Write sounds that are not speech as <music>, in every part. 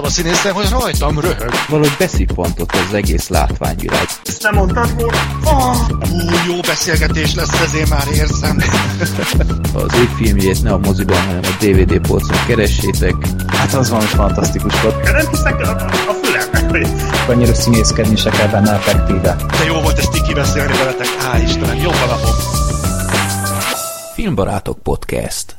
mondtam a színésznek, hogy rajtam röhög. Valahogy beszippantott az egész látványvilág. Ezt nem mondtad volna? Oh, ú, jó beszélgetés lesz, ezért már érzem. Az ő filmjét ne a moziban, hanem a DVD polcon keressétek. Hát az valami fantasztikus volt. Nem hiszek a, a fülemnek, Annyira színészkedni se kell benne effektíve. De jó volt ezt így kibeszélni veletek. Hál' Istenem, a napom. Filmbarátok Podcast.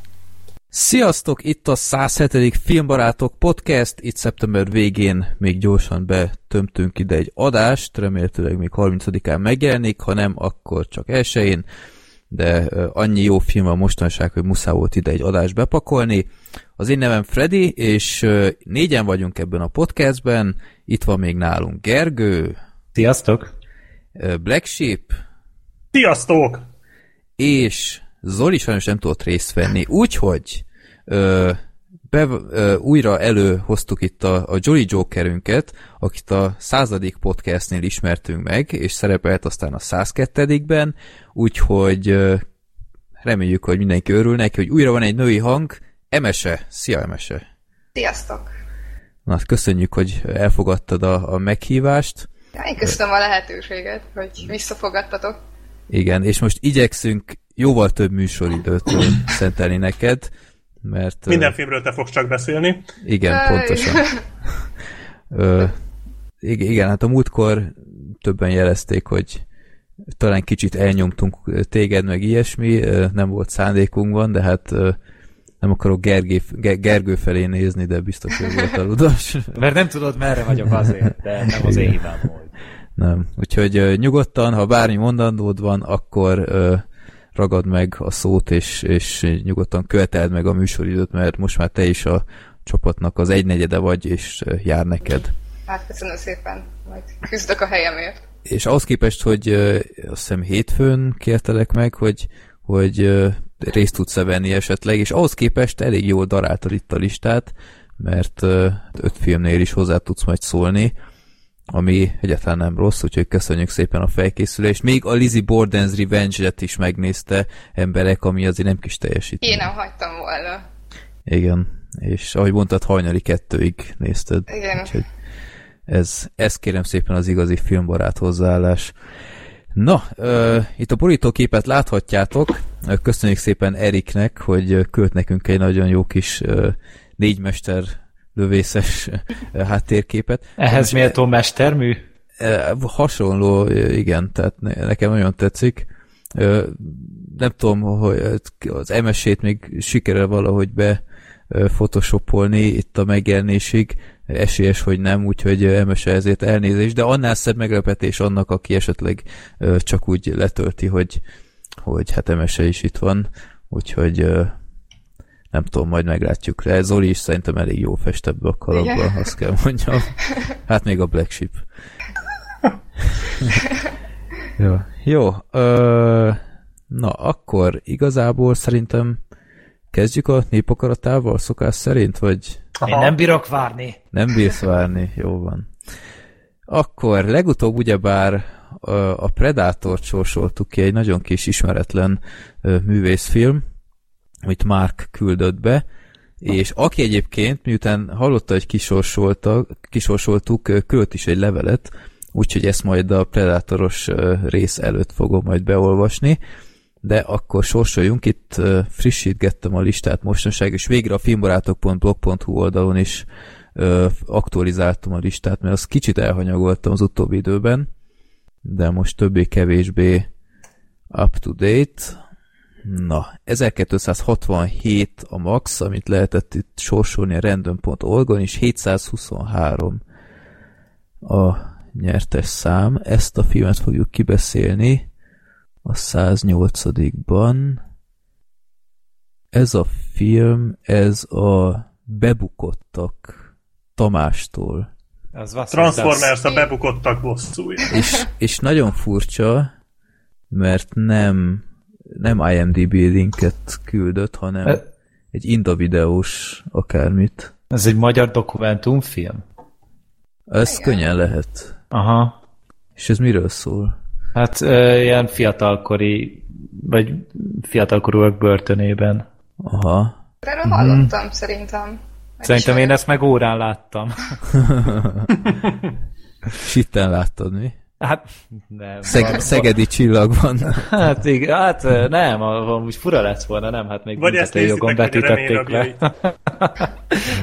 Sziasztok, itt a 107. Filmbarátok Podcast, itt szeptember végén még gyorsan betömtünk ide egy adást, remélhetőleg még 30-án megjelenik, ha nem, akkor csak elsőjén, de annyi jó film van mostanság, hogy muszáj volt ide egy adást bepakolni. Az én nevem Freddy, és négyen vagyunk ebben a podcastben, itt van még nálunk Gergő, Sziasztok! Black Sheep, Sziasztok! és Zoli sajnos nem tudott részt venni, úgyhogy ö, be, ö, újra előhoztuk itt a, a Jolly Jokerünket, akit a századik podcastnél ismertünk meg, és szerepelt aztán a 102-ben, úgyhogy ö, reméljük, hogy mindenki örül neki, hogy újra van egy női hang. Emese! Szia, Emese! Sziasztok! Na, köszönjük, hogy elfogadtad a, a meghívást. Ja, én köszönöm a lehetőséget, hogy visszafogadtatok. Igen, és most igyekszünk jóval több műsoridőt <coughs> szentelni neked, mert... Minden filmről te fogsz csak beszélni. Igen, pontosan. Ö, ig- igen, hát a múltkor többen jelezték, hogy talán kicsit elnyomtunk téged, meg ilyesmi, nem volt szándékunkban, de hát nem akarok Gergé, Ge- Gergő felé nézni, de biztos, hogy volt a ludas. <laughs> Mert nem tudod, merre vagyok azért, de nem az én hibám volt. Nem. Úgyhogy nyugodtan, ha bármi mondandód van, akkor ragad meg a szót, és, és nyugodtan követeld meg a műsoridőt, mert most már te is a csapatnak az egynegyede vagy, és jár neked. Hát köszönöm szépen, majd küzdök a helyemért. És ahhoz képest, hogy azt hiszem hétfőn kértelek meg, hogy, hogy részt tudsz-e venni esetleg, és ahhoz képest elég jól daráltad itt a listát, mert ö, öt filmnél is hozzá tudsz majd szólni, ami egyáltalán nem rossz, úgyhogy köszönjük szépen a felkészülést. Még a Lizzie Borden's Revenge-et is megnézte emberek, ami azért nem kis teljesítmény. Én nem hagytam volna. Igen, és ahogy mondtad, hajnali kettőig nézted. Igen. Úgyhogy ez, ez kérem szépen az igazi filmbarát hozzáállás. Na, ö, itt a borítóképet láthatjátok. Köszönjük szépen Eriknek, hogy költ nekünk egy nagyon jó kis ö, négymester lövészes ö, háttérképet. Ehhez méltó mestermű? Ö, Hasonló, ö, igen, tehát ne- nekem nagyon tetszik. Nem tudom, hogy az MS-ét még sikerül valahogy be photoshopolni itt a megjelenésig, esélyes, hogy nem, úgyhogy ö, MS -e ezért elnézés, de annál szebb meglepetés annak, aki esetleg csak úgy letölti, hogy, hogy hát MS -e is itt van, úgyhogy nem tudom, majd meglátjuk. De Zoli is szerintem elég jó fest ebbe a kalapba, Igen. azt kell mondjam. Hát még a Black Sheep. <laughs> jó. Jó. Ö, na, akkor igazából szerintem kezdjük a népakaratával szokás szerint, vagy Én nem bírok várni. nem bírsz várni? Jó van. Akkor legutóbb ugyebár a Predator sorsoltuk ki egy nagyon kis ismeretlen művészfilm, amit Mark küldött be, és aki egyébként, miután hallotta, hogy kisorsoltuk, küldött is egy levelet, úgyhogy ezt majd a Predatoros ö, rész előtt fogom majd beolvasni, de akkor sorsoljunk, itt frissítgettem a listát mostanság, és végre a filmbarátok.blog.hu oldalon is aktualizáltam a listát, mert azt kicsit elhanyagoltam az utóbbi időben, de most többé-kevésbé up to date. Na, 1267 a max, amit lehetett itt sorsolni a random.org-on, és 723 a nyertes szám. Ezt a filmet fogjuk kibeszélni a 108-ban. Ez a film, ez a bebukottak Tamástól. Was Transformers a bebukottak bosszúja. És, és nagyon furcsa, mert nem, nem IMDB linket küldött, hanem E- egy Inda videós akármit. Ez egy magyar dokumentumfilm? Ez könnyen lehet. Aha. És ez miről szól? Hát ö, ilyen fiatalkori, vagy fiatalkorúak börtönében. Aha. Erről hallottam szerintem. Szerintem én ezt meg órán láttam. <laughs> <laughs> Sitten láttad, mi? Hát, nem. Szeg, van- szegedi csillag van. Hát, igen, hát nem, amúgy fura lett volna, nem, hát még Vagy hogy a betítették le.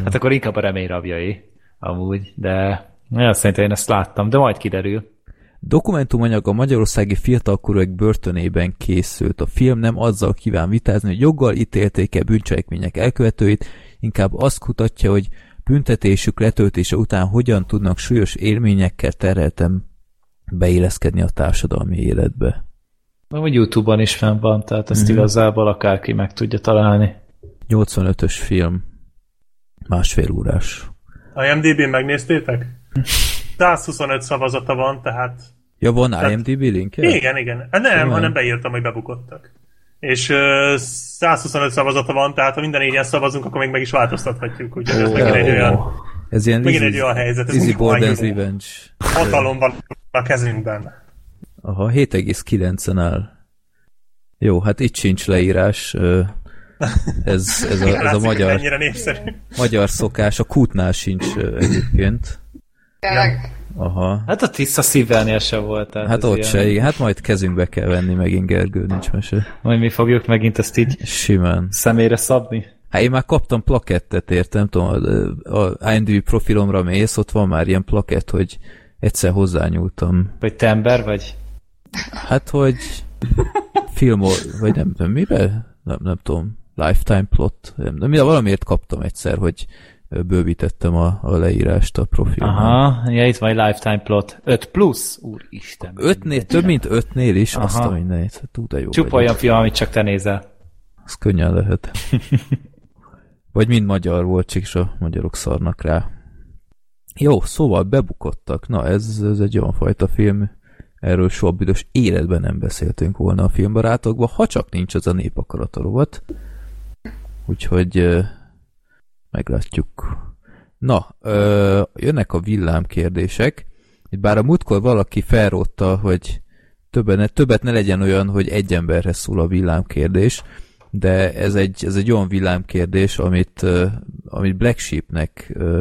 hát akkor inkább a reményrabjai, amúgy, de ja, szerintem én ezt láttam, de majd kiderül. Dokumentumanyag a magyarországi fiatalkorúak börtönében készült. A film nem azzal kíván vitázni, hogy joggal ítélték-e bűncselekmények elkövetőit, inkább azt kutatja, hogy büntetésük letöltése után hogyan tudnak súlyos élményekkel terheltem beilleszkedni a társadalmi életbe. Amúgy Youtube-on is fenn van, tehát ezt Mhm. igazából akárki meg tudja találni. 85-ös film. Másfél órás. A IMDb-n megnéztétek? <laughs> 125 szavazata van, tehát... Ja, van Tehát- IMDb linkje? Igen, igen. Nem, Komolyan? hanem beírtam, hogy bebukottak. És ö, 125 szavazata van, tehát ha minden négyen szavazunk, akkor még meg is változtathatjuk. Úgyhogy ez Ó. megint egy olyan Ez ilyen Megint egy olyan helyzet, ez van, jó. Revenge. hatalom van a kezünkben. Aha, 7,9-en áll. Jó, hát itt sincs leírás. Ez, ez, a, ez a magyar, magyar szokás. A kútnál sincs egyébként. Tényleg. Aha. Hát a tiszta szívvelnél se volt. Tehát Hát ott ilyen- se, igen. Hát majd kezünkbe kell venni megint Gergő, nincs mese. Majd mi fogjuk megint ezt így Simán. személyre szabni. Hát én már kaptam plakettet, értem, tudom, a, IMDb profilomra mész, ott van már ilyen plakett, hogy egyszer hozzányúltam. Vagy te ember vagy? Hát, hogy film, vagy nem tudom, miben? Nem, nem tudom, lifetime plot, nem, de valamiért kaptam egyszer, hogy bővítettem a, a leírást a profilomra. Aha, ja, itt van egy lifetime plot. 5 plusz? Úristen. Ötnél, több mint ötnél is, Aha. azt a mindenit. Hát, jó Csupa olyan film, amit csak te nézel. Az könnyen lehet. <laughs> Vagy mind magyar volt, csak is a magyarok szarnak rá. Jó, szóval bebukottak. Na, ez, ez egy olyan fajta film, erről soha büdös életben nem beszéltünk volna a filmbarátokban, ha csak nincs az a népakarata rovat. Úgyhogy meglátjuk. Na, ö, jönnek a villámkérdések. Itt bár a múltkor valaki felrótta, hogy többet ne, többet ne legyen olyan, hogy egy emberhez szól a villámkérdés, de ez egy, ez egy olyan villámkérdés, amit, ö, amit Black Sheepnek Ö,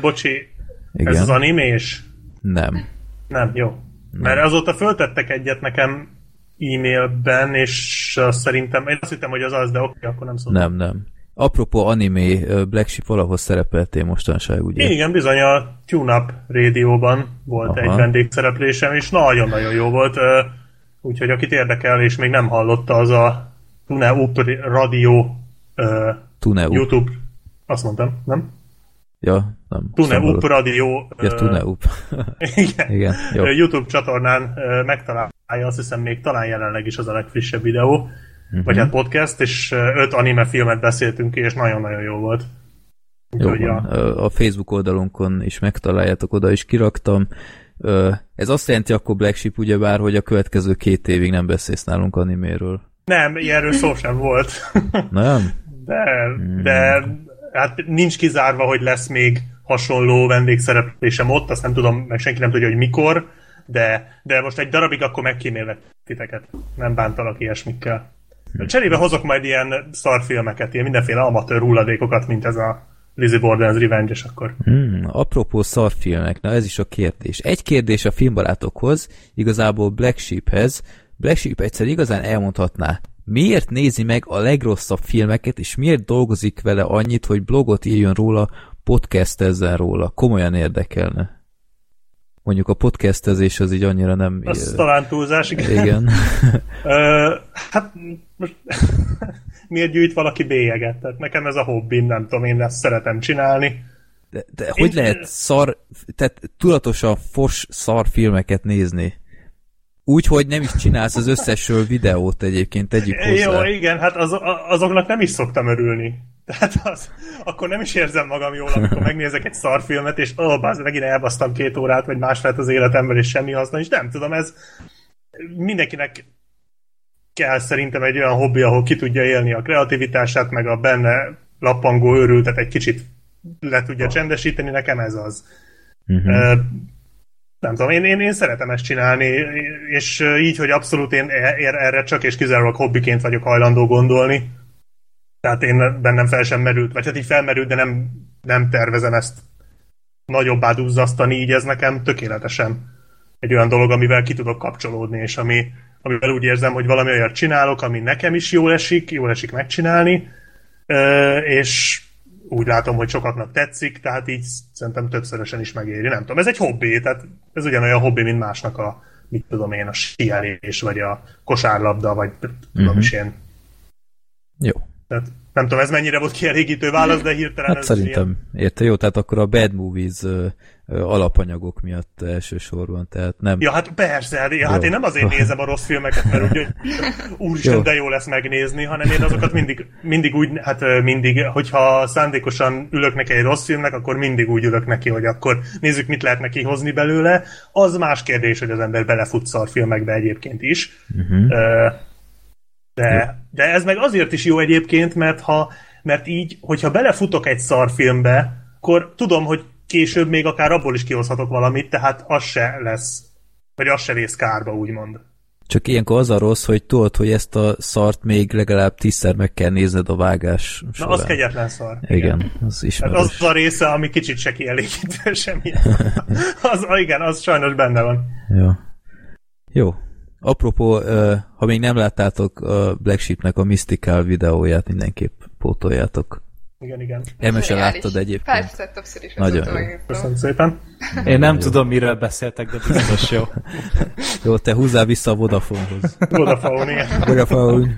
Bocsi, igen, ez az animés? nem. Nem, jó. Mert azóta föltettek egyet nekem e-mailben, és szerintem, én azt hittem, hogy az az, de oké, akkor nem szóltam. Nem, nem. Apropó animé, ö, Black Sheep valahol szerepeltél mostanság, ugye? Igen, bizony a Tune Up rádióban volt Aha. egy vendégszereplésem, és nagyon-nagyon jó volt. Úgyhogy akit érdekel, és még nem hallotta, az a Tune Up Radio ö, Tuneu. YouTube, azt mondtam, nem? Ja, nem. Tune Szóval- Up Radio Ja, ö, Tuneu. <laughs> igen. Igen, jó. YouTube csatornán megtalálja, azt hiszem még talán jelenleg is az a legfrissebb videó, uh-huh. vagy hát podcast, és öt anime filmet beszéltünk ki, és nagyon-nagyon jó volt. Jó a, Facebook oldalunkon is megtaláljátok, oda is kiraktam. Ez azt jelenti akkor Black Sheep ugyebár, hogy a következő két évig nem beszélsz nálunk animéről. Nem, ilyenről szó sem volt. <laughs> Nem? De, de hát nincs kizárva, hogy lesz még hasonló vendégszereplésem ott, azt nem tudom, meg senki nem tudja, hogy mikor, de, de most egy darabig akkor megkímélek titeket. Nem bántalak ilyesmikkel. Cserébe hozok majd ilyen szarfilmeket, ilyen mindenféle amatőr hulladékokat, mint ez a Lizzie Borden's Revenge, és akkor Hmm, apropó szarfilmek, na ez is a kérdés. Egy kérdés a filmbarátokhoz, igazából Black Sheephez. Black Sheep egyszer igazán elmondhatná, miért nézi meg a legrosszabb filmeket, és miért dolgozik vele annyit, hogy blogot írjon róla, podcastezzen róla. Komolyan érdekelne. Mondjuk a podcastezés az így annyira nem... az talán túlzás, igen. Igen. <laughs> Ö, hát most <laughs> miért gyűjt valaki bélyeget? Tehát nekem ez a hobbim, nem tudom, én ezt szeretem csinálni. De, de hogy lehet szar, tehát tudatosan fos szar filmeket nézni? Úgy, hogy nem is csinálsz az összesről videót egyébként, tegyük Jó, hozzá. igen, hát az, azoknak nem is szoktam örülni. <laughs> Tehát az, akkor nem is érzem magam jól, amikor megnézek egy szarfilmet, és ó, oh, bázd, megint elbasztam két órát, vagy másfélt az életemben, és semmi haszna, és nem tudom, ez mindenkinek kell szerintem egy olyan hobbi, ahol ki tudja élni a kreativitását, meg a benne lappangó őrültet egy kicsit le tudja csendesíteni, nekem ez az. Mhm. Nem tudom, én, én, én szeretem ezt csinálni, és így, hogy abszolút én e- er- erre csak és kizárólag hobbiként vagyok hajlandó gondolni. Tehát én bennem fel sem merült, vagy hát így felmerült, de nem nem tervezem ezt nagyobbá duzzasztani, így ez nekem tökéletesen egy olyan dolog, amivel ki tudok kapcsolódni, és ami, amivel úgy érzem, hogy valami olyat csinálok, ami nekem is jól esik, jól esik megcsinálni, és úgy látom, hogy sokaknak tetszik, tehát így szerintem többszörösen is megéri. Nem tudom, ez egy hobbi, tehát ez ugyanolyan hobbi, mint másnak a, mit tudom én, a síelés, vagy a kosárlabda, vagy tudom uh-huh. is én. Jó. Tehát nem tudom, ez mennyire volt kielégítő válasz, de hirtelen hát ez szerintem, ilyen... érte jó, tehát akkor a Bad Movies ö, ö, alapanyagok miatt elsősorban, tehát nem... Ja, hát persze, hát, ja, hát én nem azért nézem a rossz filmeket, mert úgy, hogy <laughs> úristen, Jó. de jó lesz megnézni, hanem én azokat mindig, mindig úgy, hát mindig, hogyha szándékosan ülök neki egy rossz filmnek, akkor mindig úgy ülök neki, hogy akkor nézzük, mit lehet neki hozni belőle. Az más kérdés, hogy az ember belefut szarfilmekbe egyébként is. Uh-huh. Ö, De, de ez meg azért is jó egyébként, mert ha mert így, hogyha belefutok egy szarfilmbe, akkor tudom, hogy később még akár abból is kihozhatok valamit, tehát az se lesz, vagy az se vész kárba, úgymond. Csak ilyenkor az a rossz, hogy tudod, hogy ezt a szart még legalább tízszer meg kell nézned a vágás Na, során. az kegyetlen szar. Igen, az Hát ismerős. az a része, ami kicsit se kielégítő <laughs> semmi. <laughs> az, igen, az sajnos benne van. Jó. Jó. Apropó, ha még nem láttátok a Black Sheepnek a Mystical videóját, mindenképp pótoljátok. Igen, igen. Emese láttad egyébként? Persze, többször is Nagyon jó. megnéztem. Köszönöm szépen. Én nem tudom, miről beszéltek, de biztos jó. <laughs> Jó, te húzzál vissza a Vodafone-hoz. Vodafone, igen. Vodafone.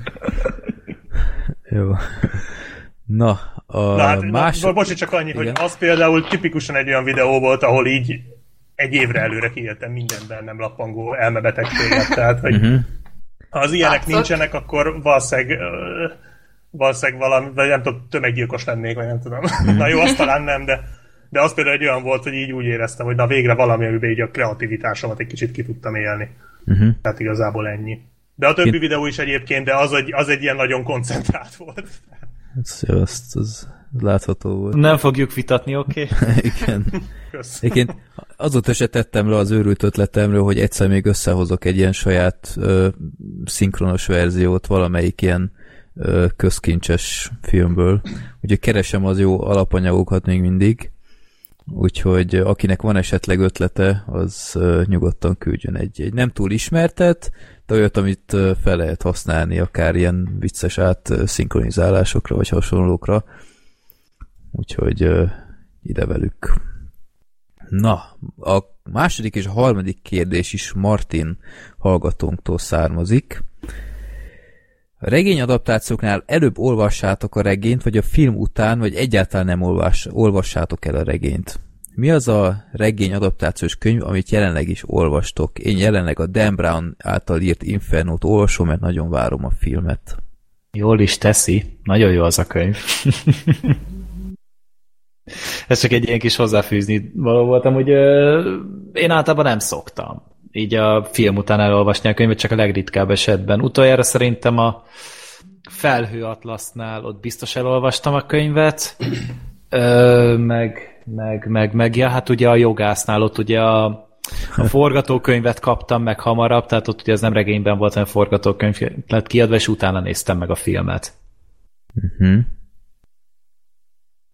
Jó. Na, a Na, hát, más... bo- bocsi, csak annyi, hogy Igen. az például tipikusan egy olyan videó volt, ahol így egy évre előre kiéltem mindenben nem lappangó elmebetegséget, tehát hogy Mhm. ha az ilyenek Látszott? nincsenek, akkor valószínűleg, valószínűleg valami, vagy nem tudom, tömeggyilkos lennék, vagy nem tudom. Mhm. Na jó, azt talán nem, de, de az például egy olyan volt, hogy így úgy éreztem, hogy na végre valami, amiben így a kreativitásomat egy kicsit ki tudtam élni. Uh-huh. Tehát igazából ennyi. De a többi Én- videó is egyébként, de az egy, az egy ilyen nagyon koncentrált volt. Ez, jó, azt, az látható volt. Nem fogjuk vitatni, oké? Okay? <laughs> Igen. Egyébként azóta se tettem le az őrült ötletemről, hogy egyszer még összehozok egy ilyen saját ö, szinkronos verziót valamelyik ilyen ö, közkincses filmből. Úgyhogy keresem az jó alapanyagokat még mindig. Úgyhogy akinek van esetleg ötlete, az ö, nyugodtan küldjön egy, egy nem túl ismertet, de olyat, amit fel lehet használni, akár ilyen vicces át szinkronizálásokra, vagy hasonlókra. Úgyhogy ö, ide velük. Na, a második és a harmadik kérdés is Martin hallgatónktól származik. A regényadaptációknál előbb olvassátok a regényt, vagy a film után, vagy egyáltalán nem olvas, olvassátok el a regényt. Mi az a regény adaptációs könyv, amit jelenleg is olvastok? Én jelenleg a Dan Brown által írt Infernót olvasom, mert nagyon várom a filmet. Jól is teszi. Nagyon jó az a könyv. <laughs> Ez csak egy ilyen kis hozzáfűzni való voltam, hogy én általában nem szoktam így a film után elolvasni a könyvet, csak a legritkább esetben. Utoljára szerintem a Felhő Atlasznál ott biztos elolvastam a könyvet, ö, meg, meg, meg, meg, ja, hát ugye a jogásznál ott ugye a, a forgatókönyvet kaptam meg hamarabb, tehát ott ugye az nem regényben volt, hanem forgatókönyv lett kiadva, és utána néztem meg a filmet. Uh-huh.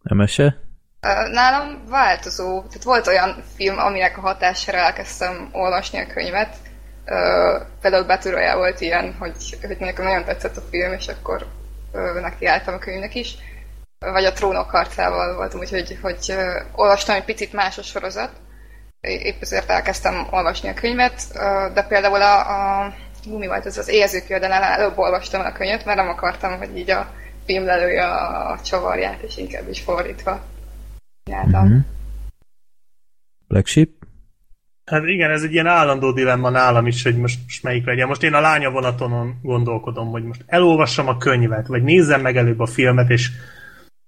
Emese? Nálam változó, tehát volt olyan film, aminek a hatására elkezdtem olvasni a könyvet. Például Battle volt ilyen, hogy, hogy nekem nagyon tetszett a film, és akkor ö, nekiálltam a könyvnek is. Vagy a Trónok harcával voltam, úgyhogy hogy, ö, olvastam egy picit más a sorozat. Épp ezért elkezdtem olvasni a könyvet, de például a, a mi volt ez az érzőkiadánál előbb olvastam a könyvet, mert nem akartam, hogy így a film lelője a, a csavarját, és inkább is fordítva csináltam. Mhm. Black Sheep? Hát igen, ez egy ilyen állandó dilemma nálam is, hogy most, most melyik legyen. Most én a lánya vonaton gondolkodom, hogy most elolvassam a könyvet, vagy nézzem meg előbb a filmet, és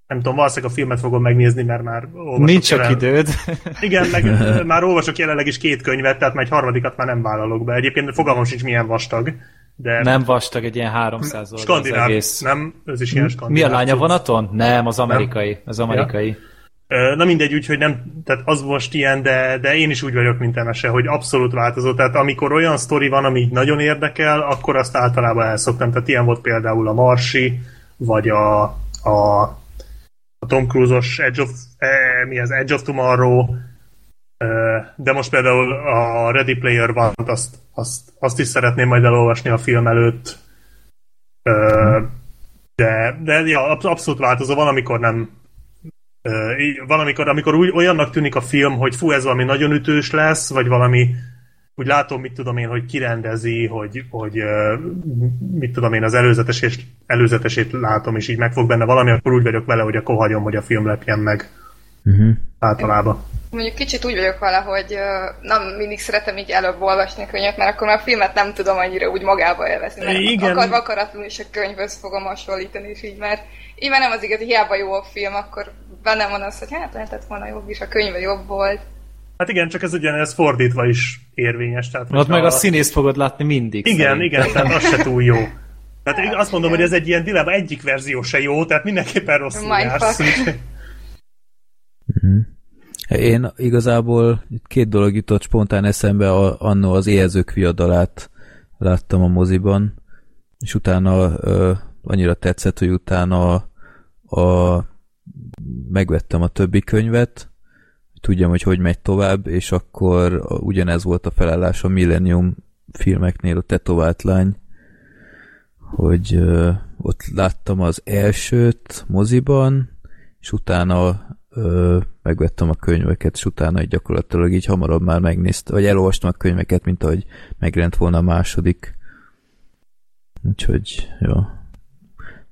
nem tudom, valószínűleg a filmet fogom megnézni, mert már olvasok Nincs csak jelen- időd. Igen, meg <laughs> már olvasok jelenleg is két könyvet, tehát már egy harmadikat már nem vállalok be. Egyébként fogalmam sincs milyen vastag, de Nem vastag, egy ilyen 300 oldal az skandináv, egész. nem? Ez is ilyen Mi skandináv. a lánya vonaton? Nem, az amerikai. Az amerikai. Ö, Na mindegy, úgyhogy nem, tehát az most ilyen, de, de én is úgy vagyok, mint Emese, hogy abszolút változó. Tehát amikor olyan sztori van, ami így nagyon érdekel, akkor azt általában elszoktam. Tehát ilyen volt például a Marsi, vagy a, a a Tom Cruise-os Edge of, eh, mi az Edge of Tomorrow, eh, de most például a Ready Player One-t azt, azt, azt is szeretném majd elolvasni a film előtt. Eh, de, de ja, abszolút változó. Van, amikor nem van, amikor, amikor úgy, olyannak tűnik a film, hogy fú, ez valami nagyon ütős lesz, vagy valami úgy látom, mit tudom én, hogy kirendezi, hogy, hogy mit tudom én, az előzetes és előzetesét látom, és így meg fog benne valami, akkor úgy vagyok vele, hogy akkor hagyom, hogy a film lepjen meg. Uh-huh. Általában. Mondjuk kicsit úgy vagyok vele, hogy nem mindig szeretem így előbb olvasni a könyvet, mert akkor már a filmet nem tudom annyira úgy magába élvezni. Mert Igen. akar akaratlanul is a könyvhöz fogom hasonlítani, és így mert így már nem az igazi, hiába jó a film, akkor bennem van az, hogy hát lehetett volna jobb is, a könyve jobb volt. Hát igen, csak ez ugyanez fordítva is érvényes. Tehát, Ott meg a, a színészt fogod látni mindig. Igen, szerintem. igen, tehát az se túl jó. Tehát hát, azt mondom, igen. hogy ez egy ilyen dilemma, egyik verzió se jó, tehát mindenképpen rossz jársz. Mhm. Én igazából két dolog jutott spontán eszembe, annó az éhezők viadalát láttam a moziban, és utána ö, annyira tetszett, hogy utána a, a megvettem a többi könyvet, hogy tudjam, hogy hogy megy tovább, és akkor ugyanez volt a felállás a Millennium filmeknél, a tetovált lány, hogy uh, ott láttam az elsőt moziban, és utána uh, megvettem a könyveket, és utána így gyakorlatilag így hamarabb már megnéztem, vagy elolvastam a könyveket, mint ahogy megrend volna a második. Úgyhogy, jó.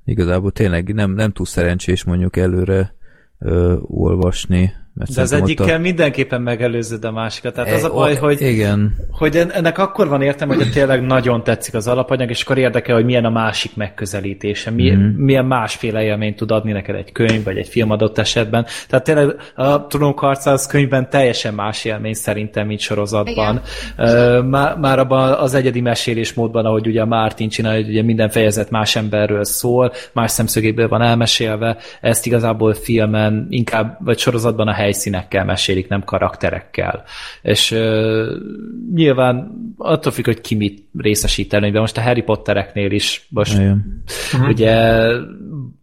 Igazából tényleg nem, nem túl szerencsés mondjuk előre ö, olvasni. Mert De az egyikkel a... mindenképpen megelőződ a másikat. Tehát e, az a baj, o, hogy, igen. hogy ennek akkor van értem, hogy tényleg nagyon tetszik az alapanyag, és akkor érdekel, hogy milyen a másik megközelítése, mi, mm. milyen másféle élményt tud adni neked egy könyv, vagy egy film adott esetben. Tehát tényleg a trónokharca az könyvben teljesen más élmény szerintem, mint sorozatban. Már, már abban az egyedi mesélés módban, ahogy ugye Martin csinálja, hogy ugye minden fejezet más emberről szól, más szemszögéből van elmesélve, ezt igazából filmen, inkább, vagy sorozatban a hely helyszínekkel mesélik, nem karakterekkel. És uh, nyilván attól függ, hogy ki mit részesít előnyben. Most a Harry Pottereknél is most Igen. ugye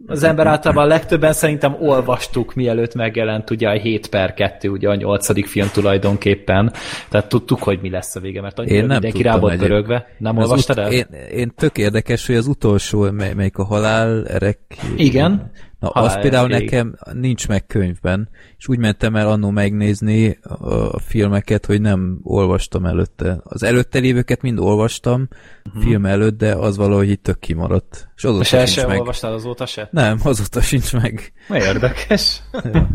az ember általában a legtöbben szerintem olvastuk, mielőtt megjelent ugye a 7 per 2, ugye a nyolcadik film tulajdonképpen. Tehát tudtuk, hogy mi lesz a vége, mert annyira én nem mindenki rá volt pörögve. Nem az olvastad el? Én, én tök érdekes, hogy az utolsó, mely, melyik a halál erek... Igen. Na, halál az például ég. nekem nincs meg könyvben, és úgy mentem el annó megnézni a, filmeket, hogy nem olvastam előtte. Az előtte lévőket mind olvastam, uh-huh. film előtt, de az valahogy itt tök kimaradt. És azóta se, sincs se meg. olvastál azóta se? Nem, azóta sincs meg. Érdekes. ja.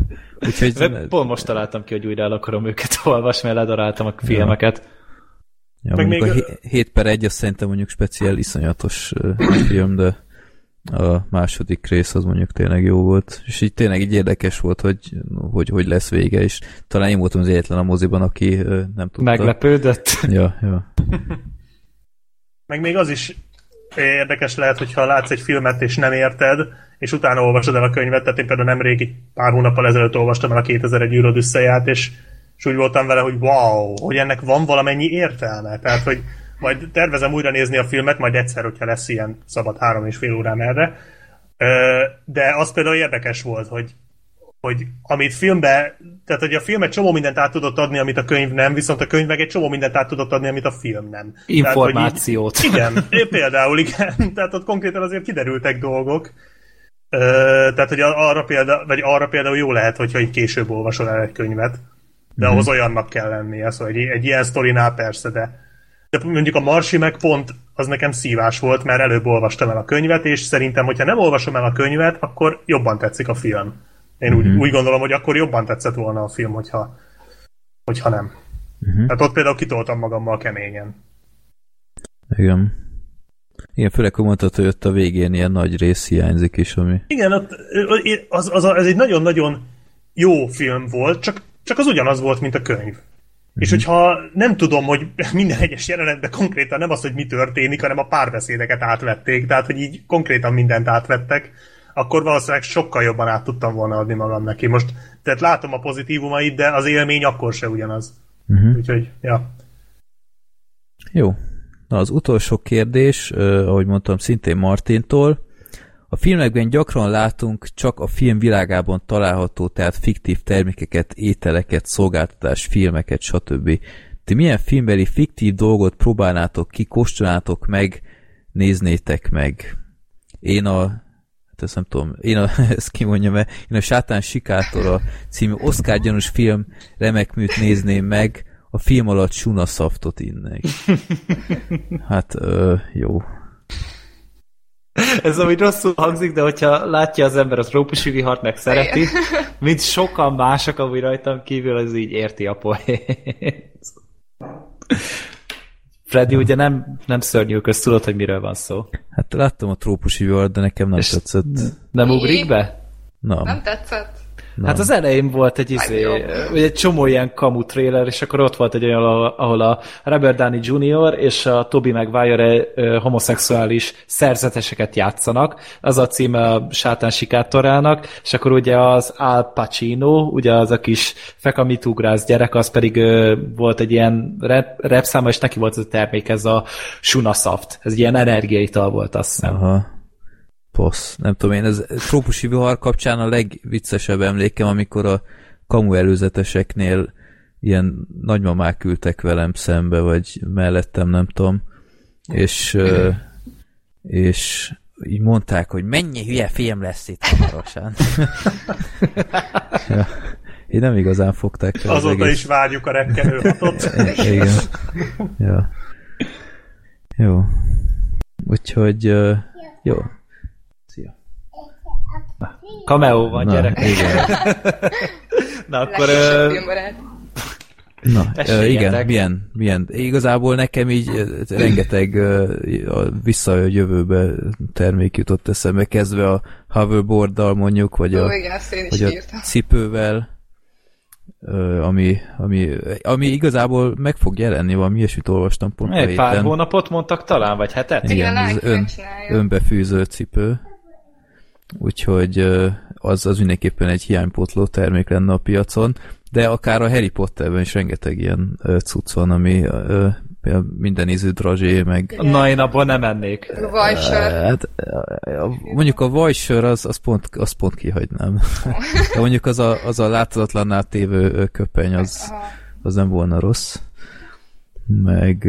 Úgyhogy... De pont most találtam ki, hogy újra el akarom őket <laughs> olvasni, mert ledaráltam a filmeket. Ja, Meg még a 7 per 1 az szerintem mondjuk speciál iszonyatos film, de a második rész az mondjuk tényleg jó volt, és így tényleg így érdekes volt, hogy hogy, hogy lesz vége, és talán én voltam az egyetlen a moziban, aki nem tudta. Meglepődött? Ja, ja. <laughs> Meg még az is érdekes lehet, hogyha látsz egy filmet és nem érted, és utána olvasod el a könyvet, tehát én például nemrég egy pár hónappal ezelőtt olvastam el a 2001 űröd összeját, és, és úgy voltam vele, hogy wow, hogy ennek van valamennyi értelme. Tehát, hogy majd tervezem újra nézni a filmet, majd egyszer, hogyha lesz ilyen szabad három és fél órám erre. De az például érdekes volt, hogy, hogy amit filmbe, tehát hogy a film egy csomó mindent át tudott adni, amit a könyv nem, viszont a könyv meg egy csomó mindent át tudott adni, amit a film nem. Információt. Tehát, <laughs> így, igen, például igen, <laughs> tehát ott konkrétan azért kiderültek dolgok. tehát, hogy arra, példa, vagy arra például jó lehet, hogyha így később olvasol el egy könyvet, de mm-hmm. ahhoz olyannak kell lennie, szóval egy, egy ilyen sztorinál persze, de de mondjuk a Marsi meg pont az nekem szívás volt, mert előbb olvastam el a könyvet, és szerintem, hogyha nem olvasom el a könyvet, akkor jobban tetszik a film. Én úgy, mm-hmm. úgy gondolom, hogy akkor jobban tetszett volna a film, hogyha, hogyha nem. Mm-hmm. Tehát ott például kitoltam magammal keményen. Igen. Igen, főleg, hogy mondtad, hogy ott a végén ilyen nagy rész hiányzik is, ami... Igen, ott, az, az, az, ez egy nagyon-nagyon jó film volt, csak, csak az ugyanaz volt, mint a könyv. És mhm. hogyha nem tudom, hogy <laughs> minden egyes jelenetben konkrétan nem az, hogy mi történik, hanem a párbeszédeket átvették, tehát hogy így konkrétan mindent átvettek, akkor valószínűleg sokkal jobban át tudtam volna adni magam neki. Most, tehát látom a pozitívumait, de az élmény akkor se ugyanaz. Uh-huh. Úgyhogy, ja. Jó. Na, az utolsó kérdés, uh, ahogy mondtam, szintén Martintól. A filmekben gyakran látunk csak a film világában található, tehát fiktív termékeket, ételeket, szolgáltatás, filmeket, stb. Ti milyen filmbeli fiktív dolgot próbálnátok ki, kóstolnátok meg, néznétek meg? Én a hát ezt nem tudom, én a, <laughs> ezt kimondjam -e, én a Sátán Sikátora című Oscar gyanús film remek műt nézném meg, a film alatt Suna szaftot innek. <laughs> Hát, ö, jó. Ez amúgy rosszul hangzik, de hogyha látja az ember a trópusi vihart, meg szereti, <laughs> mint sokan mások amúgy rajtam kívül, az így érti a poént. Freddy ugye nem, nem szörnyű közt, tudod, hogy miről van szó. Hát láttam a trópusi vihart, de nekem nem És tetszett. Nem ugrik be? Nem. Nem tetszett? Nem. Hát az elején volt egy, izé, egy csomó ilyen kamu trailer, és akkor ott volt egy olyan, ahol- a Robert Downey Jr. és a Toby Maguire homoszexuális szerzeteseket játszanak. Az a címe a Sátán sikátorának, és akkor ugye az Al Pacino, ugye az a kis fekamitugrász gyerek, az pedig volt egy ilyen rep, repszáma, és neki volt ez a termék, ez a Shuna Soft. Ez ilyen energiaital volt, azt hiszem. Aha. Possz. Nem tudom én, ez trópusi vihar kapcsán a legviccesebb emlékem, amikor a kamu előzeteseknél ilyen nagymamák ültek velem szembe, vagy mellettem, nem tudom, és, és így mondták, hogy mennyi hülye film lesz itt hamarosan. <laughs> ja. Én nem igazán fogták fel az Azóta egész. is várjuk a rekkenő hatot. <laughs> Igen. Ja. Jó. Úgyhogy, ö, jó. Cameo van, Na, gyerek. igen. Na akkor... Ö. Na, ö, igen, milyen, milyen. Igazából nekem így rengeteg a visszajövőbe termék jutott eszembe, kezdve a hoverboarddal mondjuk, vagy Ó, a, igen, is vagy a írtam. cipővel, ami, ami, ami igazából meg fog jelenni, valami ilyesmit olvastam pont egy pár héten. hónapot mondtak talán, vagy hetet? Igen, Igen, az ön, önbefűző cipő. Úgyhogy az, az mindenképpen egy hiánypótló termék lenne a piacon, de akár a Harry Potterben is rengeteg ilyen cucc van, ami minden ízű drazsé, meg Na, én abból nem mennék. Vajsör. Hát, mondjuk a vajsör az, az, pont, az pont kihagynám. <laughs> De mondjuk az a, az a láthatatlanná tévő köpeny, az, az nem volna rossz. Meg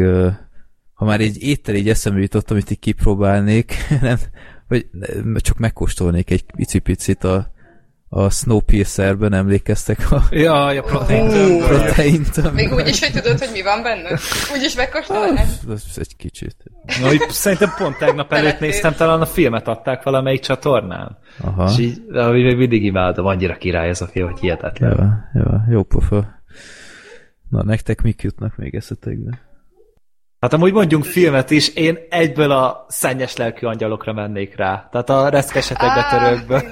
ha már egy étel így eszembe jutott, amit így kipróbálnék, <laughs> nem, vagy csak megkóstolnék egy picit a, a Snowpiercerben, emlékeztek a Ja, a protein proteint? ami- Még úgy is, hogy tudod, hogy mi van benne? Úgy is megkóstolnád? Egy kicsit. Na, hogy szerintem pont tegnap előtt néztem, talán a filmet adták valamelyik csatornán. Aha. És így, de még mindig imádom, annyira király ez a film, hogy hihetetlen. Ja, ja, jó pofa. Na, nektek mik jutnak még eszetekbe? Hát amúgy mondjunk filmet is, én egyből a szennyes lelkű angyalokra mennék rá. Tehát a reszkesetek betörőkből.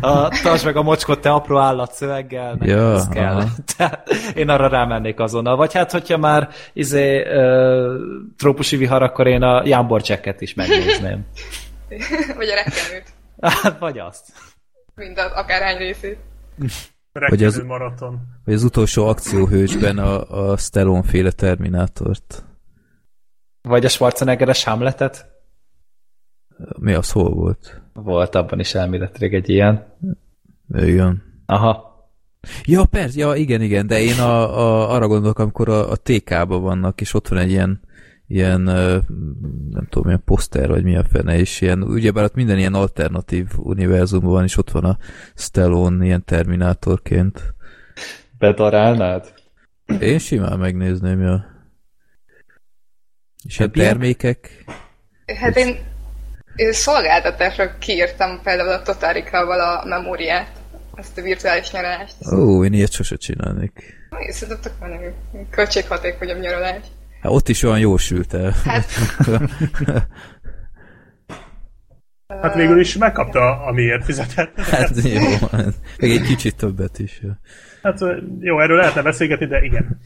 A, tartsd meg a mocskot, te apró állatszöveggel, nekem Ja, az kell. Tehát <laughs> én arra rámennék azonnal. Vagy hát, hogyha már izé, ö, trópusi vihar, akkor én a Jambor is megnézném. <laughs> Vagy a rekkenőt. Hát, vagy azt. Mind az akárhány részét. <laughs> Rekkenő az- maraton. Vagy az utolsó akcióhősben a, a Stallone féle Terminátort. Vagy a Schwarzeneggeres Hamletet. Mi az, hol volt? Volt abban is elméletileg egy ilyen. Igen. Aha. Ja, persze, ja, igen, igen, de én a, a, arra gondolok, amikor a, a TK-ba vannak, és ott van egy ilyen, ilyen nem tudom, milyen poszter, vagy milyen fene, és ilyen, ugyebár ott minden ilyen alternatív univerzumban van, és ott van a Stallone ilyen terminátorként. Bedarálnád? Én simán megnézném, ja. És ilyen Hát ilyen- termékek, Hát én, én szolgáltatásra kiírtam például a Totárikával a memóriát, ezt a virtuális nyaralást. ó, én ilyet sose csinálnék. Én Szerintem tök menő. Költséghatékonyabb nyaralás. Hát ott is olyan jól sült el. Hát, <laughs> Hát végül is megkapta, amiért fizetett. Hát jó, hát meg egy kicsit többet is. Hát jó, erről lehetne beszélgetni, de igen.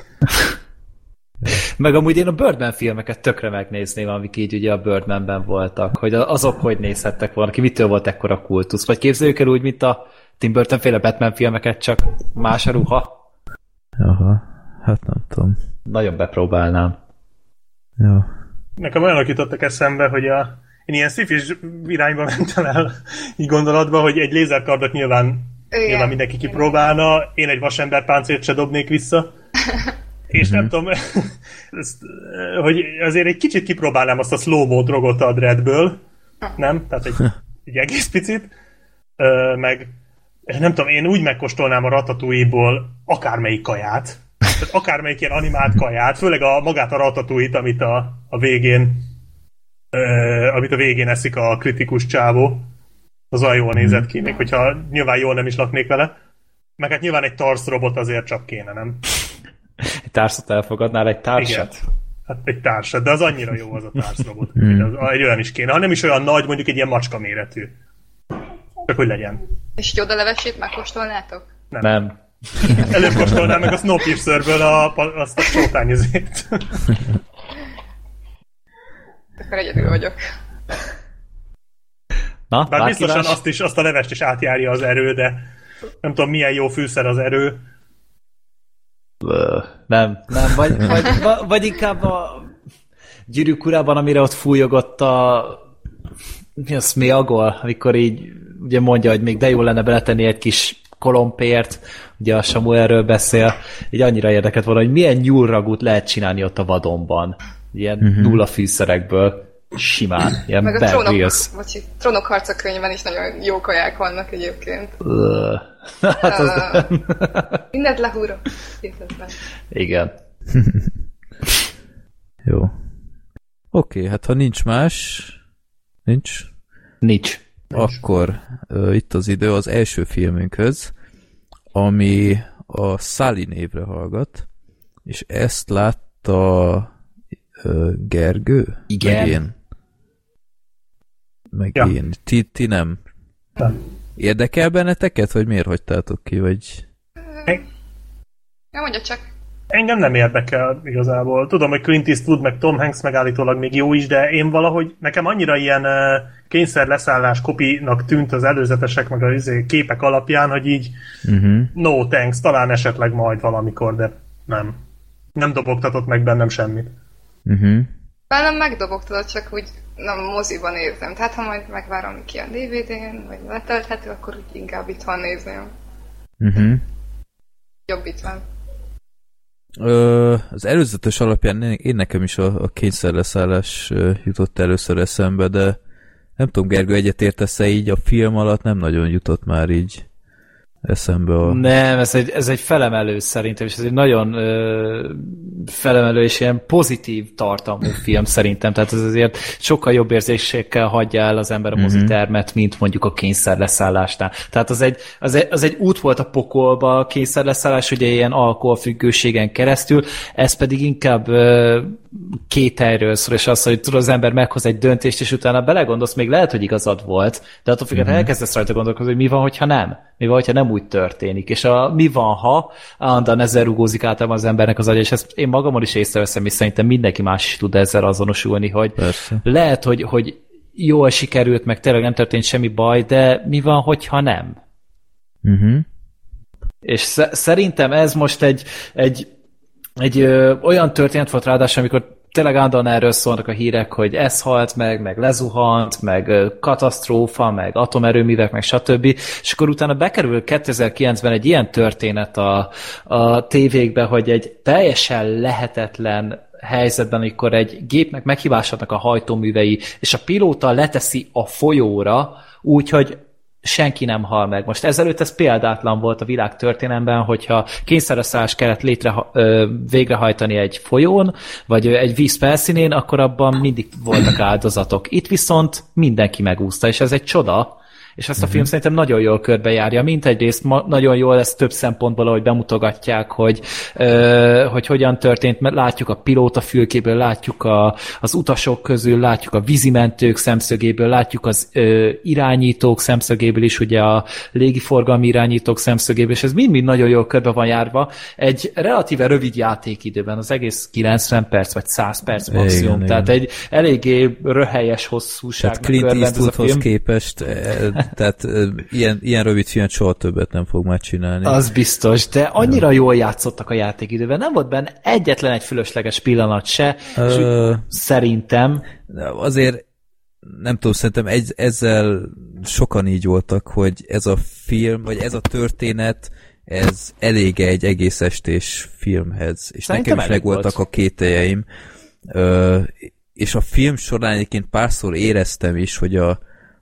Meg amúgy én a Birdman filmeket tökre megnézném, amik így ugye a Birdmanben voltak, hogy azok hogy nézhettek volna ki, mitől volt ekkora kultusz. Vagy képzeljük el úgy, mint a Tim Burton féle Batman filmeket, csak más a ruha. Aha, hát nem tudom. Nagyon bepróbálnám. Ja. Nekem olyanok jutottak eszembe, hogy a én ilyen szifis irányba <laughs> mentem el így gondolatba, hogy egy lézerkardot nyilván, Igen. nyilván mindenki kipróbálna, én egy vasember páncélt se dobnék vissza. <laughs> És nem tudom, <laughs> ezt, hogy azért egy kicsit kipróbálnám azt a slow-mo drogot a Dreadből, nem? Tehát egy, egy egész picit. Ö, meg nem tudom, én úgy megkóstolnám a ratatouille-ból akármelyik kaját, tehát akármelyik ilyen animált kaját, főleg a magát a ratatouille amit a, a végén ö, amit a végén eszik a kritikus csávó. Az olyan jól nézett ki, még hogyha nyilván jól nem is laknék vele. Meg hát nyilván egy Tars robot azért csak kéne, nem? Egy társat elfogadnál, egy társat? Igen. Hát egy társat, de az annyira jó az a társrobot. hogy az, egy olyan is kéne. Ha nem is olyan nagy, mondjuk egy ilyen macska méretű. Csak hogy legyen. És egy odalevesét megkóstolnátok? Nem. <laughs> Előbb kóstolnám meg a Snowpiercerből a, azt a sótányozét. Akkor egyedül vagyok. Na, Bár biztosan bárki más? azt is, azt a levest is átjárja az erő, de nem tudom milyen jó fűszer az erő. Nem, nem, vagy, vagy, vagy, inkább a gyűrűk urában, amire ott fújogott a mi az Smeagol, amikor így ugye mondja, hogy még de jó lenne beletenni egy kis kolompért, ugye a Samuelről beszél, így annyira érdekelt volna, hogy milyen nyúlragút lehet csinálni ott a vadonban. Ilyen uh-huh. nulla fűszerekből, simán, ilyen Meg a trónok, Grylls. bocsi, trónok harca könyvben is nagyon jó kaják vannak egyébként. Ö, <laughs> Hát az. Mindent lehúrok. Hihetetlen. Igen. <laughs> Jó. Oké, hát ha nincs más, nincs, Nincs. akkor uh, itt az idő az első filmünkhöz, ami a Sally névre hallgat, és ezt látta uh, Gergő? Igen. Meg én. Meg Ja. én. Ti, ti nem. Nem. Érdekel benneteket, vagy miért hagytátok ki, vagy... Ja, mondja csak. Engem nem érdekel igazából. Tudom, hogy Clint Eastwood, meg Tom Hanks megállítólag még jó is, de én valahogy nekem annyira ilyen uh, kényszer leszállás kopinak tűnt az előzetesek, meg a izé, képek alapján, hogy így Uh-huh. no thanks, talán esetleg majd valamikor, de nem. Nem dobogtatott meg bennem semmit. Uh-huh. Bennem megdobogtad, csak úgy nem moziban nézem. Tehát ha majd megvárom ki a DVD-n, vagy letölthető, akkor úgy inkább itthon nézném. Uh-huh. Jobb itt van. Ö, az előzetes alapján én én nekem is a, a kényszerleszállás jutott először eszembe, de nem tudom, Gergő, egyetértesz-e így? A film alatt nem nagyon jutott már így eszembe a... Nem, ez egy, ez egy felemelő szerintem, és ez egy nagyon ö, felemelő és ilyen pozitív tartalmú film szerintem, tehát ez azért sokkal jobb érzésekkel hagyja el az ember a mozitermet, mint mondjuk a kényszerleszállásnál. Tehát az egy, az, egy, az egy út volt a pokolba a kényszerleszállás, ugye ilyen alkoholfüggőségen keresztül, ez pedig inkább ö, két helyről szól, és az, hogy tudod, az ember meghoz egy döntést, és utána belegondolsz, még lehet, hogy igazad volt, de attól függetlenül elkezdesz rajta gondolkozni, hogy mi van, hogyha nem. Mi van, hogyha nem úgy történik. És a mi van, ha állandóan ezzel rugózik általában az embernek az agya, és ezt én magamon is észreveszem, és szerintem mindenki más is tud ezzel azonosulni, hogy Persze. lehet, hogy, hogy jól sikerült, meg tényleg nem történt semmi baj, de mi van, hogyha nem? Uh-huh. És sze- szerintem ez most egy, egy, egy ö, olyan történet volt ráadásul, amikor tényleg állandóan erről szólnak a hírek, hogy ez halt meg, meg lezuhant, meg katasztrófa, meg atomerőművek, meg stb. És akkor utána bekerül 2009-ben egy ilyen történet a, a tévékbe, hogy egy teljesen lehetetlen helyzetben, amikor egy gépnek meghibásodnak a hajtóművei, és a pilóta leteszi a folyóra, úgyhogy senki nem hal meg. Most ezelőtt ez példátlan volt a világ történelemben, hogyha kényszereszállás kellett létre, ö, végrehajtani egy folyón, vagy egy víz felszínén, akkor abban mindig voltak áldozatok. Itt viszont mindenki megúszta, és ez egy csoda, és ezt a film szerintem nagyon jól körbejárja. Mint egyrészt ma, nagyon jól lesz több szempontból, ahogy bemutogatják, hogy, ö, hogy hogyan történt, mert látjuk a pilóta fülkéből, látjuk a, az utasok közül, látjuk a vízimentők szemszögéből, látjuk az ö, irányítók szemszögéből is, ugye a légiforgalmi irányítók szemszögéből, és ez mind-mind nagyon jól körbe van járva. Egy relatíve rövid játékidőben, az egész 90 perc vagy 100 perc maximum, Igen, tehát igen. egy eléggé röhelyes hosszúság. Tehát Clint Eastwoodhoz képest, <laughs> tehát eh, ilyen, ilyen rövid filmet soha többet nem fog már csinálni. Az biztos, de annyira jól játszottak a játékidőben. Nem volt benne egyetlen egy fölösleges pillanat se, és Ö, szerintem de azért nem tudom, szerintem egy, ezzel sokan így voltak, hogy ez a film, vagy ez a történet, ez elég egy egész estés filmhez. És Szerintem nekem is megvoltak volt. a kételjeim. Ö, és a film során egyébként párszor éreztem is, hogy a,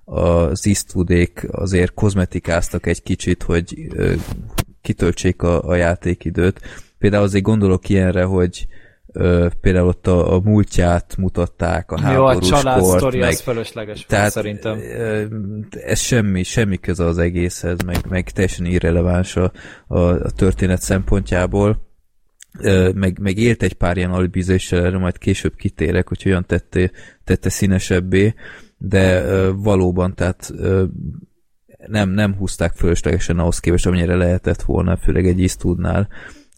az Eastwoodék azért kozmetikáztak egy kicsit, hogy ö, kitöltsék a, a játékidőt. Például azért gondolok ilyenre, hogy ö, például ott a, a múltját mutatták, a Jó, a háborús család kort, meg, az fölösleges tehát szerintem. ö, ez semmi, semmi köze az egészhez, meg, meg teljesen irreleváns a, a, a történet szempontjából. Ö, meg, meg élt egy pár ilyen alibizéssel, erre majd később kitérek, hogy olyan tette, tette színesebbé, de ö, valóban, tehát ö, nem, nem húzták fölöslegesen ahhoz képest, amennyire lehetett volna, főleg egy Eastwoodnál.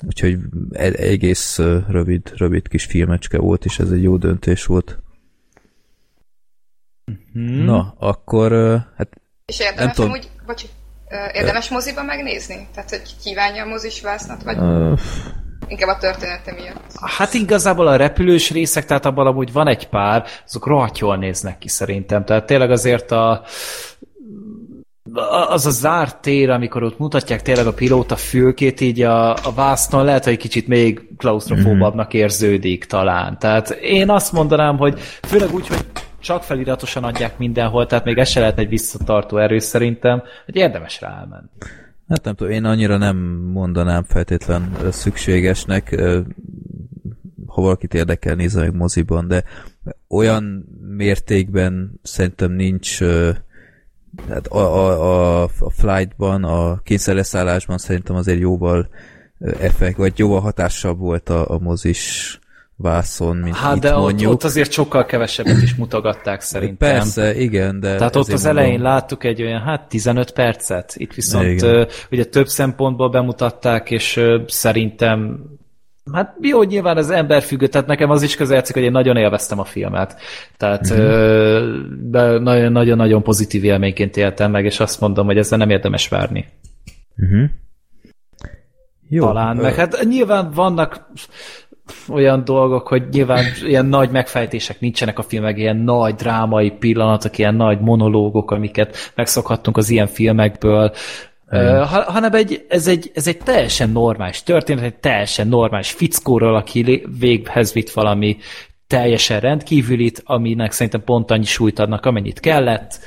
Úgyhogy e- egész rövid, rövid kis filmecske volt, és ez egy jó döntés volt. Hmm. Na, akkor hát És Nem érdemes tudom. amúgy, bocs, ö, érdemes moziba megnézni? Tehát, hogy kívánja a mozis vásznat, vagy ö, inkább a története miatt? Hát igazából a repülős részek, tehát abban amúgy van egy pár, azok rohadt jól néznek ki szerintem. Tehát tényleg azért a az a zárt tér, amikor ott mutatják tényleg a pilóta fülkét, így a, a vásznon lehet, hogy kicsit még klaustrofóbabbnak érződik talán. Tehát én azt mondanám, hogy főleg úgy, hogy csak feliratosan adják mindenhol, tehát még ez se lehet egy visszatartó erő szerintem, hogy érdemes rá elmenni. Hát nem tudom, én annyira nem mondanám feltétlen szükségesnek, ha valakit érdekel, nézze meg moziban, de olyan mértékben szerintem nincs hát a, a, a, a flightban, a kényszerleszállásban szerintem azért jóval effekt, vagy jóval hatásabb volt a, a mozis vászon, mint Hát itt de ott, mondjuk. ott azért sokkal kevesebbet is mutogatták szerintem. Persze, igen, de... Tehát ott az mondom- elején láttuk egy olyan, hát 15 percet, itt viszont Igen. ugye több szempontból bemutatták, és szerintem Hát jó, hogy nyilván az ember függő, tehát nekem az is közeljátszik, hogy én nagyon élveztem a filmet. Tehát Mhm. uh-huh. nagyon-nagyon pozitív élményként éltem meg, és azt mondom, hogy ezzel nem érdemes várni. Uh-huh. Jó, Talán, meg hát nyilván vannak olyan dolgok, hogy nyilván ilyen nagy megfejtések nincsenek a filmek, ilyen nagy drámai pillanatok, ilyen nagy monológok, amiket megszokhattunk az ilyen filmekből, ha- hanem egy, ez, egy, ez egy teljesen normális történet, egy teljesen normális fickóról, aki véghez vitt valami teljesen rendkívülit, aminek szerintem pont annyi súlyt adnak, amennyit kellett.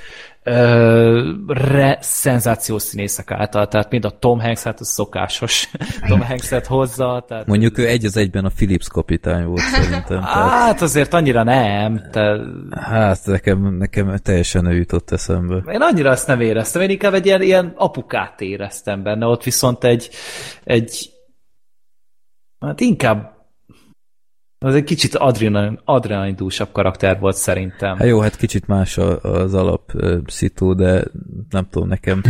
Re, szenzációs színészek által, tehát mind a Tom Hanks, hát az szokásos <laughs> Tom Hanks-et hozza, tehát Mondjuk ő egy az egyben a Philips kapitány volt szerintem. Tehát, Hát azért annyira nem. Te... hát nekem, nekem teljesen ő jutott eszembe. Én annyira ezt nem éreztem, én inkább egy ilyen, ilyen apukát éreztem benne, ott viszont egy, egy hát inkább az egy kicsit adrenalin, adrenalindúsabb karakter volt szerintem. Hát jó, hát kicsit más az alap ö, szitu, de nem tudom, nekem,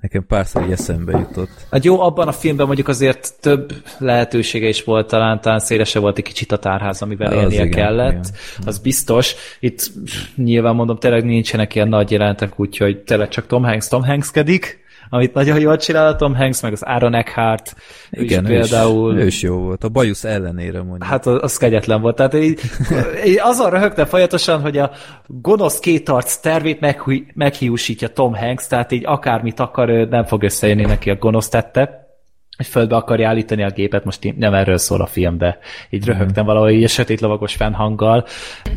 nekem párszor így eszembe jutott. Hát jó, abban a filmben mondjuk azért több lehetősége is volt, talán, talán szélesebb volt egy kicsit a tárház, amivel Az élnie igen, kellett. igen. Az biztos. Itt nyilván mondom, tényleg nincsenek ilyen nagy jelentek, úgyhogy tényleg csak Tom Hanks Tom Hankskedik, amit nagyon jól csinál a Tom Hanks, meg az Aaron Eckhart, Igen, is ő is, például. ő is jó volt. A bajusz ellenére mondjuk. Hát az, az kegyetlen volt. Tehát így, így azon röhögtem folyamatosan, hogy a gonosz kétarc tervét meghi, meghiúsítja Tom Hanks, tehát így akármit akar, ő nem fog összejönni neki a gonosz tette hogy földbe akarja állítani a gépet, most nem erről szól a film, de így röhögtem valahogy így a sötét lovagos fennhanggal,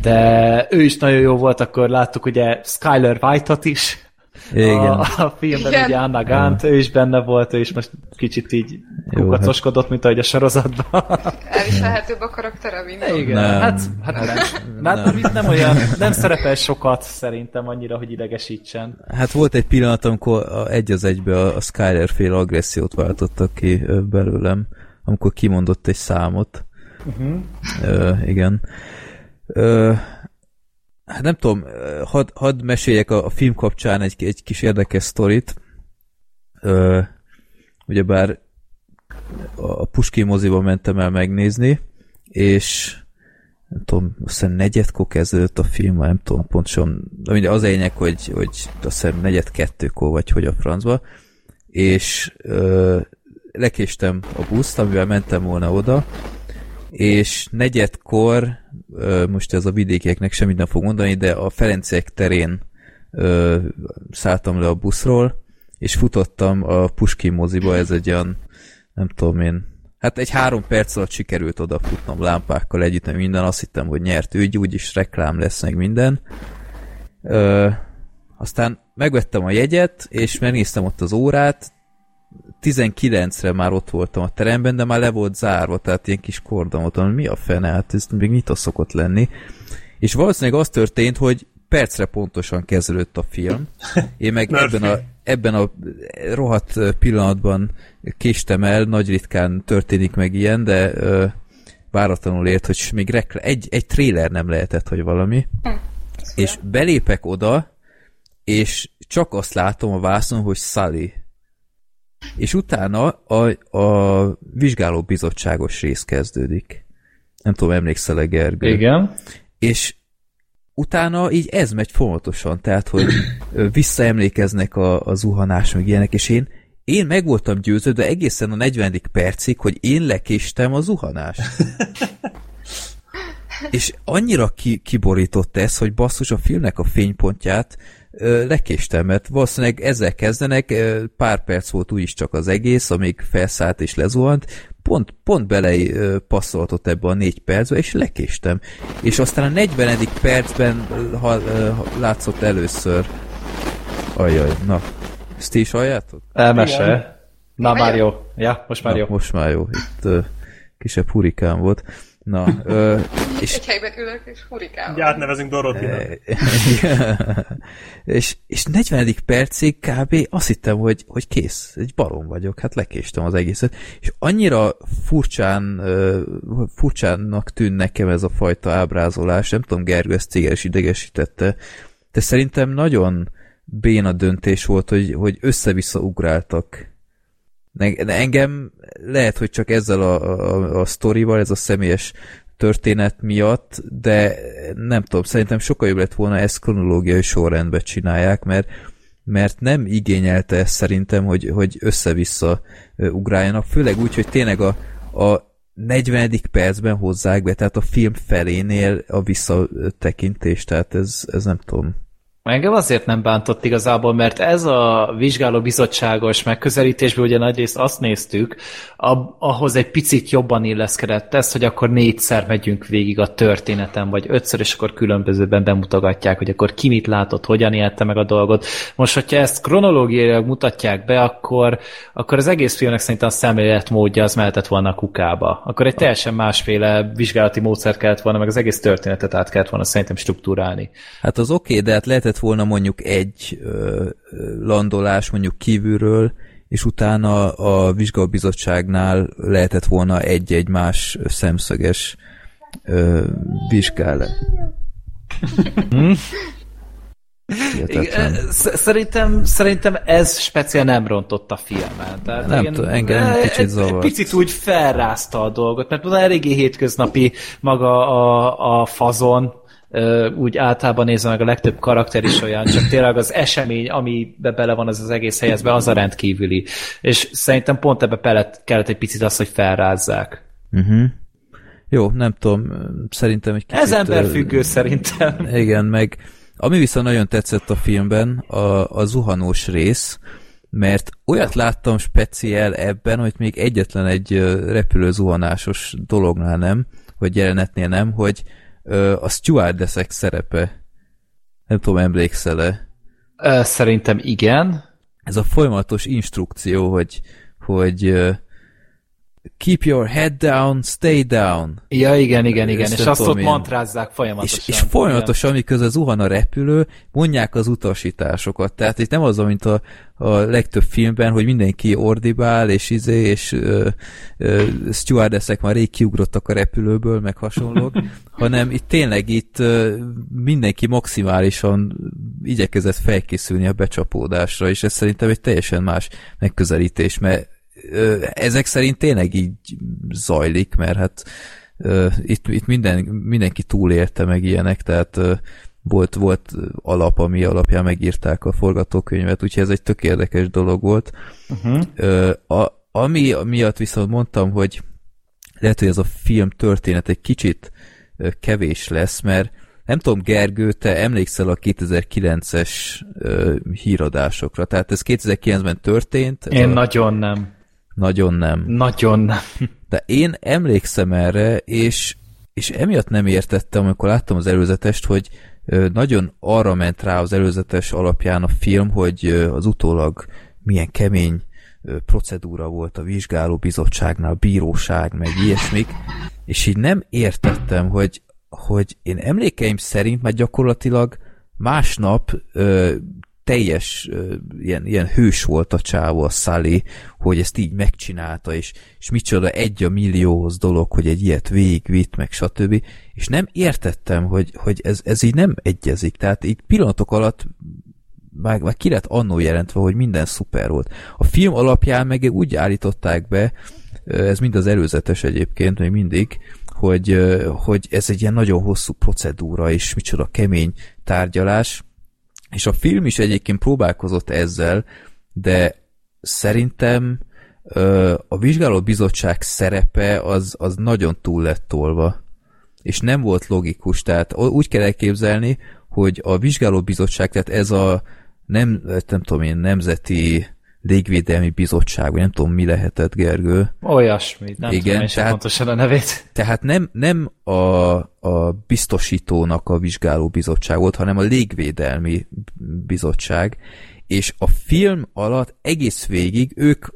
de ő is nagyon jó volt, akkor láttuk ugye Skyler White-ot is, Igen. a, a filmben Igen. ugye Anna Gant, ő is benne volt, ő is most kicsit így kukacoskodott, mint ahogy a sorozatban. Elviselhetőbb a karaktere minden. Igen, Nem. hát, hát nem, nem, nem, itt nem olyan, nem szerepel sokat szerintem annyira, hogy idegesítsen. Hát volt egy pillanat, amikor egy az egybe a, a Skyler fél agressziót váltottak ki belőlem, amikor kimondott egy számot. Uh-huh. Ö, igen. Ö, hát nem tudom, hadd had meséljek a, a film kapcsán egy, egy kis érdekes sztorit. Ö, ugyebár a, Puskin moziba mentem el megnézni, és nem tudom, azt hiszem negyedkor kezdődött a film, nem tudom pontosan, de mindegy, az lényeg, hogy, hogy azt hiszem negyed kettőkor, vagy hogy a francba, és ö, lekéstem a buszt, amivel mentem volna oda, és negyedkor, most ez a vidékieknek semmit nem fog mondani, de a Ferenciek terén szálltam le a buszról, és futottam a Puskin moziba, ez egy olyan, nem tudom én, hát egy három perc alatt sikerült odafutnom lámpákkal együtt, meg minden, azt hittem, hogy nyert ügy, úgyis reklám lesz, meg minden. Ö, aztán megvettem a jegyet, és megnéztem ott az órát, 19-re már ott voltam a teremben, de már le volt zárva, tehát ilyen kis kordon voltam, mi a fene, hát ez még nyitva szokott lenni. És valószínűleg az történt, hogy percre pontosan kezelődött a film. Én meg <laughs> ebben a, ebben a rohadt pillanatban késtem el, nagy ritkán történik meg ilyen, de ö, váratlanul ért, hogy még rekl- egy, egy tréler nem lehetett, hogy valami. És belépek oda, és csak azt látom a vászon, hogy Sally. És utána a, a vizsgálóbizottságos rész kezdődik. Nem tudom, emlékszel-e, Gergő? Igen. És utána így ez megy folyamatosan, tehát, hogy visszaemlékeznek a, a zuhanás, meg ilyenek, és én, én meg voltam győződve egészen a 40. percig, hogy én lekéstem a zuhanást. <laughs> És annyira ki, kiborított ez, hogy basszus a filmnek a fénypontját lekéstem, mert valószínűleg ezzel kezdenek, pár perc volt úgyis csak az egész, amíg felszállt és lezuhant, pont, pont bele passzoltott ebbe a négy percbe, és lekéstem. És aztán a 40. percben ha, ha, látszott először. Ajaj, na. Ezt ti is halljátok? Elmese. Na már jó. Ja, most már Na, jó. most már jó. Itt kisebb hurikán volt. Na, ö, és Egy helyben ülök, és hurikán Ugye átnevezünk Dorotinak. és, és 40. percig kb. azt hittem, hogy, hogy kész, egy barom vagyok, hát lekéstem az egészet, és annyira furcsán, furcsának tűn nekem ez a fajta ábrázolás, nem tudom, Gergő ezt téged is idegesítette, de szerintem nagyon béna döntés volt, hogy, hogy össze-vissza ugráltak. Engem lehet, hogy csak ezzel a, a, a sztorival, ez a személyes történet miatt, de nem tudom, szerintem sokkal jobb lett volna ezt kronológiai sorrendben csinálják, mert mert nem igényelte ezt szerintem, hogy, hogy össze-vissza ugráljanak, főleg úgy, hogy tényleg a, a 40. percben hozzák be, tehát a film felénél a visszatekintés, tehát ez, ez nem tudom. Engem azért nem bántott igazából, mert ez a vizsgálóbizottságos megközelítésből ugye nagyrészt azt néztük, a, ahhoz egy picit jobban illeszkedett ez, hogy akkor négyszer megyünk végig a történeten, vagy ötször, és akkor különbözőben bemutogatják, hogy akkor ki mit látott, hogyan élte meg a dolgot. Most, hogyha ezt kronológiailag mutatják be, akkor, akkor az egész filmnek szerintem a szemléletmódja az mehetett volna a kukába. Akkor egy teljesen másféle vizsgálati módszer kellett volna, meg az egész történetet át kellett volna szerintem struktúrálni. Hát az oké, okay, de hát lehetett volna mondjuk egy ö, landolás mondjuk kívülről, és utána a vizsgálóbizottságnál lehetett volna egy-egy más szemszöges ö, vizsgálat. Sz- Szerintem, szerintem ez speciál nem rontott a filmen. Tehát Nem igen, tudom, engem eh, kicsit zavart. Picit úgy felrázta a dolgot, mert mondom, eléggé hétköznapi maga a, a fazon, úgy általában nézve meg a legtöbb karakter is olyan, csak tényleg az esemény, amibe bele van az az egész helyezve, az a rendkívüli. És szerintem pont ebbe kellett, kellett egy picit az, hogy felrázzák. Uh-huh. Jó, nem tudom, szerintem egy kicsit... Ez emberfüggő szerintem. Igen, meg ami viszont nagyon tetszett a filmben, a, a zuhanós rész, mert olyat láttam speciál ebben, hogy még egyetlen egy repülő zuhanásos dolognál nem, vagy jelenetnél nem, hogy a stewardessek szerepe. Nem tudom, emlékszel-e? Szerintem igen. Ez a folyamatos instrukció, hogy, hogy keep your head down, stay down. Ja, igen, igen, igen. És azt ott én. mantrázzák folyamatosan. És, és folyamatosan, miközben zuhan a repülő, mondják az utasításokat. Tehát itt nem az, mint a, a legtöbb filmben, hogy mindenki ordibál, és izé, és ö, ö, stewardessek már rég kiugrottak a repülőből, meg hasonlók, <laughs> hanem itt tényleg itt ö, mindenki maximálisan igyekezett felkészülni a becsapódásra, és ez szerintem egy teljesen más megközelítés, mert ezek szerint tényleg így zajlik, mert hát itt, itt minden, mindenki túlélte meg ilyenek, tehát volt, volt alap, ami alapján megírták a forgatókönyvet, úgyhogy ez egy tök érdekes dolog volt. Uh-huh. A, ami miatt viszont mondtam, hogy lehet, hogy ez a film történet egy kicsit kevés lesz, mert nem tudom, Gergő, te emlékszel a 2009-es híradásokra, tehát ez 2009-ben történt. Ez Én a... nagyon nem. Nagyon nem. Nagyon nem. De én emlékszem erre, és, és emiatt nem értettem, amikor láttam az előzetest, hogy nagyon arra ment rá az előzetes alapján a film, hogy az utólag milyen kemény procedúra volt a vizsgáló bizottságnál, a bíróság, meg ilyesmik, és így nem értettem, hogy, hogy én emlékeim szerint már gyakorlatilag másnap ö, teljes ilyen, ilyen hős volt a csávó, a Sally, hogy ezt így megcsinálta, és, és micsoda egy a millióhoz dolog, hogy egy ilyet végigvitt, meg stb. És nem értettem, hogy, hogy ez, ez így nem egyezik. Tehát így pillanatok alatt már, már ki lett annó jelentve, hogy minden szuper volt. A film alapján meg úgy állították be, ez mind az előzetes egyébként, még mindig, hogy, hogy ez egy ilyen nagyon hosszú procedúra, és micsoda kemény tárgyalás, és a film is egyébként próbálkozott ezzel, de szerintem a vizsgáló bizottság szerepe az, az nagyon túl lett tolva, és nem volt logikus, tehát úgy kell elképzelni, hogy a vizsgáló bizottság, tehát ez a nem, nem tudom én, nemzeti légvédelmi bizottság, vagy nem tudom, mi lehetett, Gergő. Olyasmi, nem Igen, tudom én tehát, pontosan a nevét. Tehát nem, nem a, a biztosítónak a vizsgáló bizottság volt, hanem a légvédelmi bizottság, és a film alatt egész végig ők,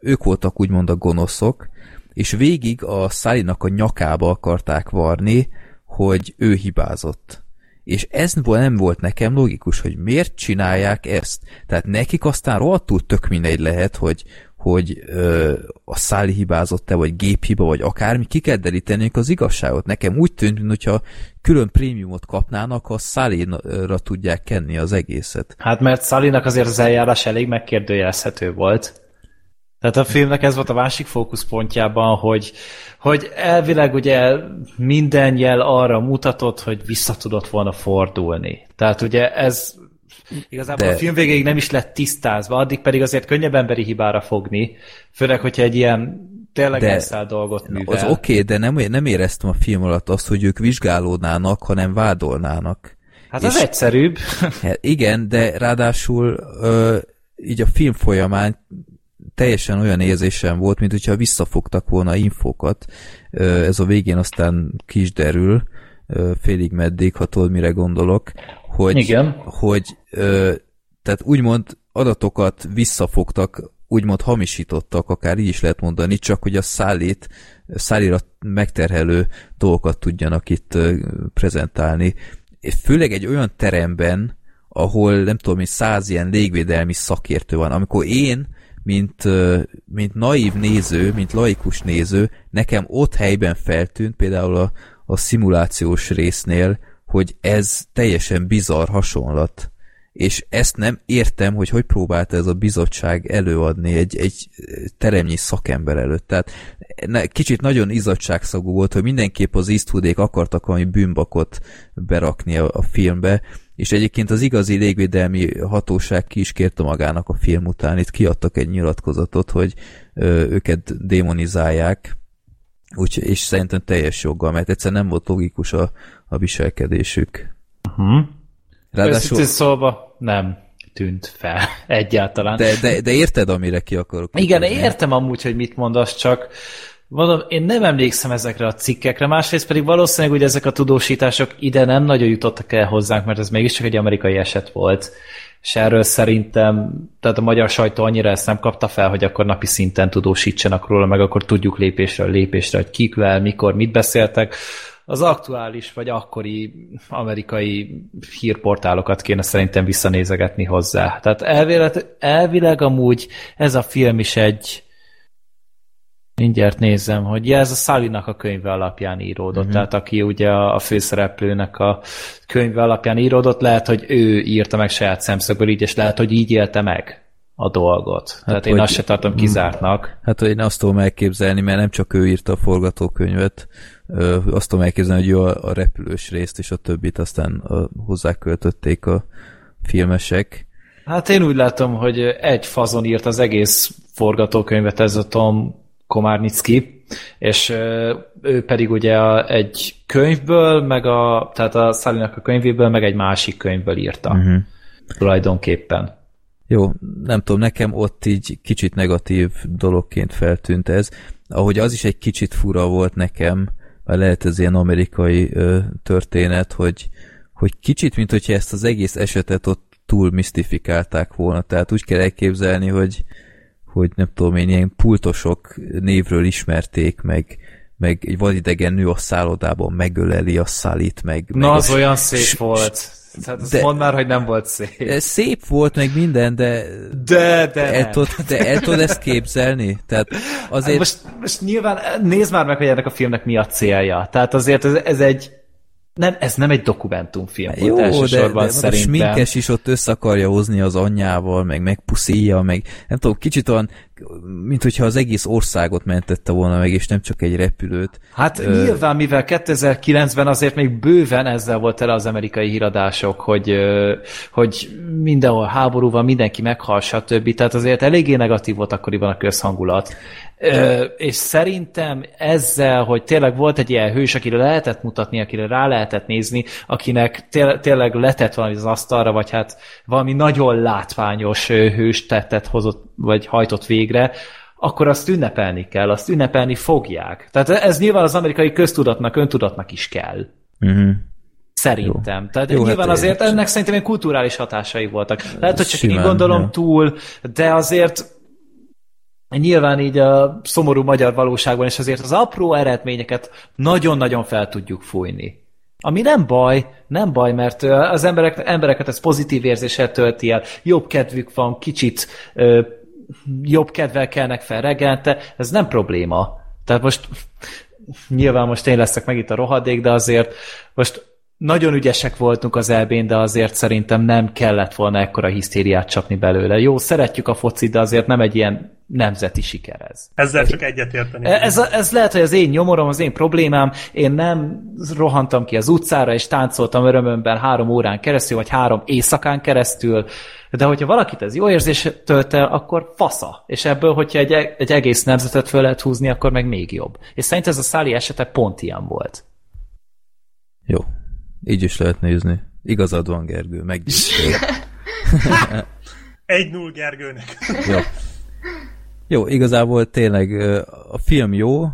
ők voltak úgymond a gonoszok, és végig a Szálinak a nyakába akarták varni, hogy ő hibázott és ez nem volt nekem logikus, hogy miért csinálják ezt. Tehát nekik aztán rohadtul tök mindegy lehet, hogy, hogy ö, a száli hibázott-e, vagy géphiba, vagy akármi, ki kell derítenénk az igazságot. Nekem úgy tűnt, mintha külön prémiumot kapnának, ha szálira tudják kenni az egészet. Hát mert Szalinak azért az eljárás elég megkérdőjelezhető volt. Tehát a filmnek ez volt a másik fókuszpontjában, hogy, hogy elvileg ugye minden jel arra mutatott, hogy vissza tudott volna fordulni. Tehát ugye ez igazából De... a film végéig nem is lett tisztázva, addig pedig azért könnyebb emberi hibára fogni, főleg, hogyha egy ilyen tényleg de, elszáll dolgot művel. Az oké, okay, de nem, nem éreztem a film alatt azt, hogy ők vizsgálódnának, hanem vádolnának. Hát az És, egyszerűbb. Hát igen, de ráadásul ö, így a film folyamán teljesen olyan érzésem volt, mint hogyha visszafogtak volna infókat. Ez a végén aztán kis derül, félig meddig, ha tudod, mire gondolok, hogy, Igen. hogy tehát úgymond adatokat visszafogtak, úgymond hamisítottak, akár így is lehet mondani, csak hogy a szállít, szállira megterhelő dolgokat tudjanak itt prezentálni. Főleg egy olyan teremben, ahol nem tudom, hogy száz ilyen légvédelmi szakértő van. Amikor én mint, mint naív néző, mint laikus néző, nekem ott helyben feltűnt, például a, a szimulációs résznél, hogy ez teljesen bizarr hasonlat. És ezt nem értem, hogy hogy próbálta ez a bizottság előadni egy, egy teremnyi szakember előtt. Tehát kicsit nagyon izadságszagú volt, hogy mindenképp az Eastwoodék akartak valami bűnbakot berakni a, a filmbe, és egyébként az igazi légvédelmi hatóság ki is kérte magának a film után, itt kiadtak egy nyilatkozatot, hogy ö, őket démonizálják, úgy, és szerintem teljes joggal, mert egyszer nem volt logikus a, a viselkedésük. Uh-huh. Ráadásul... szólva nem tűnt fel egyáltalán. De, de, de érted, amire ki akarok? Igen, értem amúgy, hogy mit mondasz, csak Mondom, én nem emlékszem ezekre a cikkekre, másrészt pedig valószínűleg hogy ezek a tudósítások ide nem nagyon jutottak el hozzánk, mert ez mégiscsak egy amerikai eset volt, és erről szerintem, tehát a magyar sajtó annyira ezt nem kapta fel, hogy akkor napi szinten tudósítsanak róla, meg akkor tudjuk lépésről lépésre, hogy kikvel, mikor, mit beszéltek. Az aktuális vagy akkori amerikai hírportálokat kéne szerintem visszanézegetni hozzá. Tehát elvileg, elvileg amúgy ez a film is egy, Mindjárt nézem, hogy ja, ez a Szálinak a könyve alapján íródott, uh-huh. tehát aki ugye a, a főszereplőnek a könyve alapján íródott, lehet, hogy ő írta meg saját szemszögből így, és lehet, hogy így élte meg a dolgot. Hát, tehát én azt se tartom mhm. kizártnak. Hát, hogy én azt tudom elképzelni, mert nem csak ő írta a forgatókönyvet, azt tudom elképzelni, hogy ő a, a repülős részt és a többit aztán hozzáköltötték a filmesek. Hát én úgy látom, hogy egy fazon írt az egész forgatókönyvet ez a Tom Komárnicki, és ő pedig ugye a, egy könyvből, meg a, tehát a Szálinak a könyvéből, meg egy másik könyvből írta. Uh-huh. Tulajdonképpen. Jó, nem tudom, nekem ott így kicsit negatív dologként feltűnt ez. Ahogy az is egy kicsit fura volt nekem, mert lehet ez ilyen amerikai ö, történet, hogy, hogy kicsit, mint hogyha ezt az egész esetet ott túl misztifikálták volna. Tehát úgy kell elképzelni, hogy, hogy nem tudom én, ilyen pultosok névről ismerték, meg, meg egy vadidegen nő a szállodában megöleli a szálit, meg... Na, meg az a, olyan szép volt. Tehát azt de, mondd már, hogy nem volt szép. Szép volt meg minden, de... De, de el tud, de el tud ezt képzelni? Tehát azért... Most, most nyilván nézd már meg, hogy ennek a filmnek mi a célja. Tehát azért ez, ez egy nem, ez nem egy dokumentumfilm Jó, volt elsősorban de, de szerintem. a sminkes is ott össze akarja hozni az anyjával, meg megpuszíja, meg nem tudom, kicsit olyan, mint hogyha az egész országot mentette volna meg, és nem csak egy repülőt. Hát Ö... nyilván, mivel 2009-ben azért még bőven ezzel volt tele az amerikai híradások, hogy, hogy mindenhol háború van, mindenki meghal, stb. Tehát azért eléggé negatív volt akkoriban a közhangulat. Ö, és szerintem ezzel, hogy tényleg volt egy ilyen hős, akire lehetett mutatni, akire rá lehetett nézni, akinek té- tényleg letett valami az asztalra, vagy hát valami nagyon látványos hős tettet hozott, vagy hajtott végre, akkor azt ünnepelni kell, azt ünnepelni fogják. Tehát ez nyilván az amerikai köztudatnak, öntudatnak is kell. Uh-huh. Szerintem. Jó. Tehát Jó, hát nyilván hát azért ennek szerintem ilyen kulturális hatásai voltak. Lehet, hogy csak Simán, én gondolom ja. túl, de azért nyilván így a szomorú magyar valóságban, és azért az apró eredményeket nagyon-nagyon fel tudjuk fújni. Ami nem baj, nem baj, mert az emberek, embereket ez pozitív érzéssel tölti el, jobb kedvük van, kicsit ö, jobb kedvel kelnek fel reggelente, ez nem probléma. Tehát most nyilván most én leszek meg itt a rohadék, de azért most nagyon ügyesek voltunk az elbén, de azért szerintem nem kellett volna ekkora hisztériát csapni belőle. Jó, szeretjük a focit, de azért nem egy ilyen nemzeti siker ez. Ezzel csak egyetérteni. Ez, ez lehet, hogy az én nyomorom, az én problémám. Én nem rohantam ki az utcára, és táncoltam örömömben három órán keresztül, vagy három éjszakán keresztül, de hogyha valakit ez jó érzés tölt el, akkor fasza. És ebből, hogyha egy, egy egész nemzetet föl lehet húzni, akkor meg még jobb. És szerintem ez a Száli esete pont ilyen volt. Jó. Így is lehet nézni. Igazad van, Gergő, meggyőztél. <laughs> Egy null Gergőnek. jó. Jó, igazából tényleg a film jó,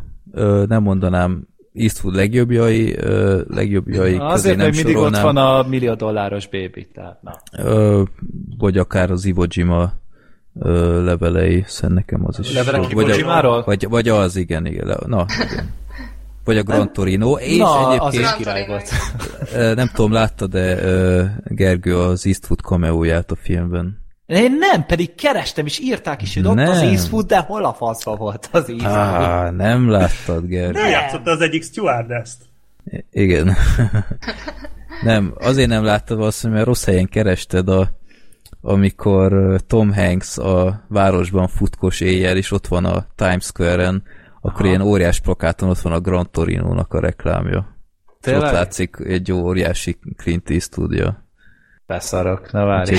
nem mondanám Eastwood legjobbjai, legjobbjai na, Azért, nem mindig ott van a millió dolláros baby, tehát na. Vagy akár az Iwo Jima levelei, szerintem nekem az is. Levelek Iwo Jimáról? Vagy, vagy az, igen, igen. Na, igen. Vagy a Gran Torino. És Na, egyébként, az király volt. Nem tudom, látta de Gergő az Eastwood cameóját a filmben? Én nem, pedig kerestem, és írták is, hogy ott az Eastwood, de hol a faszba volt az Eastwood? Á, nem láttad, Gergő. Nem játszott az egyik stewardess Igen. <laughs> nem, azért nem láttad valószínűleg, mert rossz helyen kerested a amikor Tom Hanks a városban futkos éjjel, és ott van a Times Square-en, akkor Aha. ilyen óriás plakáton ott van a Grand Torino-nak a reklámja. Tényleg? ott látszik egy óriási Clint Eastwoodja. Beszarok, na várj.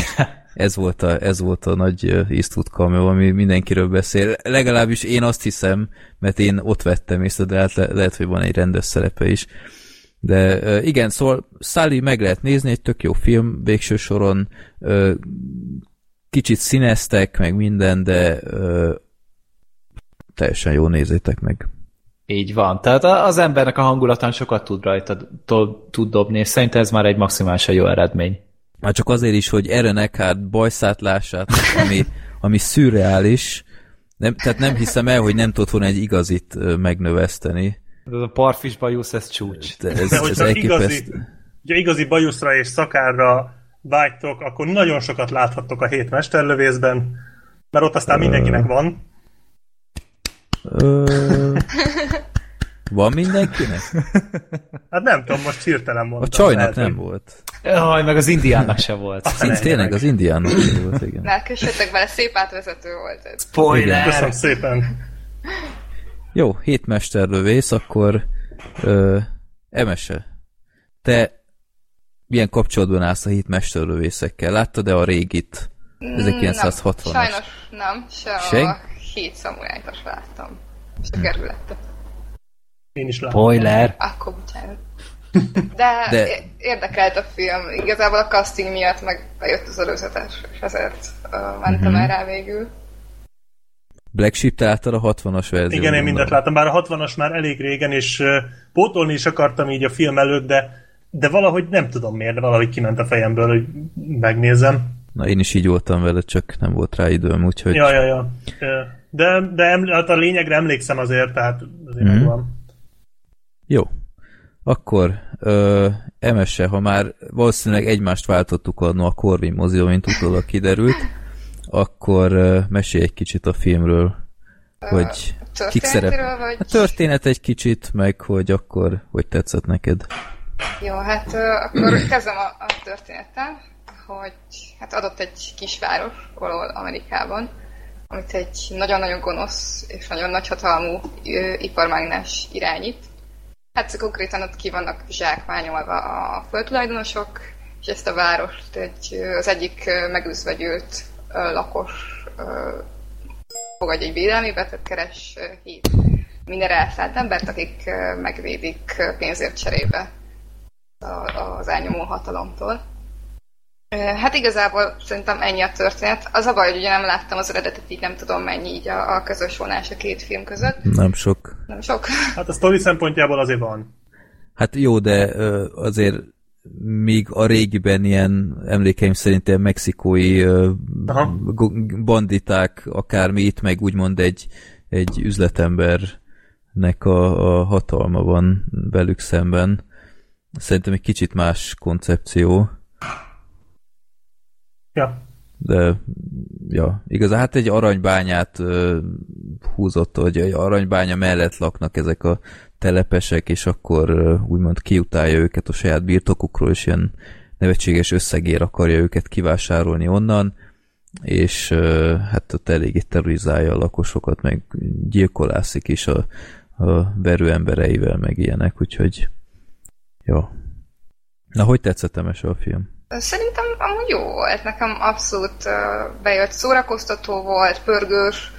Ez volt, a, ez volt a nagy Eastwood cameo, ami mindenkiről beszél. Legalábbis én azt hiszem, mert én ott vettem észre, de hát le, lehet, hogy van egy rendes szerepe is. De igen, szóval Sally meg lehet nézni, egy tök jó film végső soron. Kicsit színeztek, meg minden, de teljesen jó nézzétek meg. Így van. Tehát az embernek a hangulatán sokat tud rajta tud dobni, és szerintem ez már egy maximálisan jó eredmény. Már csak azért is, hogy Eren Eckhart bajszát lássát, ami, ami szürreális, nem, tehát nem hiszem el, hogy nem tudott volna egy igazit megnöveszteni. Ez a parfis bajusz, ez csúcs. De ez, De ez igazi, ugye igazi bajuszra és szakárra vágytok, akkor nagyon sokat láthattok a hét mesterlövészben, mert ott aztán mindenkinek van. Ö... <laughs> Van mindenkinek? Hát nem tudom, most hirtelen mondtam. A csajnak lehet, nem hogy... volt. Jaj, meg az indiánnak se volt. Az tényleg, az indiánnak sem volt, igen. Lelkessetek bele, szép átvezető volt ez. Spoiler! Köszönöm szépen. Jó, hétmesterlövész, akkor ö, Emese, te milyen kapcsolatban állsz a hétmesterlövészekkel? Láttad-e a régit? 1960-as? Nem, sajnos nem, se a hét szamurájtos láttam. És a kerületet. Én is látom. Spoiler! Akkor bocsánat. <laughs> De, De- De... érdekelt a film. Igazából a casting miatt meg bejött az előzetes, és ezért uh, mentem Mhm. el rá végül. Black Sheep te láttad a 60-as verziót? Igen, én mindent láttam, bár a 60-as már elég régen, és uh, pótolni is akartam így a film előtt, de, de valahogy nem tudom miért, de valahogy kiment a fejemből, hogy megnézem. Na, én is így voltam vele, csak nem volt rá időm, úgyhogy... Ja, ja, ja. De, de eml- hát a lényegre emlékszem azért, tehát azért mm. megvan. Jó. Akkor ö, Emese, ha már valószínűleg egymást váltottuk annó a Corvin mozió, mint utólag kiderült, akkor ö, mesélj egy kicsit a filmről, hogy kik szerep... Vagy... A történet egy kicsit, meg hogy akkor hogy tetszett neked. Jó, hát ö, akkor kezdem a, a történettel, hogy hát adott egy kisváros valahol Amerikában, amit egy nagyon-nagyon gonosz és nagyon nagyhatalmú ö, iparmágnás irányít. Hát konkrétan ott ki vannak zsákmányolva a földtulajdonosok, és ezt a várost egy, az egyik megüzvegyült lakos fogadja egy védelmébe, tehát keres hét mindenre elszállt embert, akik megvédik pénzért cserébe az elnyomó hatalomtól. Hát igazából szerintem ennyi a történet. Az a baj, hogy ugye nem láttam az eredetet, így nem tudom mennyi így a, a közös vonás a két film között. Nem sok. Nem sok. <laughs> Hát a sztori szempontjából azért van. Hát jó, de azért míg a régiben ilyen emlékeim szerint ilyen mexikói Aha. banditák, akármi itt meg úgymond egy, egy üzletembernek a, a hatalma van velük szemben. Szerintem egy kicsit más koncepció, Ja. de ja, igazán hát egy aranybányát ö, húzott, hogy egy aranybánya mellett laknak ezek a telepesek, és akkor ö, úgymond kiutálja őket a saját birtokukról, és ilyen nevetséges összegér akarja őket kivásárolni onnan, és ö, hát ott eléggé terrorizálja a lakosokat, meg gyilkolászik is a, a verő embereivel, meg ilyenek, úgyhogy jó. Na, hogy tetszett Emese a film? Szerintem amúgy jó volt. Nekem abszolút bejött. Szórakoztató volt, pörgős,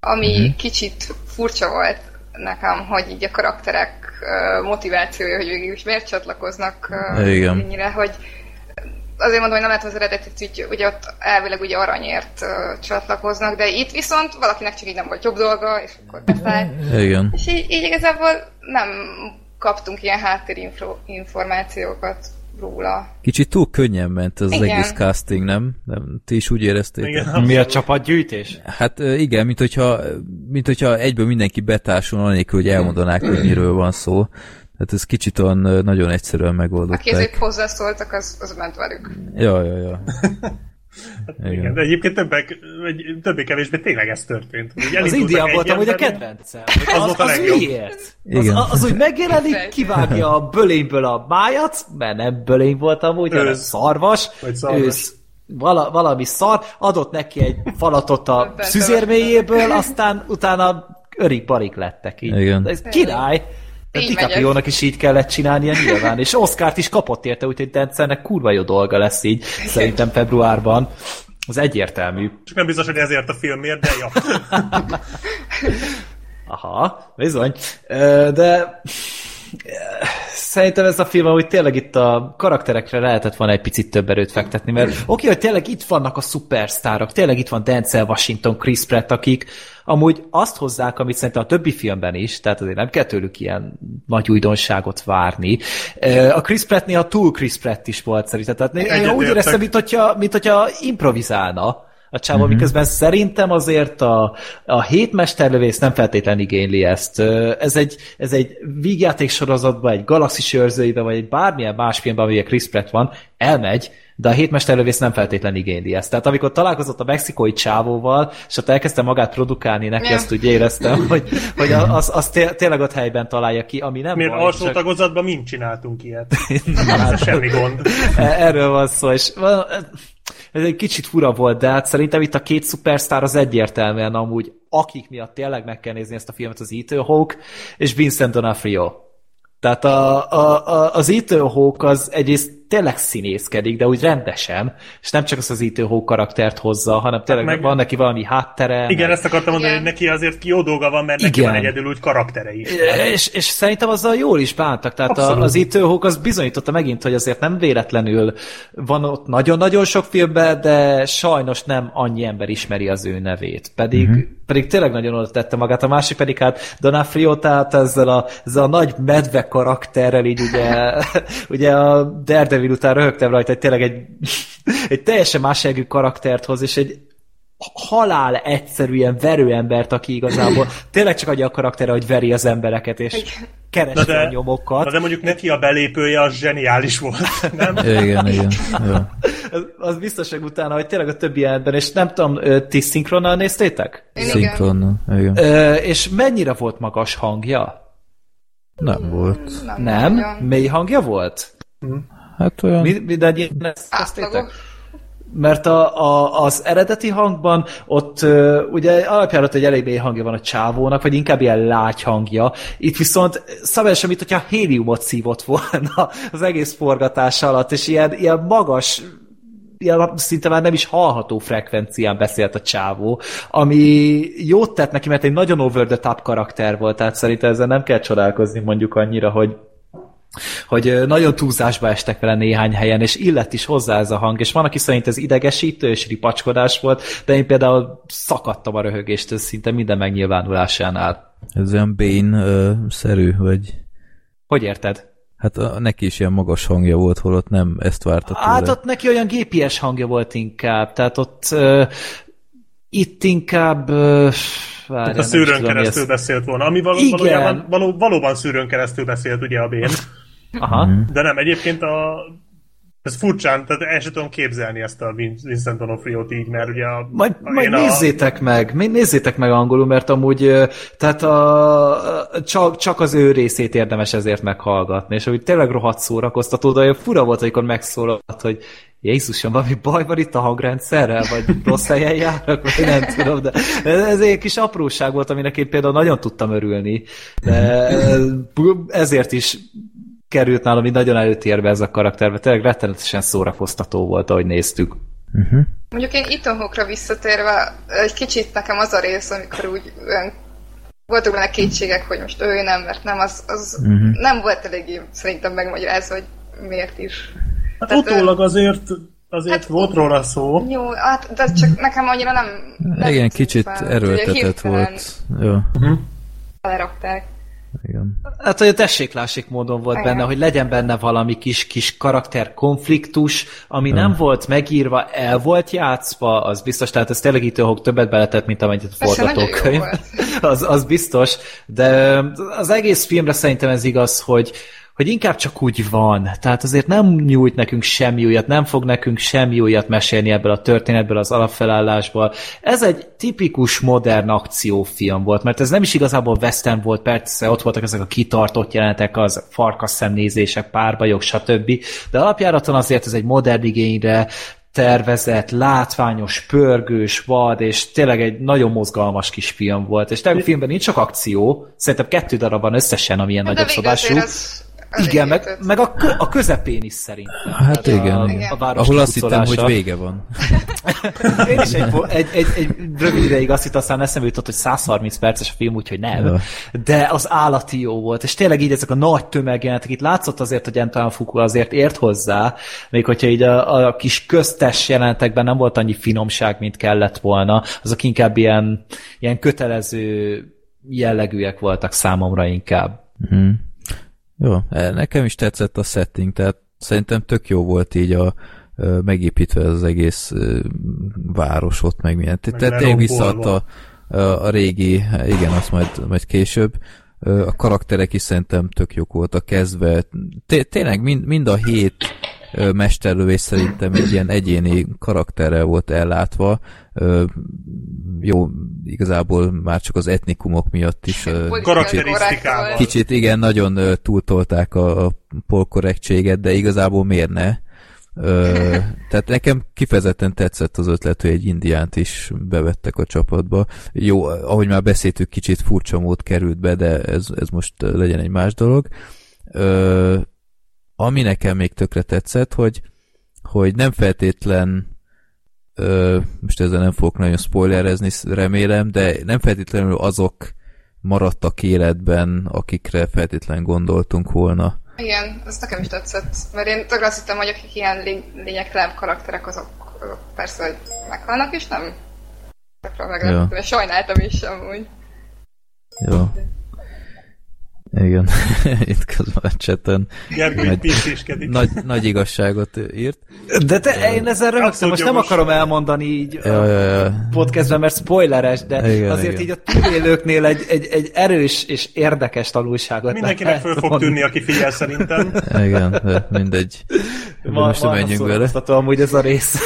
ami Mhm. kicsit furcsa volt nekem, hogy így a karakterek motivációja, hogy végül is miért csatlakoznak ö, Igen. ennyire, hogy azért mondom, hogy nem lehet az eredetit, hogy ugye ott elvileg ugye aranyért csatlakoznak, de itt viszont valakinek csak így nem volt jobb dolga, és akkor befáj. Igen. És így, így igazából nem kaptunk ilyen háttérinformációkat róla. Kicsit túl könnyen ment az Igen. egész casting, nem? nem? Ti is úgy éreztétek? Igen, Mi a csapatgyűjtés? Hát igen, mint hogyha, mint hogyha egyből mindenki betársul, anélkül, hogy elmondanák, hogy miről van szó. Tehát ez kicsit olyan nagyon egyszerűen Aki ezért megoldották. hozzászóltak, az, az ment velük. Ja, ja, ja. <laughs> Igen. De egyébként többek, vagy többé-kevésbé tényleg ez történt. Úgy Az Indián egy volt amúgy a kedvencem. Az Az, az legjobb. miért? Igen. Az, az úgy megjelenik, kivágja a bölényből a májat, mert nem bölény volt amúgy, hanem szarvas. Vagy szarvas. Ősz. Vala, valami szar, adott neki egy falatot a szüzérméjéből, aztán utána örik-barik lettek így. Igen. Ez király! De DiCaprio-nak is így kellett csinálnia nyilván, és Oscárt is kapott érte, úgyhogy Dencernek kurva jó dolga lesz így, szerintem februárban. Az egyértelmű. Csak nem biztos, hogy ezért a filmért, de ja. <laughs> Aha, bizony. De szerintem ez a film úgy tényleg itt a karakterekre lehetett volna egy picit több erőt fektetni, mert oké, okay, hogy tényleg itt vannak a szupersztárok, tényleg itt van Denzel Washington, Chris Pratt, akik amúgy azt hozzák, amit szerintem a többi filmben is, tehát azért nem kell tőlük ilyen nagy újdonságot várni. A Chris Pratt néha túl Chris Pratt is volt szerintem, tehát én úgy éreztem, mint hogyha, mint hogyha improvizálna a csávó, mm-hmm. miközben szerintem azért a, a hétmesterlövész nem feltétlenül igényli ezt. Ez egy, ez egy vígjáték sorozatban, egy galaxis őrzőiben, vagy egy bármilyen más filmben, amilyen Chris Pratt van, elmegy, de a hétmesterlövész nem feltétlenül igényli ezt. Tehát amikor találkozott a mexikói csávóval, és ott elkezdte magát produkálni neki, azt úgy éreztem, <laughs> hogy, hogy az, az té- tényleg ott helyben találja ki, ami nem Miért baj, alsó csak- tagozatban mind csináltunk ilyet. Ez <laughs> semmi gond. E- Erről van szó, és ez egy kicsit fura volt, de hát szerintem itt a két szupersztár az egyértelműen amúgy, akik miatt tényleg meg kell nézni ezt a filmet, az Ethan Hawke és Vincent D'Onofrio. Tehát a, a, a, az Ethan Hawke az egyrészt tényleg színészkedik, de úgy rendesen, és nem csak az az Ethan Hawke karaktert hozza, hanem tényleg meg- van neki valami háttere. Igen, meg- ezt akartam mondani, Igen. hogy neki azért jó dolga van, mert neki Igen. van egyedül úgy karaktere is. És, és szerintem azzal jól is bántak. Tehát a, Abszolút. az Ethan Hawke az bizonyította megint, hogy azért nem véletlenül van ott nagyon-nagyon sok filmben, de sajnos nem annyi ember ismeri az ő nevét. Pedig, uh-huh. pedig tényleg nagyon oda tette magát. A másik pedig hát Donofrio, tehát ezzel a, ezzel a nagy medve karakterrel így ugye, <laughs> ugye a Daredevil után röhögtem rajta, hogy tényleg egy, <laughs> egy teljesen más jellegű karaktert hoz, és egy halál egyszerű ilyen verőembert, aki igazából <laughs> tényleg csak adja a karaktere, hogy veri az embereket, és keresi Na de- a nyomokat. Na de mondjuk neki a belépője az zseniális volt, <laughs> nem? Igen, igen. Az, az biztos, hogy utána, hogy tényleg a többi jelentben, és nem tudom, ti szinkronnal néztétek? Szinkronnal. Igen. Ö, és mennyire volt magas hangja? Nem volt. Nem? Nem? Mély hangja volt? Hát olyan... Mi, mindannyian ezt néztétek? Átlagos. Mert a, a, az eredeti hangban ott ö, ugye alapjárat egy elég mély hangja van a csávónak, vagy inkább ilyen lágy hangja. Itt viszont szabályosan, mint hogyha héliumot szívott volna az egész forgatás alatt, és ilyen, ilyen magas ilyen szinte már nem is hallható frekvencián beszélt a csávó, ami jót tett neki, mert egy nagyon over the top karakter volt, tehát szerintem ezzel nem kell csodálkozni mondjuk annyira, hogy hogy nagyon túlzásba estek vele néhány helyen, és illet is hozzá ez a hang, és van, aki szerint ez idegesítő és ripacskodás volt, de én például szakadtam a röhögéstől szinte minden megnyilvánulásánál. Ez olyan Bane-szerű, vagy... Hogy érted? Hát a, neki is ilyen magas hangja volt, holott nem ezt várta tőle. Hát ott neki olyan gépies hangja volt inkább, tehát ott uh, itt inkább uh, A szűrőn keresztül beszélt volna, ami való, Igen. valójában, való, valóban szűrőn keresztül beszélt ugye a Bén. Aha. Mhm. De nem, egyébként a... Ez furcsán, tehát el sem tudom képzelni ezt a Vin- Vincent D'Onofriót így, mert ugye a, Majd, a- majd én a- nézzétek meg, nézzétek meg angolul, mert amúgy tehát a, csak, csak az ő részét érdemes ezért meghallgatni, és úgy tényleg rohadt szórakoztató, de olyan fura volt, amikor megszólalt, hogy Jézusom, valami baj van itt a hangrendszerrel, vagy rossz helyen járnak, vagy nem tudom, de ez egy kis apróság volt, aminek én például nagyon tudtam örülni, de ezért is került nálam így nagyon előtérbe ez a karakter, mert tényleg rettenetesen szórakoztató volt, ahogy néztük. Uh-huh. Mondjuk én Ethan Hawke-ra visszatérve, egy kicsit nekem az a rész, amikor úgy olyan voltak benne kétségek, hogy most ő nem, mert nem, az, az uh-huh. nem volt eléggé szerintem megmagyarázva, hogy miért is. Hát Tehát, utólag azért, azért Hát- volt róla szó. Jó, hát de csak nekem annyira nem... nem Igen, kicsit fel, erőltetett hirtelen volt. Jó, Belerakták. Igen. Hát, hogy a tessék-lássék módon volt Igen. benne, hogy legyen benne valami kis, kis karakter konfliktus, ami nem volt megírva, el volt játszva, az biztos, tehát ez tényleg itt Hawke többet beletett, mint amennyit a forgatókönyv. <laughs> Az, az biztos, de az egész filmre szerintem ez igaz, hogy hogy inkább csak úgy van. Tehát azért nem nyújt nekünk semmi újat, nem fog nekünk semmi újat mesélni ebből a történetből, az alapfelállásból. Ez egy tipikus modern akciófilm volt, mert ez nem is igazából western volt, persze ott voltak ezek a kitartott jelenetek, az farkas szemnézések, párbajok, stb. De alapjáraton azért ez egy modern igényre tervezett, látványos, pörgős, vad, és tényleg egy nagyon mozgalmas kis film volt. És tényleg a filmben nincs csak akció, szerintem kettő darab van összesen, ami ilyen De nagyobb végül szabású. Igen, meg, meg a, kö, a közepén is szerintem. Hát igen, a, igen. A város Ahol azt hittem, hogy vége van. <laughs> Én is egy, egy, egy, egy rövid ideig azt hittem, aztán eszembe jutott, hogy 130 perces a film, úgyhogy nem. Ja. De az állati jó volt, és tényleg így ezek a nagy tömegjelenetek, itt látszott azért, hogy Antoine Fuqua azért ért hozzá, még hogyha így a, a kis köztes jelenetekben nem volt annyi finomság, mint kellett volna, azok inkább ilyen, ilyen kötelező jellegűek voltak számomra inkább. Mhm. Jó, e, nekem is tetszett a setting, tehát szerintem tök jó volt így a megépítve az egész ö, város ott, meg milyen. Meg Tehát tényleg visszaadta a, a régi, igen, azt majd, majd később. A karakterek is szerintem tök jók voltak kezdve. Té- Tényleg mind, mind a hét ö, mesterlövés szerintem egy ilyen egyéni karakterrel volt ellátva. Jó, igazából már csak az etnikumok miatt is volt. Kicsit igen, nagyon túltolták a, a polkorrektséget, de igazából miért ne? Ö, tehát nekem kifejezetten tetszett az ötlet, hogy egy indiánt is bevettek a csapatba. Jó, ahogy már beszéltük, kicsit furcsa mód került be, de ez, ez most legyen egy más dolog. Ö, ami nekem még tökre tetszett, hogy, hogy nem feltétlen ö, most ezzel nem fogok nagyon spoilerezni, remélem, de nem feltétlenül azok maradtak életben, akikre feltétlen gondoltunk volna. Igen, ez nekem is tetszett, mert én tökre azt hittem, hogy akik ilyen lény- lényegtelen karakterek, azok, azok persze, hogy meghalnak, és nem. Tökre meglepődtem, sajnáltam is amúgy. Jó. Igen, <laughs> itt közben a chaten Gergő Nagy- nagy, nagy igazságot írt. De te, én ezzel rögtön most nem akarom elmondani így Ja, ja, ja. podcastben, mert spoileres, de Igen, azért igen. így a túlélőknél egy, egy, egy erős és érdekes tanulságot Mindenkinek föl fog tűnni, aki figyel szerintem. Igen, de mindegy. Ma, Most nem menjünk vele. amúgy ez a rész.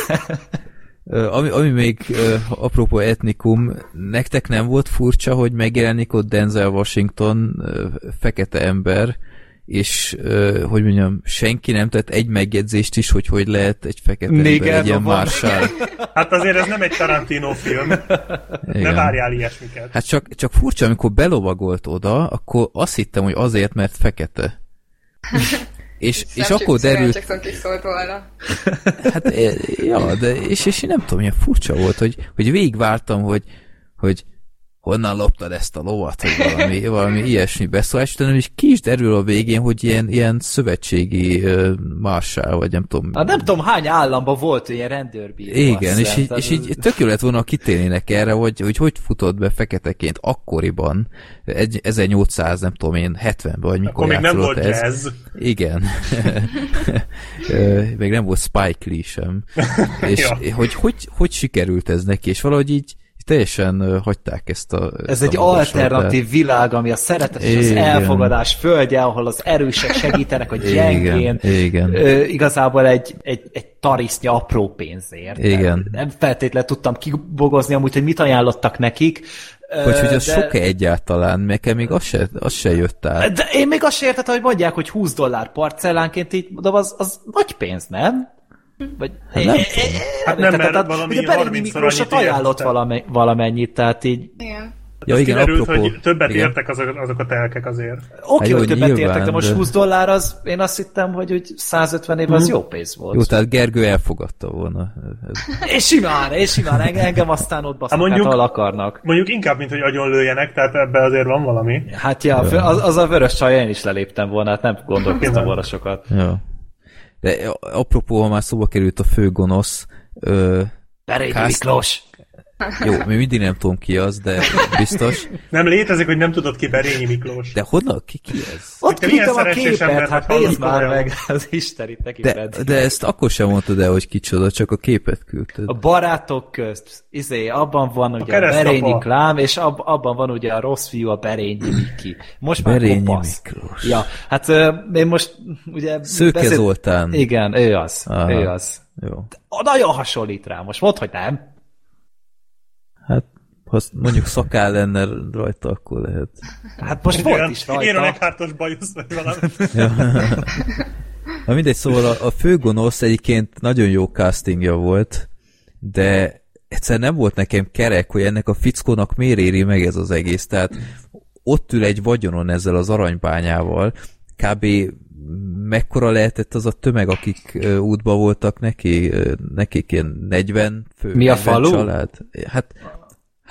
Ami, ami még apropó etnikum, nektek nem volt furcsa, hogy megjelenik ott Denzel Washington, fekete ember, és hogy mondjam, senki nem tett egy megjegyzést is, hogy hogy lehet egy fekete Néger ember egy ilyen. Marshall. Hát azért ez nem egy Tarantino film. Ne Igen. várjál ilyesmiket. Hát csak, csak furcsa, amikor belovagolt oda, akkor azt hittem, hogy azért, mert fekete. <laughs> És, és akkor csak derült, Jackson kiszólt volna. <laughs> Hát, eh, ja, de és, és én nem tudom, milyen furcsa volt, hogy, hogy végigvártam, hogy, hogy honnan loptad ezt a lovat, hogy valami, valami ilyesmi beszólás, de nem is ki is derül a végén, hogy ilyen, ilyen szövetségi uh, marsál, vagy nem tudom. Hát nem tudom, hány államban volt ilyen rendőrbíró. Igen, és így, és így tök jó lett volna, kitérnének erre, hogy, hogy hogy futott be feketeként akkoriban, egy, 1800, nem tudom én, 70-ben, vagy mikor Akkor még nem volt ez. jazz. Igen. <laughs> Még nem volt Spike Lee sem. <laughs> És Ja. hogy, hogy hogy sikerült ez neki, és valahogy így teljesen hagyták ezt a... Ez ezt egy a alternatív világ, ami a szeretet és az elfogadás földje, ahol az erősek segítenek a gyengén. Igen, igen. Ö, igazából egy, egy, egy tarisznya apró pénzért. Igen. Nem feltétlenül tudtam kibogozni amúgy, hogy mit ajánlottak nekik. Hogy, hogy az de- sok-e egyáltalán, nekem még az se, az se jött át. De én még azt sem értettem, hogy mondják, hogy 20 dollár parcellánként, így mondom, az, az nagy pénz, nem? Vagy, Hát nem Hát nem, mert valami ugye Berényi 30-szor Miklósot annyit ajánlott valame, valamennyit, tehát így Igen. Ja, igen, kiderült, apropó. hogy többet igen. értek azok, azok a telkek azért. Oké, jó, hogy többet nyilván, értek, de most de- 20 dollár az, én azt hittem, hogy úgy 150 év az jó pénz volt. Jó, tehát Gergő elfogadta volna. És simán, és simán, engem, aztán ott basznak, hát mondjuk- ahol akarnak. Mondjuk inkább, mint hogy agyonlőjenek, tehát ebbe azért van valami. Hát ja, az, az a vörös csaj, én is leléptem volna, hát nem gondolkoztam volna sokat. Ja. De apropó, ha már szóba került a fő gonosz, ö, Berényi Miklós! Jó, még mindig nem tudom ki az, de biztos. Nem létezik, hogy nem tudod ki Berényi Miklós. De honnan, ki, ki ez? Ott küldtem a képet, ember hát vagy, nézd már meg, <laughs> az Isten itt neki De, de ezt akkor sem mondtad el, hogy kicsoda, csak a képet küldted. A barátok közt, izé, abban van ugye a, keresztapa. Berényi Klám, és ab, abban van ugye a rossz fiú, a Berényi Miki. Most már Berényi kopasz. Miklós. Ja, hát ö, én most ugye... Szőke Zoltán. Igen, ő az, Aha. ő az. Jó. Nagyon hasonlít rá, most mondd, hogy nem. Ha mondjuk szakáll lenne rajta, akkor lehet. Hát most volt is Ilyen rajta. Eckhartos bajusz, vagy valami. <laughs> Na mindegy, szóval a, a főgonosz egyébként nagyon jó castingja volt, de egyszer nem volt nekem kerek, hogy ennek a fickónak miért éri meg ez az egész. Tehát ott ül egy vagyonon ezzel az aranybányával, kb. mekkora lehetett az a tömeg, akik útba voltak neki, nekik ilyen 40 fő. Mi a 40 falu? Család. Hát,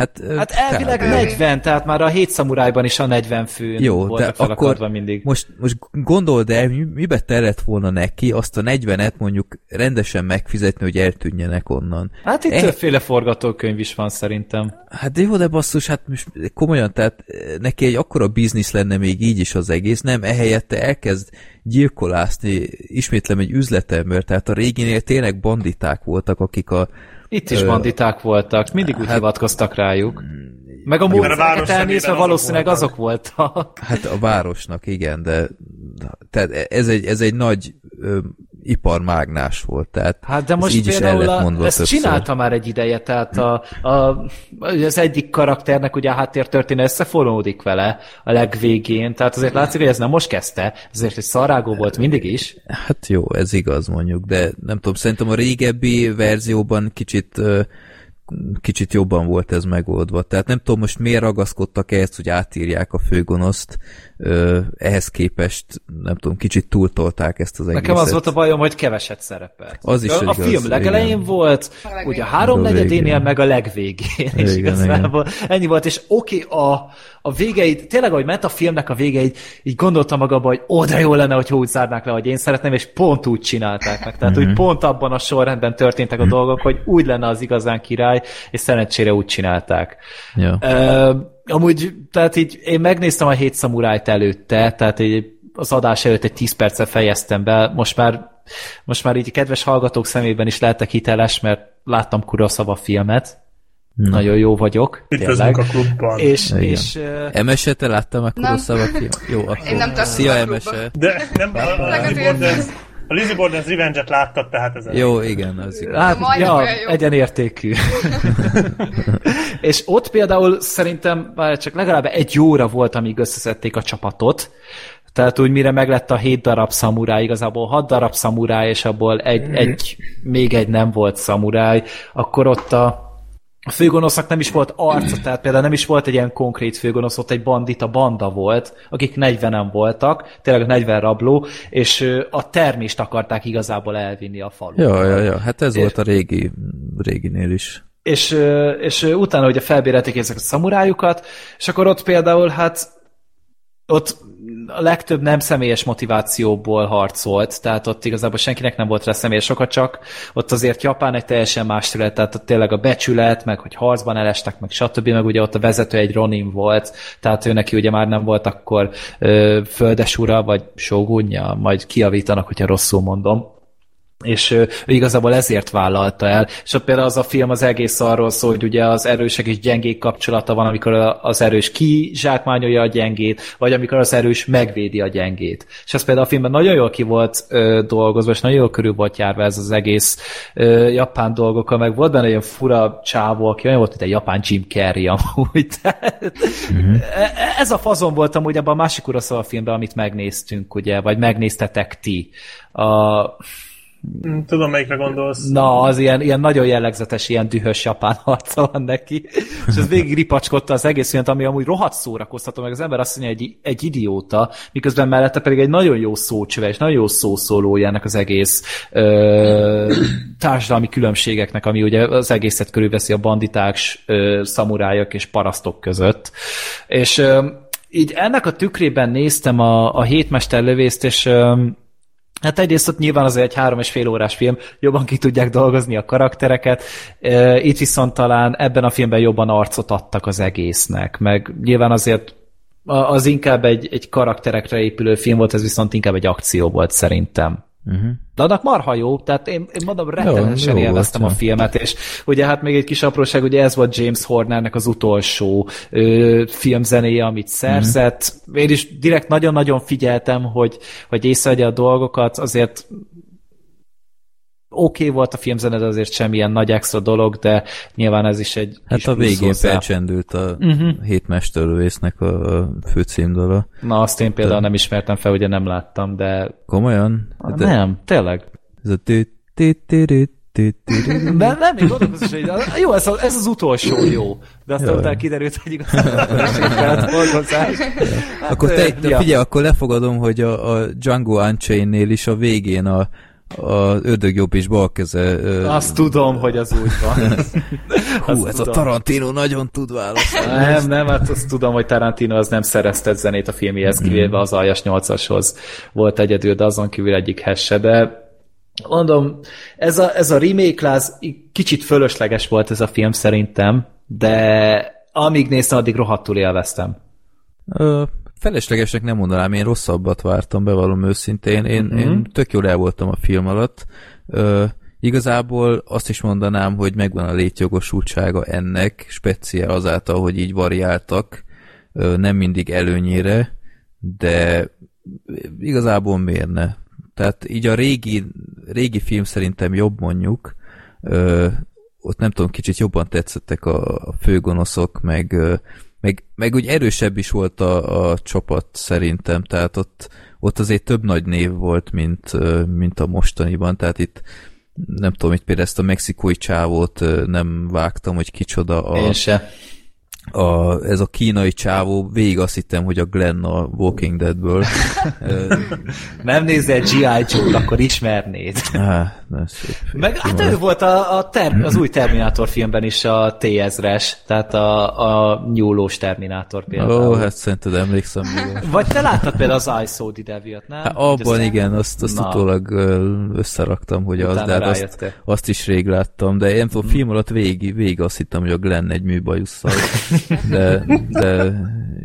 hát, Hát elvileg kb. 40, tehát már a hét szamurájban is a 40 főn Jó, de akkor mindig. most, most gondold el, mi, mibe tellett volna neki azt a 40-et mondjuk rendesen megfizetni, hogy eltűnjenek onnan. Hát itt Eh. többféle forgatókönyv is van szerintem. Hát de jó, de basszus, hát most komolyan, tehát eh, neki egy akkora biznisz lenne még így is az egész, nem, ehelyette elkezd gyilkolászni, ismétlem egy üzletember, tehát a réginél tényleg banditák voltak, akik a Itt is banditák voltak, mindig úgy hát- hivatkoztak rájuk. Meg a módszereket elnézve valószínűleg azok azok voltak. Hát a városnak, igen, de tehát ez egy, ez egy nagy iparmágnás volt, tehát Hát de most így is el lett a, mondva ezt többször. csinálta már egy ideje, tehát a, a, az egyik karakternek ugye a háttértörténet összefonódik vele a legvégén, tehát azért látszik, hogy ez nem most kezdte, ezért egy szarágó volt mindig is. Hát jó, ez igaz mondjuk, de nem tudom, szerintem a régebbi verzióban kicsit kicsit jobban volt ez megoldva. Tehát nem tudom most miért ragaszkodtak ehhez, hogy átírják a főgonoszt. Ehhez képest, nem tudom, kicsit túltolták ezt az egészet. Nekem az volt a bajom, hogy keveset szerepelt. Az is a, a igaz, film legelején igen. volt, A legvégén. ugye a háromnegyedénél, meg a legvégén. És Igen, igazából ennyi volt, és oké, a, a végeit, tényleg, ahogy ment a filmnek a végeit, így gondoltam magamban, hogy ó, de jó lenne, hogy úgy zárnák le, hogy én szeretném, és pont úgy csinálták meg. Tehát, Mhm. hogy pont abban a sorrendben történtek a dolgok, hogy úgy lenne az igazán király, és szerencsére úgy csinálták. Ja. Ö, amúgy, tehát így én megnéztem a hét szamurájt előtte, tehát így az adás előtt egy 10 percet fejeztem be, most már, most már így a kedves hallgatók szemében is lehetek hiteles, mert láttam Kurosawa filmet, nagyon jó vagyok, Üdvözlünk tényleg. a klubban. És, Igen. és ö, Emese, te láttam Nem. Kurosawa film? Jó, akkor Én nem szia a Emese. De nem, a, a, Meg Lizzie azért- Borden, a Lizzie Borden's Revenge-et láttad, tehát ez elég. Jó, igen, az igaz. Hát, ja, egyenértékű. és ott például szerintem már csak legalább egy óra volt, amíg összeszedték a csapatot, tehát úgy mire meglett a hét darab szamuráj, igazából hat darab szamuráj, és abból egy, egy még egy nem volt szamuráj, akkor ott a a főgonosznak nem is volt arca, tehát például nem is volt egy ilyen konkrét főgonosz, ott egy bandita banda volt, akik 40-en voltak, tényleg 40 rabló, és a termést akarták igazából elvinni a falu. Ja, ja, ja, hát ez volt a régi, réginél is. És, és utána ugye felbérelték ezeket a szamurájukat, és akkor ott például hát ott a legtöbb nem személyes motivációból harcolt, tehát ott igazából senkinek nem volt rá személyes oka, csak ott azért Japán egy teljesen más terület, tehát ott tényleg a becsület, meg hogy harcban elestek, meg stb., meg ugye ott a vezető egy Ronin volt, tehát ő neki ugye már nem volt akkor földesura, vagy sógunja, majd kiavítanak, hogyha rosszul mondom és ő, igazából ezért vállalta el. És ott például az a film az egész arról szól, hogy ugye az erősek és gyengék kapcsolata van, amikor az erős kizsákmányolja a gyengét, vagy amikor az erős megvédi a gyengét. És ez például a filmben nagyon jól ki volt ö, dolgozva, és nagyon jól körül volt járva ez az egész ö, japán dolgokkal, meg volt benne olyan fura csávó, aki olyan volt, mint egy japán Jim Carrey amúgy. <laughs> Mhm. e- Ez a fazon volt amúgy abban a másik Kurosawa filmben, amit megnéztünk, ugye, vagy megnéztetek ti. A, Tudom, melyikre gondolsz. Na, az ilyen, ilyen nagyon jellegzetes, ilyen dühös japán <laughs> arca van neki. És ez végig ripacskodta az egész filmet, ami amúgy rohadt szórakoztató, meg az ember azt mondja, egy, egy idióta, miközben mellette pedig egy nagyon jó szócsöve, nagyon jó szószólója ennek az egész ö, társadalmi különbségeknek, ami ugye az egészet körülveszi a banditák, ö, szamurájak és parasztok között. És ö, így ennek a tükrében néztem a, a hétmester lövészt, és ö, Hát egyrészt ott nyilván azért egy három és fél órás film, jobban ki tudják dolgozni a karaktereket, itt viszont talán ebben a filmben jobban arcot adtak az egésznek, meg nyilván azért az inkább egy, egy karakterekre épülő film volt, ez viszont inkább egy akció volt szerintem. Uh-huh. De annak marha jó, tehát én, én mondom, rettenetesen jó élveztem volt, a filmet, és ugye hát még egy kis apróság, ugye ez volt James Hornernek az utolsó ö, filmzenéje, amit szerzett. Mm. Én is direkt nagyon-nagyon figyeltem, hogy, hogy észrevegye a dolgokat, azért oké okay volt a filmzene, de azért semmilyen nagy extra dolog, de nyilván ez is egy Hát a végén felcsendült a Mhm. uh-huh. hétmesterlövésznek a, főcímdala. Na, azt én például nem ismertem fel, ugye nem láttam, de, Komolyan? Hát de nem, tényleg. Ez a. De nem, még gondolkozom, hogy jó, ez, a, ez az utolsó jó. De aztán utána kiderült, hogy igazából nem dolgozás. Akkor te, te ja. figyelj, akkor lefogadom, hogy a, a Django Unchained-nél is a végén a, a ördög jobb és bal keze. Azt tudom, hogy az úgy van. <laughs> Hú, azt ez a tudom. Tarantino nagyon tud válaszolni. Nem, nem, hát azt tudom, hogy Tarantino az nem szereztet zenét a filmjéhez, kivéve az Aljas 8-ashoz volt egyedül, de azon kívül egyik se, de mondom, ez a, ez a remake láz kicsit fölösleges volt ez a film szerintem, de amíg néztem, addig rohadtul élveztem. Ö, feleslegesnek nem mondanám, én rosszabbat vártam, bevallom őszintén. Én, Mhm. mm-hmm. én tök jól el voltam a film alatt. Ö, igazából azt is mondanám, hogy megvan a létjogosultsága ennek, speciál azáltal, hogy így variáltak, ö, nem mindig előnyére, de igazából miért ne? Tehát így a régi, régi film szerintem jobb mondjuk, ö, ott nem tudom, kicsit jobban tetszettek a, a főgonoszok, meg, ö, meg, meg úgy erősebb is volt a, a csapat szerintem, tehát ott, ott azért több nagy név volt, mint, mint a mostaniban, tehát itt nem tudom, itt például ezt a mexikói csávót nem vágtam, hogy kicsoda a, Én se. A, ez a kínai csávó, végig azt hittem, hogy a Glenn a Walking Deadből. <laughs> Nem nézel G.I. Joe, akkor ismernéd. Á, na, szép. Meg hát ő volt a, a ter, az új Terminátor filmben is a T-ezres, tehát a, a nyúlós Terminátor például. Ó, hát szerinted emlékszem. Vagy te láttad például az I Saw the Devil-t, nem? Hát abban azt- igen, azt, azt Na. utólag összeraktam, hogy az, de hát azt, azt is rég láttam, de én tudom, film alatt végig, végig azt hittem, hogy a Glenn egy műbajusszal, <laughs> de, de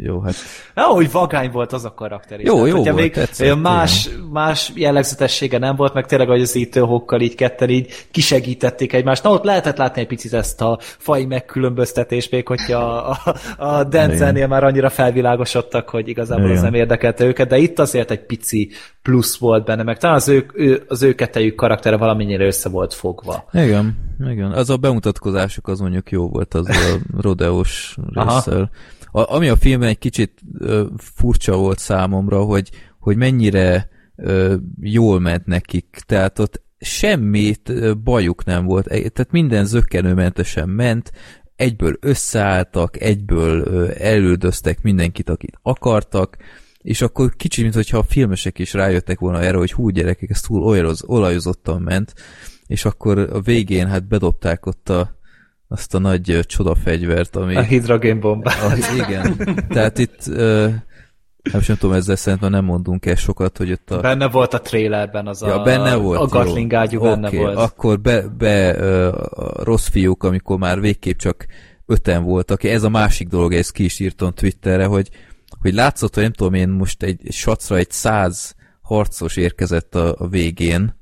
jó, hát Ja, hogy vagány volt az a karakter. Jó, Tehát, jó volt, még tetszett, olyan más, más jellegzetessége nem volt, meg tényleg, hogy az ítőhokkal így ketten így kisegítették egymást. Na, ott lehetett látni egy picit ezt a fai megkülönböztetést, még hogyha a, a, a Denzelnél már annyira felvilágosodtak, hogy igazából az Igen. nem érdekelte őket, de itt azért egy pici plusz volt benne, meg talán az ő, ő, az ő kettejük karaktere valamennyire össze volt fogva. igen, igen. Az a bemutatkozásuk az mondjuk jó volt, az a <laughs> rodeós Aha. résszel. A, ami a filmben egy kicsit ö, furcsa volt számomra, hogy, hogy mennyire ö, jól ment nekik. Tehát ott semmit bajuk nem volt. E- Tehát minden zöggenőmentesen ment, egyből összeálltak, egyből elüldöztek mindenkit, akit akartak, és akkor kicsit, mintha a filmesek is rájöttek volna erre, hogy hú gyerekek, ez túl olajoz, olajozottan ment, és akkor a végén hát bedobták ott a, azt a nagy ö, csodafegyvert, ami... A hidrogénbomba. Ah, igen. Tehát itt, uh, nem sem tudom, ezzel szerintem nem mondunk el sokat, hogy ott a... Benne volt a trailerben az ja, a, benne volt. a Gatling ágyú benne Oké, volt. Akkor be, be a rossz fiúk, amikor már végképp csak öten voltak. Ez a másik dolog, ezt ki is írtam Twitterre, hogy, hogy látszott, hogy nem tudom én most egy, egy sacra egy száz harcos érkezett a, a végén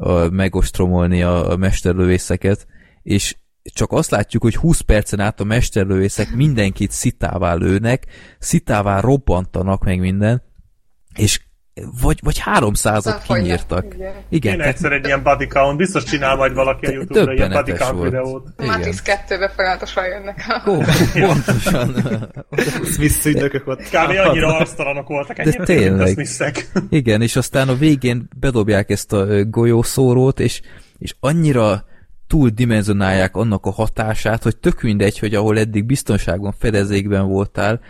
a, megostromolni a, a mesterlövészeket, és csak azt látjuk, hogy 20 percen át a mesterlövészek mindenkit szitává lőnek, szitává robbantanak meg minden, és vagy, vagy 300-at Aztán fogynak, kinyírtak. igen. Igen, Én tehát egyszer egy ilyen body count, biztos csinál majd valaki a Youtube-ra ilyen body count volt. videót. A Matrix 2-be folyamatosan jönnek. Ó, pontosan. Smith ügynökök ott. Kb. annyira arctalanok voltak ennyire, tényleg. a Smithek. Igen, és aztán a végén bedobják ezt a golyószórót, és, és annyira túldimenzionálják annak a hatását, hogy tök mindegy, hogy ahol eddig biztonságban, fedezékben voltál,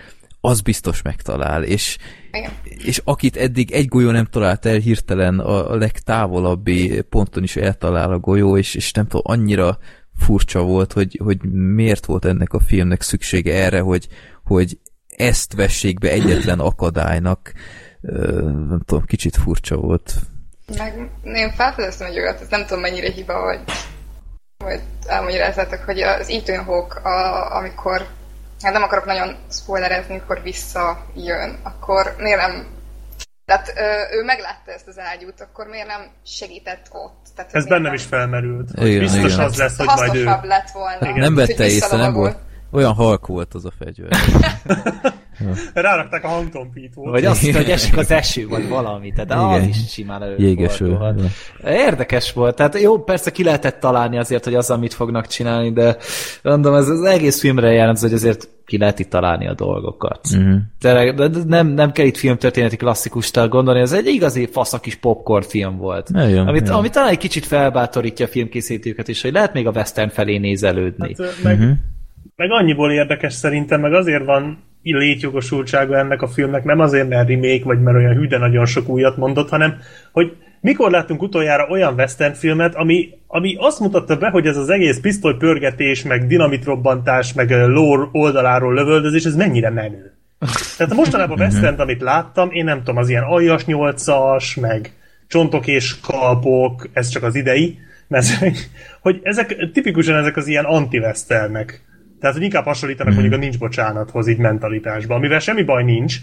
az biztos megtalál, és, Igen. és akit eddig egy golyó nem talált el, hirtelen a, a legtávolabbi ponton is eltalál a golyó, és, és nem tudom, annyira furcsa volt, hogy, hogy miért volt ennek a filmnek szüksége erre, hogy, hogy ezt vessék be egyetlen akadálynak. Nem tudom, kicsit furcsa volt. Meg én felfedeztem egy olyat, ez nem tudom mennyire hiba, vagy, vagy elmagyarázzátok, hogy az Ethan Hawke, a, amikor hát nem akarok nagyon spoilerezni, amikor visszajön, akkor miért nem tehát ö, ő meglátta ezt az ágyút, akkor miért nem segített ott? Tehát, Ez bennem nem- is felmerült. Igen, Biztos igen. az lesz, hogy majd ő... hasznosabb lett volna. Igen. Nem vette észre, nem volt. Olyan halk volt az a fegyver. <laughs> <laughs> Rárakták a hangtompít volt. Vagy azt, hogy esik az eső, vagy valami, tehát Igen. az is simán Jégeső. Érdekes volt, tehát jó, persze ki lehetett találni azért, hogy az, amit fognak csinálni, de mondom, ez az egész filmre jellemző, hogy azért ki lehet itt találni a dolgokat. Mhm. De, de, de nem, nem kell itt filmtörténeti klasszikustól gondolni, ez egy igazi fasz a kis popcorn film volt. Igen, amit, igen. amit talán egy kicsit felbátorítja a filmkészítőket is, hogy lehet még a western felé nézelődni. Hát, meg, Mhm. meg annyiból érdekes szerintem, meg azért van létjogosultsága ennek a filmnek, nem azért, mert remake, vagy mert olyan hű, de nagyon sok újat mondott, hanem, hogy mikor láttunk utoljára olyan western filmet, ami, ami azt mutatta be, hogy ez az egész pisztolypörgetés, meg dinamitrobbantás, meg lore oldaláról lövöldözés, ez mennyire menő. <laughs> Tehát mostanában a western amit láttam, én nem tudom, az ilyen aljas nyolcas, meg csontok és kalpok, ez csak az idei, mezőny, <laughs> hogy ezek tipikusan ezek az ilyen anti-westernek. Tehát, hogy inkább hasonlítanak mondjuk a nincs bocsánathoz így mentalitásban, amivel semmi baj nincs.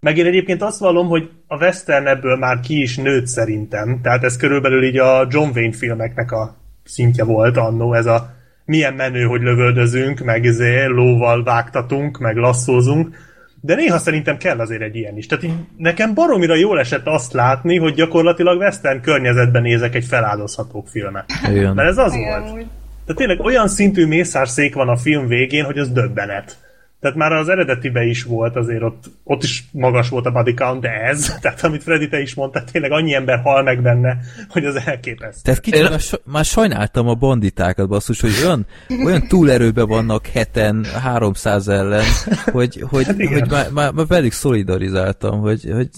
Meg én egyébként azt vallom, hogy a western ebből már ki is nőtt szerintem. Tehát ez körülbelül így a John Wayne filmeknek a szintje volt annó, ez a milyen menő, hogy lövöldözünk, meg izé, lóval vágtatunk, meg lasszózunk. De néha szerintem kell azért egy ilyen is. Tehát így nekem baromira jól esett azt látni, hogy gyakorlatilag western környezetben nézek egy feláldozható filmet. Igen. Mert ez az Igen, volt. úgy. Tehát tényleg olyan szintű mészárszék van a film végén, hogy az döbbenet. Tehát már az eredetibe is volt, azért ott, ott is magas volt a body count, de ez, <laughs> tehát amit Freddy te is mondta, tényleg annyi ember hal meg benne, hogy az elképesztő. Tehát kicsit már, so, már sajnáltam a banditákat, basszus, hogy olyan, olyan túlerőben vannak heten 300 ellen, hogy, hogy, hát hogy már, már, már velük szolidarizáltam, hogy, hogy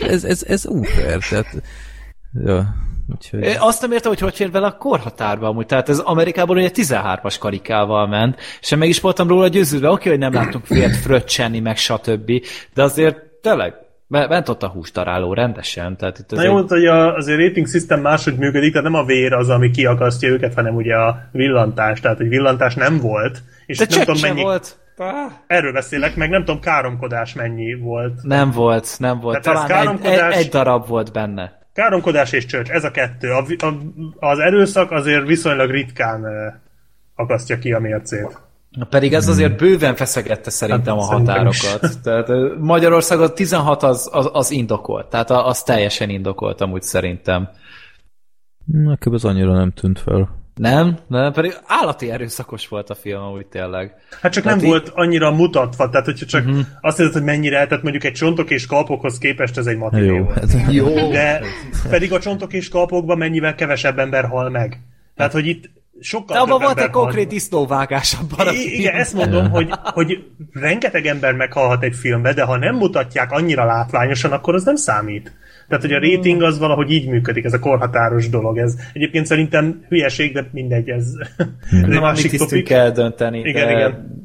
ez, ez, ez unfair, tehát ja. Úgyhogy... Azt nem értem, hogy hogy fér bele a korhatárba amúgy. Tehát ez Amerikában ugye 13-as karikával ment, és én meg is voltam róla győződve, oké, hogy nem láttunk félt fröccsenni, meg stb. De azért tényleg Ment ott a hústaráló rendesen. Tehát itt Na jó, egy... hogy a, azért rating system máshogy működik, tehát nem a vér az, ami kiakasztja őket, hanem ugye a villantás. Tehát, hogy villantás nem volt. És De nem tudom, mennyi... volt. Erről beszélek, meg nem tudom, káromkodás mennyi volt. Nem volt, nem volt. Tehát Talán káromkodás... egy, egy, egy darab volt benne. Káromkodás és csörcs, ez a kettő. A, a, az erőszak azért viszonylag ritkán akasztja ki a mércét. Na pedig ez azért bőven feszegette szerintem hát, a határokat. Szerintem tehát Magyarországon 16 az, az, az indokolt, tehát az teljesen indokolt amúgy szerintem. Nekem ez annyira nem tűnt fel. Nem, nem, pedig állati erőszakos volt a film, úgy tényleg. Hát csak tehát nem így... volt annyira mutatva, tehát hogyha csak uh-huh. azt hiszed, hogy mennyire, tehát mondjuk egy csontok és kalpokhoz képest ez egy matiné jó, volt. Hát, <laughs> jó. De pedig a csontok és kalpokban mennyivel kevesebb ember hal meg. Tehát, hogy itt sokkal De abban volt egy konkrét disznóvágás abban a Igen, ezt mondom, hogy, hogy rengeteg ember meghalhat egy filmbe, de ha nem mutatják annyira látványosan, akkor az nem számít. Tehát, hogy a rating az valahogy így működik, ez a korhatáros dolog. Ez egyébként szerintem hülyeség, de mindegy, ez, ez Nem, másik topik. kell dönteni. Igen, de... igen.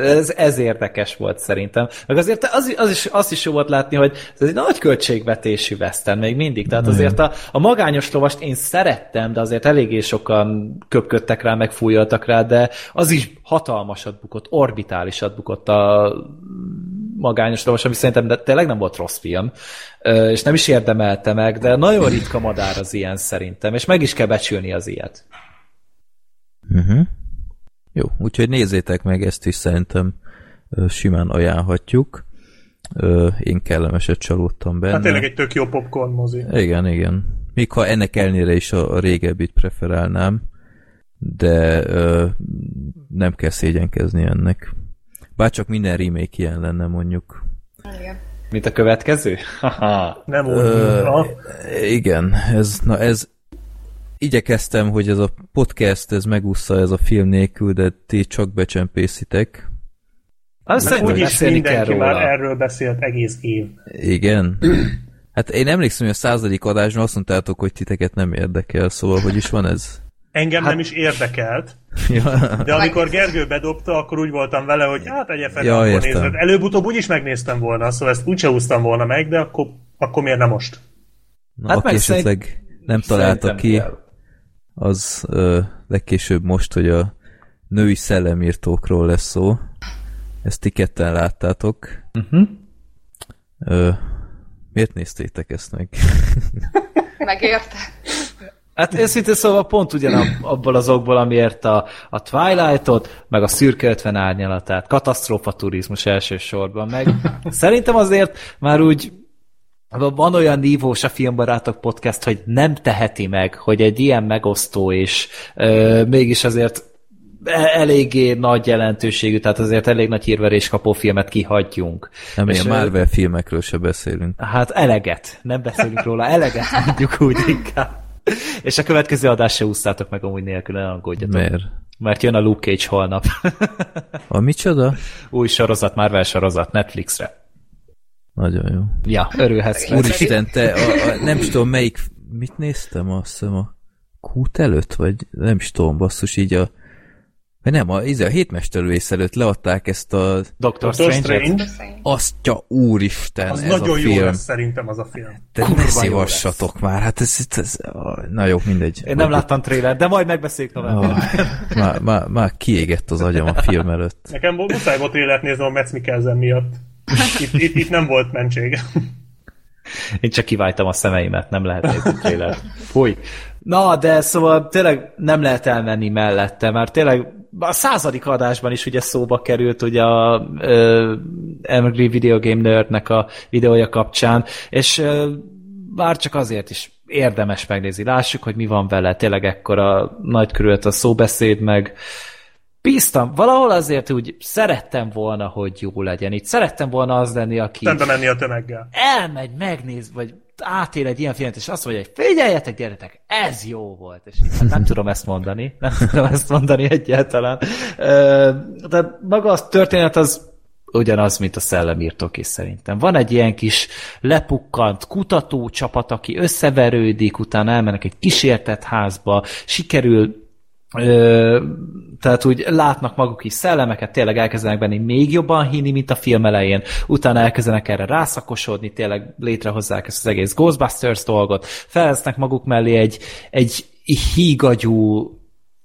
Ez, ez érdekes volt szerintem. Meg azért az, az is, azt is jó volt látni, hogy ez egy nagy költségvetésű veszten még mindig. Tehát azért a, a magányos lovast én szerettem, de azért eléggé sokan köpködtek rá, meg fújoltak rá, de az is hatalmasat bukott, orbitálisat bukott a magányos lovas, ami szerintem de tényleg nem volt rossz film, és nem is érdemelte meg, de nagyon ritka madár az ilyen szerintem, és meg is kell becsülni az ilyet. Uh-huh. Jó, úgyhogy nézzétek meg, ezt is szerintem simán ajánlhatjuk. Én kellemeset csalódtam benne. Hát tényleg egy tök jó popcorn mozi. Igen, igen. Még ha ennek elnére is a, régebbit preferálnám, de ö, nem kell szégyenkezni ennek. Bárcsak minden remake ilyen lenne mondjuk. Igen. Mint a következő? nem úgy. Ö, igen, ez, na ez igyekeztem, hogy ez a podcast ez megúszza ez a film nélkül, de ti csak becsempészitek. Azt szerintem is mindenki már erről beszélt egész év. Igen. Hát én emlékszem, hogy a századik adásban azt mondtátok, hogy titeket nem érdekel, szóval hogy is van ez? Engem hát... nem is érdekelt, <laughs> ja. de amikor Gergő bedobta, akkor úgy voltam vele, hogy hát egy fel, ja, akkor nézed. Előbb-utóbb úgy is megnéztem volna, szóval ezt úgyse úsztam volna meg, de akkor, akkor miért nem most? Na, hát aki esetleg szerint... nem találta ki, kell. az ö, legkésőbb most, hogy a női szellemírtókról lesz szó. Ezt ti ketten láttátok. Uh-huh. Ö, miért néztétek ezt meg? Megérte. Hát őszintén szóval pont ugyanabból az okból, amiért a, a Twilight-ot, meg a szürke 50 árnyalatát, katasztrófa turizmus elsősorban, meg szerintem azért már úgy van olyan nívós a Filmbarátok podcast, hogy nem teheti meg, hogy egy ilyen megosztó és ö, mégis azért e, eléggé nagy jelentőségű, tehát azért elég nagy hírverés kapó filmet kihagyjunk. Nem, és ilyen Marvel filmekről se beszélünk. Hát eleget, nem beszélünk róla, eleget mondjuk úgy inkább. <laughs> És a következő adás se úsztátok meg amúgy nélkül, ne aggódjatok. Miért? Mert jön a Luke Cage holnap. a micsoda? Új sorozat, Marvel sorozat, Netflixre. Nagyon jó. Ja, örülhetsz. Úristen, te a, a, nem is tudom melyik, mit néztem, azt hiszem a kút előtt, vagy nem is tudom, basszus, így a mert nem, a, izé, a hétmesterlővész előtt leadták ezt a... Dr. Strange-et. Aztja úristen, az ez nagyon a film. jó lesz szerintem az a film. De ne szívassatok már, hát ez, ez, ez, na jó, mindegy. Én nem láttam trailer, de majd megbeszéljük novemberben. Oh, már, már, már kiégett az agyam a film előtt. Nekem muszáj volt trailert nézni a Metz Mikkelzen miatt. Itt, itt, itt nem volt mentség. Én csak kiváltam a szemeimet, nem lehet nézni trailert. Fúj. Na, de szóval tényleg nem lehet elmenni mellette, mert tényleg a századik adásban is ugye szóba került ugye a uh, Angry Video Game Nerdnek a videója kapcsán, és uh, bár csak azért is érdemes megnézni. Lássuk, hogy mi van vele. Tényleg ekkora nagy körült a szóbeszéd, meg bíztam, valahol azért úgy szerettem volna, hogy jó legyen. Itt szerettem volna az lenni, aki Szembe menni a tömeggel. elmegy, megnéz, vagy átél egy ilyen filmet, és azt mondja, hogy figyeljetek, gyerekek, ez jó volt. És hát nem tudom ezt mondani, <laughs> nem tudom ezt mondani egyáltalán. De maga a történet az ugyanaz, mint a szellemírtók is szerintem. Van egy ilyen kis lepukkant kutatócsapat, aki összeverődik, utána elmennek egy kísértett házba, sikerül Tehát úgy látnak maguk is szellemeket, tényleg elkezdenek benni még jobban hinni, mint a film elején, utána elkezdenek erre rászakosodni, tényleg létrehozzák ezt az egész Ghostbusters dolgot, felvesznek maguk mellé egy, egy hígagyú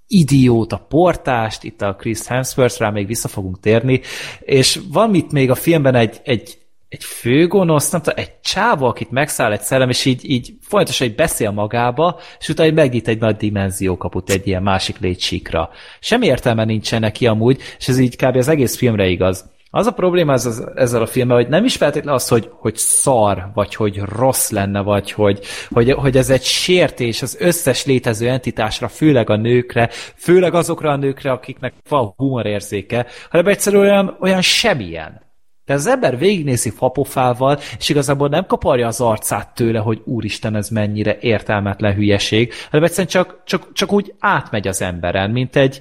idióta portást, itt a Chris Hemsworth, rá még vissza fogunk térni, és van itt még a filmben egy, egy, egy főgonosz, nem tudom, egy csáva, akit megszáll egy szellem, és így, így folyamatosan így beszél magába, és utána megnyit egy nagy dimenziókaput egy ilyen másik létsíkra. Semmi értelme nincsen neki amúgy, és ez így kb. az egész filmre igaz. Az a probléma ez, az, ezzel a filmmel, hogy nem is feltétlenül az, hogy, hogy szar, vagy hogy rossz lenne, vagy hogy, hogy, hogy ez egy sértés az összes létező entitásra, főleg a nőkre, főleg azokra a nőkre, akiknek van humorérzéke, hanem egyszerűen olyan, olyan semmilyen. De az ember végignézi fapofával, és igazából nem kaparja az arcát tőle, hogy úristen, ez mennyire értelmetlen hülyeség, hanem egyszerűen csak, csak, csak úgy átmegy az emberen, mint egy,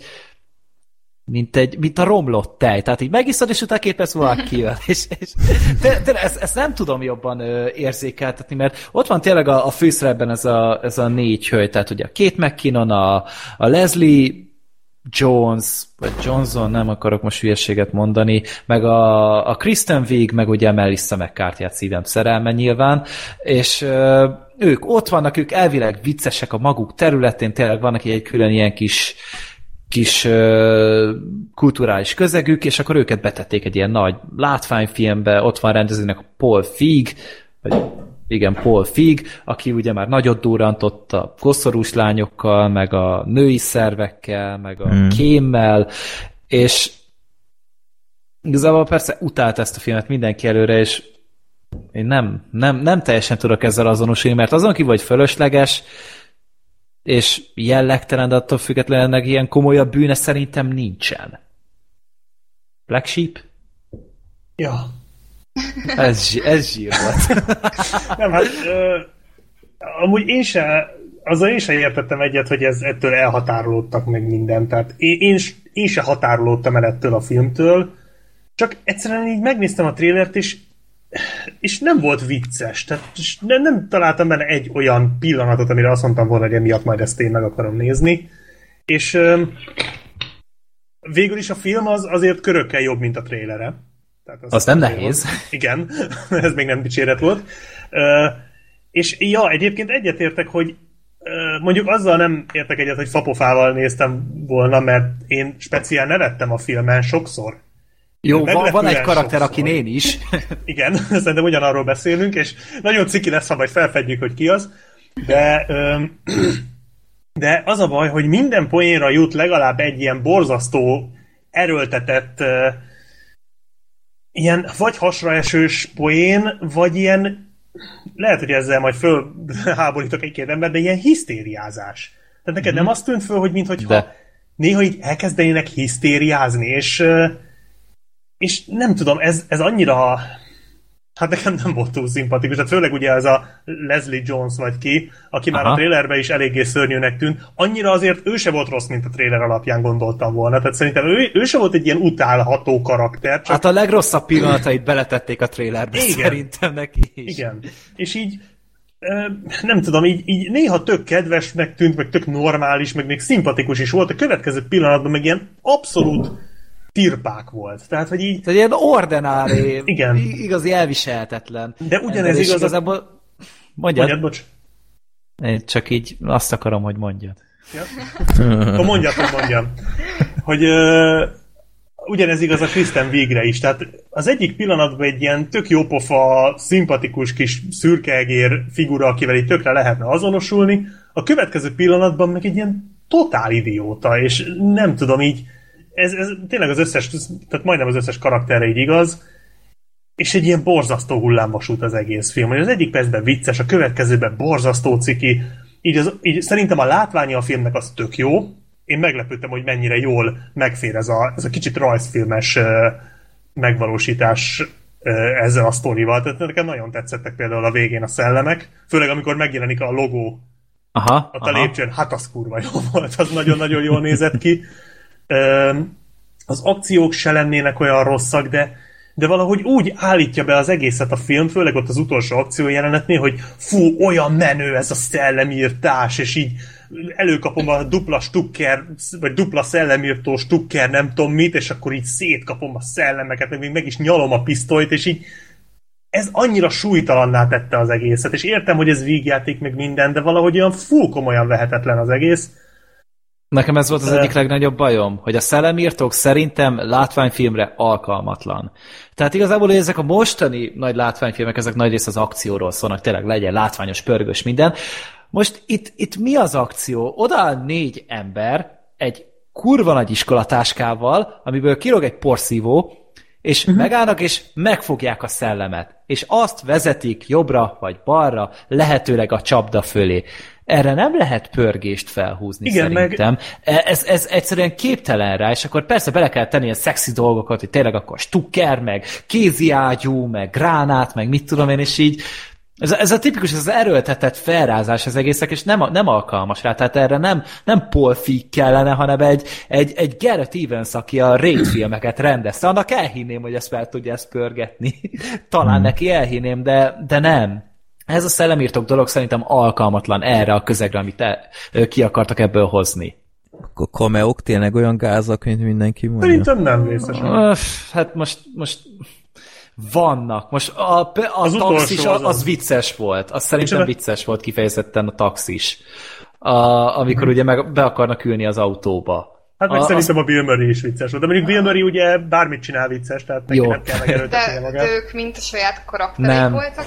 mint, egy, mint a romlott tej. Tehát így megiszod, és utána két perc múlva <laughs> kijön. És, és, de, de ezt, ezt, nem tudom jobban ö, érzékeltetni, mert ott van tényleg a, a főszerepben ez a, ez a négy hölgy, tehát ugye a Kate McKinnon, a, a Leslie Jones, vagy Johnson, nem akarok most hülyeséget mondani, meg a, a Kristen Wiig, meg ugye Melissa McCarthy-át szívem szerelme nyilván, és ö, ők ott vannak, ők elvileg viccesek a maguk területén, tényleg vannak egy külön ilyen kis kis uh, kulturális közegük, és akkor őket betették egy ilyen nagy látványfilmbe, ott van rendezőnek Paul Feig, vagy igen, Paul Feig, aki ugye már nagyot durrantott a koszorús lányokkal, meg a női szervekkel, meg a hmm. kémmel, és igazából persze utált ezt a filmet mindenki előre, és én nem, nem, nem teljesen tudok ezzel azonosulni, mert azon ki vagy fölösleges, és jellegtelen, de attól függetlenül ennek ilyen komolyabb bűne szerintem nincsen. Black Sheep? Ja. Ez, ez zsír volt. <laughs> Nem, hát ö, amúgy én se, azzal én se értettem egyet, hogy ez ettől elhatárolódtak meg minden. Tehát én, én, én se határolódtam el ettől a filmtől, csak egyszerűen így megnéztem a trélert, és és nem volt vicces, tehát nem, nem találtam benne egy olyan pillanatot, amire azt mondtam volna, hogy emiatt majd ezt én meg akarom nézni, és ö, végül is a film az azért körökkel jobb, mint a trélere. Tehát az, az nem nehéz. Volt. Igen, <laughs> ez még nem dicséret volt. Ö, és ja, egyébként egyetértek, hogy ö, mondjuk azzal nem értek egyet, hogy fapofával néztem volna, mert én speciál nevettem a filmen sokszor. Jó, van, van egy karakter, aki én is. <laughs> Igen, <laughs> szerintem ugyanarról beszélünk, és nagyon ciki lesz, ha majd felfedjük, hogy ki az. De, öm, <clears throat> de az a baj, hogy minden poénra jut legalább egy ilyen borzasztó, erőltetett, uh, ilyen vagy hasraesős poén, vagy ilyen, lehet, hogy ezzel majd fölháborítok <laughs> egy-két ember, de ilyen hisztériázás. Tehát neked mm. nem azt tűnt föl, hogy mintha de. néha így elkezdenének hisztériázni, és és nem tudom, ez, ez annyira hát nekem nem volt túl szimpatikus, tehát főleg ugye ez a Leslie Jones vagy ki, aki Aha. már a trailerben is eléggé szörnyűnek tűnt, annyira azért ő se volt rossz, mint a trailer alapján gondoltam volna, tehát szerintem ő, ő se volt egy ilyen utálható karakter. Csak... Hát a legrosszabb pillanatait beletették a trailerbe Igen. szerintem neki is. Igen, és így nem tudom, így, így néha tök kedvesnek tűnt, meg tök normális, meg még szimpatikus is volt, a következő pillanatban meg ilyen abszolút tirpák volt. Tehát, hogy így... Tehát ilyen ordinári, Igen. igazi elviselhetetlen. De ugyanez igaz... Igazából... Mondjad. Mondjad, bocs. Én csak így azt akarom, hogy mondjad. Ja? Akkor mondjad, hogy mondjam. Hogy uh, ugyanez igaz a Kristen végre is. Tehát az egyik pillanatban egy ilyen tök jópofa, szimpatikus kis szürkeegér figura, akivel itt tökre lehetne azonosulni, a következő pillanatban meg egy ilyen totál idióta, és nem tudom így ez, ez tényleg az összes, tehát majdnem az összes karakterre így igaz, és egy ilyen borzasztó hullámvasút az egész film. Az egyik percben vicces, a következőben borzasztó ciki, így, az, így szerintem a látványa a filmnek az tök jó, én meglepődtem, hogy mennyire jól megfér ez a, ez a kicsit rajzfilmes megvalósítás ezzel a sztorival. Tehát nekem nagyon tetszettek például a végén a szellemek, főleg amikor megjelenik a logó aha, a lépcsőn, hát az kurva jó volt, az nagyon-nagyon jól nézett ki. Az akciók se lennének olyan rosszak, de de valahogy úgy állítja be az egészet a film, főleg ott az utolsó akció jelenetnél, hogy fú, olyan menő ez a szellemírtás, és így előkapom a dupla stukker, vagy dupla szellemírtó stukker, nem tudom mit, és akkor így szétkapom a szellemeket, meg még meg is nyalom a pisztolyt, és így ez annyira súlytalanná tette az egészet, és értem, hogy ez vígjáték meg minden, de valahogy olyan fú komolyan vehetetlen az egész. Nekem ez volt az egyik legnagyobb bajom, hogy a szellemírtók szerintem látványfilmre alkalmatlan. Tehát igazából ezek a mostani nagy látványfilmek, ezek nagy rész az akcióról szólnak, tényleg legyen látványos, pörgős minden. Most itt, itt mi az akció? Oda négy ember egy kurva nagy iskolatáskával, amiből kirog egy porszívó, és uh-huh. megállnak, és megfogják a szellemet. És azt vezetik jobbra vagy balra, lehetőleg a csapda fölé. Erre nem lehet pörgést felhúzni Igen, szerintem. Meg... Ez, ez egyszerűen képtelen rá, és akkor persze bele kell tenni a szexi dolgokat, hogy tényleg akkor stukker, meg kézi ágyú, meg gránát, meg mit tudom én, és így ez, ez a tipikus, ez az erőltetett felrázás az egészek, és nem, nem alkalmas rá, tehát erre nem, nem Paul Feig kellene, hanem egy, egy, egy Garrett Evans, aki a Raid filmeket rendezte, annak elhinném, hogy ezt fel tudja ezt pörgetni. <laughs> Talán hmm. neki elhinném, de, de nem. Ez a szellemírtok dolog szerintem alkalmatlan erre a közegre, amit e, ki akartak ebből hozni. A kameók tényleg olyan gázak, mint mindenki mondja? Szerintem nem részes. Hát most, most vannak. Most a, a az taxis az, az vicces volt. Az szerintem Micsoda? vicces volt kifejezetten a taxis. A, amikor hmm. ugye meg be akarnak ülni az autóba. Hát meg a, szerintem a Bill Murray is vicces volt. De mondjuk Bill Murray ugye bármit csinál vicces, tehát neki Jó. nem kell megerőltetni magát. De ők mint a saját karakterek nem, voltak?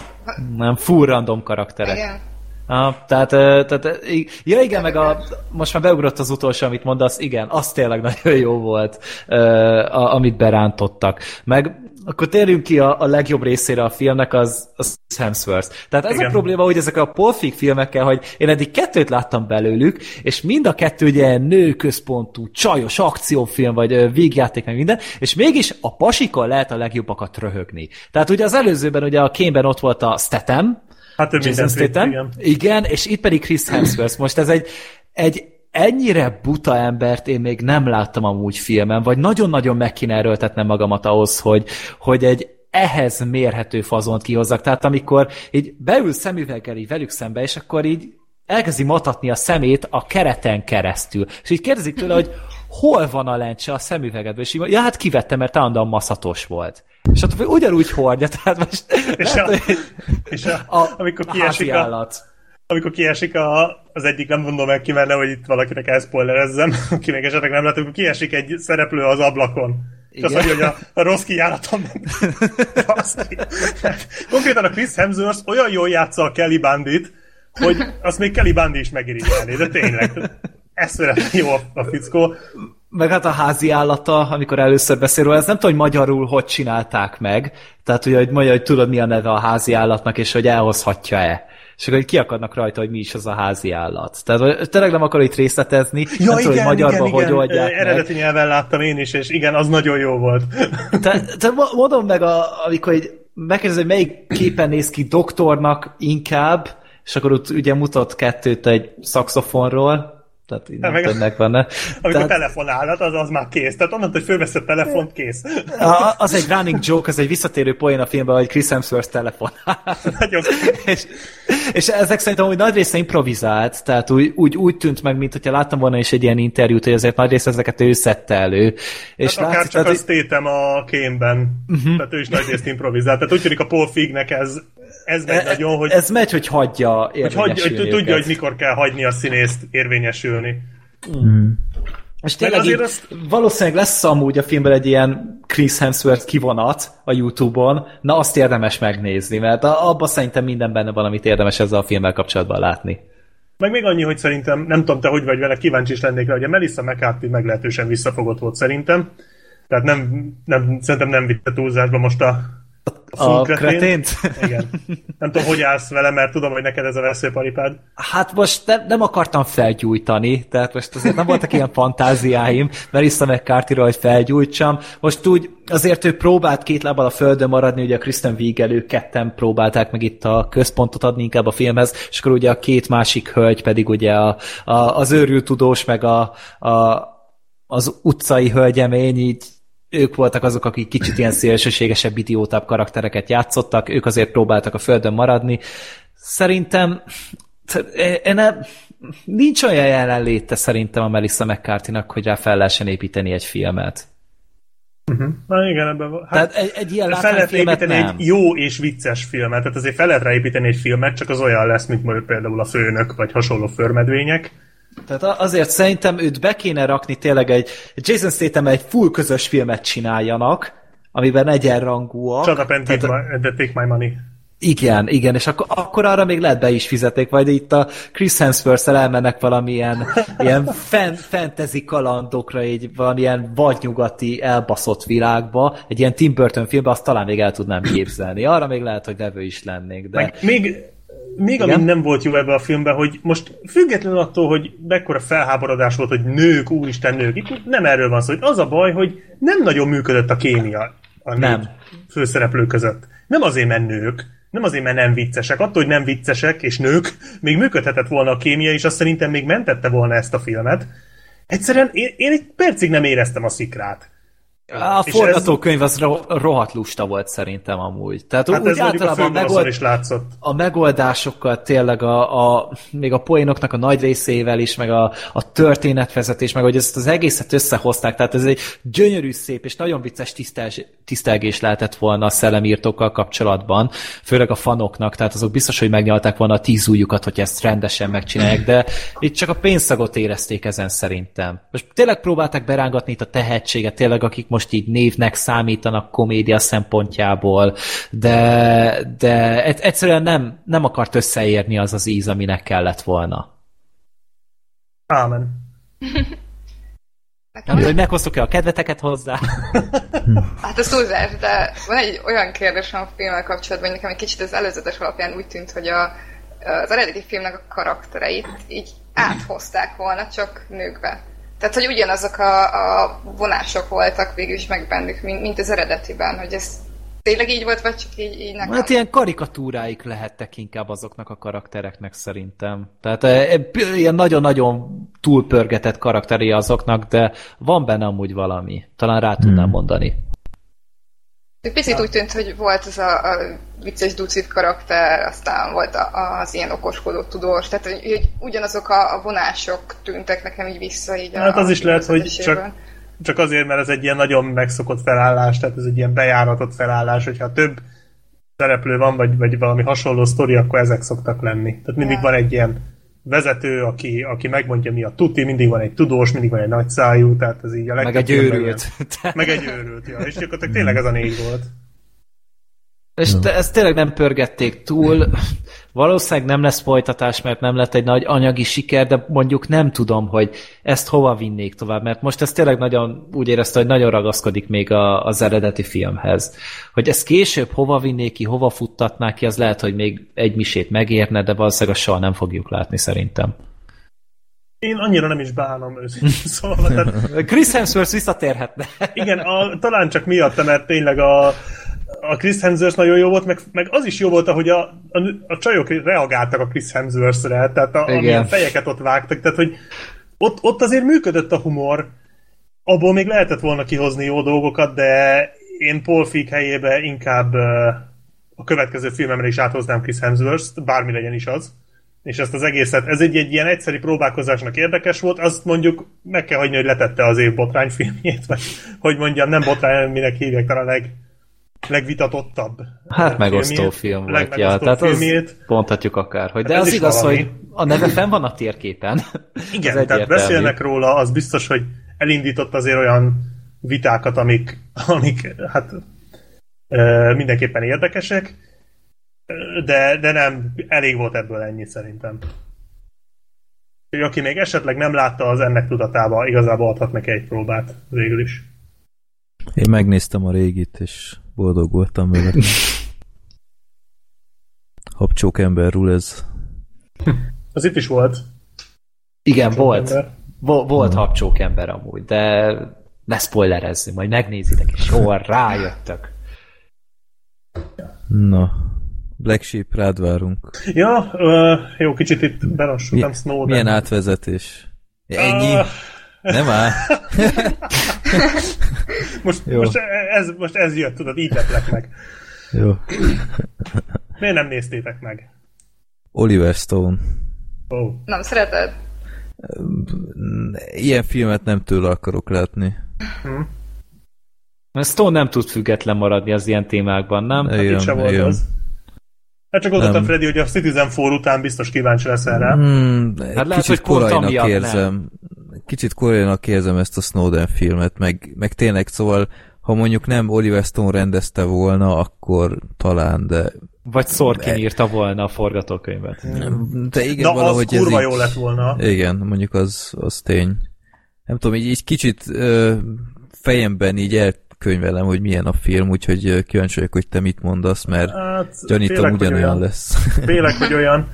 Nem, full random karakterek. Igen. Ah, tehát, tehát, ja igen, meg a, most már beugrott az utolsó, amit mondasz, igen, az tényleg <laughs> nagyon jó volt, amit berántottak. Meg akkor térjünk ki a, a legjobb részére a filmnek, az, az Hemsworth. Tehát ez Igen. a probléma, hogy ezek a polfik filmekkel, hogy én eddig kettőt láttam belőlük, és mind a kettő ugye nőközpontú, csajos akciófilm, vagy végjáték, meg minden, és mégis a pasikon lehet a legjobbakat röhögni. Tehát ugye az előzőben ugye a kémben ott volt a Statham, Hát ő Jason Statham, igen. igen, és itt pedig Chris Hemsworth. Most ez egy, egy ennyire buta embert én még nem láttam amúgy filmen, vagy nagyon-nagyon meg kéne erőltetnem magamat ahhoz, hogy, hogy egy ehhez mérhető fazont kihozzak. Tehát amikor így beül szemüveggel így velük szembe, és akkor így elkezdi matatni a szemét a kereten keresztül. És így kérdezik tőle, hogy hol van a lencse a szemüvegedben, és így ja, hát kivettem, mert állandóan maszatos volt. És ott ugyanúgy hordja, tehát most... És, lehet, a, és a, a, amikor kiesik a, állat amikor kiesik a, az egyik, nem mondom meg ki, mert hogy itt valakinek elszpoilerezzem, <laughs> aki még esetleg nem látom, amikor kiesik egy szereplő az ablakon. És azt mondja, hogy a, a rossz kijáratom. <laughs> Konkrétan a Chris Hemsworth olyan jól játsza a Kelly Bandit, hogy azt még Kelly Bandi is megirigyelni, de tényleg. Eszméletlen jó a, a fickó. Meg hát a házi állata, amikor először beszél róla, ez nem tudom, hogy magyarul hogy csinálták meg. Tehát, hogy, hogy mondja, hogy tudod, mi a neve a házi állatnak, és hogy elhozhatja-e és akkor kiakadnak rajta, hogy mi is az a házi állat. Tehát tényleg nem akar itt részletezni, ja, nem tudom, hogy magyarban igen, hogy igen. oldják Eredeti meg. nyelven láttam én is, és igen, az nagyon jó volt. Tehát te mondom meg, a, amikor egy, megkérdezem, hogy melyik képen néz ki doktornak inkább, és akkor ott ugye mutat kettőt egy szakszofonról, tehát így nem meg, tudnak benne. Amikor tehát, telefonálhat, az, az már kész. Tehát onnantól, hogy fölvesz a telefont, kész. A, az egy running joke, az egy visszatérő poén a filmben, hogy Chris Hemsworth telefonál. Nagyon és, és ezek szerintem úgy nagy része improvizált, tehát úgy, úgy, úgy tűnt meg, mint hogyha láttam volna is egy ilyen interjút, hogy azért nagy része ezeket ő szedte elő. És hát akár csak azt tétem a kémben, uh-huh. tehát ő is nagy részt improvizált. Tehát úgy tűnik a Paul Fignek ez, ez megy e, nagyon, hogy... Ez megy, hogy hagyja hogy, hagyja, hogy tudja, hogy mikor kell hagyni a színészt érvényesülni. Mm. És tényleg így, azt... valószínűleg lesz amúgy a filmben egy ilyen Chris Hemsworth kivonat a Youtube-on, na azt érdemes megnézni, mert abban szerintem minden benne van, amit érdemes ezzel a filmmel kapcsolatban látni. Meg még annyi, hogy szerintem, nem tudom te, hogy vagy vele, kíváncsi is lennék rá, hogy a Melissa McCarthy meglehetősen visszafogott volt szerintem. Tehát nem, nem, szerintem nem vitte túlzásba most a, a A kretén. kretént? Igen. Nem tudom, hogy állsz vele, mert tudom, hogy neked ez a veszőparipád. Hát most nem, nem akartam felgyújtani, tehát most azért nem voltak ilyen fantáziáim, Melissa mccarthy hogy felgyújtsam. Most úgy azért ő próbált két lábbal a földön maradni, ugye a Kristen Wiig ők ketten próbálták meg itt a központot adni inkább a filmhez, és akkor ugye a két másik hölgy pedig ugye a, a, az őrült tudós, meg a, a, az utcai hölgyemény így ők voltak azok, akik kicsit ilyen szélsőségesebb, idiótább karaktereket játszottak, ők azért próbáltak a földön maradni. Szerintem én nem, nincs olyan jelenléte szerintem a Melissa mccarthy hogy rá fel lehessen építeni egy filmet. Na igen, ebben van. Tehát egy, egy ilyen fel lehet építeni nem. egy jó és vicces filmet, tehát azért fel lehet rá építeni egy filmet, csak az olyan lesz, mint mondjuk például a főnök, vagy hasonló förmedvények. Tehát azért szerintem őt be kéne rakni tényleg egy Jason Statham egy full közös filmet csináljanak, amiben egyenrangúak. Shut up and, take my, and take my money. Igen, igen, és akkor, akkor arra még lehet be is fizeték, vagy itt a Chris Hemsworth-szel elmennek valamilyen <laughs> ilyen fan, fantasy kalandokra, egy valamilyen vadnyugati elbaszott világba, egy ilyen Tim Burton filmbe, azt talán még el tudnám képzelni. Arra még lehet, hogy levő is lennék, de... Meg még, még ami Igen? nem volt jó ebbe a filmben, hogy most függetlenül attól, hogy mekkora felháborodás volt, hogy nők, úristen nők, itt nem erről van szó, hogy az a baj, hogy nem nagyon működött a kémia a Nem. főszereplő között. Nem azért, mert nők, nem azért, mert nem viccesek. Attól, hogy nem viccesek és nők, még működhetett volna a kémia, és azt szerintem még mentette volna ezt a filmet. Egyszerűen én, én egy percig nem éreztem a szikrát. A forgatókönyv az ro- rohadt lusta volt szerintem amúgy. Tehát Hát úgy ez általában a, megold, is látszott. a megoldásokkal tényleg a, a, még a poénoknak a nagy részével is, meg a, a történetvezetés, meg hogy ezt az egészet összehozták, tehát ez egy gyönyörű, szép és nagyon vicces tisztelgés, tisztelgés lehetett volna a szellemírtókkal kapcsolatban, főleg a fanoknak, tehát azok biztos, hogy megnyalták volna a tíz ujjukat, hogy ezt rendesen megcsinálják, de itt csak a pénzszagot érezték ezen szerintem. Most tényleg próbálták berángatni itt a tehetséget, tényleg akik most így névnek számítanak komédia szempontjából, de, de egy- egyszerűen nem, nem akart összeérni az az íz, aminek kellett volna. Ámen. Nem tudom, hogy meghoztuk-e a kedveteket hozzá? <laughs> Hát ez túlzás, de van egy olyan kérdésem a filmmel kapcsolatban, hogy nekem egy kicsit az előzetes alapján úgy tűnt, hogy a, az eredeti filmnek a karaktereit így áthozták volna csak nőkbe. Tehát, hogy ugyanazok a, a vonások voltak végül is meg bennük, mint, mint az eredetiben, hogy ez tényleg így volt, vagy csak így, így nekem? Hát ilyen karikatúráik lehettek inkább azoknak a karaktereknek szerintem. Tehát eh, eh, ilyen nagyon-nagyon túlpörgetett karakteri azoknak, de van benne amúgy valami. Talán rá tudnám mondani. Picit úgy tűnt, hogy volt az a, a vicces ducit karakter, aztán volt a, az ilyen okoskodó tudós, tehát hogy, hogy ugyanazok a, a vonások tűntek nekem így vissza. Így a, Hát az is a lehet, hogy csak, csak azért, mert ez egy ilyen nagyon megszokott felállás, tehát ez egy ilyen bejáratott felállás, hogyha több szereplő van, vagy, vagy valami hasonló sztori, akkor ezek szoktak lenni. Tehát mindig Ja. van egy ilyen vezető, aki, aki megmondja, mi a tuti, mindig van egy tudós, mindig van egy nagyszájú, tehát ez így a Meg legtöbb egy filmben őrült. ilyen. <laughs> Meg egy őrült, ja. És akkor tényleg ez a négy volt. És te, ezt tényleg nem pörgették túl. Valószínűleg nem lesz folytatás, mert nem lett egy nagy anyagi siker, de mondjuk nem tudom, hogy ezt hova vinnék tovább, mert most ez tényleg nagyon úgy érezte, hogy nagyon ragaszkodik még a, az eredeti filmhez. Hogy ezt később hova vinnék ki, hova futtatnák ki, az lehet, hogy még egy misét megérne, de valószínűleg azt soha nem fogjuk látni szerintem. Én annyira nem is bánom őszintén <laughs> szóval. Tehát Chris Hemsworth visszatérhetne. Igen, a, talán csak miatta, mert tényleg a, a Chris Hemsworth nagyon jó volt, meg, meg az is jó volt, ahogy a, a, a csajok reagáltak a Chris Hemsworth-re, tehát a, amilyen fejeket ott vágtak, tehát hogy ott, ott azért működött a humor, abból még lehetett volna kihozni jó dolgokat, de én Paul Feig helyébe inkább a következő filmemre is áthoznám Chris Hemsworth-t, bármi legyen is az. És ezt az egészet, ez egy, egy ilyen egyszeri próbálkozásnak érdekes volt, azt mondjuk meg kell hagyni, hogy letette az év botrányfilmjét, vagy hogy mondjam, nem botrány, minek hívják, talán a leg, legvitatottabb. Hát megosztó filmjét. film volt, ja. Tehát filmjét. mondhatjuk akár. Hogy de Hát az igaz, valami. hogy a neve fenn van a térképen. <laughs> Igen, tehát egyértelmű. beszélnek róla, az biztos, hogy elindított azért olyan vitákat, amik, amik hát ö, mindenképpen érdekesek, de, de nem, elég volt ebből ennyi szerintem. Aki még esetleg nem látta, az ennek tudatába igazából adhat neki egy próbát végül is. Én megnéztem a régit, és boldog voltam vele. Habcsók emberről ez. Az itt is volt. Igen, volt. ember. Vo- volt habcsók ember amúgy, de ne spoilerezzünk, majd megnézitek, és jól rájöttök. Na, Black Sheep, rád várunk. Ja, jó, kicsit itt Mi, belassultam Snowden. milyen átvezetés? Ennyi? Ah, Nem áll? <laughs> most, Jó. most, ez, most ez jött, tudod, így leplek meg. Jó. Miért nem néztétek meg? Oliver Stone. Oh. Nem szereted? Ilyen filmet nem tőle akarok látni. Mert Stone nem tud független maradni az ilyen témákban, nem? Hát itt sem volt az. Hát csak gondoltam, Nem. Freddy, hogy a Citizen 4 után biztos kíváncsi leszel rá. Hmm, Hát lehet, kicsit hogy korainak érzem. Kicsit korainak érzem ezt a Snowden filmet, meg, meg tényleg szóval, ha mondjuk nem Oliver Stone rendezte volna, akkor talán, de, Vagy Sorkin írta volna a forgatókönyvet. de igen, Na, az valahogy ez kurva így, jó lett volna. Igen, mondjuk az, az tény. Nem tudom, így, így kicsit ö, fejemben így elkönyvelem, hogy milyen a film, úgyhogy kíváncsi vagyok, hogy te mit mondasz, mert Hát, gyanítom félek, hogy ugyanolyan olyan. lesz. <laughs> Félek, hogy olyan.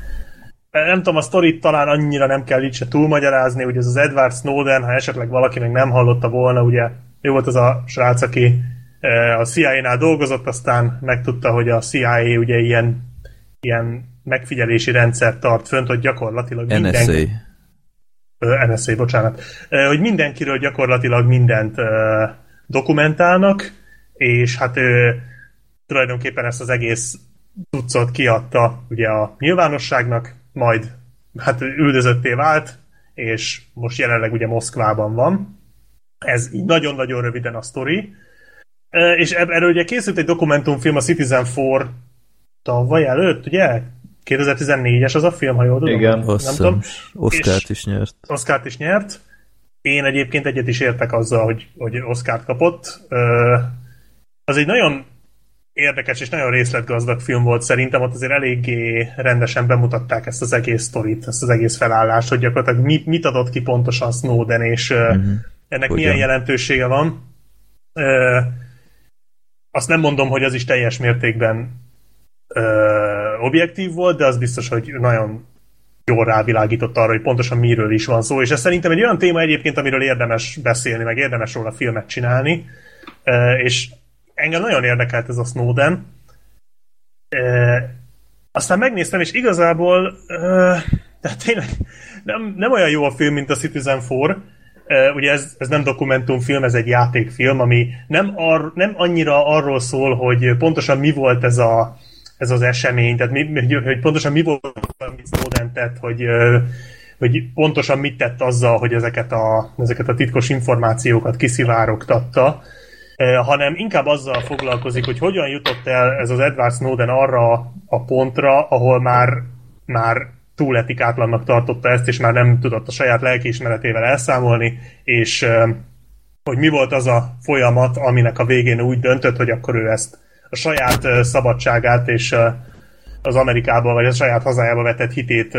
Nem tudom, a sztorit talán annyira nem kell itt se túlmagyarázni, hogy ez az Edward Snowden, ha esetleg valaki még nem hallotta volna, ugye ő volt az a srác, aki eh, a CIA-nál dolgozott, aztán megtudta, hogy a CIA ugye ilyen, ilyen megfigyelési rendszert tart fönt, hogy gyakorlatilag minden, NSA. Ö, NSA, bocsánat, Ö, hogy mindenkiről gyakorlatilag mindent ö, dokumentálnak, és hát ő tulajdonképpen ezt az egész tucot kiadta ugye a nyilvánosságnak, majd hát ő üldözötté vált, és most jelenleg ugye Moszkvában van. Ez így nagyon-nagyon röviden a sztori. És erről ugye készült egy dokumentumfilm a Citizen 4 tavaly előtt, ugye? 2014-es az a film, ha jól tudom. Igen. Nem tudom. Oscárt is nyert. Oscárt is nyert. Én egyébként egyet is értek azzal, hogy, hogy Oscárt kapott. Az egy nagyon érdekes és nagyon részletgazdag film volt szerintem, ott azért eléggé rendesen bemutatták ezt az egész sztorit, ezt az egész felállást, hogy gyakorlatilag mit, mit adott ki pontosan Snowden, és uh-huh. ennek Hogyan? milyen jelentősége van. Ö, Azt nem mondom, hogy az is teljes mértékben ö, objektív volt, de az biztos, hogy nagyon jól rávilágított arra, hogy pontosan miről is van szó, és ez szerintem egy olyan téma egyébként, amiről érdemes beszélni, meg érdemes róla filmet csinálni, Ö, és engem nagyon érdekelt ez a Snowden. Ö, Aztán megnéztem, és igazából ö, tehát tényleg nem, nem olyan jó a film, mint a Citizen 4, Ö, ugye ez, ez nem dokumentumfilm, ez egy játékfilm, ami nem, ar, nem annyira arról szól, hogy pontosan mi volt ez a, ez az esemény, tehát mi, mi- hogy pontosan mi volt, amit Snowden tett, hogy, hogy pontosan mit tett azzal, hogy ezeket a, ezeket a titkos információkat kiszivárogtatta, hanem inkább azzal foglalkozik, hogy hogyan jutott el ez az Edward Snowden arra a pontra, ahol már, már túl etikátlannak tartotta ezt, és már nem tudott a saját lelkiismeretével elszámolni, és ö, hogy mi volt az a folyamat, aminek a végén úgy döntött, hogy akkor ő ezt a saját ö, szabadságát és az Amerikába, vagy a saját hazájába vetett hitét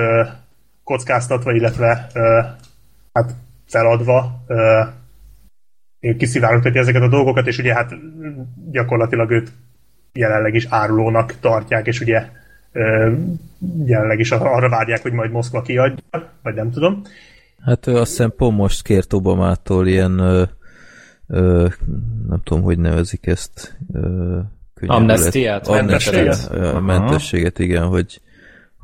kockáztatva, illetve hát feladva kiszivárogtatja ezeket a dolgokat, és ugye hát gyakorlatilag őt jelenleg is árulónak tartják, és ugye jelenleg is arra várják, hogy majd Moszkva kiadja, vagy nem tudom. Hát ő azt hiszem pont most kért Obamától ilyen, ö, ö, nem tudom, hogy nevezik ezt. Ö, Amnestiát? Mentességet? Mentességet, igen, hogy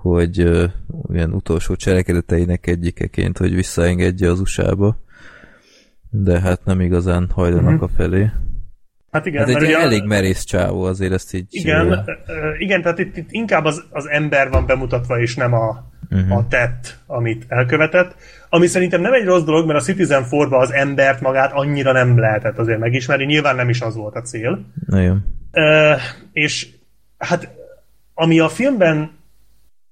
hogy ö, ilyen utolsó cselekedeteinek egyikeként, hogy visszaengedje az USA-ba. De hát nem igazán hajlanak Mhm. a felé. Hát igen, Hát egy mert ugye- elég merész csávó, azért ezt így... Igen, ö, igen tehát itt, itt inkább az, az ember van bemutatva, és nem a, uh-huh. a tett, amit elkövetett. Ami szerintem nem egy rossz dolog, mert a Citizen 4 az embert magát annyira nem lehetett azért megismerni, nyilván nem is az volt a cél. Nagyon. Ö, és hát ami a filmben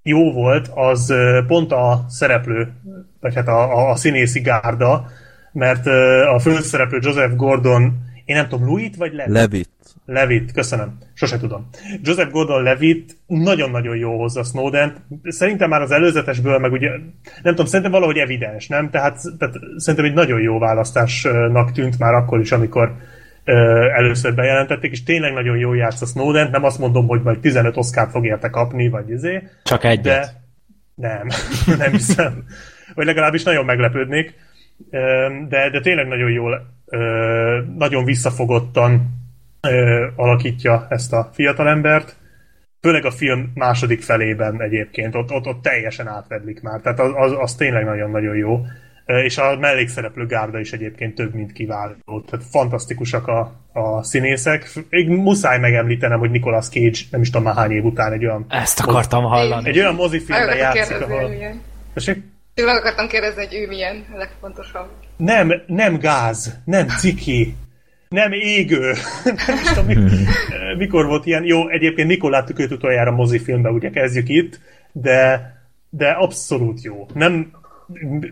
jó volt, az pont a szereplő, vagy hát a, a, a színészi gárda, mert ö, a főszereplő Joseph Gordon, én nem tudom, Louis vagy Levitt? Levit. Levitt, köszönöm. Sose tudom. Joseph Gordon-Levitt nagyon-nagyon jó hozza snowden Szerintem már az előzetesből, meg ugye, nem tudom, szerintem valahogy evidens, nem? Tehát, tehát szerintem egy nagyon jó választásnak tűnt már akkor is, amikor először bejelentették, és tényleg nagyon jó játsz a Snowden, nem azt mondom, hogy majd 15 Oscar fog érte kapni, vagy izé. Csak egyet. De nem, <laughs> nem hiszem. Vagy legalábbis nagyon meglepődnék. De, de tényleg nagyon jól, nagyon visszafogottan alakítja ezt a fiatalembert. Főleg a film második felében egyébként, ott, ott, ott teljesen átvedlik már. Tehát az, az, az tényleg nagyon-nagyon jó és a mellékszereplő gárda is egyébként több, mint kiváló. Tehát fantasztikusak a, a színészek. Még muszáj megemlítenem, hogy Nicolas Cage nem is tudom már hány év után egy olyan... Ezt akartam hallani. Egy olyan mozifilmben játszik, ahol... Tessék? Meg akartam kérdezni, hogy ő milyen a legfontosabb. Nem, nem gáz, nem ciki, nem égő. <laughs> nem is tudom, mikor, <laughs> mikor volt ilyen. Jó, egyébként mikor láttuk őt utoljára mozifilmben, ugye kezdjük itt, de, de abszolút jó. Nem,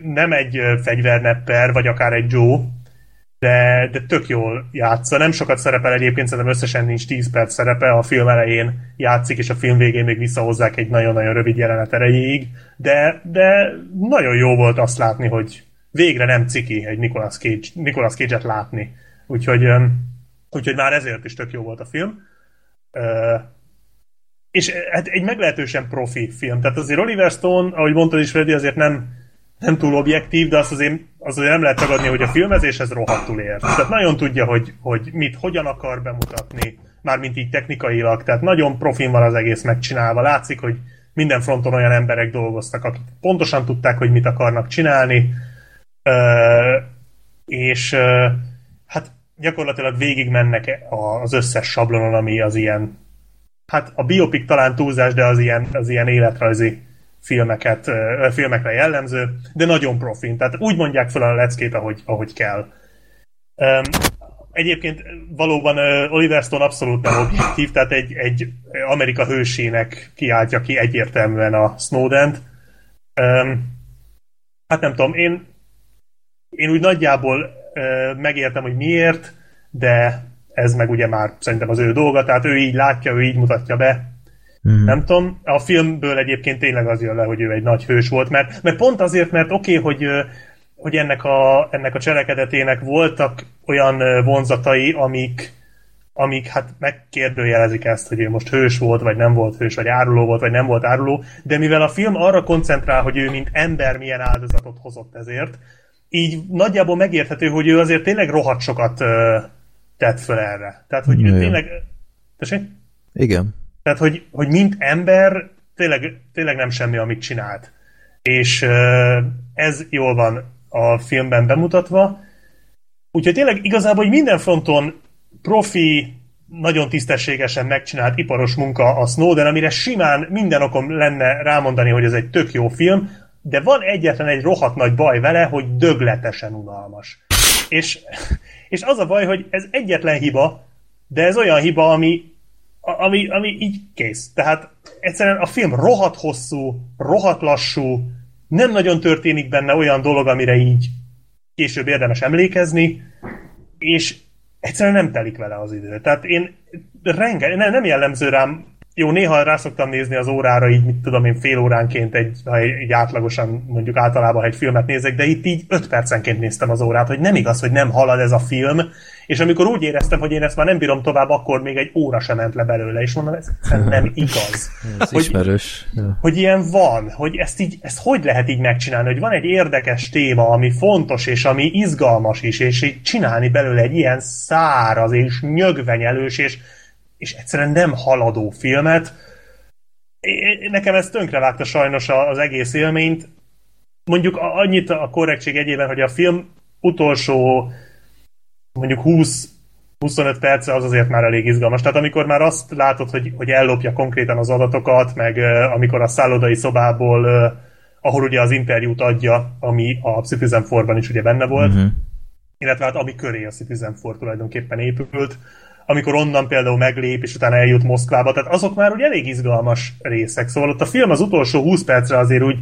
nem egy fegyvernepper, vagy akár egy Joe, de, de tök jól játsza. Nem sokat szerepel egyébként, szerintem összesen nincs 10 perc szerepe, a film elején játszik, és a film végén még visszahozzák egy nagyon-nagyon rövid jelenet erejéig, de, de nagyon jó volt azt látni, hogy végre nem ciki egy Nicolas, Cage, Nicolas Cage-et látni. Úgyhogy, úgyhogy már ezért is tök jó volt a film. És hát egy meglehetősen profi film. Tehát azért Oliver Stone, ahogy mondtad is, Freddy, azért nem, nem túl objektív, de azt azért, az azért nem lehet tagadni, hogy a filmezéshez rohadtul ér. Tehát nagyon tudja, hogy, hogy mit, hogyan akar bemutatni, mármint így technikailag, tehát nagyon profin van az egész megcsinálva. Látszik, hogy minden fronton olyan emberek dolgoztak, akik pontosan tudták, hogy mit akarnak csinálni, és hát gyakorlatilag végig mennek az összes sablonon, ami az ilyen, hát a biopik talán túlzás, de az ilyen, az ilyen életrajzi filmeket, filmekre jellemző, de nagyon profin. Tehát úgy mondják fel a leckét, ahogy, ahogy kell. Egyébként valóban Oliver Stone abszolút nem objektív, tehát egy, egy Amerika hősének kiáltja ki egyértelműen a Snowden-t. Hát nem tudom, én, én úgy nagyjából megértem, hogy miért, de ez meg ugye már szerintem az ő dolga, tehát ő így látja, ő így mutatja be, Mm. Nem tudom, a filmből egyébként tényleg az jön le, hogy ő egy nagy hős volt, mert, mert pont azért, mert oké, okay, hogy, hogy ennek, a, ennek a cselekedetének voltak olyan vonzatai, amik, amik hát megkérdőjelezik ezt, hogy ő most hős volt, vagy nem volt hős, vagy áruló volt, vagy nem volt áruló, de mivel a film arra koncentrál, hogy ő mint ember milyen áldozatot hozott ezért, így nagyjából megérthető, hogy ő azért tényleg rohadt sokat uh, tett föl erre. Tehát, hogy Jaj. ő tényleg... Tessék? Igen. Tehát, hogy, hogy mint ember tényleg, tényleg nem semmi, amit csinált. És ez jól van a filmben bemutatva. Úgyhogy tényleg igazából, hogy minden fronton profi, nagyon tisztességesen megcsinált iparos munka a Snowden, amire simán minden okom lenne rámondani, hogy ez egy tök jó film, de van egyetlen egy rohadt nagy baj vele, hogy dögletesen unalmas. És, és az a baj, hogy ez egyetlen hiba, de ez olyan hiba, ami ami, ami így kész. Tehát egyszerűen a film rohadt hosszú, rohadt lassú, nem nagyon történik benne olyan dolog, amire így később érdemes emlékezni, és egyszerűen nem telik vele az idő. Tehát én renge, nem, nem jellemző rám, jó, néha rá szoktam nézni az órára, így mit tudom én fél óránként egy, ha egy, átlagosan mondjuk általában egy filmet nézek, de itt így öt percenként néztem az órát, hogy nem igaz, hogy nem halad ez a film, és amikor úgy éreztem, hogy én ezt már nem bírom tovább, akkor még egy óra sem ment le belőle, és mondom, ez nem <laughs> igaz. ez hogy, ismerős. Hogy ilyen van, hogy ezt, így, ezt hogy lehet így megcsinálni, hogy van egy érdekes téma, ami fontos, és ami izgalmas is, és így csinálni belőle egy ilyen száraz, és nyögvenyelős, és, és egyszerűen nem haladó filmet. Nekem ez tönkrevágta sajnos az egész élményt. Mondjuk annyit a korrektség egyében, hogy a film utolsó mondjuk 20 25 perce az azért már elég izgalmas. Tehát amikor már azt látod, hogy, hogy ellopja konkrétan az adatokat, meg uh, amikor a szállodai szobából, uh, ahol ugye az interjút adja, ami a Citizen 4 is ugye benne volt, uh-huh. illetve hát ami köré a Citizen 4 tulajdonképpen épült, amikor onnan például meglép, és utána eljut Moszkvába, tehát azok már ugye elég izgalmas részek. Szóval ott a film az utolsó 20 percre azért úgy,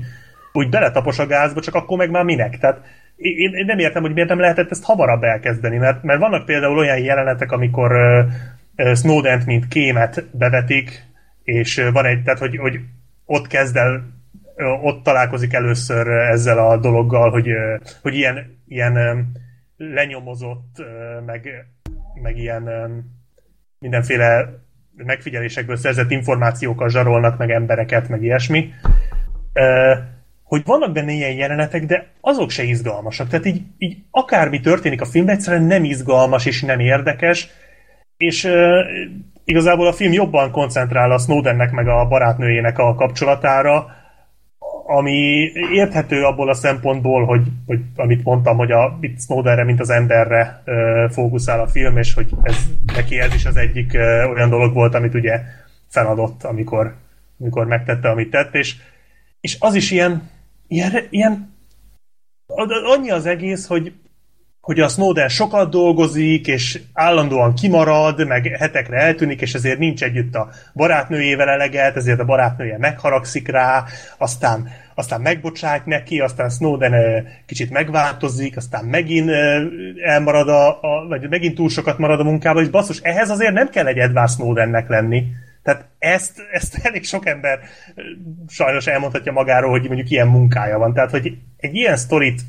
úgy beletapos a gázba, csak akkor meg már minek. Tehát én, én nem értem, hogy miért nem lehetett ezt hamarabb elkezdeni, mert, mert vannak például olyan jelenetek, amikor uh, Snowden-t, mint kémet bevetik, és uh, van egy, tehát hogy, hogy ott kezd el, ott találkozik először ezzel a dologgal, hogy, hogy ilyen, ilyen lenyomozott, meg meg ilyen mindenféle megfigyelésekből szerzett információkkal zsarolnak meg embereket, meg ilyesmi. Hogy vannak benne ilyen jelenetek, de azok se izgalmasak. Tehát így, így akármi történik a filmben, egyszerűen nem izgalmas és nem érdekes, és igazából a film jobban koncentrál a Snowdennek meg a barátnőjének a kapcsolatára, ami érthető abból a szempontból, hogy, hogy amit mondtam, hogy a itt Snowdenre, mint az emberre uh, fókuszál a film, és hogy ez, neki ez is az egyik uh, olyan dolog volt, amit ugye feladott, amikor, amikor megtette, amit tett, és, és az is ilyen, ilyen, ilyen annyi az egész, hogy hogy a Snowden sokat dolgozik, és állandóan kimarad, meg hetekre eltűnik, és ezért nincs együtt a barátnőjével eleget, ezért a barátnője megharagszik rá, aztán, aztán megbocsát neki, aztán Snowden kicsit megváltozik, aztán megint elmarad, a, a, vagy megint túl sokat marad a munkában, és basszus, ehhez azért nem kell egy Edward Snowdennek lenni. Tehát ezt, ezt elég sok ember sajnos elmondhatja magáról, hogy mondjuk ilyen munkája van. Tehát, hogy egy ilyen sztorit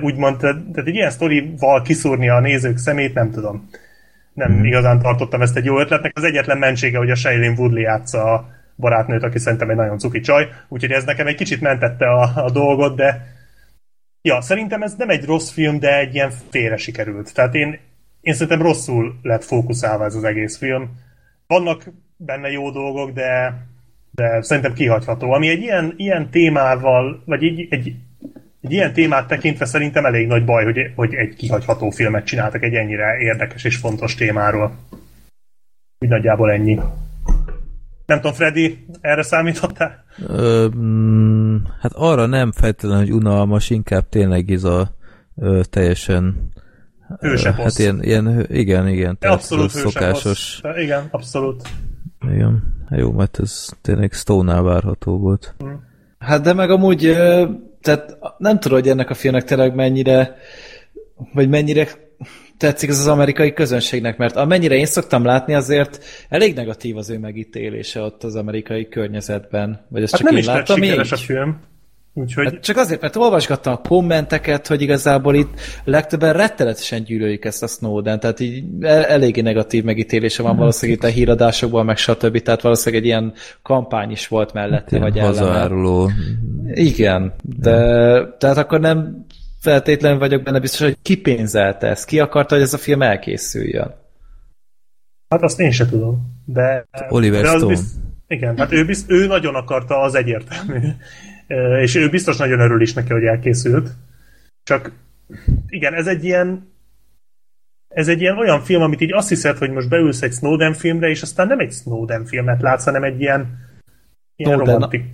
úgymond, tehát egy ilyen sztorival kiszúrni a nézők szemét, nem tudom. Nem mm. igazán tartottam ezt egy jó ötletnek. Az egyetlen mentsége, hogy a Shailene Woodley játsza a barátnőt, aki szerintem egy nagyon cuki csaj, úgyhogy ez nekem egy kicsit mentette a, a dolgot, de ja, szerintem ez nem egy rossz film, de egy ilyen félre sikerült. Tehát én, én szerintem rosszul lett fókuszálva ez az egész film. Vannak benne jó dolgok, de, de szerintem kihagyható. Ami egy ilyen, ilyen témával, vagy egy, egy egy ilyen témát tekintve szerintem elég nagy baj, hogy, hogy egy kihagyható filmet csináltak egy ennyire érdekes és fontos témáról. Úgy nagyjából ennyi. Nem tudom, Freddy, erre számítottál? Ö, mm, hát arra nem feltétlenül, hogy unalmas, inkább tényleg ez a ö, teljesen Hőse Hát ilyen, ilyen, igen, igen. Tehát abszolút szokásos. Igen, abszolút. Igen. Jó, mert ez tényleg Stone-nál várható volt. Hát de meg amúgy tehát nem tudom, hogy ennek a filmnek tényleg mennyire, vagy mennyire tetszik ez az amerikai közönségnek, mert amennyire én szoktam látni, azért elég negatív az ő megítélése ott az amerikai környezetben. Vagy ezt hát csak nem én is láttam így? a film. Úgyhogy... Hát csak azért, mert olvasgattam a kommenteket, hogy igazából itt legtöbben rettenetesen gyűlölik ezt a Snowden, tehát így eléggé negatív megítélése van valószínűleg itt a híradásokban, meg stb. Tehát valószínűleg egy ilyen kampány is volt mellette, hát, vagy ellene. Igen, de tehát akkor nem feltétlenül vagyok benne biztos, hogy ki pénzelte ezt, ki akarta, hogy ez a film elkészüljön. Hát azt én se tudom, de... Oliver de Stone. Bizt, igen, hát ő, bizt, ő nagyon akarta, az egyértelmű és ő biztos nagyon örül is neki, hogy elkészült. Csak igen, ez egy ilyen ez egy ilyen olyan film, amit így azt hiszed, hogy most beülsz egy Snowden filmre, és aztán nem egy Snowden filmet látsz, hanem egy ilyen, ilyen Snowden, romantik...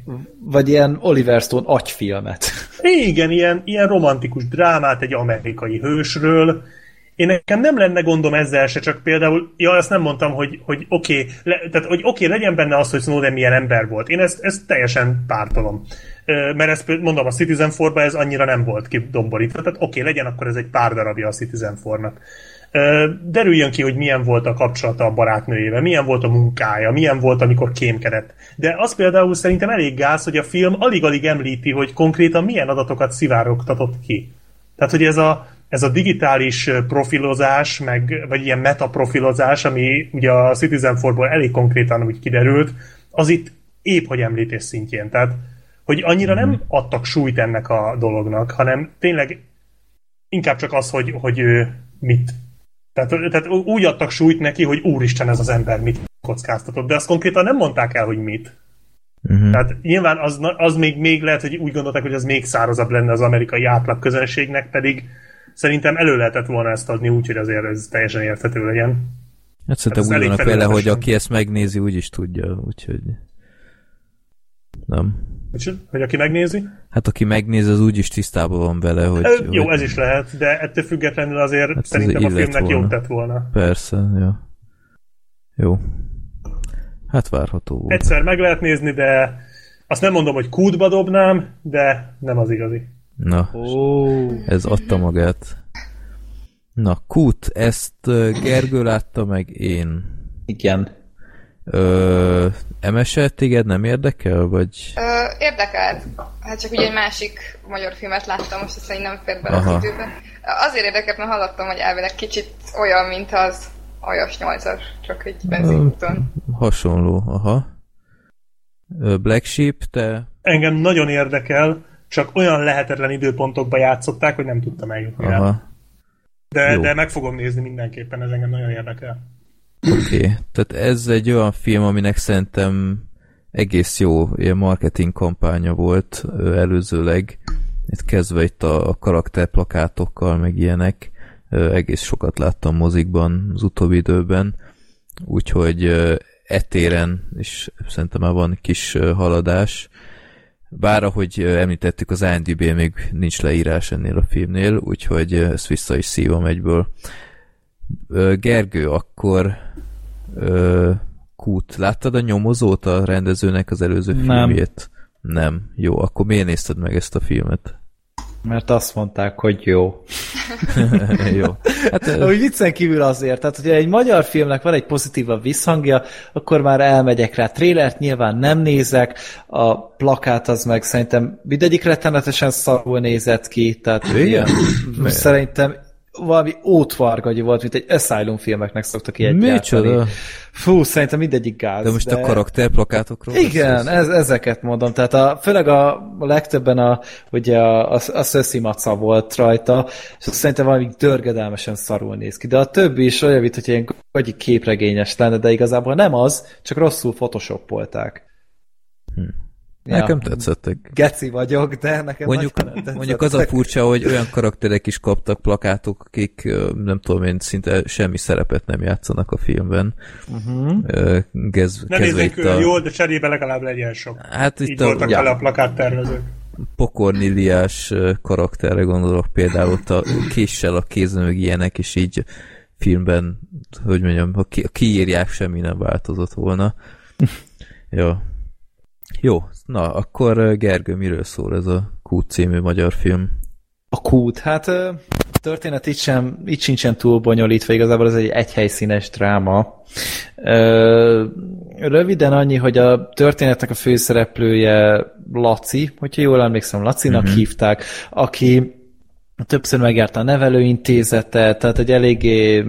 Vagy ilyen Oliver Stone agyfilmet. Igen, ilyen, ilyen romantikus drámát egy amerikai hősről, én nekem nem lenne gondom ezzel se, csak például, ja, azt nem mondtam, hogy, hogy oké, okay, le, tehát hogy oké, okay, legyen benne az, hogy Snowden milyen ember volt. Én ezt, ezt teljesen pártolom. Mert ezt mondom, a Citizen Forba ez annyira nem volt kidomborítva, tehát oké, legyen akkor ez egy pár darabja a Citizen Fornak. Derüljön ki, hogy milyen volt a kapcsolata a barátnőjével, milyen volt a munkája, milyen volt, amikor kémkedett. De az például szerintem elég gáz, hogy a film alig-alig említi, hogy konkrétan milyen adatokat szivárogtatott ki. Tehát, hogy ez a, ez a digitális profilozás, meg, vagy ilyen metaprofilozás, ami ugye a Citizen Forból elég konkrétan úgy kiderült, az itt épp hogy említés szintjén. Tehát, hogy annyira nem mhm. adtak súlyt ennek a dolognak, hanem tényleg inkább csak az, hogy, hogy ő mit. Tehát, tehát úgy adtak súlyt neki, hogy úristen ez az ember mit kockáztatott, de azt konkrétan nem mondták el, hogy mit. Uh-huh. Tehát nyilván az, az még, még lehet, hogy úgy gondolták, hogy az még szárazabb lenne az amerikai átlag közönségnek, pedig szerintem elő lehetett volna ezt adni úgy, hogy azért ez teljesen érthető legyen. Hát szerintem hát úgy vannak vele, hogy aki ezt megnézi, úgy is tudja, úgyhogy nem. Hogy aki megnézi? Hát aki megnézi, az úgy is tisztában van vele, hogy... Ö, jó, hogy... ez is lehet, de ettől függetlenül azért hát szerintem a filmnek volna. jót tett volna. Persze, jó. Jó. Hát várható volt. Egyszer meg lehet nézni, de azt nem mondom, hogy kútba dobnám, de nem az igazi. Na, oh. ez adta magát. Na, kút, ezt Gergő látta meg én. Igen. Ö, MSL téged nem érdekel, vagy? Ö, érdekelt. Hát csak ugye egy másik magyar filmet láttam, most azt nem fér bele Aha. az időbe. Azért érdekelt, mert hallottam, hogy elvileg kicsit olyan, mint az Ajas 8-as, csak egy benzinúton. Hasonló, aha. Black Sheep, te... Engem nagyon érdekel, csak olyan lehetetlen időpontokba játszották, hogy nem tudtam eljutni. Aha, De, Jó. de meg fogom nézni mindenképpen, ez engem nagyon érdekel. Oké. Okay. Tehát ez egy olyan film, aminek szerintem egész jó ilyen marketing kampánya volt előzőleg. Itt kezdve itt a, a karakterplakátokkal, meg ilyenek. Egész sokat láttam mozikban az utóbbi időben. Úgyhogy etéren is szerintem már van kis haladás. Bár ahogy említettük, az IMDb még nincs leírás ennél a filmnél, úgyhogy ezt vissza is szívom egyből. Gergő, akkor Kút, láttad a nyomozót a rendezőnek az előző Nem. filmjét? Nem. Jó, akkor miért nézted meg ezt a filmet? Mert azt mondták, hogy jó. <laughs> Jó. Hát, Úgy viccen kívül azért, tehát hogyha egy magyar filmnek van egy pozitívabb visszhangja, akkor már elmegyek rá. Trélert nyilván nem nézek, a plakát az meg szerintem mindegyik rettenetesen szarul nézett ki, tehát Igen? ilyen, szerintem valami ótvargagyi volt, mint egy Asylum filmeknek szoktak ilyet Micsoda? Fú, szerintem mindegyik gáz. de most a karakterplakátokról Igen, ez, ezeket mondom. Tehát a, főleg a, a legtöbben a, ugye a, a, a Szöszi Maca volt rajta, és szerintem valami dörgedelmesen szarul néz ki. De a többi is olyan, mint hogy ilyen gagyi képregényes lenne, de igazából nem az, csak rosszul photoshopolták. Hm. Nekem tetszettek. Geci vagyok, de nekem Mondjuk, mondjuk az a furcsa, hogy olyan karakterek is kaptak plakátok, akik nem tudom én, szinte semmi szerepet nem játszanak a filmben. Uh-huh. Gez, Ne nézzék a... jól, de cserébe legalább legyen sok. hát Így itt a voltak ja, vele a plakáttervezők. pokorniliás karakterre gondolok például ott a késsel a kézen meg ilyenek, és így filmben, hogy mondjam, ha ki, kiírják, semmi nem változott volna. <laughs> Jó. Jó, na, akkor Gergő, miről szól ez a Kút című magyar film? A kút, hát történet itt, sem, itt sincsen túl bonyolítva, igazából ez egy egyhelyszínes dráma. Röviden annyi, hogy a történetnek a főszereplője Laci, hogyha jól emlékszem, Lacinak uh-huh. hívták, aki többször megjárta a nevelőintézetet, tehát egy eléggé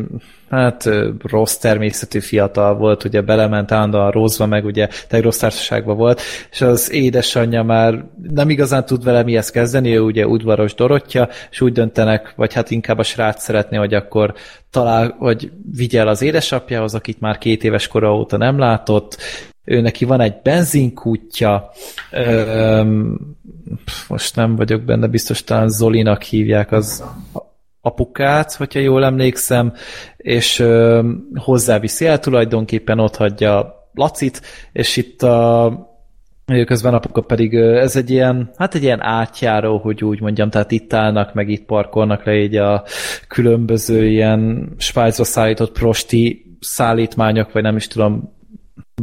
hát rossz természetű fiatal volt, ugye belement állandóan rozva, meg ugye egy rossz társaságban volt, és az édesanyja már nem igazán tud vele mihez kezdeni, ő ugye udvaros Dorottya, és úgy döntenek, vagy hát inkább a srác szeretné, hogy akkor talál, hogy vigye el az édesapjához, akit már két éves kora óta nem látott, ő neki van egy benzinkútja, most nem vagyok benne, biztos talán Zolinak hívják az apukát, hogyha jól emlékszem, és ö, hozzáviszi el tulajdonképpen, ott hagyja Lacit, és itt a közben apuka pedig ez egy ilyen, hát egy ilyen átjáró, hogy úgy mondjam, tehát itt állnak, meg itt parkolnak le így a különböző ilyen Svájcra szállított prosti szállítmányok, vagy nem is tudom,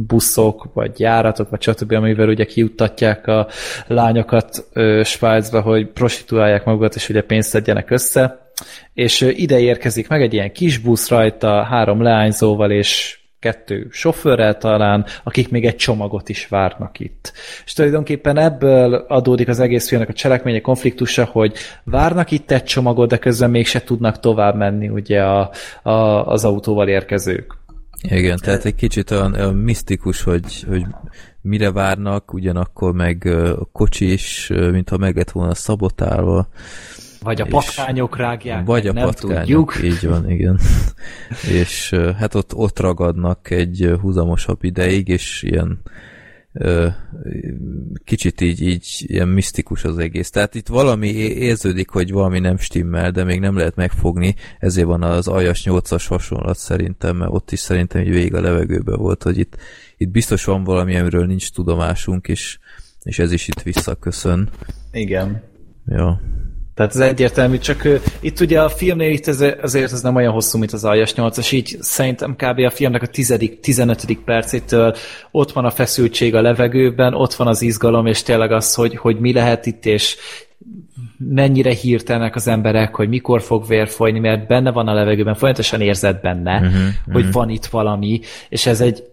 buszok, vagy járatok, vagy stb., amivel ugye kijuttatják a lányokat ö, Svájcba, hogy prostituálják magukat, és ugye pénzt szedjenek össze. És ide érkezik meg egy ilyen kis busz rajta, három leányzóval, és kettő sofőrrel talán, akik még egy csomagot is várnak itt. És tulajdonképpen ebből adódik az egész filmnek a cselekménye konfliktusa, hogy várnak itt egy csomagot, de közben mégse tudnak tovább menni ugye a, a, az autóval érkezők. Igen, tehát egy kicsit olyan, olyan misztikus, hogy, hogy mire várnak, ugyanakkor meg a kocsi is, mintha meg lett volna szabotálva. Vagy a patkányok rágják, Vagy a nem patkányok, tudjuk. így van, igen. <laughs> és hát ott, ott ragadnak egy húzamosabb ideig, és ilyen kicsit így, így ilyen misztikus az egész. Tehát itt valami érződik, hogy valami nem stimmel, de még nem lehet megfogni, ezért van az aljas 8-as hasonlat szerintem, mert ott is szerintem egy végig a levegőben volt, hogy itt, itt biztos van valami, amiről nincs tudomásunk, és, és ez is itt visszaköszön. Igen. Ja. Tehát ez egyértelmű, csak uh, itt ugye a filmnél itt ez, azért ez nem olyan hosszú, mint az Aljas 8-as, így szerintem kb. a filmnek a 10.-15. percétől ott van a feszültség a levegőben, ott van az izgalom, és tényleg az, hogy, hogy mi lehet itt, és mennyire hirtelnek az emberek, hogy mikor fog vér folyni, mert benne van a levegőben, folyamatosan érzed benne, uh-huh, hogy uh-huh. van itt valami, és ez egy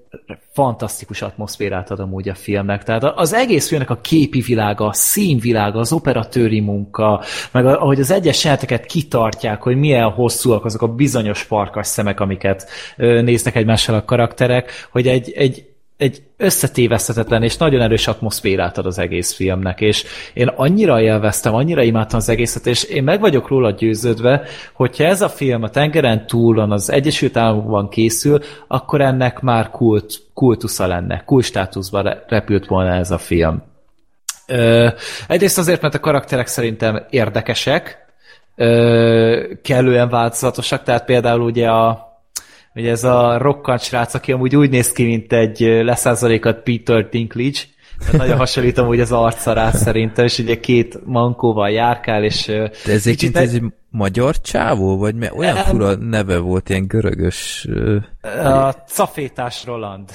fantasztikus atmoszférát ad amúgy a filmnek. Tehát az egész filmnek a képi világa, a színvilága, az operatőri munka, meg ahogy az egyes jeleneteket kitartják, hogy milyen hosszúak azok a bizonyos farkas szemek, amiket néznek egymással a karakterek, hogy egy, egy egy összetévesztetetlen és nagyon erős atmoszférát ad az egész filmnek, és én annyira élveztem, annyira imádtam az egészet, és én meg vagyok róla győződve, hogyha ez a film a tengeren túlon az Egyesült Államokban készül, akkor ennek már kult, kultusza lenne, kult státuszba repült volna ez a film. Ö, egyrészt azért, mert a karakterek szerintem érdekesek, ö, kellően változatosak, tehát például ugye a Ugye ez a rokkant srác, aki amúgy úgy néz ki, mint egy leszázalékat Peter Dinklage, nagyon hasonlítom úgy az arca rá szerintem, és ugye két mankóval járkál, és... De ez egy, kicsit... ez egy magyar csávó, vagy mert olyan fura neve volt, ilyen görögös... A Cafétás Roland.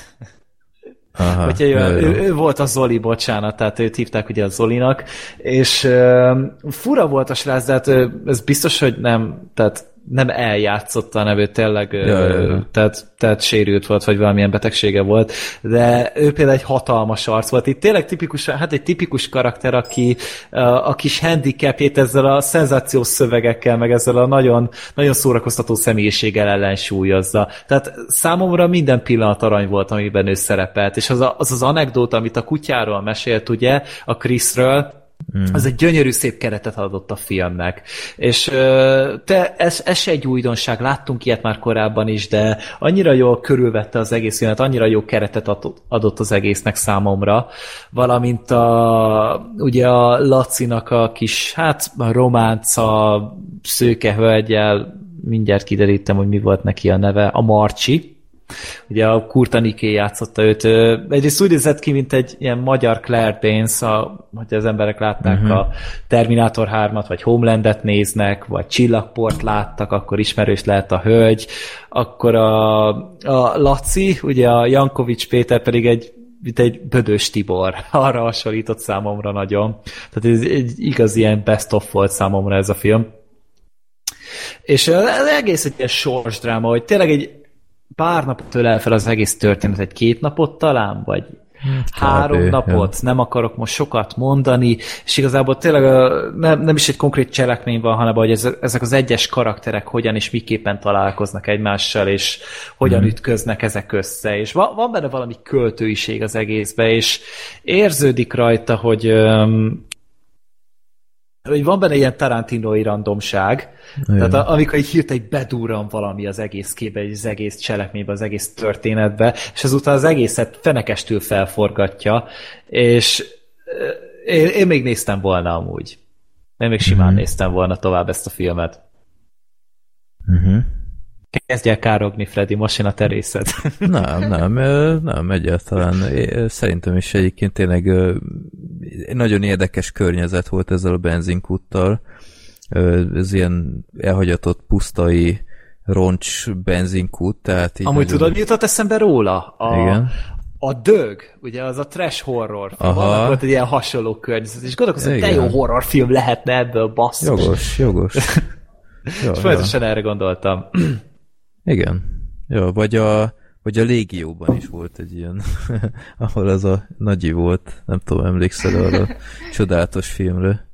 Aha, Hogyha ő, ő, ő, volt a Zoli, bocsánat, tehát őt hívták ugye a Zolinak, és uh, fura volt a srác, de hát ez biztos, hogy nem, tehát nem eljátszotta a nevét, tényleg ja, ja, ja. Tehát, tehát sérült volt, vagy valamilyen betegsége volt, de ő például egy hatalmas arc volt. Itt tényleg tipikus, hát egy tipikus karakter, aki a kis handicapjét ezzel a szenzációs szövegekkel, meg ezzel a nagyon, nagyon szórakoztató személyiséggel ellensúlyozza. Tehát számomra minden pillanat arany volt, amiben ő szerepelt, és az a, az, az anekdóta, amit a kutyáról mesélt, ugye, a Chrisről, Mm. Az egy gyönyörű szép keretet adott a filmnek. És te, ez, ez se egy újdonság, láttunk ilyet már korábban is, de annyira jól körülvette az egész filmet, annyira jó keretet adott az egésznek számomra, valamint a, ugye a Lacinak a kis, hát a románca szőke hölgyel, mindjárt kiderítem, hogy mi volt neki a neve, a Marcsi, Ugye a Kurtaniké játszotta őt. Egyrészt úgy nézett ki, mint egy ilyen magyar Claire Danes, a, hogy az emberek látták uh-huh. a Terminator 3-at, vagy Homelandet néznek, vagy Csillagport láttak, akkor ismerős lehet a hölgy. Akkor a, a Laci, ugye a Jankovics Péter pedig egy mint egy Bödös Tibor. <laughs> Arra hasonlított számomra nagyon. Tehát ez egy igaz ilyen best of volt számomra ez a film. És ez egész egy ilyen sorsdráma, hogy tényleg egy pár napot ölel fel az egész történet, egy két napot talán, vagy hát, három Kb. napot, ja. nem akarok most sokat mondani, és igazából tényleg a, nem, nem is egy konkrét cselekmény van, hanem hogy ez, ezek az egyes karakterek hogyan és miképpen találkoznak egymással, és hogyan hmm. ütköznek ezek össze, és van, van benne valami költőiség az egészbe, és érződik rajta, hogy hogy van benne ilyen tarantinoi randomság, Igen. tehát amikor így hirtelen bedúran valami az egész képbe, az egész cselekménybe, az egész történetbe, és azután az egészet fenekestül felforgatja, és én, én még néztem volna amúgy. Én még simán uh-huh. néztem volna tovább ezt a filmet. Uh-huh. Kezdj el károgni, Freddy, most jön a terészed. <laughs> nem, nem, nem, egyáltalán. Szerintem is egyébként tényleg nagyon érdekes környezet volt ezzel a benzinkúttal. Ez ilyen elhagyatott pusztai roncs benzinkút, tehát így Amúgy nagyon... tudod, mi jutott eszembe róla? A, Igen. A Dög, ugye az a trash horror film, Aha. volt egy ilyen hasonló környezet, és gondolkozom, hogy te jó horrorfilm lehetne ebből, basszus. Jogos, jogos. <laughs> Jó, és folyamatosan erre gondoltam. Igen. Jó, vagy a, vagy a Légióban is volt egy ilyen, <laughs> ahol az a nagyi volt. Nem tudom, emlékszel arra a csodálatos filmre?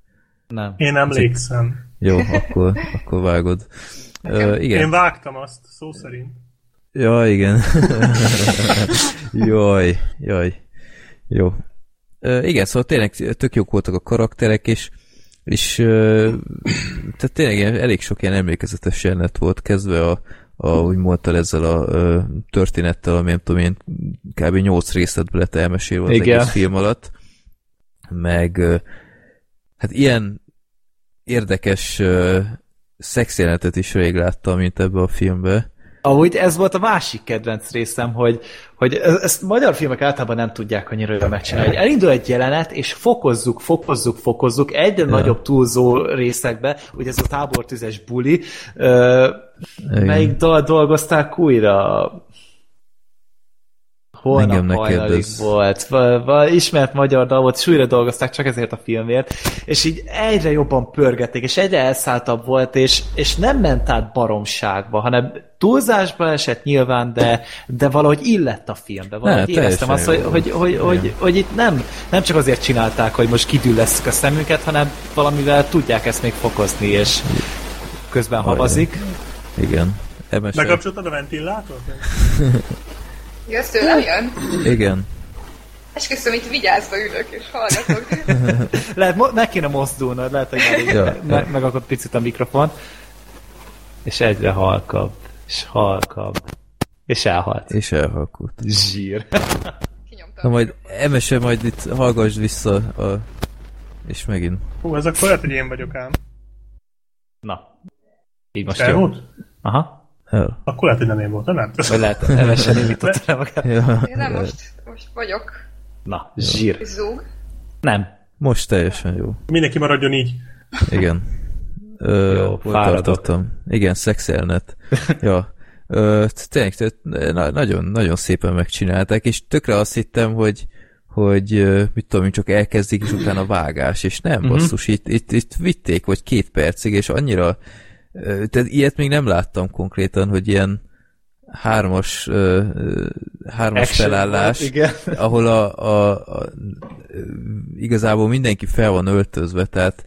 Nem. Én emlékszem. Jó, akkor, akkor vágod. Uh, igen. Én vágtam azt, szó szerint. Ja, igen. <laughs> jaj, jaj. Jó. Uh, igen, szóval tényleg tök jók voltak a karakterek, és és uh, tehát tényleg elég sok ilyen emlékezetes jelenet volt, kezdve a, ahogy mondtad ezzel a ö, történettel, ami nem tudom én, kb. 8 részletbe lett elmesélve az Igen. egész film alatt. Meg ö, hát ilyen érdekes ö, szexjelenetet is rég láttam, mint ebbe a filmbe. Ahogy ez volt a másik kedvenc részem, hogy, hogy ezt magyar filmek általában nem tudják annyira jól megcsinálni. Elindul egy jelenet, és fokozzuk, fokozzuk, fokozzuk egyre ja. nagyobb túlzó részekbe, ugye ez a tábortüzes buli. Ö, melyik dal dolgozták újra? Holnap Engem ne hajnalig volt. Ismert magyar dal volt, és újra dolgozták csak ezért a filmért, és így egyre jobban pörgették, és egyre elszálltabb volt, és, és nem ment át baromságba, hanem túlzásba esett nyilván, de, de valahogy illett a filmbe. Valahogy Ne, éreztem azt, hogy, hogy, hogy, hogy, hogy itt nem, nem csak azért csinálták, hogy most kidüllesszük a szemünket, hanem valamivel tudják ezt még fokozni, és közben havazik. Igen. Emese. Bekapcsoltad a ventilátort? <laughs> Jössz tőlem jön? Igen. Esküszöm, itt vigyázva ülök és hallgatok. <laughs> Lehet, mo- meg kéne mozdulnod, lehet, hogy már így Ja, me- megakad picit a mikrofon. És egyre halkabb, és halkabb, és elhalt. És elhalkult. Zsír. Na majd Emese, majd itt hallgass vissza a... És megint. Hú, ez akkor lehet, hogy én vagyok ám. Na. Így most jó. Elmúlt? Aha. El. Akkor lehet, hogy nem én voltam, nem? Vagy lehet, evesen indította le magát. Ja. Én nem most, most vagyok. Na, zsír. Zúg. Nem. Most teljesen jó. Mindenki maradjon így. Igen. Ö, Jó, tartottam? Igen, szexelnet. <laughs> ja. Ö, tényleg, na, nagyon, nagyon szépen megcsinálták, és tökre azt hittem, hogy hogy mit tudom én, csak elkezdik, és utána vágás, és nem, Mhm. basszus, itt, itt, itt vitték, vagy két percig, és annyira tehát ilyet még nem láttam konkrétan, hogy ilyen hármas, hármas Action felállás, volt, igen. ahol a, a, a, igazából mindenki fel van öltözve, tehát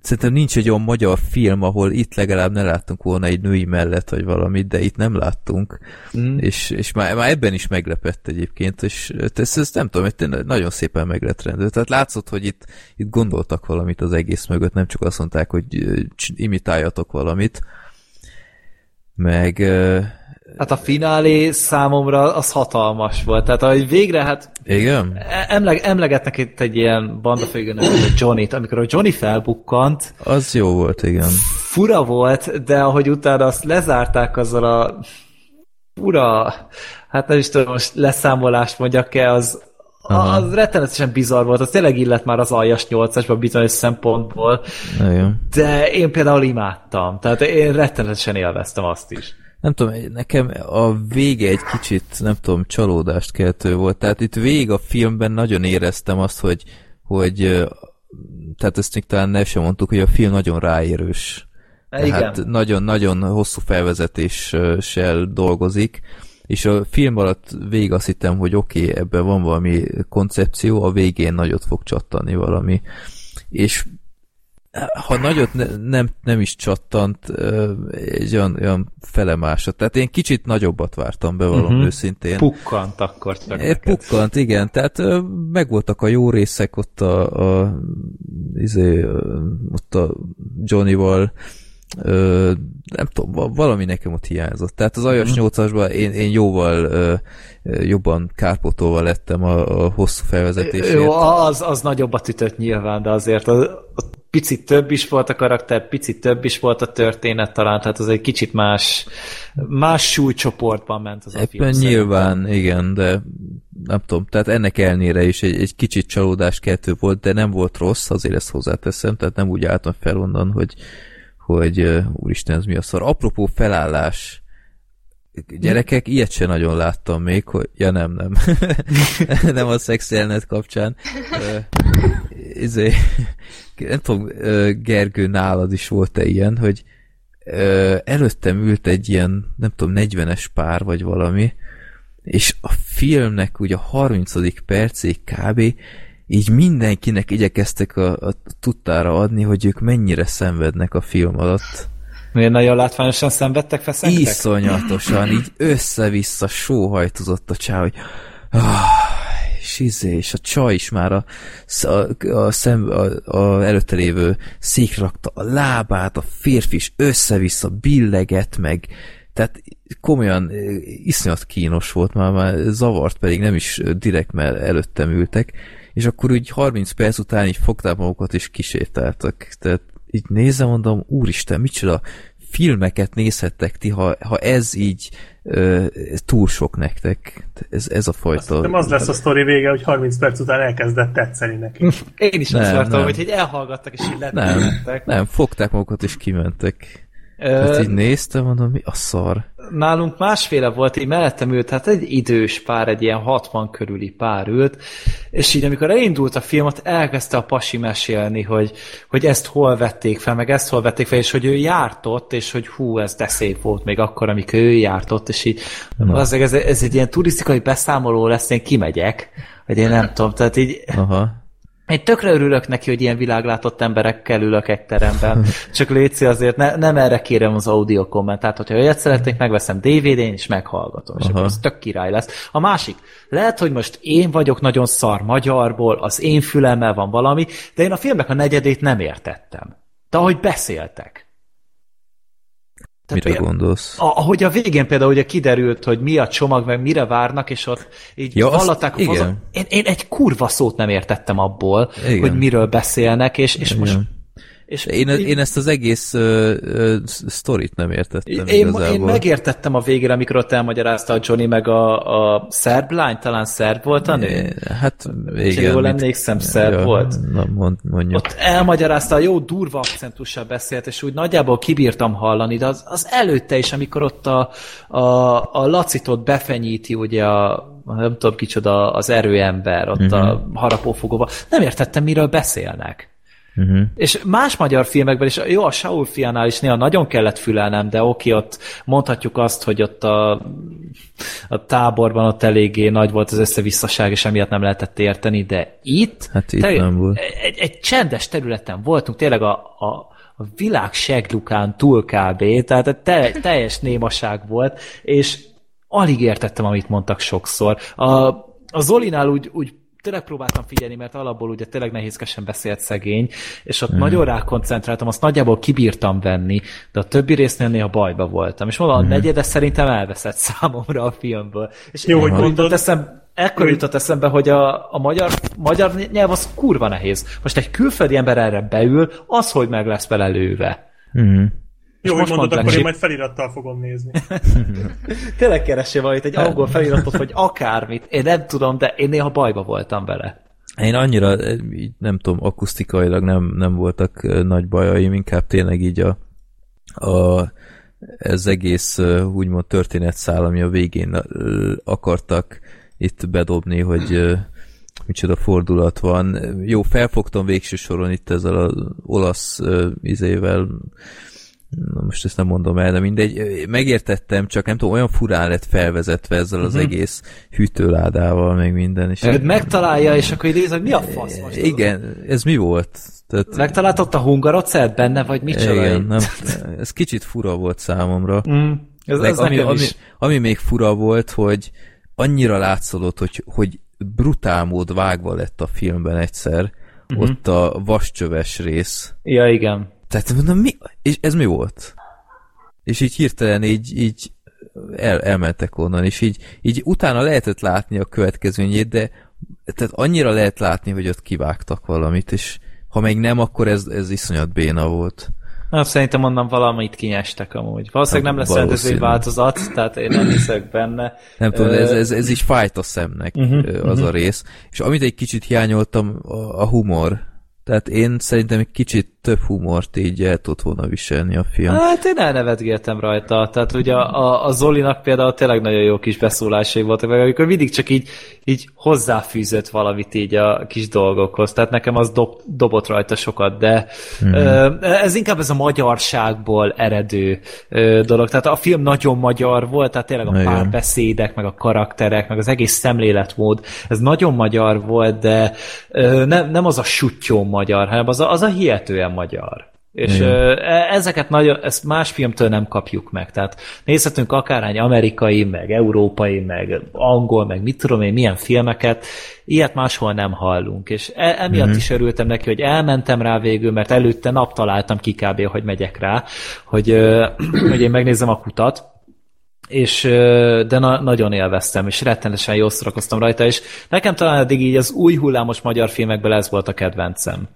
szerintem nincs egy olyan magyar film, ahol itt legalább ne láttunk volna egy női mellett, vagy valamit, de itt nem láttunk, Mm. és, és már, már ebben is meglepett egyébként, és ezt, ezt nem tudom, hogy nagyon szépen meg lett rendezve. Tehát látszott, hogy itt, itt gondoltak valamit az egész mögött, nem csak azt mondták, hogy imitáljatok valamit, meg Hát a finálé számomra az hatalmas volt. Tehát ahogy végre, hát igen? emleg, emlegetnek itt egy ilyen bandafőgőnök, a Johnny-t, amikor a Johnny felbukkant, Az jó volt, igen. fura volt, de ahogy utána azt lezárták azzal a fura, hát nem is tudom, most leszámolást mondjak-e, az, Aha. az rettenetesen bizarr volt, az tényleg illet már az aljas 8-asba bizonyos szempontból, Igen. de én például imádtam, tehát én rettenetesen élveztem azt is. Nem tudom, nekem a vége egy kicsit, nem tudom, csalódást keltő volt. Tehát itt végig a filmben nagyon éreztem azt, hogy, hogy tehát ezt még talán ne sem mondtuk, hogy a film nagyon ráérős. Tehát Igen. nagyon-nagyon hosszú felvezetéssel dolgozik, és a film alatt végig azt hittem, hogy oké, okay, ebben van valami koncepció, a végén nagyot fog csattani valami. És ha nagyot ne, nem, nem is csattant, egy olyan, olyan felemásat. Tehát én kicsit nagyobbat vártam, bevallom Mhm. uh-huh. őszintén. Pukkant akkor csak É. Pukkant, igen, tehát megvoltak a jó részek ott a, a izé, ott a Johnny-val, ö, nem tudom, va- valami nekem ott hiányzott. Tehát az Ajas 8-asban én, én jóval ö, jobban kárpótolva lettem a, a hosszú felvezetésért. Jó, az, az nagyobbat ütött nyilván, de azért az, az picit több is volt a karakter, picit több is volt a történet talán, tehát az egy kicsit más, más súlycsoportban ment az a film. Ebben szerintem. nyilván, igen, de nem tudom, tehát ennek elnére is egy, egy kicsit csalódás kettő volt, de nem volt rossz, azért ezt hozzáteszem, tehát nem úgy álltam fel onnan, hogy, hogy úristen, ez mi a szar. Apropó felállás, gyerekek, ilyet sem nagyon láttam még, hogy, ja nem, nem, <laughs> nem a szexelnet kapcsán. Izé, nem tudom, Gergő, nálad is volt-e ilyen, hogy előttem ült egy ilyen, nem tudom, 40-es pár, vagy valami, és a filmnek ugye a 30. percig kb. így mindenkinek igyekeztek a, a tudtára adni, hogy ők mennyire szenvednek a film alatt. Milyen nagyon látványosan szenvedtek, feszengtek? Iszonyatosan, így össze-vissza sóhajtozott a csá, hogy ah, és izé, és a csaj is már a, a, a, szem, a, a előtte lévő székre rakta a lábát, a férfi is össze-vissza billeget meg, tehát komolyan eh, iszonyat kínos volt, már, már zavart pedig nem is direkt, mert előttem ültek, és akkor úgy 30 perc után így fogták magukat és kisétáltak. Tehát így nézem, mondom, úristen, micsoda filmeket nézhettek ti, ha, ha ez így ö, túl sok nektek. Ez, ez a fajta... Nem az lesz a sztori vége, hogy 30 perc után elkezdett tetszeni neki. Én is Nem, azt vártam, hogy így elhallgattak, és így Nem, nem, fogták magukat és kimentek. Tehát így néztem, mondom, mi a szar? nálunk másféle volt, így mellettem ült, hát egy idős pár, egy ilyen 60 körüli pár ült, és így amikor elindult a filmet, elkezdte a pasi mesélni, hogy, hogy ezt hol vették fel, meg ezt hol vették fel, és hogy ő járt ott, és hogy hú, ez de szép volt még akkor, amikor ő járt ott, és így az, ez, ez egy ilyen turisztikai beszámoló lesz, én kimegyek, vagy én nem tudom, tehát így Aha. Én tökre örülök neki, hogy ilyen világlátott emberekkel ülök egy teremben. Csak létszi azért, ne, nem erre kérem az audio kommentát, hogyha olyat szeretnék, megveszem DVD-n és meghallgatom, és akkor az tök király lesz. A másik, lehet, hogy most én vagyok nagyon szar magyarból, az én fülemmel van valami, de én a filmnek a negyedét nem értettem. De ahogy beszéltek. Tehát Mire mi- gondolsz? ahogy a végén például ugye kiderült, hogy mi a csomag, meg mire várnak, és ott így Ja, azt- vallatták a igen. fazon. Én, én egy kurva szót nem értettem abból, Igen. hogy miről beszélnek, és, és most... És Én, én ezt az egész uh, uh, sztorit nem értettem én, én igazából. megértettem a végére, amikor ott elmagyarázta a Johnny meg a, a szerb lány, talán szerb volt a nő? É, Hát igen. jól mit- emlékszem, szerb volt. Na, mond, mondjuk. Ott elmagyarázta, a jó durva akcentussal beszélt, és úgy nagyjából kibírtam hallani, de az, az előtte is, amikor ott a, a, a Lacit ott befenyíti, ugye a nem tudom kicsoda, az erőember ott uh-huh. a harapófogóba, nem értettem, miről beszélnek. Uh-huh. És más magyar filmekben is, jó, a Saul fiánál is néha nagyon kellett fülelnem, de oké, ott mondhatjuk azt, hogy ott a, a táborban ott eléggé nagy volt az összevisszaság, és emiatt nem lehetett érteni, de itt, Hát itt nem volt. Egy, egy csendes területen voltunk, tényleg a, a, a világ seglukán túl kb, tehát egy te, <laughs> teljes némaság volt, és alig értettem, amit mondtak sokszor. A, a Zolinál úgy, úgy tényleg próbáltam figyelni, mert alapból ugye tényleg nehézkesen beszélt szegény, és ott hmm. nagyon rákoncentráltam, azt nagyjából kibírtam venni, de a többi résznél néha bajba voltam. És mondom, a negyede szerintem elveszett számomra a filmből. És Jó, hogy ekkor mondod. jutott eszem, ekkor jutott eszembe, hogy a, a magyar, magyar nyelv az kurva nehéz. Most egy külföldi ember erre beül, az, hogy meg lesz vele lőve. Uh-huh. Jó, hogy most mondod, akkor én majd felirattal fogom nézni. <laughs> Tényleg keressél valamit, egy angol feliratot, vagy akármit. Én nem tudom, de én néha bajba voltam vele. Én annyira, eh, nem tudom, akusztikailag nem, nem voltak eh, nagy bajaim, inkább tényleg így a, a ez egész eh, úgymond történetszál, ami a végén akartak itt bedobni, hogy micsoda fordulat van. Jó, felfogtam végső soron itt ezzel az olasz izével, na most ezt nem mondom el, de mindegy, megértettem, csak nem tudom, olyan furán lett felvezetve ezzel az egész hűtőládával, meg minden. És Őt megtalálja, és akkor néz, hogy mi a fasz most? igen, ez mi volt? Tehát, Megtalált ott a hungarocelt benne, vagy micsoda? igen, nem, ez kicsit fura volt számomra. Mm, ez, Meg ez ami, ami, ami még fura volt, hogy annyira látszódott, hogy, hogy brutál mód vágva lett a filmben egyszer, uh-huh. ott a vascsöves rész. Ja, igen. Tehát mondom, mi? És ez mi volt? És így hirtelen így, így el, elmentek onnan, és így, így utána lehetett látni a következőnyét, de tehát annyira lehet látni, hogy ott kivágtak valamit, és ha még nem, akkor ez, ez iszonyat béna volt. Na, szerintem onnan valamit kinyestek amúgy. Valószínűleg nem lesz rendezői változat, tehát én nem hiszek benne. Nem tudom, ez, ez, ez is fájt a szemnek uh-huh, az a rész. És amit egy kicsit hiányoltam, a, a humor. Tehát én szerintem egy kicsit több humort így el tudott volna viselni a film. Hát én elnevetgéltem rajta. Tehát ugye a, a, Zolinak például tényleg nagyon jó kis beszólásai voltak, meg amikor mindig csak így, így hozzáfűzött valamit így a kis dolgokhoz. Tehát nekem az dob, dobott rajta sokat, de mm. ez inkább ez a magyarságból eredő dolog. Tehát a film nagyon magyar volt, tehát tényleg a Igen. párbeszédek, meg a karakterek, meg az egész szemléletmód, ez nagyon magyar volt, de nem, nem az a sutyó magyar, hanem az a, az a hihetően magyar. És ö, e- ezeket nagyon, ezt más filmtől nem kapjuk meg. Tehát nézhetünk akárhány amerikai, meg európai, meg angol, meg mit tudom én, milyen filmeket, ilyet máshol nem hallunk. És e- emiatt is örültem neki, hogy elmentem rá végül, mert előtte nap találtam ki kb. hogy megyek rá, hogy, <clears throat> hogy én megnézem a kutat, és de na, nagyon élveztem, és rettenetesen jól szórakoztam rajta, és nekem talán eddig így az új hullámos magyar filmekből ez volt a kedvencem.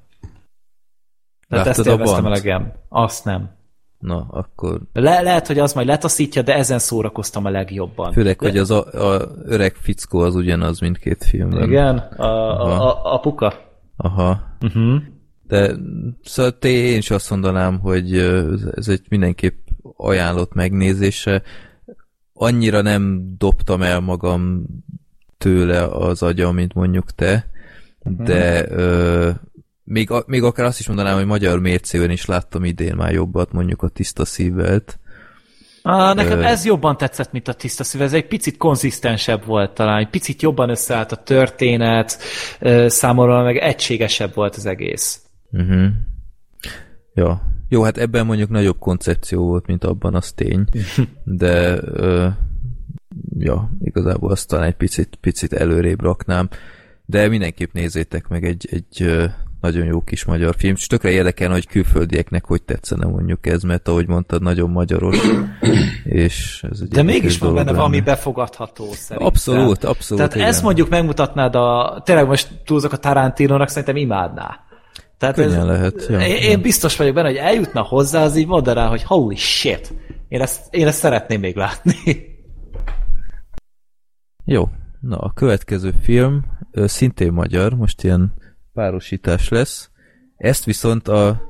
Tehát Láttad ezt a élveztem Bant? elegem. Azt nem. Na, akkor Le, lehet, hogy az majd letaszítja, de ezen szórakoztam a legjobban. főleg, hogy az a, a öreg fickó az ugyanaz mindkét filmben. Igen, a, a, a, apuka. Aha. Uh-huh. De szóval té- én is azt mondanám, hogy ez egy mindenképp ajánlott megnézése. Annyira nem dobtam el magam tőle az agya, mint mondjuk te, de ö, még, a- még akár azt is mondanám, hogy magyar mércében is láttam idén már jobbat, mondjuk a tiszta szívvelt. Ah, nekem Ö. ez jobban tetszett, mint a tiszta szív. Ez egy picit konzisztensebb volt talán, egy picit jobban összeállt a történet, számomra meg egységesebb volt az egész. Uh-huh. Ja. Jó, hát ebben mondjuk nagyobb koncepció volt, mint abban, az tény. <laughs> De ö, ja, igazából azt talán egy picit, picit előrébb raknám. De mindenképp nézzétek meg egy, egy nagyon jó kis magyar film. És tökre érdekelne, hogy külföldieknek hogy tetszene mondjuk ez, mert ahogy mondtad, nagyon magyaros. <clears throat> és ez egy De mégis van benne valami befogadható szerintem. Abszolút, abszolút, Tehát ezt igen. mondjuk megmutatnád a... Tényleg most túlzok a Tarantinónak, szerintem imádná. Tehát Könnyen lehet, ja. én, én biztos vagyok benne, hogy eljutna hozzá, az így mondaná, hogy holy shit, én ezt, én ezt szeretném még látni. Jó, na a következő film szintén magyar, most ilyen párosítás lesz. Ezt viszont a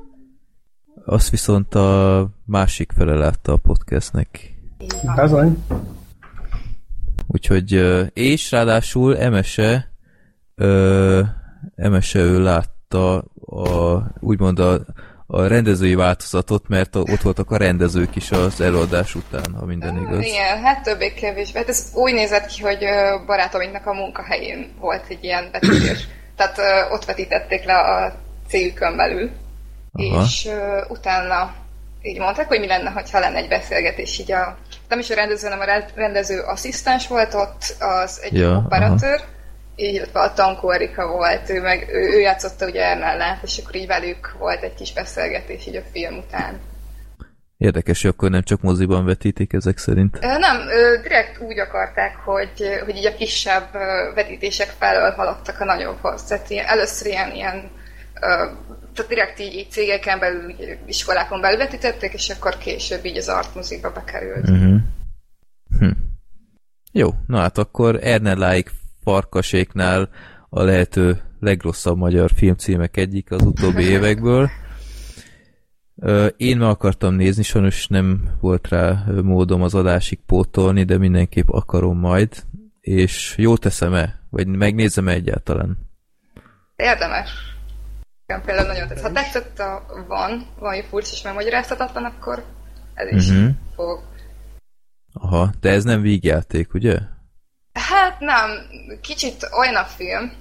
azt viszont a másik fele látta a podcastnek. Bizony. Úgyhogy, és ráadásul Emese, ö, Emese ő látta a, úgymond a, a rendezői változatot, mert ott voltak a rendezők is az előadás után, ha minden igaz. Igen, hát többé-kevésbé. Hát ez úgy nézett ki, hogy ö, barátomiknak a munkahelyén volt egy ilyen vetítés. Tehát ö, ott vetítették le a cégükön belül. Aha. És ö, utána így mondták, hogy mi lenne, ha lenne egy beszélgetés így a... Nem is a rendező, hanem a re- rendező asszisztens volt ott, az egy Ja, operatőr, illetve a Tankó Erika volt, ő, meg, ő, ő játszotta ugye Ernellát, és akkor így velük volt egy kis beszélgetés így a film után. Érdekes, hogy akkor nem csak moziban vetítik ezek szerint. Nem, direkt úgy akarták, hogy, hogy így a kisebb vetítések felől haladtak a nagyobbhoz. Tehát ilyen, először ilyen, ilyen tehát direkt így, így cégeken belül, így iskolákon belül vetítették, és akkor később így az artmozikba bekerült. Uh-huh. Hm. Jó, na hát akkor Ernelláik farkaséknál a lehető legrosszabb magyar filmcímek egyik az utóbbi évekből. Én meg akartam nézni, sajnos nem volt rá módom az adásig pótolni, de mindenképp akarom majd, és jó teszem-e? Vagy megnézem-e egyáltalán? Érdemes. Nekem például nagyon tetszett. Ha tetszett a van, valami furcsa és megmagyarázhatatlan, akkor ez is Mhm. fog. Aha, de ez nem vígjáték, ugye? Hát nem, kicsit olyan a film,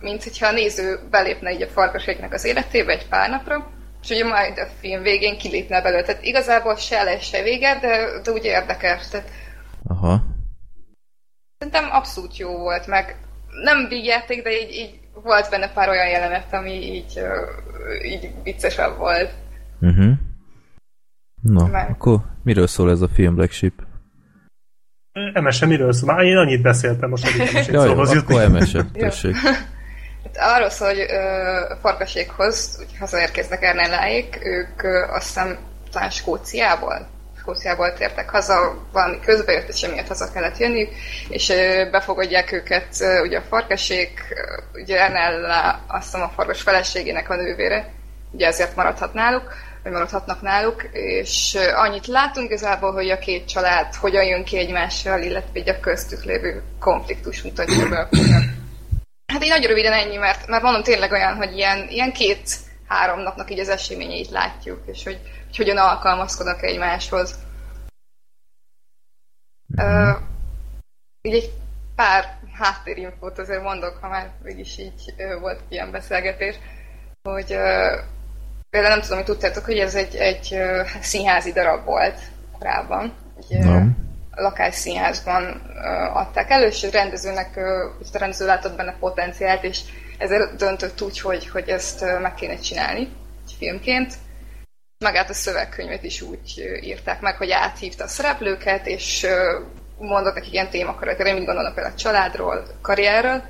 mint hogyha a néző belépne így a farkaséknek az életébe egy pár napra, és ugye majd a film végén kilépne belőle. Tehát igazából se le, se vége, de, de úgy érdekes. Tehát Aha. szerintem abszolút jó volt, meg nem vígjáték, de így, így volt benne pár olyan jelenet, ami így, így viccesebb volt. Uh-huh. Na, Meg. akkor miről szól ez a film Black Sheep? Emese miről szól? Már én annyit beszéltem, most eddig nem is egy Ja, jó, szóhoz jutni. akkor emese, tessék. <laughs> Arról szól, hogy ö, farkaséghoz úgy hazaérkeznek Ernelláék, ők ö, azt hiszem talán Skóciából, Skóciából tértek haza, valami közbejött, és emiatt haza kellett jönniük, és ö, befogadják őket ö, ugye a farkasék, ö, ugye Ernella azt hiszem a farkas feleségének a nővére, ugye ezért maradhat náluk, vagy maradhatnak náluk, és annyit látunk igazából, hogy a két család hogyan jön ki egymással, illetve így a köztük lévő konfliktus mutatja be. Hát így nagyon röviden ennyi, mert, mert mondom tényleg olyan, hogy ilyen, ilyen két-három napnak így az eseményeit látjuk, és hogy, hogy hogyan alkalmazkodnak egymáshoz. Uh, így egy pár háttérinfót azért mondok, ha már mégis így uh, volt ilyen beszélgetés, hogy uh, például nem tudom, hogy tudtátok, hogy ez egy, egy uh, színházi darab volt korábban. Egy, uh, Nem. Lakásszínházban adták elő, és a rendezőnek, a rendező látott benne potenciált, és ezért döntött úgy, hogy, hogy ezt meg kéne csinálni filmként. Magát a szövegkönyvet is úgy írták meg, hogy áthívta a szereplőket, és mondott nekik ilyen témakörökre, mit gondolnak például a családról, karrierről,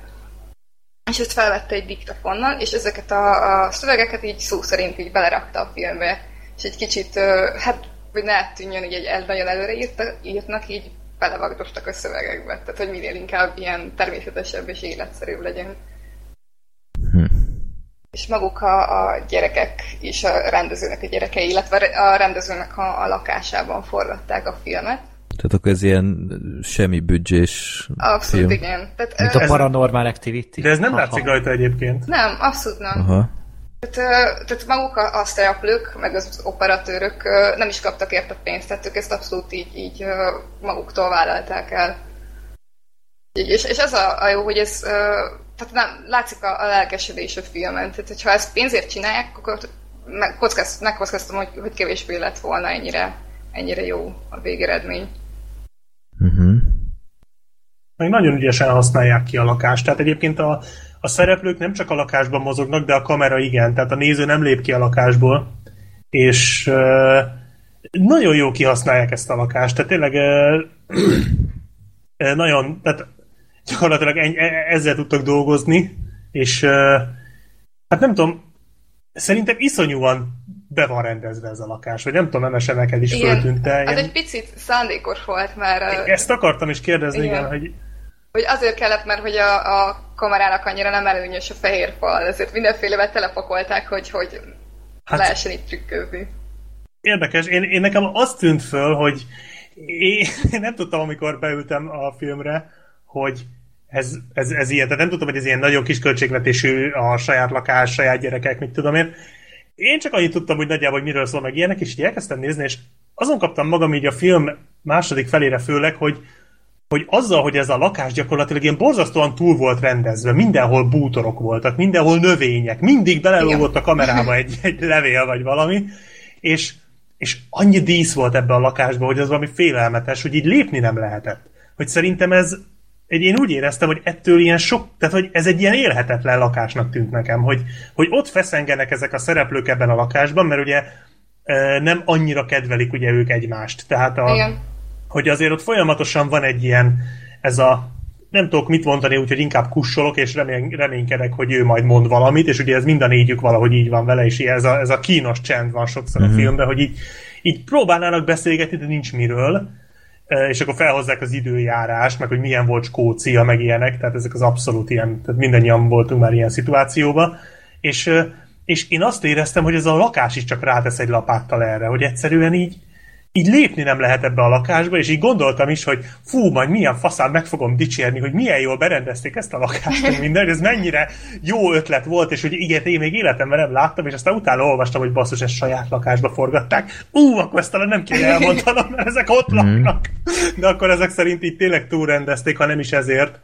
és ezt felvette egy diktafonnal, és ezeket a, a szövegeket így szó szerint így belerakta a filmbe. És egy kicsit, hát, hogy ne tűnjön, hogy egy nagyon előre írta, írtnak, így belevagdostak a szövegekbe. Tehát, hogy minél inkább ilyen természetesebb és életszerűbb legyen. Hm. és maguk a, a gyerekek is a rendezőnek a gyerekei, illetve a rendezőnek a, a lakásában forgatták a filmet. Tehát akkor ez ilyen semmi büdzsés Abszolút, film. igen. Tehát, Mint ö, a Paranormal Activity. De ez nem Aha. látszik rajta egyébként. Nem, abszolút nem. Aha. Tehát, tehát maguk a, a szereplők, meg az operatőrök nem is kaptak érte pénzt, tehát ők ezt abszolút így, így maguktól vállalták el. És, és az a, a jó, hogy ez, tehát nem, látszik a, a lelkesedés a filmen, tehát hogyha ezt pénzért csinálják, akkor meg- kockáz, megkockáztam, hogy, hogy kevésbé lett volna ennyire, ennyire jó a végeredmény. Uh-huh. Meg nagyon ügyesen használják ki a lakást. Tehát egyébként a, a szereplők nem csak a lakásban mozognak, de a kamera igen. Tehát a néző nem lép ki a lakásból. És uh, nagyon jó kihasználják ezt a lakást. Tehát tényleg uh, nagyon, tehát gyakorlatilag en, e- ezzel tudtak dolgozni, és uh, hát nem tudom, szerintem iszonyúan be van rendezve ez a lakás, vagy nem tudom, Emese neked is föltűnt-e. az Ilyen- egy picit szándékos volt már. Ezt akartam is kérdezni, igen, Igen. hogy hogy azért kellett, mert hogy a, a kamerának annyira nem előnyös a fehér fal, ezért mindenfélevel telepakolták, hogy, hogy Hát- lehessen itt trükközni. Érdekes, én, én nekem azt tűnt föl, hogy én, én nem tudtam, amikor beültem a filmre, hogy ez, ez, ez ilyen, tehát nem tudtam, hogy ez ilyen nagyon kis költségvetésű a saját lakás, saját gyerekek, mit tudom én. Én csak annyit tudtam, hogy nagyjából, hogy miről szól meg ilyenek, és így elkezdtem nézni, és azon kaptam magam így a film második felére főleg, hogy, hogy azzal, hogy ez a lakás gyakorlatilag ilyen borzasztóan túl volt rendezve, mindenhol bútorok voltak, mindenhol növények, mindig belelógott a kamerába egy, <laughs> egy levél vagy valami, és, és annyi dísz volt ebbe a lakásba, hogy az valami félelmetes, hogy így lépni nem lehetett. Hogy szerintem ez, egy, én úgy éreztem, hogy ettől ilyen sok, tehát hogy ez egy ilyen élhetetlen lakásnak tűnt nekem, hogy, hogy ott feszengenek ezek a szereplők ebben a lakásban, mert ugye nem annyira kedvelik ugye ők egymást. Tehát a, Igen. Hogy azért ott folyamatosan van egy ilyen, ez a nem tudok mit mondani, úgyhogy inkább kussolok, és remény, reménykedek, hogy ő majd mond valamit, és ugye ez mind a négyük valahogy így van vele, és ez a, ez a kínos csend van sokszor a filmben, hogy így, így próbálnának beszélgetni, de nincs miről, és akkor felhozzák az időjárást, meg hogy milyen volt Skócia, meg ilyenek, tehát ezek az abszolút ilyen, tehát mindannyian voltunk már ilyen szituációban, és, és én azt éreztem, hogy ez a lakás is csak rátesz egy lapáttal erre, hogy egyszerűen így, így lépni nem lehet ebbe a lakásba, és így gondoltam is, hogy fú, majd milyen faszán meg fogom dicsérni, hogy milyen jól berendezték ezt a lakást, minden, ez mennyire jó ötlet volt, és hogy ilyet én még életemben nem láttam, és aztán utána olvastam, hogy basszus, ezt saját lakásba forgatták. Ú, akkor ezt talán nem kéne elmondanom, mert ezek ott laknak. De akkor ezek szerint így tényleg túlrendezték, ha nem is ezért.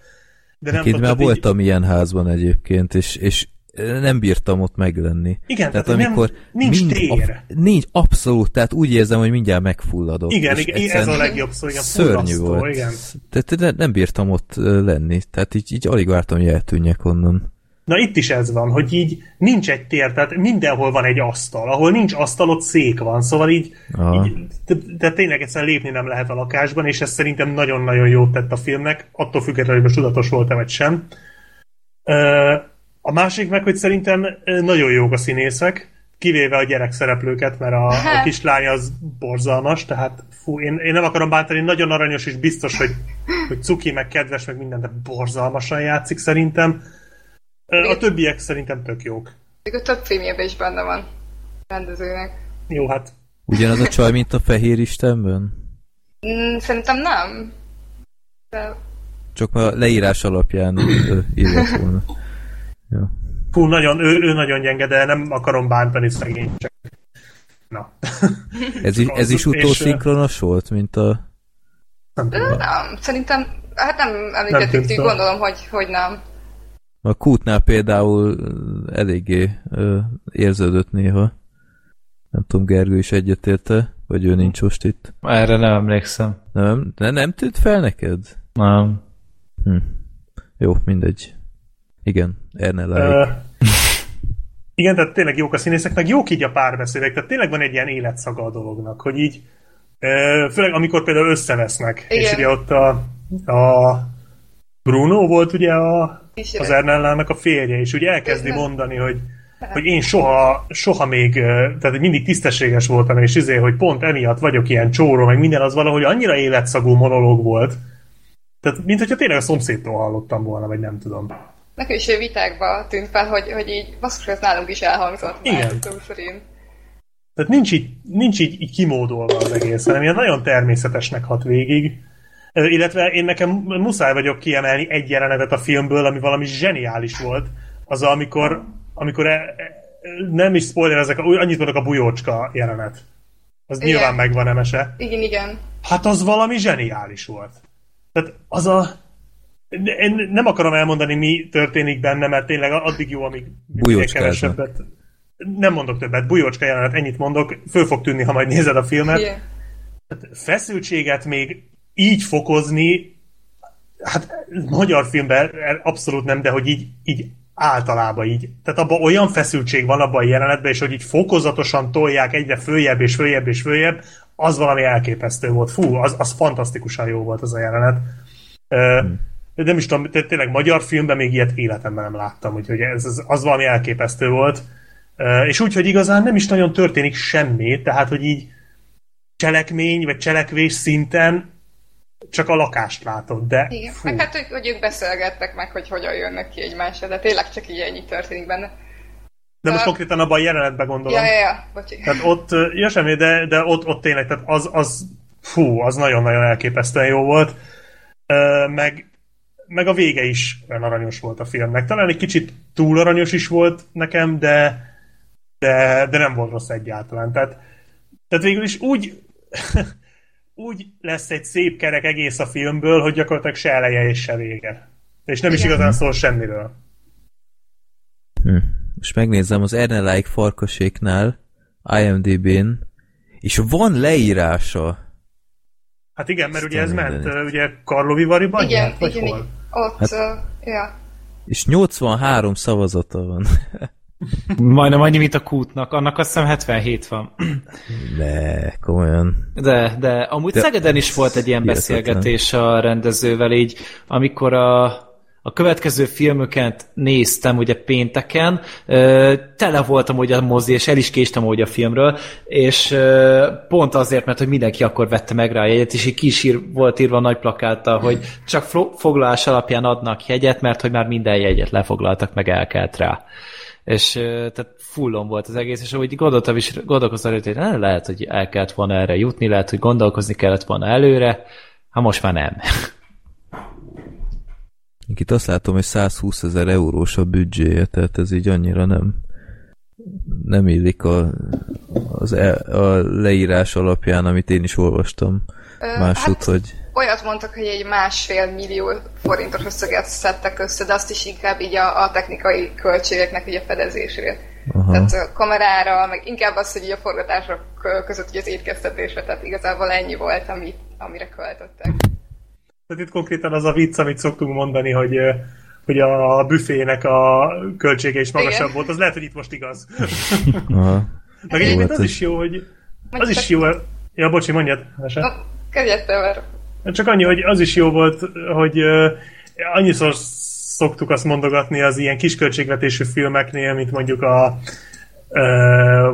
De nem Én tudom, már tehát így- voltam ilyen házban egyébként, és, és nem bírtam ott meglenni. Igen, tehát tehát nem- amikor nincs tér. A, nincs, abszolút, tehát úgy érzem, hogy mindjárt megfulladok. Igen, igen, ez a legjobb szó, igen, Szörnyű volt. igen. Tehát ne, nem bírtam ott lenni, tehát így, így alig vártam, hogy eltűnjek onnan. Na itt is ez van, hogy így nincs egy tér, tehát mindenhol van egy asztal. Ahol nincs asztal, ott szék van, szóval így, Aha. így te, te tényleg egyszerűen lépni nem lehet a lakásban, és ez szerintem nagyon-nagyon jót tett a filmnek, attól függetlenül, hogy most tudatos volt-e vagy sem. Ö, A másik meg, hogy szerintem nagyon jók a színészek, kivéve a gyerek szereplőket, mert a, a kislány az borzalmas, tehát fú, én, én nem akarom bántani, nagyon aranyos és biztos, hogy, hogy cuki, meg kedves, meg minden, de borzalmasan játszik szerintem. A többiek szerintem tök jók. Még a több filmjében is benne van rendezőnek. Jó, hát Ugyanaz a csaj, mint a Fehér Istenben? Mm, szerintem nem. De Csak már a leírás alapján írott volna. Ja. fú, nagyon, ő, ő nagyon gyenge, de nem akarom bántani szegény, csak na. <laughs> Ez, is, ez is utószinkronos volt, mint a... Nem tudom. nem, szerintem, hát nem Nem említettük, fel. gondolom, hogy, hogy nem. A kútnál például eléggé ö, érződött néha. Nem tudom, Gergő is egyetérte, vagy ő nincs most itt. Erre nem emlékszem. Nem, ne, nem tűnt fel neked? Nem. Hm. Jó, mindegy. Igen, Ernel Ö, igen, tehát tényleg jók a színészek, meg jók így a párbeszédek, tehát tényleg van egy ilyen életszaga a dolognak, hogy így, ö, főleg amikor például összevesznek, Igen. és ugye ott a, a Bruno volt ugye a, Kísérlet. az Ernellának a férje, és ugye elkezdi Igen. mondani, hogy hogy én soha, soha még, tehát mindig tisztességes voltam, és izé, hogy pont emiatt vagyok ilyen csóró, meg minden az valahogy annyira életszagú monológ volt, tehát mint hogyha tényleg a szomszédtól hallottam volna, vagy nem tudom. Nekem is vitákba tűnt fel, hogy, hogy így basszus, ez nálunk is elhangzott. Igen. szerint. Tehát nincs így, nincs így, így kimódolva az egész, hanem ilyen nagyon természetesnek hat végig. Illetve én nekem muszáj vagyok kiemelni egy jelenetet a filmből, ami valami zseniális volt. Az, amikor, amikor e, e, nem is spoiler ezek, annyit mondok a bujócska jelenet. Az Igen. nyilván megvan emese. Igen, igen. Hát az valami zseniális volt. Tehát az a... Én nem akarom elmondani, mi történik benne, mert tényleg addig jó, amíg kevesebbet. Nem mondok többet, bujócska jelenet, ennyit mondok, föl fog tűnni, ha majd nézed a filmet. Igen. Feszültséget még így fokozni, hát magyar filmben abszolút nem, de hogy így, így általában így. Tehát abban olyan feszültség van abban a jelenetben, és hogy így fokozatosan tolják egyre följebb és följebb és följebb, az valami elképesztő volt. Fú, az, az fantasztikusan jó volt az a jelenet. Ö, De nem is tudom, té- tényleg magyar filmben még ilyet életemben nem láttam, úgyhogy ez, az, az valami elképesztő volt. És úgy, hogy igazán nem is nagyon történik semmi, tehát, hogy így cselekmény, vagy cselekvés szinten csak a lakást látod, de Igen. fú, Meg hát, hogy, hogy ők beszélgettek meg, hogy hogyan jönnek ki egymásra, de tényleg csak így ennyi történik benne. de most konkrétan abban a jelenetben gondolom. Ja, ja, ja, bocsi. Tehát ott, ja semmi, de, de ott, ott tényleg, tehát az, az, fú, az nagyon-nagyon elképesztően jó volt. Meg, meg a vége is olyan aranyos volt a filmnek. Talán egy kicsit túl aranyos is volt nekem, de, de, de nem volt rossz egyáltalán. Tehát, tehát végül is úgy, <laughs> úgy lesz egy szép kerek egész a filmből, hogy gyakorlatilag se eleje és se vége. És nem is Igen. igazán szól semmiről. Hm. Most megnézem az Erne Like farkaséknál, IMDb-n, és van leírása. Hát igen, mert ugye ez ment, mindenit. ugye Karlovi-Variban igen, járt, vagy igen, hol? Ott, Hát- uh, ja. És 83 szavazata van. <laughs> Majdnem annyi, mint a kútnak. Annak azt hiszem 77 van. <clears throat> De, komolyan. De, de amúgy de Szegeden is volt egy ilyen Hihetetlen. beszélgetés a rendezővel, így amikor a, a következő filmöket néztem ugye pénteken, tele voltam ugye a mozi, és el is késtem ugye a filmről, és pont azért, mert hogy mindenki akkor vette meg rá a jegyet, és így kis ír, volt írva nagy plakáttal, hogy csak foglalás alapján adnak jegyet, mert hogy már minden jegyet lefoglaltak, meg elkelt rá. És tehát fullon volt az egész, és ahogy gondoltam is, gondolkoztam előtt, hogy "Eh, lehet, hogy el kellett volna erre jutni, lehet, hogy gondolkozni kellett volna előre, ha most már nem. Itt azt látom, hogy 120 ezer eurós a büdzséje, tehát ez így annyira nem nem illik a, az e, a leírás alapján, amit én is olvastam Ö, másút, hát- hogy Olyat mondtak, hogy egy másfél millió forintos összeget szedtek össze, de azt is inkább így a, a technikai költségeknek így a fedezésére. aha, Tehát a kamerára, meg inkább az, hogy így a forgatások között így az étkeztetésre, tehát igazából ennyi volt, amit, amire költöttek. Tehát itt konkrétan az a vicc, amit szoktunk mondani, hogy hogy a büfének a költsége is magasabb Igen. volt, az lehet, hogy itt most igaz. <laughs> Meg egyébként Hát az ez- is jó, hogy az is jó, ja, bocsi, mondjad, te, mert Csak annyi, hogy az is jó volt, hogy annyiszor szoktuk azt mondogatni az ilyen kisköltségvetésű filmeknél, mint mondjuk a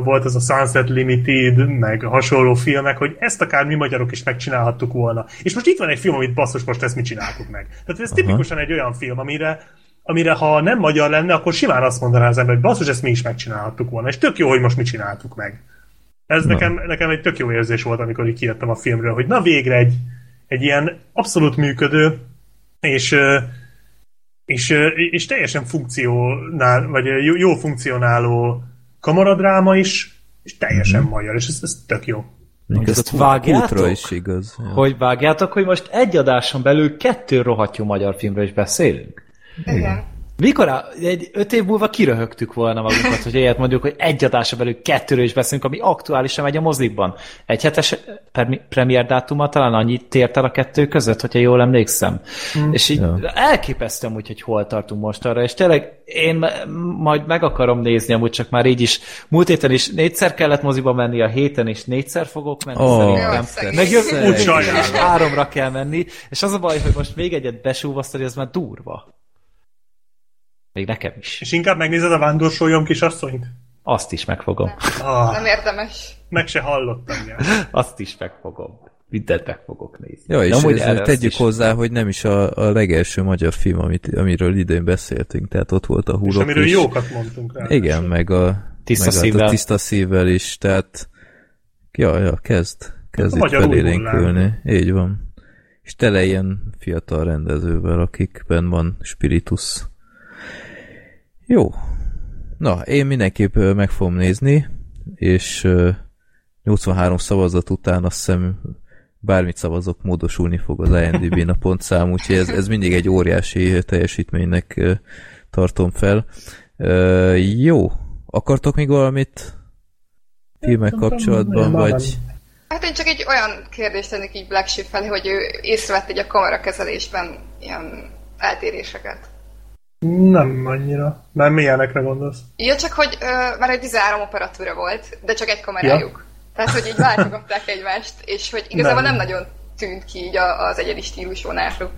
volt az a Sunset Limited, meg hasonló filmek, hogy ezt akár mi magyarok is megcsinálhattuk volna. És most itt van egy film, amit basszus, most ezt mi csináltuk meg. Tehát ez Aha. tipikusan egy olyan film, amire amire ha nem magyar lenne, akkor simán azt mondaná az ember, hogy basszus, ezt mi is megcsinálhattuk volna. És tök jó, hogy most mi csináltuk meg. Ez Na. nekem, nekem egy tök jó érzés volt, amikor így kijöttem a filmről, hogy na végre egy, egy ilyen abszolút működő, és, és, és teljesen funkcionál, vagy jó, jó funkcionáló kamaradráma is, és teljesen Mhm. magyar, és ez, ez tök jó. Mondjuk ezt ez vágjátok? is igaz. Ja. Hogy vágjátok, hogy most egy adáson belül kettő rohadt jó magyar filmről is beszélünk? igen. Mikor egy öt év múlva kiröhögtük volna magunkat, hogy ilyet mondjuk, hogy egy adáson belül kettőről is beszélünk, ami aktuálisan megy a mozikban. Egy hetes premier dátuma talán annyit tért el a kettő között, hogyha jól emlékszem. Mm. És így Ja. elképesztően úgy, hogy hol tartunk most arra, és tényleg én majd meg akarom nézni, amúgy csak már így is. Múlt héten is négyszer kellett moziba menni, a héten is négyszer fogok menni Ó, szerintem. Szegény. Meg jövő Sajnálom. háromra kell menni, és az a baj, hogy most még egyet besúvasztani, az már durva. Még nekem is. És inkább megnézed a vándorsolyom kisasszonyt? Azt is megfogom. Ah, Nem érdemes. meg se hallottam. Ja. <laughs> Azt is megfogom. mindent meg fogok nézni. Ja, és amúgy ez, tegyük is- hozzá, hogy nem is a, a legelső magyar film, amit, amiről idén beszéltünk, tehát ott volt a És hurok amiről is. jókat mondtunk rá. Igen, meg a Tiszta meg hát szívvel. a tiszta szívvel is, tehát ja, ja, kezd, kezd A itt felélénkülni. Így van. És tele ilyen fiatal rendezővel, akikben van spiritus. Jó. Na, én mindenképp meg fogom nézni, és ö, 83 szavazat után azt hiszem bármit szavazok, módosulni fog az IMDb-n a pontszám, úgyhogy ez, ez mindig egy óriási teljesítménynek tartom fel. Jó. Akartok még valamit filmek kapcsolatban, vagy... Hát én csak egy olyan kérdést tennék így Black Sheep felé, hogy ő észrevett egy a kamerakezelésben ilyen eltéréseket. Nem annyira. Nem milyenekre gondolsz? Ja, csak hogy ö, már egy 13 operatúra volt, de csak egy kamerájuk. Ja. Tehát, hogy így váltogatták egymást, és hogy igazából nem, Nem. nem nagyon tűnt ki így az egyedi stílus vonásuk.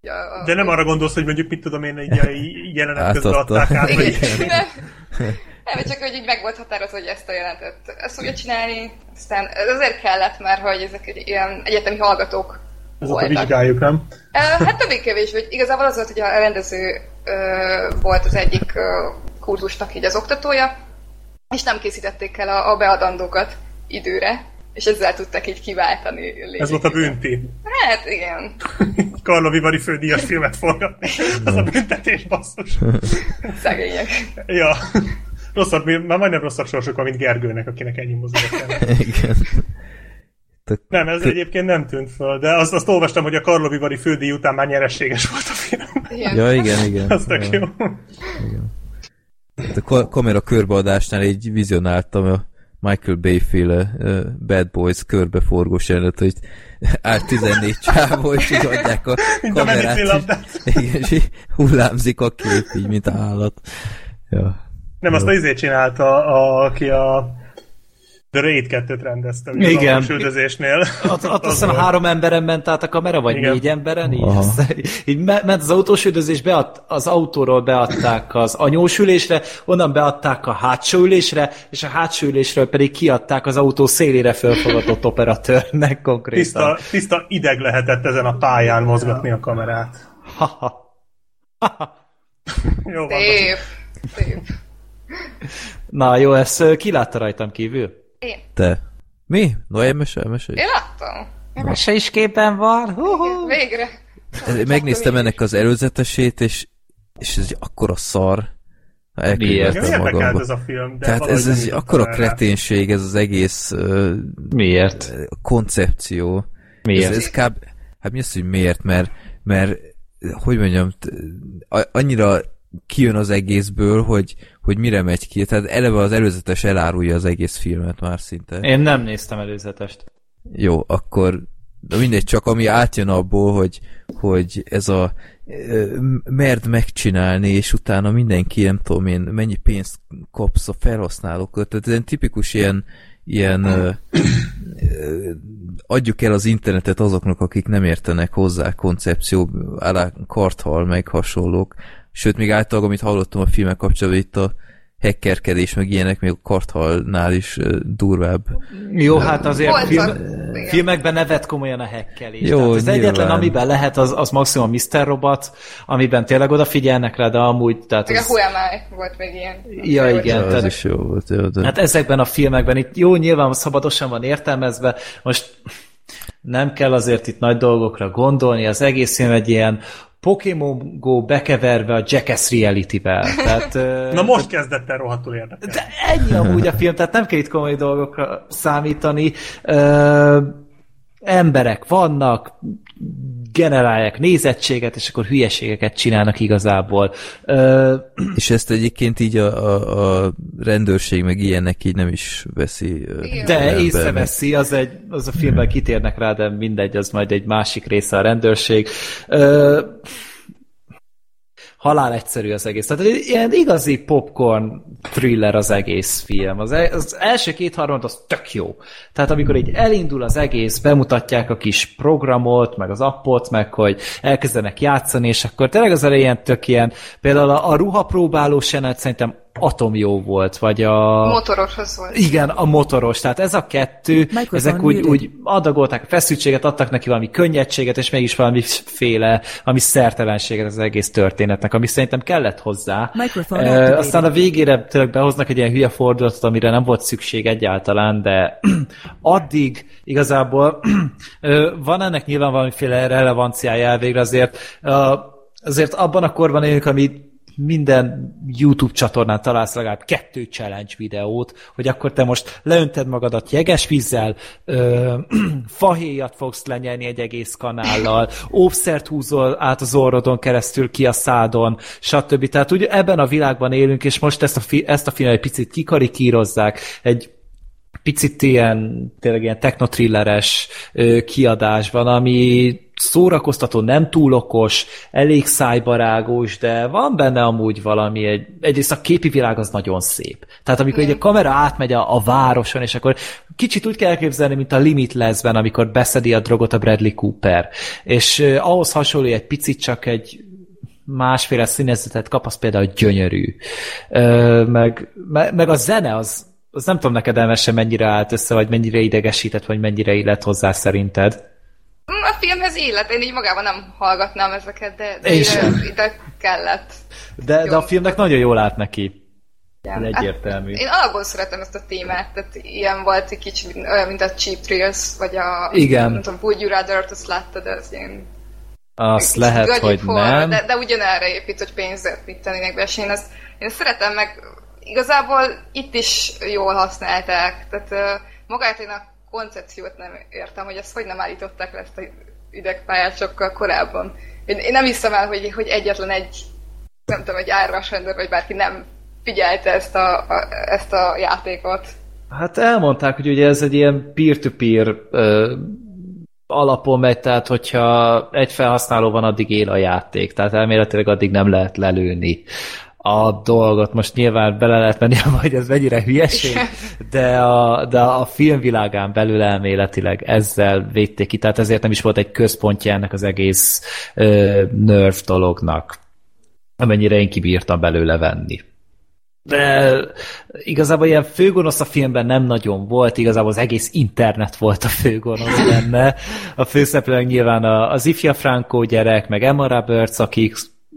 Ja, De nem arra gondolsz, hogy mondjuk mit tudom én, így jelenet közben adták át, Igen, vagy... nem, nem, csak hogy így meg volt határozva, hogy ezt a jelentet ezt fogja csinálni, aztán ez azért kellett, mert hogy ezek egy ilyen egyetemi hallgatók Azóta voltak. vizsgáljuk, nem? Hát többé-kevésbé, hogy igazából az volt, hogy a rendező volt az egyik kurzusnak így az oktatója, és nem készítették el a, a beadandókat időre, és ezzel tudtak így kiváltani. Ez volt a lényegében. bünti. Hát igen. <laughs> Karlo Vivari fődíjas filmet forgatni. Az a büntetés, basszus. <laughs> Szegények. Ja. Rosszabb, már majdnem rosszabb sorsuk van, mint Gergőnek, akinek ennyi el. <laughs> Igen. Tök- Nem, ez egyébként nem tűnt föl, de azt, azt olvastam, hogy a Karlo Vivari fődíj után már nyereséges volt a film. Igen. Ja, igen, igen. <laughs> Az tök ja. jó. A ka- kamera körbeadásnál így vizionáltam a Michael Bay féle uh, Bad Boys körbeforgós jelenet, hogy <laughs> áll 14 csávó, és így adják a Mint a kamerát, és, <laughs> igen, és így hullámzik a kép, így, mint állat. Ja. Nem, azt az izét csinálta, a, aki a The Raid 2-t rendezte. ugye, Igen. Az üldözésnél. Ott, ott azt hiszem három emberen ment át a kamera, vagy Igen. négy emberen, így, aztán így me- ment az autós üldözés, bead, az autóról beadták az anyós ülésre, onnan beadták a hátsó ülésre, és a hátsó ülésről pedig kiadták az autó szélére fölfogatott operatőrnek konkrétan. Tiszta, tiszta ideg lehetett ezen a pályán mozgatni a kamerát. Ha-ha. Jó van. Szép. Szép. Na jó, ezt ki látta rajtam kívül? Én. Te. Mi? No, elmesel, mesélj. Én láttam. Se is képen van. Hú-hú. Végre. Megnéztem ennek az előzetesét, és, és ez egy akkora szar. Elkönyveltem érdekelt magamba. ez a film, de Tehát ez, ez egy akkora erre. kreténség, ez az egész uh, Miért? koncepció. Miért? Ez, ez kb... Hát mi az, hogy miért? Mert, mert hogy mondjam, annyira kijön az egészből, hogy, hogy mire megy ki. Tehát eleve az előzetes elárulja az egész filmet már szinte. Én nem néztem előzetest. Jó, akkor de mindegy, csak ami átjön abból, hogy, hogy ez a merd megcsinálni, és utána mindenki, nem tudom én, mennyi pénzt kapsz a felhasználókról. Tehát ez egy tipikus ilyen, ilyen ö, ö, adjuk el az internetet azoknak, akik nem értenek hozzá koncepció, alá karthal, meg hasonlók. Sőt, még általában, amit hallottam a filmek kapcsolatban, itt a hackerkedés, meg ilyenek, még a karthalnál is durvább. Jó, hát azért Voltak. film, Igen. filmekben nevet komolyan a hekkelés. Jó, Tehát az nyilván. egyetlen, amiben lehet, az, az maximum Mr. Robot, amiben tényleg odafigyelnek rá, de amúgy, tehát az, HMI volt még ilyen. Ja, igen. Ja, az tehát- is jó volt. Jó, de... hát ezekben a filmekben itt jó, nyilván szabadosan van értelmezve, most nem kell azért itt nagy dolgokra gondolni, az egész film egy ilyen Pokémon Go bekeverve a Jackass Reality-vel. Tehát, <laughs> Na most kezdett el rohadtul érdekelni. De ennyi amúgy a film, tehát nem kell itt komoly dolgokra számítani. Ö, emberek vannak, generálják nézettséget, és akkor hülyeségeket csinálnak igazából. Ö, És ezt egyébként így a, a, a rendőrség meg ilyenek így nem is veszi. de észreveszi, az, egy, az a filmben kitérnek rá, de mindegy, az majd egy másik része a rendőrség. Ö, halál egyszerű az egész. Tehát ilyen igazi popcorn thriller az egész film. Az, e- az első két harmad az tök jó. Tehát amikor így elindul az egész, bemutatják a kis programot, meg az appot, meg hogy elkezdenek játszani, és akkor tényleg az elején tök ilyen, például a, a ruhapróbáló senet szerintem Atomjó volt, vagy a... Motoroshoz volt. Igen, a motoros. Tehát ez a kettő, Microphone ezek úgy, úgy adagolták a feszültséget, adtak neki valami könnyedséget, és mégis valamiféle, ami szertelenséget az egész történetnek, ami szerintem kellett hozzá. E, aztán a végére tényleg behoznak egy ilyen hülye fordulatot, amire nem volt szükség egyáltalán, de <clears throat> addig igazából <clears throat> van ennek nyilván valamiféle relevanciája elvégre, azért, azért abban a korban élünk, ami minden YouTube csatornán találsz legalább kettő challenge videót, hogy akkor te most leönted magadat jeges vízzel, ö, <clears throat> fahéjat fogsz lenyelni egy egész kanállal, óvszert húzol át az orrodon keresztül ki a szádon, stb. Tehát ugye ebben a világban élünk, és most ezt a, fi- ezt a filmet egy picit kikarikírozzák, egy picit ilyen, tényleg ilyen technotrilleres kiadásban, ami szórakoztató, nem túl okos, elég szájbarágos, de van benne amúgy valami, egy, egyrészt a képi világ az nagyon szép. Tehát amikor egy a kamera átmegy a, a városon, és akkor kicsit úgy kell elképzelni, mint a Limitlessben, amikor beszedi a drogot a Bradley Cooper. És ö, ahhoz hasonló egy picit csak egy másféle színezetet kap, az például gyönyörű. Ö, meg, meg, meg a zene az, az nem tudom neked elmesen mennyire állt össze, vagy mennyire idegesített, vagy mennyire illet hozzá szerinted. Mm, A filmhez élet, én így magában nem hallgatnám ezeket, de, de Én ide, kellett. De, Jó. de a filmnek nagyon jól állt neki. Igen. Ez egyértelmű. Hát, én alapból szeretem ezt a témát, tehát ilyen volt egy kicsit olyan, mint a Cheap Thrills, vagy a... Igen. Nem tudom, Would You Rather-t, azt láttad, az ilyen... Azt lehet, hogy forma, nem. De, de ugyanerre épít, hogy pénzért mit tennének be, és én ezt, én ezt szeretem meg, igazából itt is jól használták, tehát uh, magát én a koncepciót nem értem, hogy ezt hogy nem állították le ezt a idegpályát sokkal korábban. Én, én nem hiszem el, hogy, hogy egyetlen egy, nem tudom, egy árvas vagy bárki nem figyelte ezt a, a, ezt a játékot. Hát elmondták, hogy ugye ez egy ilyen peer-to-peer ö, alapon megy, tehát hogyha egy felhasználó van, addig él a játék, tehát elméletileg addig nem lehet lelőni a dolgot. Most nyilván bele lehet menni, <laughs> hogy ez mennyire hülyeség, de a, de a filmvilágán belül elméletileg ezzel védték ki, tehát ezért nem is volt egy központja ennek az egész ö, nerf dolognak, amennyire én kibírtam belőle venni. De igazából ilyen főgonosz a filmben nem nagyon volt, igazából az egész internet volt a főgonosz benne. A főszereplők nyilván az ifja Franco gyerek, meg Emma Roberts, akik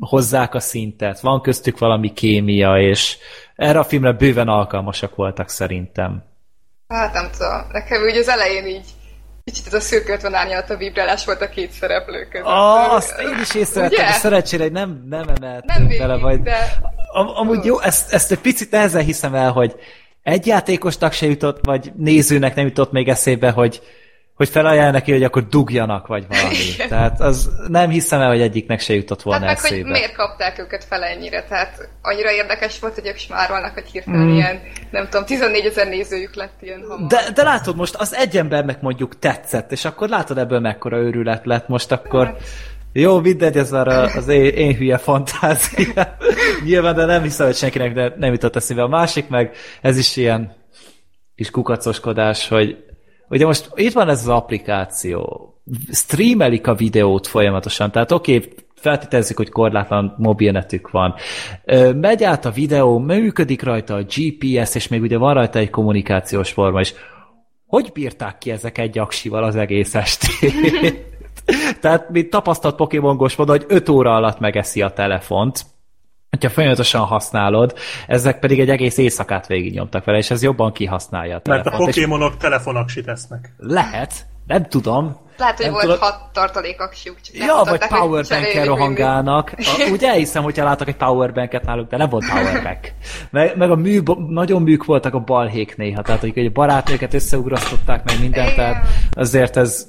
hozzák a szintet, van köztük valami kémia, és erre a filmre bőven alkalmasak voltak szerintem. Hát nem tudom, nekem úgy az elején így kicsit ez a van árnyalat a vibrálás volt a két szereplő között. Ah, azt én is észrevettem, de szerencsére nem, nem emeltünk Nem végig, bele, vagy... de... Am, amúgy jó, ezt, ezt egy picit nehezen hiszem el, hogy egy játékosnak se jutott, vagy nézőnek nem jutott még eszébe, hogy, hogy felajánl neki, hogy akkor dugjanak, vagy valami. Tehát az nem hiszem el, hogy egyiknek se jutott volna Hát meg, hogy eszébe. miért kapták őket fel ennyire, tehát annyira érdekes volt, hogy ők smárolnak, hogy hirtelen Mm. ilyen, nem tudom, 14 ezer nézőjük lett ilyen hamar. De, de látod, most az egy embernek mondjuk tetszett, és akkor látod ebből mekkora őrület lett most, akkor jó, mindegy, ez már az én, én hülye fantázia. <laughs> Nyilván, de nem hiszem, hogy senkinek ne- nem jutott eszébe. A másik meg, ez is ilyen kis kukacoskodás, hogy ugye most itt van ez az applikáció, streamelik a videót folyamatosan, tehát oké, okay, feltételezzük, hogy korlátlan mobilnetük van. Megy át a videó, működik rajta a GPS, és még ugye van rajta egy kommunikációs forma is. Hogy bírták ki ezek egy aksival az egész estét? <laughs> Tehát, mint tapasztalt Pokémongos mondta, hogy 5 óra alatt megeszi a telefont, hogyha folyamatosan használod, ezek pedig egy egész éjszakát végignyomtak vele, és ez jobban kihasználja a Mert a telefont. és Pokémonok telefonaksit esznek. Lehet, nem tudom. Lehet, hogy nem volt tudod- hat tartalékaksiuk, csak nem Ja, vagy cserélni rohangálnak. A- <laughs> Úgy elhiszem, hogyha látok egy powerbanket náluk, de nem volt powerbank. Meg, meg a mű, nagyon műk voltak a balhék néha, tehát hogy a barátnőket összeugrasztották, meg mindent, tehát azért ez,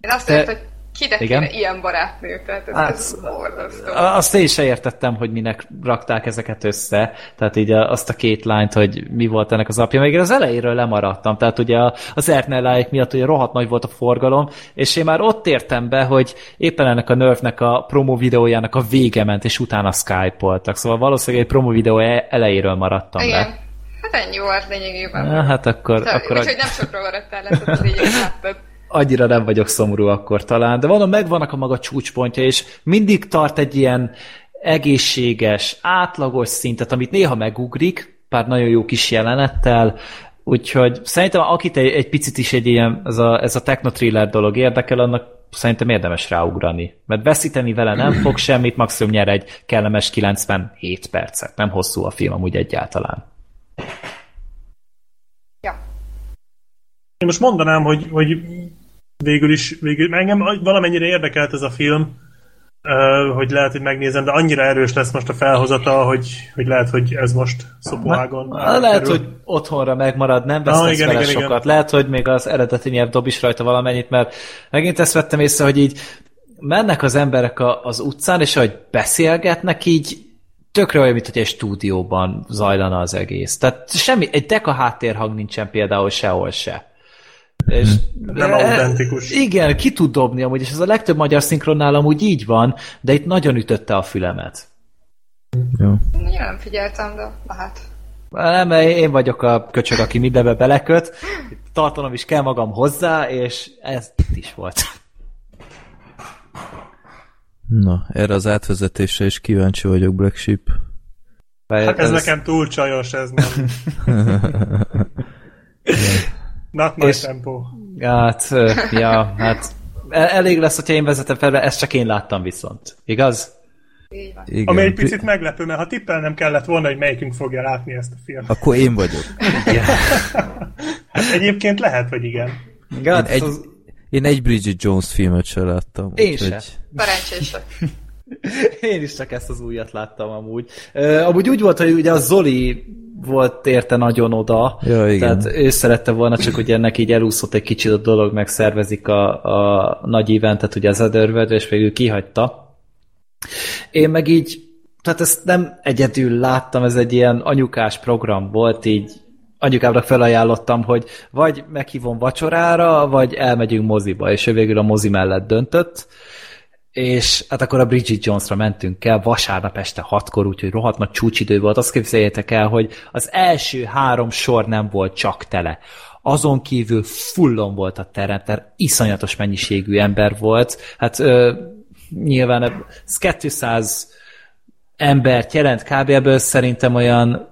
Én azt Te- mondtam, hogy kinek Igen? ilyen barátnő, tehát ez, Hát, ez borzasztó. azt én se értettem, hogy minek rakták ezeket össze, tehát így azt a két lányt, hogy mi volt ennek az apja, még én az elejéről lemaradtam, tehát ugye a- az Ernelláik miatt ugye rohadt nagy volt a forgalom, és én már ott értem be, hogy éppen ennek a Nerfnek a promo videójának a vége ment, és utána Skype-oltak, szóval valószínűleg egy promo videó e- elejéről maradtam Igen. le. Hát ennyi volt lényegében. Na, hát akkor, Szóval, akkor Úgyhogy nem sokra maradtál lesz, az lényeget láttad. Annyira nem vagyok szomorú akkor talán, de van, megvannak a maga csúcspontja, és mindig tart egy ilyen egészséges, átlagos szintet, amit néha megugrik, pár nagyon jó kis jelenettel, úgyhogy szerintem akit egy, egy picit is egy ilyen, ez a, ez a technotriller dolog érdekel, annak szerintem érdemes ráugrani. Mert veszíteni vele nem fog semmit, maximum nyer egy kellemes 97 percet. Nem hosszú a film amúgy egyáltalán. Ja. Én most mondanám, hogy, hogy végül is, végül, engem valamennyire érdekelt ez a film, hogy lehet, hogy megnézem, de annyira erős lesz most a felhozata, hogy, hogy lehet, hogy ez most szopóágon. Lehet, hogy otthonra megmarad, nem vesz ah, igen, vele igen, sokat. Igen. Lehet, hogy még az eredeti nyelv dob is rajta valamennyit, mert megint ezt vettem észre, hogy így mennek az emberek a, az utcán, és ahogy beszélgetnek, így tökre olyan, mint hogy egy stúdióban zajlana az egész. Tehát semmi, egy deka háttérhang nincsen például sehol se. És nem autentikus. Igen, ki tud dobni amúgy, és ez a legtöbb magyar szinkronnál amúgy így van, de itt nagyon ütötte a fülemet. Jó. Én nem figyeltem, de lehet. Nem, én vagyok a köcsög, aki mindenbe beleköt. Tartanom is kell magam hozzá, és ez itt is volt. Na, erre az átvezetésre is kíváncsi vagyok, Black Sheep. Hát ez, ez nekem túl csajos, ez nem. <laughs> <laughs> Not my és, tempo. Hát, ja, hát elég lesz, hogyha én vezetem fel, ezt csak én láttam viszont. Igaz? Igen. Ami egy picit meglepő, mert ha tippelnem kellett volna, hogy melyikünk fogja látni ezt a filmet. Akkor én vagyok. Igen. hát egyébként lehet, hogy igen. igen én, egy, az... én egy Bridget Jones filmet sem láttam. Én sem. Szerencsések. Én is csak ezt az újat láttam amúgy. Uh, amúgy úgy volt, hogy ugye a Zoli volt érte nagyon oda, ja, igen. tehát ő szerette volna, csak hogy ennek így elúszott egy kicsit a dolog, megszervezik a, a nagy eventet, ugye az Otherworld, és végül kihagyta. Én meg így, tehát ezt nem egyedül láttam, ez egy ilyen anyukás program volt, így anyukámnak felajánlottam, hogy vagy meghívom vacsorára, vagy elmegyünk moziba, és ő végül a mozi mellett döntött, és hát akkor a Bridget Jonesra mentünk el vasárnap este hatkor, úgyhogy rohadt nagy csúcsidő volt. Azt képzeljétek el, hogy az első három sor nem volt csak tele. Azon kívül fullon volt a terem, tehát iszonyatos mennyiségű ember volt. Hát ö, nyilván ez 200 embert jelent kb. ebből szerintem olyan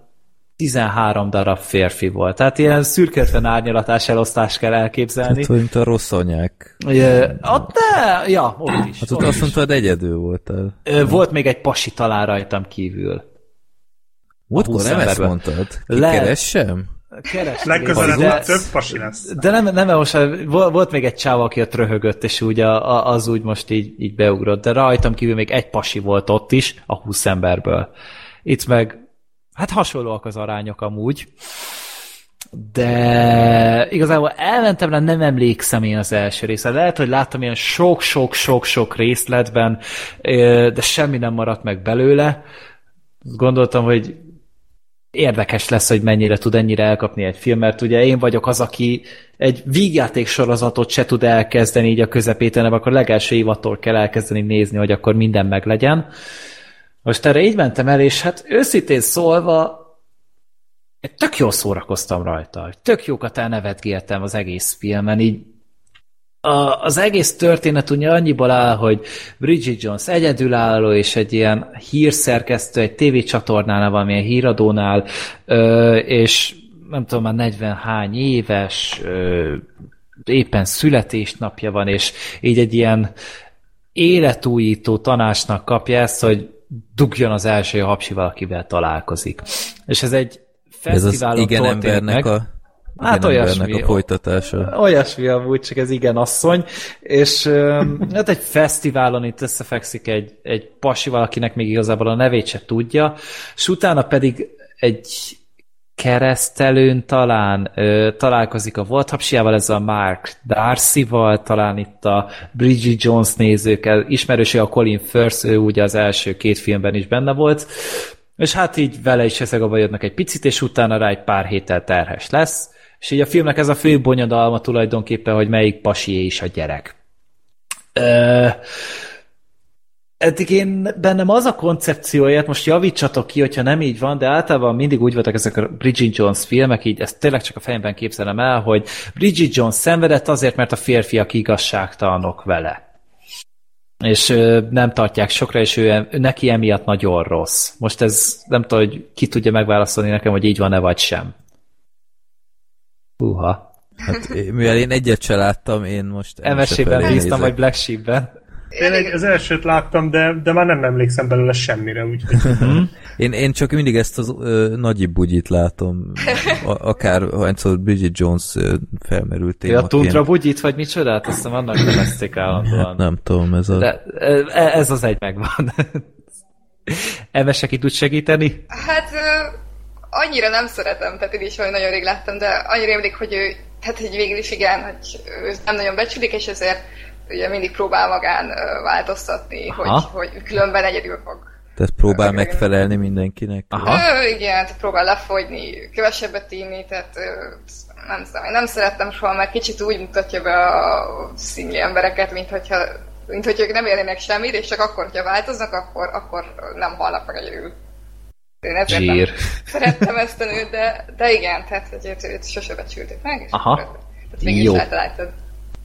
13 darab férfi volt. Tehát ilyen szürketlen árnyalatás elosztást kell elképzelni. Hát, mint a rossz anyák. Ja, ott, de, ja, ott is. Hát ott azt mondtad, egyedül voltál. Volt még egy pasi talán rajtam kívül. Múltkor nem ezt mondtad? Kikeressem? Keres Legközelebb de, több pasi lesz. De nem, nem most volt még egy csáva, aki ott röhögött, és úgy a, az úgy most így, így beugrott, de rajtam kívül még egy pasi volt ott is, a 20 emberből. Itt meg Hát hasonlóak az arányok amúgy. De igazából elmentem le, nem emlékszem én az első részre. Lehet, hogy láttam ilyen sok-sok-sok-sok részletben, de semmi nem maradt meg belőle. Gondoltam, hogy érdekes lesz, hogy mennyire tud ennyire elkapni egy film, mert ugye én vagyok az, aki egy vígjáték sorozatot se tud elkezdeni így a közepéten, akkor legelső évattól kell elkezdeni nézni, hogy akkor minden meglegyen. legyen most erre így mentem el, és hát őszintén szólva tök jól szórakoztam rajta. Tök jókat elnevetgéltem az egész filmen, így a, az egész történet ugye annyiból áll, hogy Bridget Jones egyedülálló, és egy ilyen hírszerkesztő, egy tévécsatornánál, valamilyen híradónál, ö, és nem tudom, már 40 hány éves, éppen születésnapja van, és így egy ilyen életújító tanácsnak kapja ezt, hogy dugjon az első hapsival, akivel találkozik. És ez egy fesztiválon Ez az igen embernek meg. a Hát olyasmi, a folytatása. Olyasmi amúgy, csak ez igen asszony, és hát egy fesztiválon itt összefekszik egy, egy pasival, akinek még igazából a nevét se tudja, és utána pedig egy keresztelőn talán ö, találkozik a volt hapsiával, ez a Mark Darcy-val, talán itt a Bridget Jones nézők, ismerős a Colin Firth, ő ugye az első két filmben is benne volt, és hát így vele is ezek a bajodnak egy picit, és utána rá egy pár héttel terhes lesz, és így a filmnek ez a fő bonyodalma tulajdonképpen, hogy melyik pasié is a gyerek. Ö, eddig én bennem az a koncepcióját, most javítsatok ki, hogyha nem így van, de általában mindig úgy voltak ezek a Bridget Jones filmek, így ezt tényleg csak a fejemben képzelem el, hogy Bridget Jones szenvedett azért, mert a férfiak igazságtalanok vele. és nem tartják sokra, és ő, neki emiatt nagyon rossz. Most ez nem tudom, hogy ki tudja megválaszolni nekem, hogy így van-e vagy sem. Húha. Hát, mivel én egyet se láttam, én most... MSC-ben felé bíztam, vagy Black Sheep-ben. Én egy, az elsőt láttam, de, de már nem emlékszem belőle semmire, úgyhogy Én, én csak mindig ezt az ö, nagyi bugyit látom, a, akár hányszor Bridget Jones ö, felmerült témaként. Tundra bugyit, vagy micsodát? Azt hiszem annak nevezték állandóan. Nem tudom, ez a... De e- ez az egy megvan. <laughs> Emese ki tud segíteni? Hát ö, annyira nem szeretem, tehát én is olyan nagyon rég láttam, de annyira emlék, hogy ő, hát hogy végül is igen, hogy ő nem nagyon becsülik, és ezért ugye mindig próbál magán változtatni, hogy, Aha. hogy különben egyedül fog. Tehát próbál megfelelni mindenkinek. Aha. Ö, igen, tehát próbál lefogyni, kevesebbet inni, tehát ö, nem tudom, én nem szerettem soha, mert kicsit úgy mutatja be a színli embereket, mint hogyha mint hogy ők nem érnének semmit, és csak akkor, hogyha változnak, akkor, akkor nem halnak meg egyedül. Én ezért Zsír. nem szerettem ezt a nőt, de, de igen, tehát hogy őt, őt sose becsülték meg, és Aha. akkor tehát végül Jó. eltaláltad.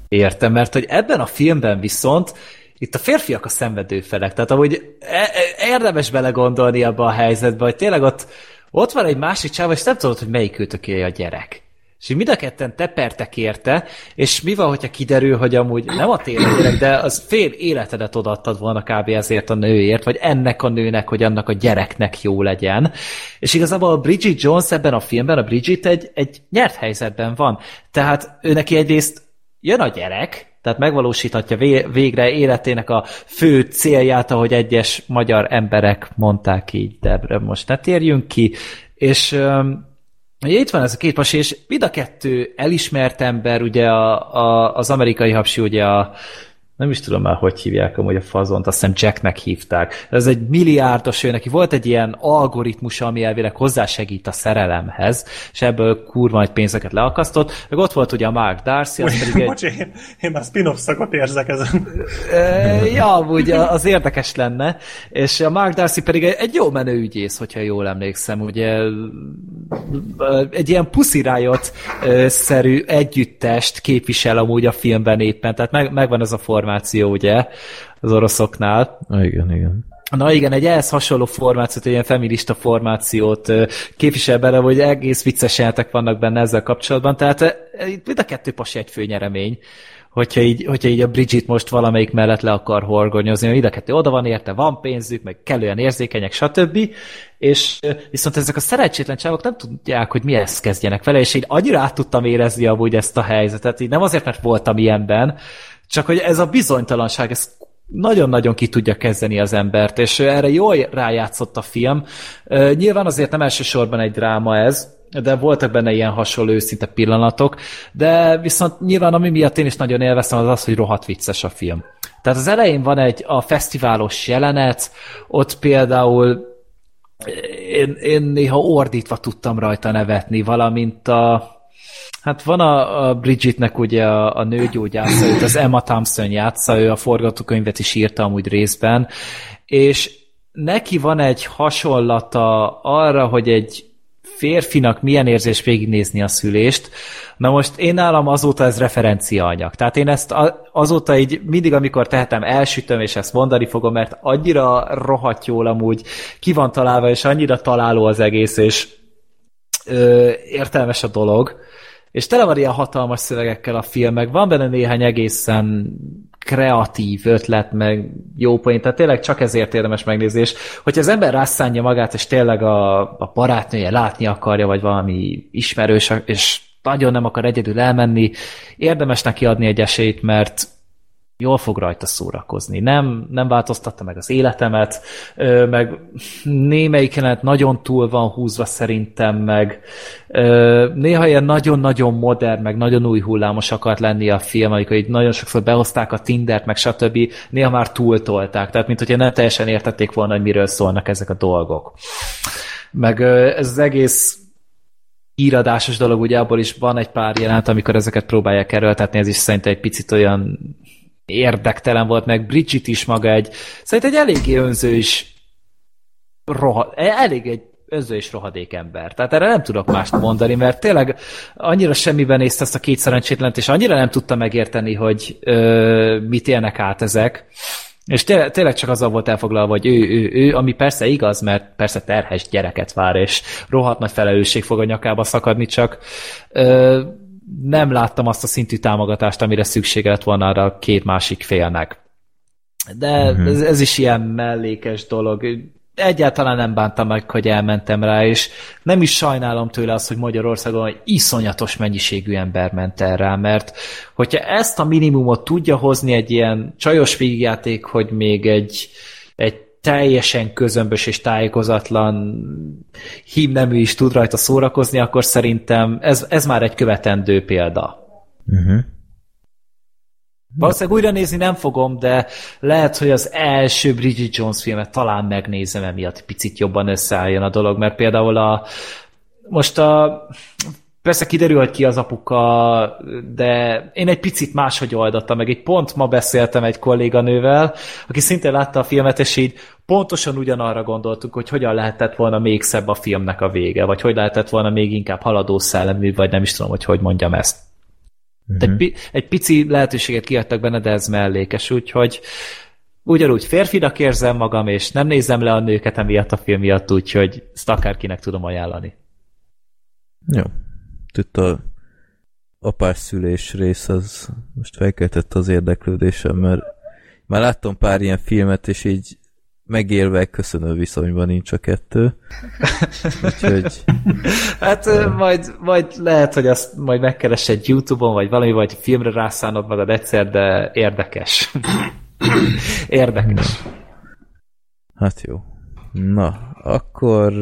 Értem, mert hogy ebben a filmben viszont itt a férfiak a szenvedő felek, tehát ahogy e- e- érdemes belegondolni abba a helyzetbe, hogy tényleg ott, ott van egy másik csáv, és nem tudod, hogy melyik őtöké a gyerek. És mind a ketten tepertek érte, és mi van, hogyha kiderül, hogy amúgy nem a tényleg de az fél életedet odaadtad volna kb. ezért a nőért, vagy ennek a nőnek, hogy annak a gyereknek jó legyen. És igazából a Bridget Jones ebben a filmben, a Bridget egy, egy nyert helyzetben van. Tehát ő neki egyrészt jön a gyerek, tehát megvalósíthatja vé- végre életének a fő célját, ahogy egyes magyar emberek mondták így, de most ne térjünk ki, és öm, Ugye itt van ez a két pasi, és mind a kettő elismert ember, ugye a, a, az amerikai hapsi, ugye a, nem is tudom már, hogy hívják amúgy a fazont, azt hiszem Jacknek hívták. Ez egy milliárdos, ő neki volt egy ilyen algoritmus, ami elvileg hozzásegít a szerelemhez, és ebből kurva nagy pénzeket leakasztott. Meg ott volt ugye a Mark Darcy, az pedig egy... Bocs, én, én már spin-off szakot érzek ezen. Ja, úgy az érdekes lenne. És a Mark Darcy pedig egy, jó menő ügyész, hogyha jól emlékszem, ugye egy ilyen ö, szerű együttest képvisel amúgy a filmben éppen, tehát meg, megvan ez a formáció, ugye, az oroszoknál. Ah, igen, igen. Na igen, egy ehhez hasonló formációt, egy ilyen feminista formációt képvisel bele, hogy egész vicces jelentek vannak benne ezzel kapcsolatban, tehát itt mind a kettő pasi egy főnyeremény, hogyha így, hogyha így a Bridget most valamelyik mellett le akar horgonyozni, hogy a kettő oda van érte, van pénzük, meg kellően érzékenyek, stb. És viszont ezek a szerencsétlen csávok nem tudják, hogy mi ezt kezdjenek vele, és én annyira át tudtam érezni amúgy ezt a helyzetet, így nem azért, mert voltam ilyenben, csak hogy ez a bizonytalanság, ez nagyon-nagyon ki tudja kezdeni az embert, és erre jól rájátszott a film. Nyilván azért nem elsősorban egy dráma ez, de voltak benne ilyen hasonló őszinte pillanatok, de viszont nyilván ami miatt én is nagyon élveztem az az, hogy rohadt vicces a film. Tehát az elején van egy a fesztiválos jelenet, ott például én, én néha ordítva tudtam rajta nevetni, valamint a Hát van a, a Bridgetnek ugye a, a nőgyógyásza, őt az Emma Thompson játsza, ő a forgatókönyvet is írta amúgy részben, és neki van egy hasonlata arra, hogy egy férfinak milyen érzés végignézni a szülést. Na most én nálam azóta ez referenciaanyag. Tehát én ezt azóta így mindig, amikor tehetem, elsütöm, és ezt mondani fogom, mert annyira rohadt jól amúgy ki van találva, és annyira találó az egész, és ö, értelmes a dolog. És tele van ilyen hatalmas szövegekkel a film, meg van benne néhány egészen kreatív ötlet, meg jó poén, tehát tényleg csak ezért érdemes megnézni, és hogyha az ember rászánja magát, és tényleg a, a barátnője látni akarja, vagy valami ismerős, és nagyon nem akar egyedül elmenni, érdemes neki adni egy esélyt, mert jól fog rajta szórakozni. Nem, nem változtatta meg az életemet, meg némelyik jelenet nagyon túl van húzva szerintem, meg néha ilyen nagyon-nagyon modern, meg nagyon új hullámos akart lenni a film, amikor így nagyon sokszor behozták a Tindert, meg stb. Néha már túltolták, tehát mint hogyha nem teljesen értették volna, hogy miről szólnak ezek a dolgok. Meg ez az egész íradásos dolog, ugye abból is van egy pár jelent, amikor ezeket próbálják erőltetni, ez is szerintem egy picit olyan érdektelen volt, meg Bridget is maga egy, szerintem egy eléggé önző is roha, elég egy önző és rohadék ember. Tehát erre nem tudok mást mondani, mert tényleg annyira semmiben nézte ezt a két szerencsétlent, és annyira nem tudta megérteni, hogy ö, mit élnek át ezek, És tényleg, tényleg csak azzal volt elfoglalva, hogy ő, ő, ő, ami persze igaz, mert persze terhes gyereket vár, és rohadt nagy felelősség fog a nyakába szakadni, csak ö, nem láttam azt a szintű támogatást, amire szüksége lett volna arra a két másik félnek. De uh-huh. ez, ez is ilyen mellékes dolog. Egyáltalán nem bántam meg, hogy elmentem rá, és nem is sajnálom tőle azt, hogy Magyarországon egy iszonyatos mennyiségű ember ment el rá, mert hogyha ezt a minimumot tudja hozni egy ilyen csajos végjáték, hogy még egy, egy teljesen közömbös és tájékozatlan hímnemű is tud rajta szórakozni, akkor szerintem ez, ez már egy követendő példa. Uh-huh. Valószínűleg újra nézni nem fogom, de lehet, hogy az első Bridget Jones filmet talán megnézem, emiatt picit jobban összeálljon a dolog, mert például a most a Persze kiderül, hogy ki az apuka, de én egy picit máshogy oldottam meg. Egy pont ma beszéltem egy kolléganővel, aki szintén látta a filmet, és így pontosan ugyanarra gondoltuk, hogy hogyan lehetett volna még szebb a filmnek a vége, vagy hogy lehetett volna még inkább haladó szellemű, vagy nem is tudom, hogy hogy mondjam ezt. Uh-huh. Egy, pi- egy pici lehetőséget kiadtak benne, de ez mellékes, úgyhogy ugyanúgy férfinak érzem magam, és nem nézem le a nőket emiatt a film miatt, úgyhogy ezt akárkinek tudom ajánlani. Jó. Itt a apás szülés rész az most felkeltett az érdeklődésem, mert már láttam pár ilyen filmet, és így megélve köszönő viszonyban nincs a kettő. <laughs> Úgyhogy... Hát majd, majd lehet, hogy azt majd megkeresed Youtube-on, vagy valami, vagy filmre rászánod magad egyszer, de érdekes. <laughs> érdekes. Hát jó. Na, akkor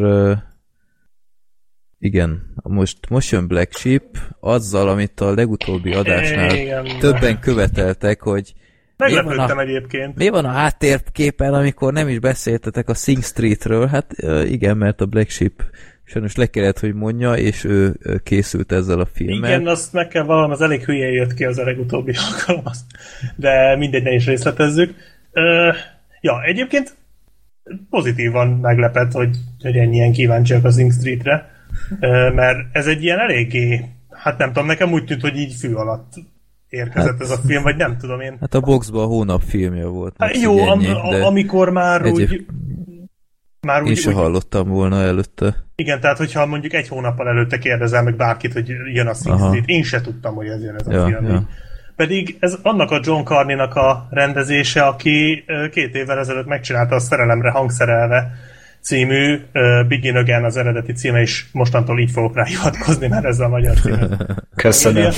igen, most, most jön Black Sheep azzal, amit a legutóbbi adásnál igen. többen követeltek, hogy Meglepődtem egyébként. Mi van a háttérképen, amikor nem is beszéltetek a Sing Streetről? Hát igen, mert a Black Sheep sajnos le kellett, hogy mondja, és ő készült ezzel a filmmel. Igen, azt meg kell valam, az elég hülye jött ki az a legutóbbi <laughs> alkalom, de mindegy, ne is részletezzük. Uh, ja, egyébként pozitívan meglepett, hogy, hogy ennyien kíváncsiak a Sing Streetre, mert ez egy ilyen eléggé, hát nem tudom, nekem úgy tűnt, hogy így fű alatt érkezett hát, ez a film, vagy nem tudom én. Hát a boxban a hónap filmje volt. Hát jó, ennyi, am, de amikor már egyéb... úgy... Már úgy, én sem úgy, hallottam volna előtte. Igen, tehát hogyha mondjuk egy hónappal előtte kérdezel meg bárkit, hogy jön a Sing Street, én se tudtam, hogy ez jön ez a ja, film. Ja. Pedig ez annak a John Carney-nak a rendezése, aki két évvel ezelőtt megcsinálta a Szerelemre hangszerelve című uh, Begin Again az eredeti címe, és mostantól így fogok rá hivatkozni, mert ez a magyar címe. Köszönöm.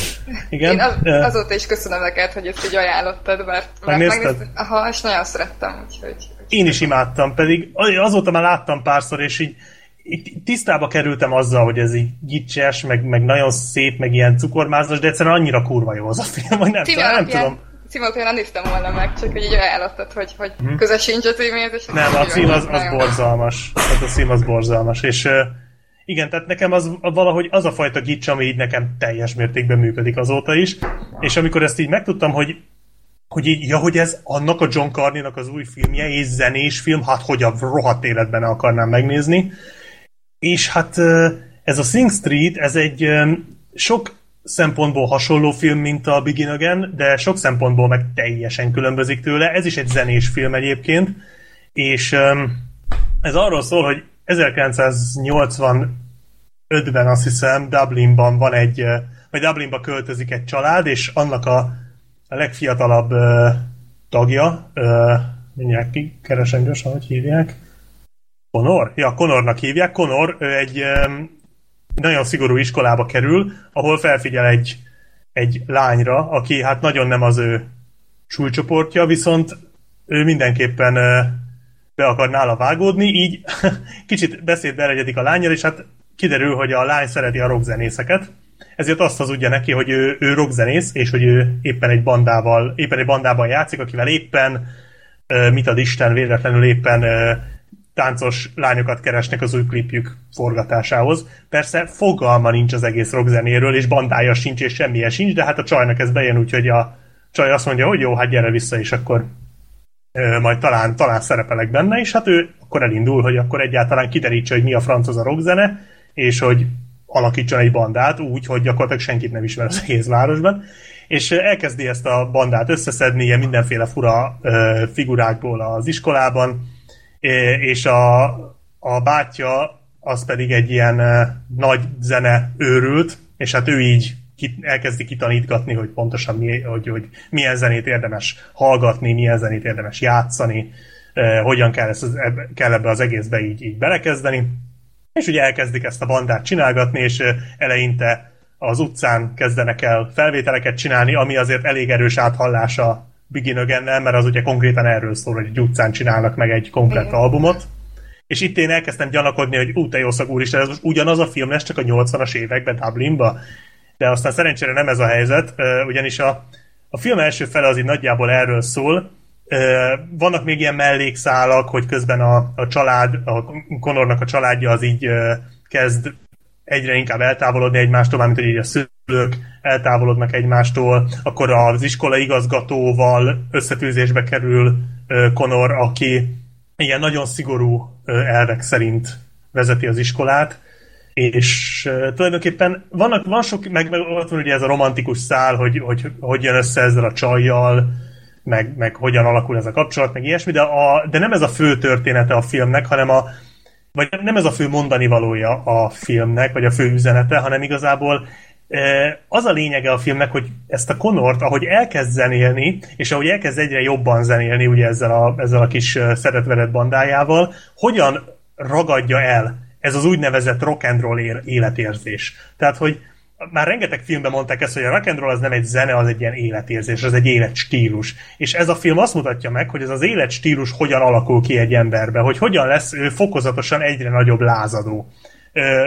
Igen. Én az, azóta is köszönöm neked, hogy ezt így ajánlottad, mert, megnézted? megnézted? Aha, és nagyon szerettem, úgyhogy... Én is imádtam, pedig azóta már láttam párszor, és így, így tisztába kerültem azzal, hogy ez így gicses, meg, meg nagyon szép, meg ilyen cukormázas, de egyszerűen annyira kurva jó az a film, hogy nem, tudom, nem tudom cím alapján nem néztem volna meg, csak hogy így ajánlottad, hogy, hogy hmm. köze sincs a címéhez. És nem, a cím az, az borzalmas. Hát a cím az borzalmas. És igen, tehát nekem az valahogy az a fajta gics, ami így nekem teljes mértékben működik azóta is. És amikor ezt így megtudtam, hogy hogy így, ja, hogy ez annak a John Carney-nak az új filmje, és zenés film, hát hogy a rohadt életben akarnám megnézni. És hát ez a Sing Street, ez egy sok szempontból hasonló film, mint a Begin Again, de sok szempontból meg teljesen különbözik tőle. Ez is egy zenés film egyébként, és ez arról szól, hogy 1985-ben azt hiszem Dublinban van egy, vagy Dublinba költözik egy család, és annak a, legfiatalabb tagja, uh, mindjárt keresem gyorsan, hogy hívják, Conor? Ja, Conornak hívják. Conor egy nagyon szigorú iskolába kerül, ahol felfigyel egy, egy lányra, aki hát nagyon nem az ő súlycsoportja, viszont ő mindenképpen be akar nála vágódni, így <laughs> kicsit beszéd belegyedik a lányjal, és hát kiderül, hogy a lány szereti a rockzenészeket, ezért azt hazudja neki, hogy ő, ő rockzenész, és hogy ő éppen egy bandával, éppen egy bandában játszik, akivel éppen, mit ad Isten, véletlenül éppen táncos lányokat keresnek az új klipjük forgatásához. Persze fogalma nincs az egész rockzenéről, és bandája sincs, és semmilyen sincs, de hát a csajnak ez bejön, úgyhogy a csaj azt mondja, hogy jó, hát gyere vissza, és akkor ö, majd talán, talán szerepelek benne, és hát ő akkor elindul, hogy akkor egyáltalán kiderítse, hogy mi a franc az a rockzene, és hogy alakítson egy bandát úgy, hogy gyakorlatilag senkit nem ismer az egész városban. és elkezdi ezt a bandát összeszedni ilyen mindenféle fura figurákból az iskolában, és a, a bátyja az pedig egy ilyen nagy zene őrült, és hát ő így elkezdi kitanítgatni, hogy pontosan mi, hogy, hogy milyen zenét érdemes hallgatni, milyen zenét érdemes játszani, hogyan kell, ezt, kell ebbe az egészbe így, így belekezdeni. És ugye elkezdik ezt a bandát csinálgatni, és eleinte az utcán kezdenek el felvételeket csinálni, ami azért elég erős áthallása Begin again mert az ugye konkrétan erről szól, hogy egy utcán csinálnak meg egy komplet albumot. És itt én elkezdtem gyanakodni, hogy ú, te jó szag úristen, ez most ugyanaz a film lesz, csak a 80-as években Dublinba. De aztán szerencsére nem ez a helyzet, ugyanis a, a film első fele az így nagyjából erről szól, vannak még ilyen mellékszálak, hogy közben a, a család, a Conornak a családja az így kezd egyre inkább eltávolodni egymástól, mint hogy így a szülők eltávolodnak egymástól, akkor az iskola igazgatóval összetűzésbe kerül Conor, aki ilyen nagyon szigorú elvek szerint vezeti az iskolát, és tulajdonképpen vannak, van sok, meg, meg ott van ugye ez a romantikus szál, hogy, hogy hogy jön össze ezzel a csajjal, meg, meg hogyan alakul ez a kapcsolat, meg ilyesmi, de, a, de nem ez a fő története a filmnek, hanem a, vagy nem ez a fő mondani valója a filmnek, vagy a fő üzenete, hanem igazából az a lényege a filmnek, hogy ezt a Conort, ahogy elkezd zenélni, és ahogy elkezd egyre jobban zenélni ugye ezzel a, ezzel a kis szeretvedett bandájával, hogyan ragadja el ez az úgynevezett rock and roll életérzés. Tehát, hogy már rengeteg filmben mondták ezt, hogy a rock and roll az nem egy zene, az egy ilyen életérzés, az egy életstílus. És ez a film azt mutatja meg, hogy ez az életstílus hogyan alakul ki egy emberbe, hogy hogyan lesz ő fokozatosan egyre nagyobb lázadó.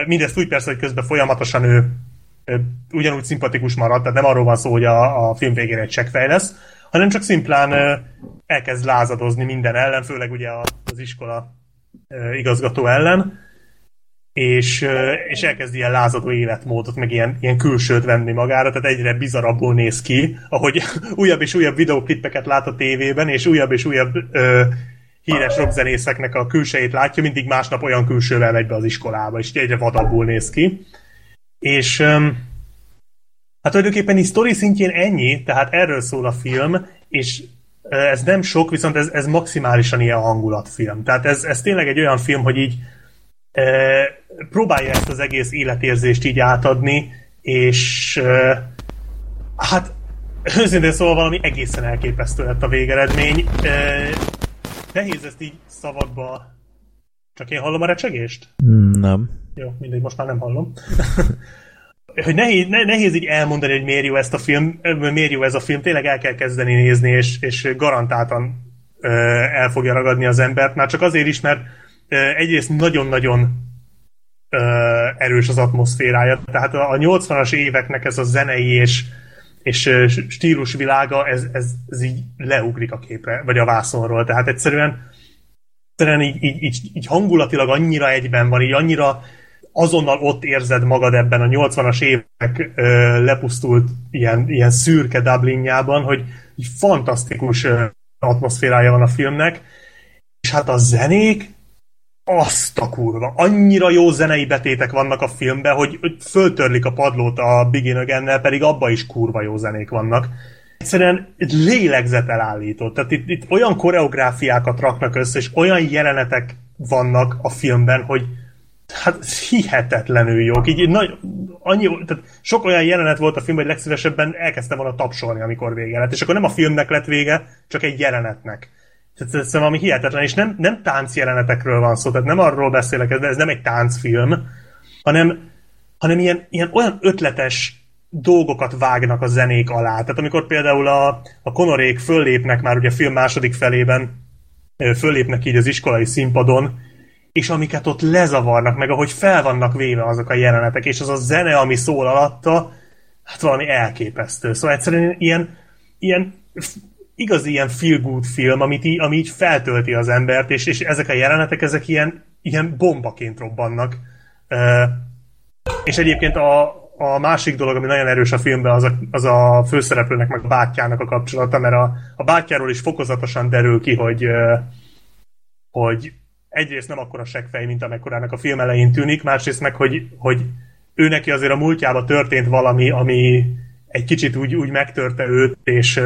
Mindezt úgy persze, hogy közben folyamatosan ő, ugyanúgy szimpatikus marad, tehát nem arról van szó, hogy a, a film végére egy csekkfej lesz, hanem csak szimplán elkezd lázadozni minden ellen, főleg ugye az iskola igazgató ellen és, és elkezd ilyen lázadó életmódot, meg ilyen, ilyen külsőt venni magára, tehát egyre bizarabbul néz ki, ahogy <laughs> újabb és újabb videoklippeket lát a tévében, és újabb és újabb ö, híres rockzenészeknek a külsejét látja, mindig másnap olyan külsővel megy be az iskolába, és egyre vadabbul néz ki. És öm, hát tulajdonképpen így sztori szintjén ennyi, tehát erről szól a film, és ez nem sok, viszont ez, ez maximálisan ilyen hangulatfilm. Tehát ez, ez tényleg egy olyan film, hogy így próbálja ezt az egész életérzést így átadni, és hát őszintén szóval valami egészen elképesztő lett a végeredmény. Nehéz ezt így szavakba... Csak én hallom a recsegést? Nem. Jó, mindegy, most már nem hallom. <laughs> hogy nehéz, nehéz így elmondani, hogy miért jó ezt a film, miért jó ez a film, tényleg el kell kezdeni nézni, és, és garantáltan el fogja ragadni az embert, már csak azért is, mert egyrészt nagyon-nagyon erős az atmoszférája. Tehát a 80-as éveknek ez a zenei és, és stílusvilága, ez, ez, ez így leugrik a képre, vagy a vászonról. Tehát egyszerűen, egyszerűen így, így, így, így hangulatilag annyira egyben van, így annyira azonnal ott érzed magad ebben a 80-as évek ö, lepusztult ilyen, ilyen szürke Dublinjában, hogy így fantasztikus ö, atmoszférája van a filmnek, és hát a zenék, azt a kurva. Annyira jó zenei betétek vannak a filmben, hogy, föltörlik a padlót a Begin again pedig abba is kurva jó zenék vannak. Egyszerűen lélegzet elállított. Tehát itt, itt olyan koreográfiákat raknak össze, és olyan jelenetek vannak a filmben, hogy hát hihetetlenül jók. Így nagy, annyi, tehát sok olyan jelenet volt a filmben, hogy legszívesebben elkezdtem volna tapsolni, amikor vége lett. És akkor nem a filmnek lett vége, csak egy jelenetnek. Tehát ez valami hihetetlen, és nem, nem táncjelenetekről van szó, tehát nem arról beszélek, ez, ez nem egy táncfilm, hanem, hanem ilyen, ilyen olyan ötletes dolgokat vágnak a zenék alá. Tehát amikor például a, a konorék föllépnek már ugye a film második felében, föllépnek így az iskolai színpadon, és amiket ott lezavarnak, meg ahogy fel vannak véve azok a jelenetek, és az a zene, ami szól alatta, hát valami elképesztő. Szóval egyszerűen ilyen, ilyen igazi ilyen feel good film, amit így, ami így feltölti az embert, és, és ezek a jelenetek, ezek ilyen, ilyen bombaként robbannak. Uh, és egyébként a, a másik dolog, ami nagyon erős a filmben, az a, az a főszereplőnek, meg a bátyjának a kapcsolata, mert a, a bátyjáról is fokozatosan derül ki, hogy, hogy egyrészt nem akkora seggfej, mint amekkorának a film elején tűnik, másrészt meg, hogy, hogy ő neki azért a múltjában történt valami, ami egy kicsit úgy, úgy megtörte őt, és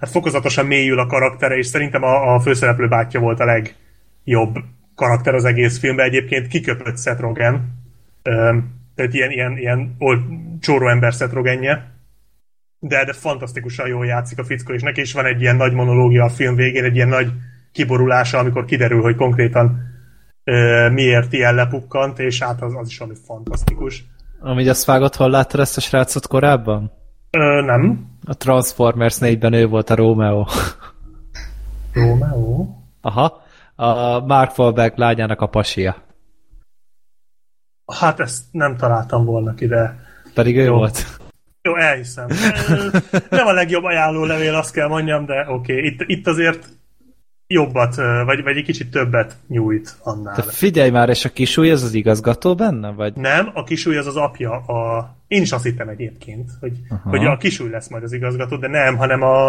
hát fokozatosan mélyül a karaktere, és szerintem a, a főszereplő bátyja volt a legjobb karakter az egész filmben. Egyébként kiköpött Seth Rogen, tehát ilyen, ilyen, ilyen old, csóró ember Seth Rogenje, de, de fantasztikusan jól játszik a fickó, és neki is van egy ilyen nagy monológia a film végén, egy ilyen nagy kiborulása, amikor kiderül, hogy konkrétan uh, miért ilyen lepukkant, és hát az, az is valami fantasztikus. Amígy azt vágott, hol láttad ezt a srácot korábban? Ö, nem. A Transformers 4-ben ő volt a Romeo. <laughs> Romeo? Aha. A Mark Wahlberg lányának a pasia. Hát ezt nem találtam volna ki, de... Pedig ő Jó. volt. Jó, elhiszem. Nem a legjobb ajánló levél, azt kell mondjam, de oké. Okay. Itt, itt azért jobbat, vagy, vagy egy kicsit többet nyújt annál. De figyelj már, és a kisúly az az igazgató benne? Vagy? Nem, a kisúly az az apja. A... Én is azt hittem egyébként, hogy, Aha. hogy a kisúly lesz majd az igazgató, de nem, hanem a,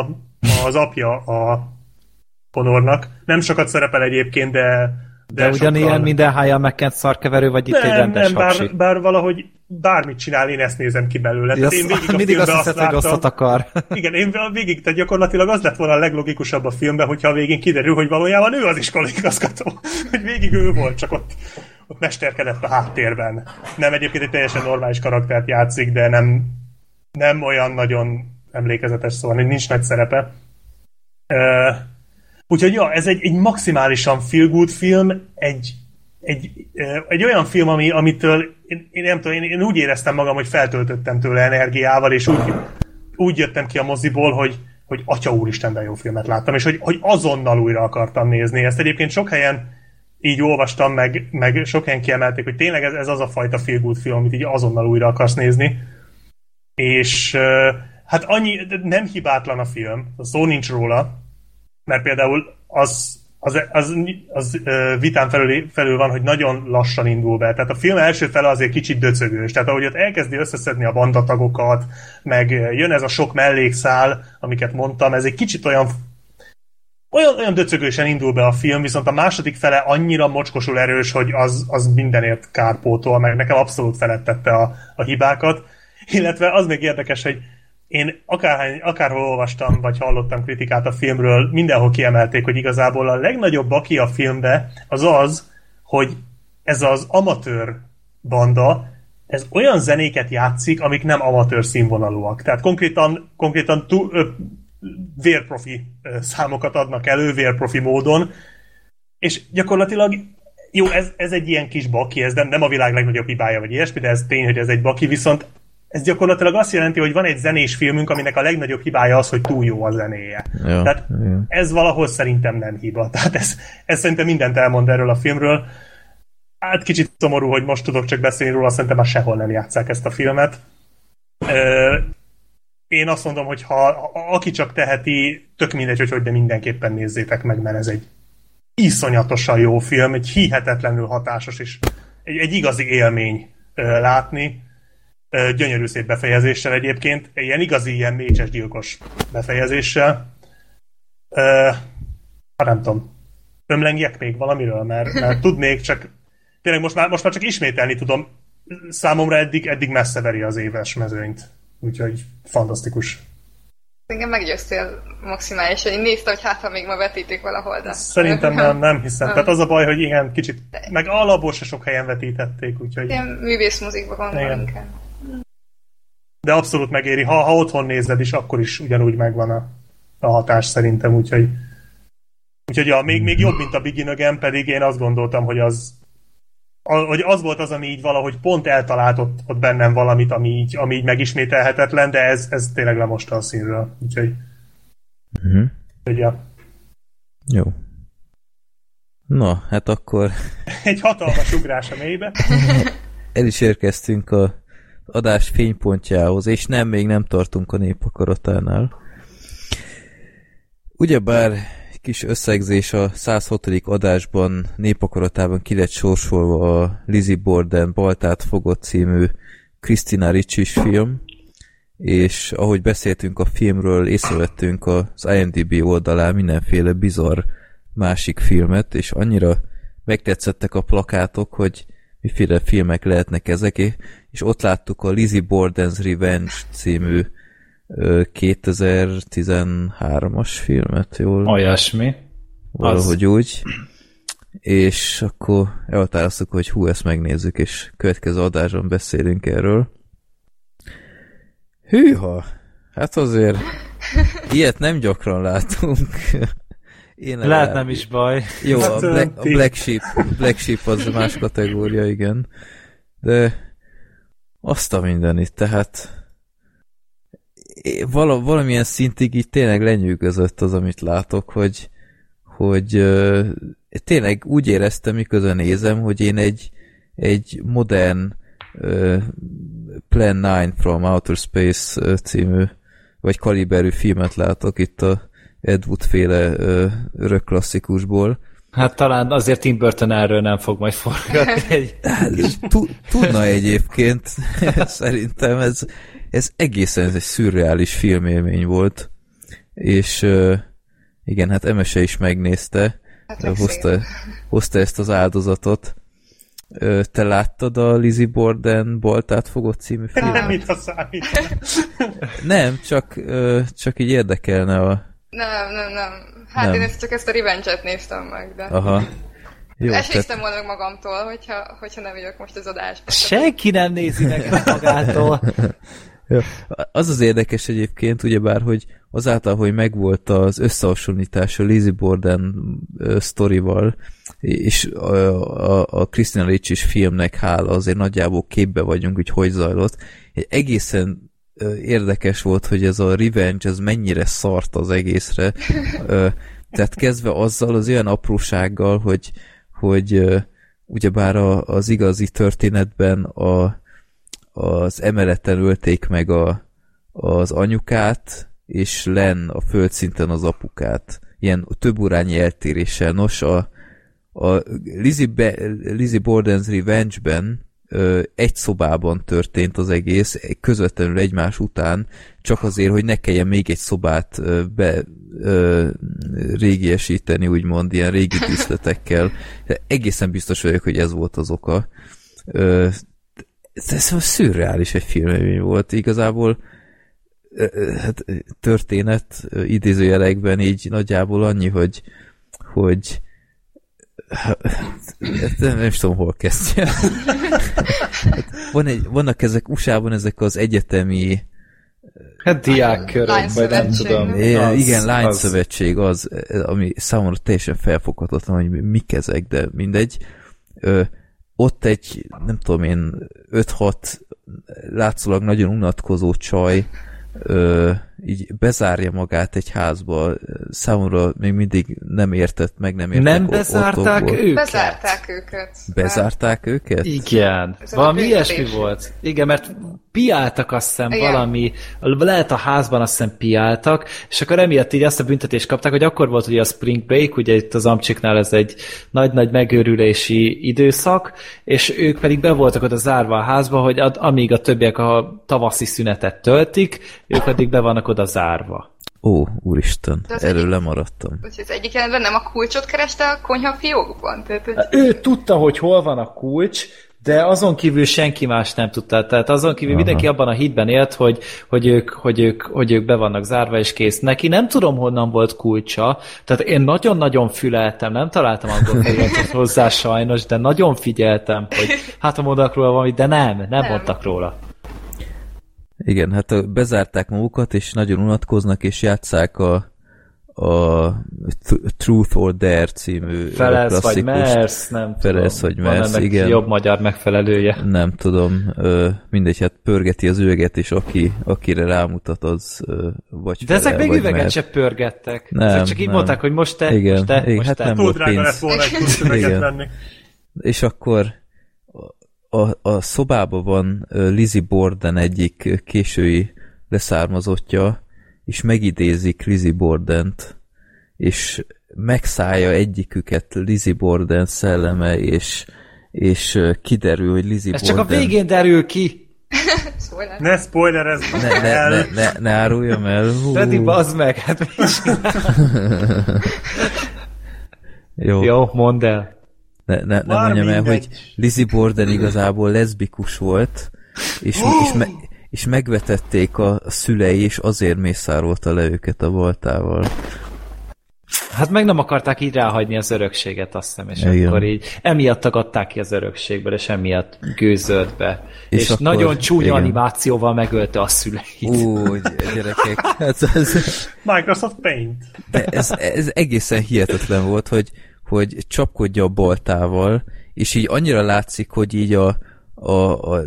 az apja a Honornak. Nem sokat szerepel egyébként, de De, de ugyanilyen sokkal- minden hájjal megkent szarkeverő, vagy itt egy nem, rendes nem, bár, bár valahogy bármit csinál, én ezt nézem ki belőle. Tehát én végig a mindig azt hiszed, hogy rosszat akar. <laughs> Igen, én végig, tehát gyakorlatilag az lett volna a leglogikusabb a filmben, hogyha a végén kiderül, hogy valójában ő az iskolaigazgató. <laughs> Hogy végig ő volt, csak ott, ott mesterkedett a háttérben. Nem egyébként egy teljesen normális karaktert játszik, de nem, nem olyan nagyon emlékezetes, szóval nincs nagy szerepe. Uh, úgyhogy ja, ez egy, egy maximálisan feel good film, egy, egy, egy olyan film, ami, amitől én, én nem tudom, én, én úgy éreztem magam, hogy feltöltöttem tőle energiával, és úgy, úgy jöttem ki a moziból, hogy, hogy atya úristen, de jó filmet láttam, és hogy, hogy azonnal újra akartam nézni. Ezt egyébként sok helyen így olvastam, meg, meg sok helyen kiemelték, hogy tényleg ez, ez az a fajta feel good film, amit így azonnal újra akarsz nézni. És hát annyi, nem hibátlan a film, szó nincs róla, mert például az, az, az, az vitán felül, felül van, hogy nagyon lassan indul be. Tehát a film első fele azért kicsit döcögős. Tehát ahogy ott elkezdi összeszedni a bandatagokat, meg jön ez a sok mellékszál, amiket mondtam, ez egy kicsit olyan olyan, olyan döcögősen indul be a film, viszont a második fele annyira mocskosul erős, hogy az, az mindenért kárpótol, meg nekem abszolút felettette a, a hibákat. Illetve az még érdekes, hogy én akárhány, akárhol olvastam, vagy hallottam kritikát a filmről, mindenhol kiemelték, hogy igazából a legnagyobb baki a filmbe az az, hogy ez az amatőr banda, ez olyan zenéket játszik, amik nem amatőr színvonalúak. Tehát konkrétan, konkrétan tú, ö, vérprofi ö, számokat adnak elő, vérprofi módon, és gyakorlatilag jó, ez, ez egy ilyen kis baki, ez nem, nem a világ legnagyobb hibája, vagy ilyesmi, de ez tény, hogy ez egy baki, viszont ez gyakorlatilag azt jelenti, hogy van egy zenés filmünk, aminek a legnagyobb hibája az, hogy túl jó a zenéje. Ja, Tehát ja. ez valahol szerintem nem hiba. Tehát ez, ez szerintem mindent elmond erről a filmről. Hát kicsit szomorú, hogy most tudok csak beszélni róla, szerintem már sehol nem játszák ezt a filmet. Ö, én azt mondom, hogy ha a- aki csak teheti, tök mindegy, hogy hogy, de mindenképpen nézzétek meg, mert ez egy iszonyatosan jó film, egy hihetetlenül hatásos, és egy, egy igazi élmény ö, látni. Gyönyörű szép befejezéssel egyébként, egy ilyen igazi, ilyen mécses gyilkos befejezéssel. Ö, hát nem tudom, ömlengjek még valamiről, mert, mert tudnék, csak tényleg most már, most már csak ismételni tudom. Számomra eddig, eddig messze veri az éves mezőnyt. Úgyhogy fantasztikus. Engem meggyőztél maximálisan. Én néztem, hogy hát, ha még ma vetítik valahol, de... Szerintem nem, nem hiszem. Tehát az a baj, hogy igen, kicsit, meg alapból se sok helyen vetítették, úgyhogy... Ilyen művészmozikba gondolom inkább. De abszolút megéri. Ha, ha otthon nézed is, akkor is ugyanúgy megvan a, a hatás szerintem, úgyhogy... Úgyhogy ja, még, még jobb, mint a Begin Again, pedig én azt gondoltam, hogy az hogy az volt az, ami így valahogy pont eltalált ott, ott bennem valamit, ami így, ami így megismételhetetlen, de ez, ez tényleg lemosta a színről. Úgyhogy, Mhm. úgyhogy ja. Jó. Na, hát akkor egy hatalmas ugrás a mélybe. <laughs> el is érkeztünk a adás fénypontjához, és nem, még nem tartunk a népakaratánál. Ugyebár kis összegzés a 106. adásban népakaratában ki lett sorsolva a Lizzie Borden Baltát fogott című Christina Ricci film, és ahogy beszéltünk a filmről, észrevettünk az IMDb oldalán mindenféle bizarr másik filmet, és annyira megtetszettek a plakátok, hogy miféle filmek lehetnek ezek, és ott láttuk a Lizzie Borden's Revenge című ö, 2013-as filmet, jól? Olyasmi. Valahogy úgy. És akkor elhatároztuk, hogy hú, ezt megnézzük, és következő adásban beszélünk erről. Hűha! Hát azért <laughs> ilyet nem gyakran látunk. Én Lehet nem is baj. Jó, a Hát, Black, a Black Sheep, Black Sheep az <laughs> más kategória, igen. De azt a mindenit, tehát vala, valamilyen szintig így tényleg lenyűgözött az, amit látok, hogy, hogy ö, tényleg úgy éreztem, miközben nézem, hogy én egy, egy modern ö, Plan 9 from Outer Space című, vagy kaliberű filmet látok itt a Ed Wood féle ö, örök klasszikusból. Hát talán azért Tim Burton erről nem fog majd forgatni <laughs> egy... Tu- Tudna egyébként, <laughs> szerintem ez, ez egészen ez egy szürreális filmélmény volt, és igen, hát Emese is megnézte, Hát hozta, hozta ezt az áldozatot. Te láttad a Lizzie Borden Baltát fogott című Nem, filmet? mit a számít. Nem, csak, csak így érdekelne a... Nem, nem, nem. Hát Nem. én ezt csak ezt a Revenge-et néztem meg, de... Aha. Jó, tehát, Esélyztem volna meg magamtól, hogyha, hogyha nem vagyok most az adásban. Senki nem nézi meg magától. Jó. Az az érdekes egyébként, ugyebár, hogy azáltal, hogy megvolt az összehasonlítás a Lizzie Borden ö, sztorival, és a, a, a Christina Ricci filmnek hála azért nagyjából képbe vagyunk, hogy hogy zajlott. Egy egészen érdekes volt, hogy ez a Revenge, ez mennyire szart az egészre. Tehát kezdve azzal az olyan aprósággal, hogy, hogy ugyebár a, az igazi történetben a, az emeleten ölték meg a, az anyukát, és len a földszinten az apukát. Ilyen több órányi eltéréssel. Nos, a, a Lizzie, Be, Lizzie Borden's Revenge-ben egy szobában történt az egész, közvetlenül egymás után, csak azért, hogy ne kelljen még egy szobát be ö, régiesíteni, úgymond, ilyen régi <laughs> díszletekkel. De egészen biztos vagyok, hogy ez volt az oka. Ö, ez, szóval szürreális egy filmélmény volt. Igazából hát, történet idézőjelekben így nagyjából annyi, hogy hogy hát, nem, nem is tudom, hol kezdjem. <laughs> Hát, van egy, vannak ezek USA-ban ezek az egyetemi Hát diákkörök, vagy nem tudom. É, Az- igen, az- lányszövetség az, ami számomra teljesen felfoghatatlan, hogy mik ezek, de mindegy. Ö, ott egy, nem tudom én, 5-6 látszólag nagyon unatkozó csaj ö, így bezárja magát egy házba. Számomra még mindig nem értett, meg nem értett. Nem bezárták őket? Bezárták őket. Bezárták őket? Igen, Ez valami ilyesmi volt. Igen, mert piáltak azt hiszem Igen. valami, lehet a házban azt hiszem piáltak, és akkor emiatt így azt a büntetést kapták, hogy akkor volt ugye a Spring Break, ugye itt az Amcsiknál ez egy nagy-nagy megőrülési időszak, és ők pedig be voltak oda zárva a házba, hogy ad, amíg a többiek a tavaszi szünetet töltik, ők pedig be vannak oda zárva. Ó, úristen, erről egyik- lemaradtam. Az egyik jelenetben nem a kulcsot kereste a konyha fiókban. Tehát, hogy Ő tudta, hogy hol van a kulcs, de azon kívül senki más nem tudta. Tehát azon kívül Aha. mindenki abban a hitben élt, hogy, hogy, ők, hogy, ők, hogy ők be vannak zárva és kész. Neki nem tudom, honnan volt kulcsa. Tehát én nagyon-nagyon füleltem, nem találtam angol feliratot hozzá sajnos, de nagyon figyeltem, hogy hát ha mondanak róla valamit, de nem, nem, nem. mondtak róla. Igen, hát bezárták magukat, és nagyon unatkoznak, és játszák a, a Th- Truth or Dare című Felesz vagy mersz, nem Felesz tudom. vagy Van mersz, igen. jobb magyar megfelelője. Nem tudom, mindegy, hát pörgeti az üveget, és aki, akire rámutat, az vagy De ezek még vagy üveget mer. se pörgettek. Nem, ezek csak így nem. mondták, hogy most te, Igen, most te, igen, most hát te. nem volt pénz. volna egy <laughs> Igen. venni. És akkor a, a, szobában van Lizzie Borden egyik késői leszármazottja, és megidézik Lizzie Bordent, és megszállja egyiküket Lizzie Borden szelleme, és, és kiderül, hogy Lizzie Ez csak Borden... a végén derül ki. <laughs> szóval Ne spoilerezz Ne, ne, ne, ne, ne áruljam el. Freddy, bazd meg, hát mit? <laughs> <laughs> Jó, Jó, mondd el. Ne, ne, ne mondjam el, hogy Lizzie Borden igazából leszbikus volt, és, és, me, és megvetették a szülei, és azért mészárolta le őket a boltával. Hát meg nem akarták így ráhagyni az örökséget, azt hiszem, és Igen. akkor így emiatt tagadták ki az örökségből, és emiatt gőzölt be. És, És akkor- nagyon csúnya igen. animációval megölte a szüleit. Ú, gyerekek, <laughs> hát ez, Microsoft Paint. de ez, ez egészen hihetetlen volt, hogy, hogy csapkodja a boltával, és így annyira látszik, hogy így a, a, a,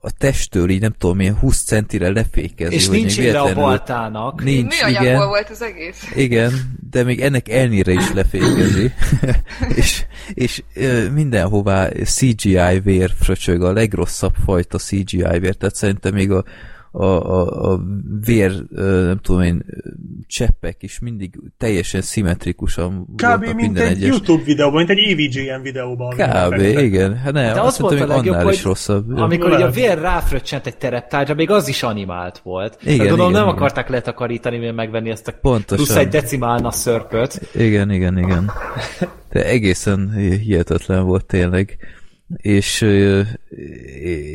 a testtől így nem tudom, milyen 20 centire lefékezi. és hogy nincs ide a baltának. Nincs, igen. volt az egész. Igen, de még ennek elnére is lefékezi. <laughs> és és ö, mindenhová CGI vér fröcsög, a legrosszabb fajta CGI vér, tehát szerintem még a, a, a, a vér, nem tudom én, cseppek is mindig teljesen szimmetrikusan Kb. voltak mint minden egy egyes. YouTube videóban, mint egy AVGN videóban. Kb. igen. Hát nem, De azt az volt szerintem a még legjobb, annál hogy is rosszabb. amikor így a vér ráfröccsent egy tereptárgyra, még az is animált volt. Igen, Igen, gondolom igen, nem igen. akarták letakarítani, mivel megvenni ezt a Pontosan. plusz egy decimálna szörpöt. Igen, igen, igen. <laughs> De egészen hihetetlen volt tényleg. És,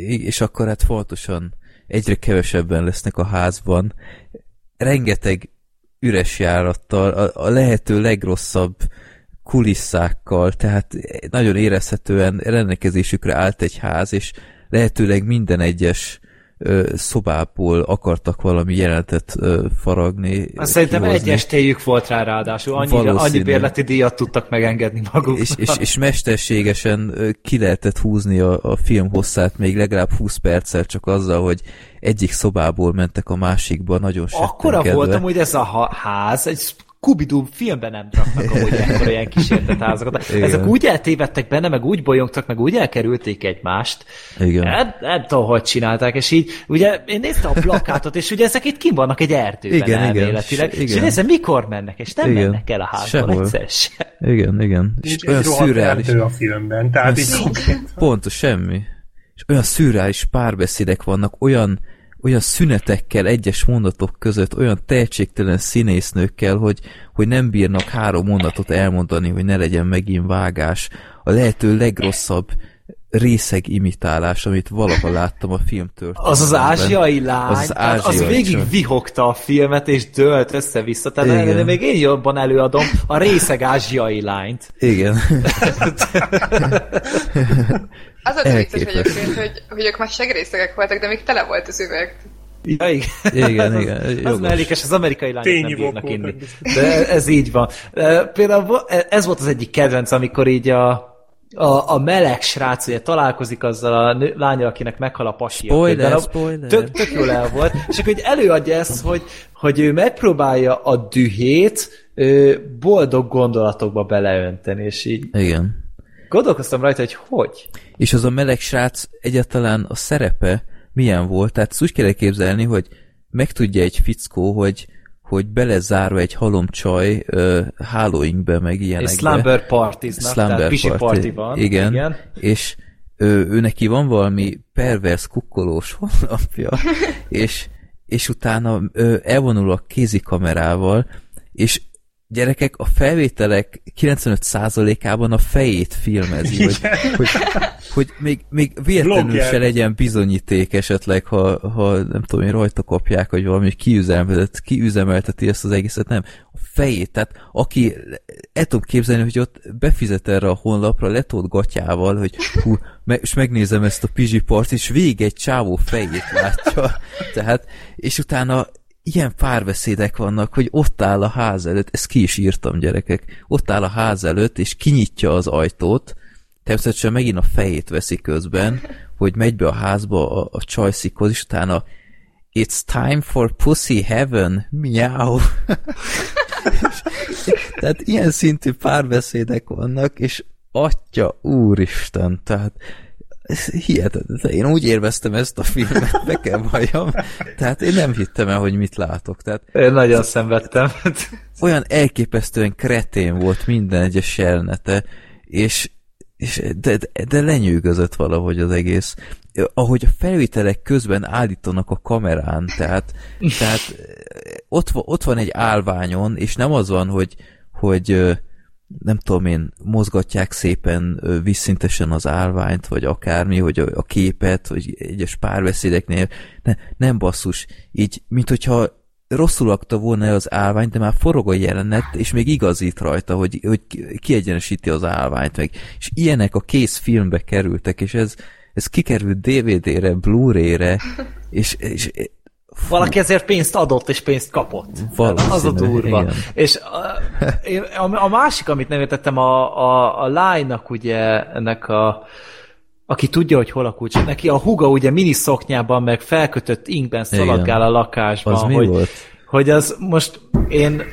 és akkor hát fontosan egyre kevesebben lesznek a házban. Rengeteg üres járattal, a, a lehető legrosszabb kulisszákkal, tehát nagyon érezhetően rendelkezésükre állt egy ház, és lehetőleg minden egyes szobából akartak valami jelenetet ö, faragni. Azt szerintem kihozni. egy estéjük volt rá ráadásul, annyira, annyi bérleti díjat tudtak megengedni maguknak. és, és, és mesterségesen ki lehetett húzni a, a film hosszát még legalább 20 perccel csak azzal, hogy egyik szobából mentek a másikba, nagyon Akkora voltam, hogy ez a ház, egy Scooby-Doo filmben nem raknak amúgy <laughs> ekkora ilyen kísértet házakat. Igen. Ezek úgy eltévedtek benne, meg úgy bolyongtak, meg úgy elkerülték egymást. Igen. Hát, nem tudom, hogy csinálták, és így, ugye én néztem a plakátot, és ugye ezek itt kim vannak egy erdőben Igen, elméletileg, Igen. és én nézem, mikor mennek, és nem Igen. mennek el a házból Sehol. egyszer sem. Igen, igen. És Nincs olyan szürreális. a filmben, tehát így konkrét. Pontos, semmi. És olyan szürreális párbeszédek vannak, olyan, olyan szünetekkel egyes mondatok között, olyan tehetségtelen színésznőkkel, hogy, hogy nem bírnak három mondatot elmondani, hogy ne legyen megint vágás. A lehető legrosszabb részeg imitálás, amit valaha láttam a film Az az ázsiai lány, Az az az, az ázsiai végig csak. vihogta a filmet, és dölt össze-vissza. Tehát. Igen. még én jobban előadom a részeg ázsiai lányt. Igen. <laughs> Az a vicces egyébként, hogy, hogy ők már segrészegek voltak, de még tele volt az üveg. Ja, igen. Igen, igen, Az, az jogos. mellékes, az amerikai lányok nem Tényivók bírnak inni. De ez így van. E, Például vo- ez volt az egyik kedvenc, amikor így a, a, a meleg srác ugye találkozik azzal a nő, lányal, akinek meghal a pasi. Spoiler, spoiler. Tök, tök jól el volt. És akkor így előadja ezt, hogy, hogy ő megpróbálja a dühét boldog gondolatokba beleönteni, és így Igen. Gondolkoztam rajta, hogy hogy. És az a meleg srác egyáltalán a szerepe milyen volt? Tehát ezt úgy kell elképzelni, hogy megtudja egy fickó, hogy, hogy belezárva egy halom csaj uh, hálóinkbe, meg És ilyenekbe. slumber partiznak, tehát pisi party van. Igen, igen. és ő, ő neki van valami pervers kukkolós honlapja, <laughs> és, és utána ő elvonul a kézikamerával, és gyerekek, a felvételek 95%-ában a fejét filmezi, hogy, hogy, hogy még, még véletlenül se legyen bizonyíték esetleg, ha, ha nem tudom én rajta kapják, hogy valami kiüzemeltet, kiüzemelteti ezt az egészet, nem. A fejét, tehát aki, el tudom képzelni, hogy ott befizet erre a honlapra, letolt gatyával, hogy hú, me, és megnézem ezt a pizsipart, és végig egy csávó fejét látja. Tehát, és utána ilyen párbeszédek vannak, hogy ott áll a ház előtt, ezt ki is írtam gyerekek, ott áll a ház előtt, és kinyitja az ajtót, természetesen megint a fejét veszi közben, hogy megy be a házba a, a csajszikhoz, és utána It's time for pussy heaven, miau. <laughs> tehát ilyen szintű párbeszédek vannak, és atya úristen, tehát ez hihetetlen. Én úgy érveztem ezt a filmet, be kell valljam. Tehát én nem hittem el, hogy mit látok. Tehát Én nagyon szenvedtem. olyan elképesztően kretén volt minden egyes jelenete, és, és de, de, de lenyűgözött valahogy az egész. Ahogy a felvételek közben állítanak a kamerán, tehát, tehát ott, ott van egy állványon, és nem az van, hogy, hogy nem tudom én, mozgatják szépen ö, vízszintesen az állványt, vagy akármi, hogy a, a képet, vagy egyes párbeszédeknél. Ne, nem basszus, így, mint hogyha rosszul lakta volna az állványt, de már forog a jelenet, és még igazít rajta, hogy, hogy kiegyenesíti az állványt meg. És ilyenek a kész filmbe kerültek, és ez, ez kikerült DVD-re, Blu-ray-re, és, és Valaki ezért pénzt adott, és pénzt kapott. Valószínű, az a durva. igen. És a, <laughs> a, a másik, amit nem értettem, a, a, a lánynak ugye ennek a aki tudja, hogy hol a kulcs. Neki a huga ugye mini szoknyában, meg felkötött inkben szaladgál a lakásban. Az mi hogy, volt? hogy az most én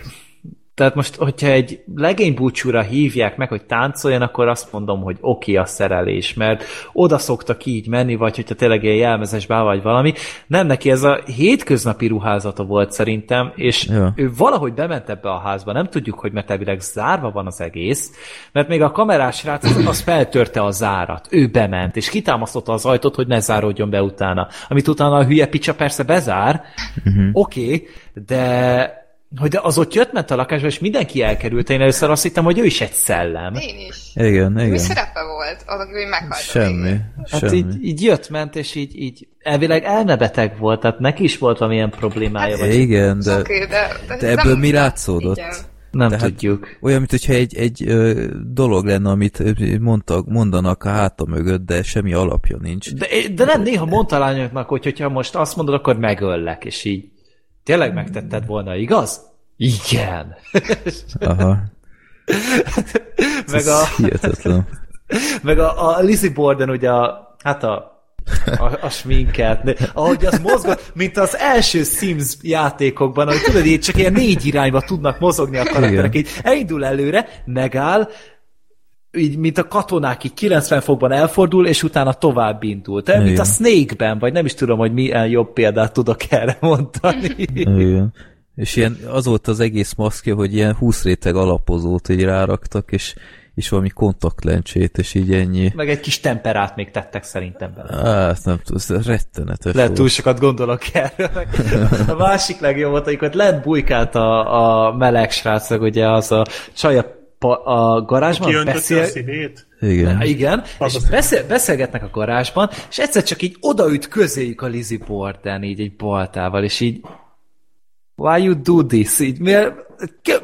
tehát most, hogyha egy legénybúcsúra hívják meg, hogy táncoljon, akkor azt mondom, hogy oké a szerelés, mert oda szoktak így menni, vagy hogyha tényleg ilyen jelmezes bá vagy valami. Nem neki ez a hétköznapi ruházata volt szerintem, és Ja. ő valahogy bement ebbe a házba, nem tudjuk, hogy mert elvileg zárva van az egész, mert még a kamerás srác az, az feltörte a zárat. Ő bement, és kitámasztotta az ajtót, hogy ne záródjon be utána. Amit utána a hülye picsa persze bezár, uh-huh. oké, okay, de hogy de az ott jött ment a lakásba, és mindenki elkerült. Én először azt hittem, hogy ő is egy szellem. Én is. Igen, Mi igen. szerepe volt? Az, hogy meghalt Semmi. Hát semmi. így, így jött, ment, és így, így elvileg elmebeteg volt, tehát neki is volt valamilyen problémája, vagy Igen, de, Oké, de, de, de ez ebből nem- mi látszódott? Igen. nem tehát- tudjuk. Olyan, mint hogyha egy, egy ö, dolog lenne, amit mondtak, mondanak a háta mögött, de semmi alapja nincs. De, de nem, néha mondta a lányoknak, hogy hogyha most azt mondod, akkor megöllek, és így tényleg megtetted volna, igaz? Igen. Aha. meg a, hihetetlen. meg a, a Lizzie Borden ugye a, hát a a, a sminket, ahogy az mozgott, mint az első Sims játékokban, hogy tudod, így csak ilyen négy irányba tudnak mozogni a karakterek, Igen. így elindul előre, megáll, így, mint a katonák, így 90 fokban elfordul, és utána tovább indul. Tehát, mint a. Snake-ben, vagy nem is tudom, hogy milyen jobb példát tudok erre mondani. Igen. És ilyen, az volt az egész maszkja, hogy ilyen 20 réteg alapozót így ráraktak, és, és valami kontaktlencsét, és így ennyi. Meg egy kis temperát még tettek szerintem bele. Hát nem tudom, ez rettenetes Lehet volt. túl sokat gondolok erre. A másik legjobb volt, amikor lent bujkált a, a meleg srácok, ugye az a csaj a, pa- a garázsban beszél, a szívét? Igen. Igen, és beszél, beszélgetnek a garázsban, és egyszer csak így odaüt közéjük a Lizzie Borden, így egy baltával, és így why you do this? Így, miért,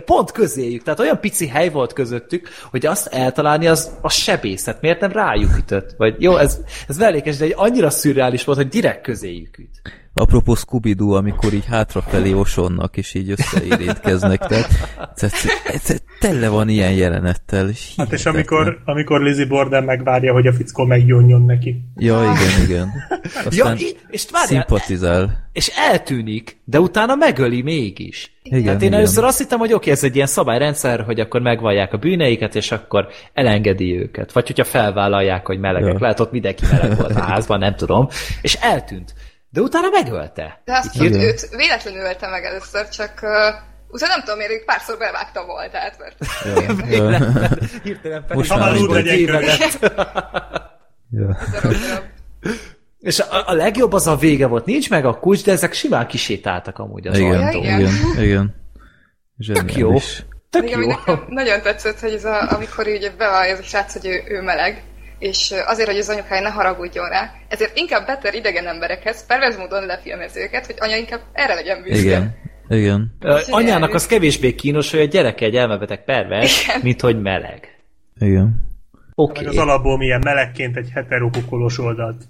pont közéjük, tehát olyan pici hely volt közöttük, hogy azt eltalálni az a sebészet, miért nem rájuk ütött? Vagy jó, ez, ez mellékes, de egy annyira szürreális volt, hogy direkt közéjük üt. Apropó scooby amikor így hátrafelé osonnak, és így összeérintkeznek, tehát, tehát, tehát tele van ilyen jelenettel. És Hát és amikor, amikor Lizzie Borden megvárja, hogy a fickó meggyónjon neki. Ja, igen, igen. Ja, Aztán í- és várjál, szimpatizál. és eltűnik, de utána megöli mégis. Igen, hát én igen. először azt hittem, hogy oké, ez egy ilyen szabályrendszer, hogy akkor megvallják a bűneiket, és akkor elengedi őket. Vagy hogyha felvállalják, hogy melegek. Ja. Lehet ott mindenki meleg volt a házban, nem tudom. És eltűnt. De utána megölte. De azt Igen. őt, véletlenül ölte meg először, csak uh, utána nem tudom, miért ők párszor bevágta voltát, mert Ja, <laughs> ja, <laughs> Hirtelen Most pedig már aranyból úgy legyen tévedett. ja. <laughs> És a, a legjobb az a vége volt. Nincs meg a kulcs, de ezek simán kisétáltak amúgy az Igen, ajtón. igen. igen, igen. Tök jó. Tök Még jó. nekem nagyon tetszett, hogy ez a, amikor ugye bevallja ez a srác, hogy ő, ő meleg, és azért, hogy az anyukája ne haragudjon rá, ezért inkább beter idegen emberekhez, pervers módon lefilmezi őket, hogy anya inkább erre legyen büszke. Igen, igen. Ö, Anyának az kevésbé kínos, hogy a gyereke egy elmebeteg pervers, Igen. mint hogy meleg. Igen. Oké. Meg az alapból milyen melegként egy heterokukolós oldalt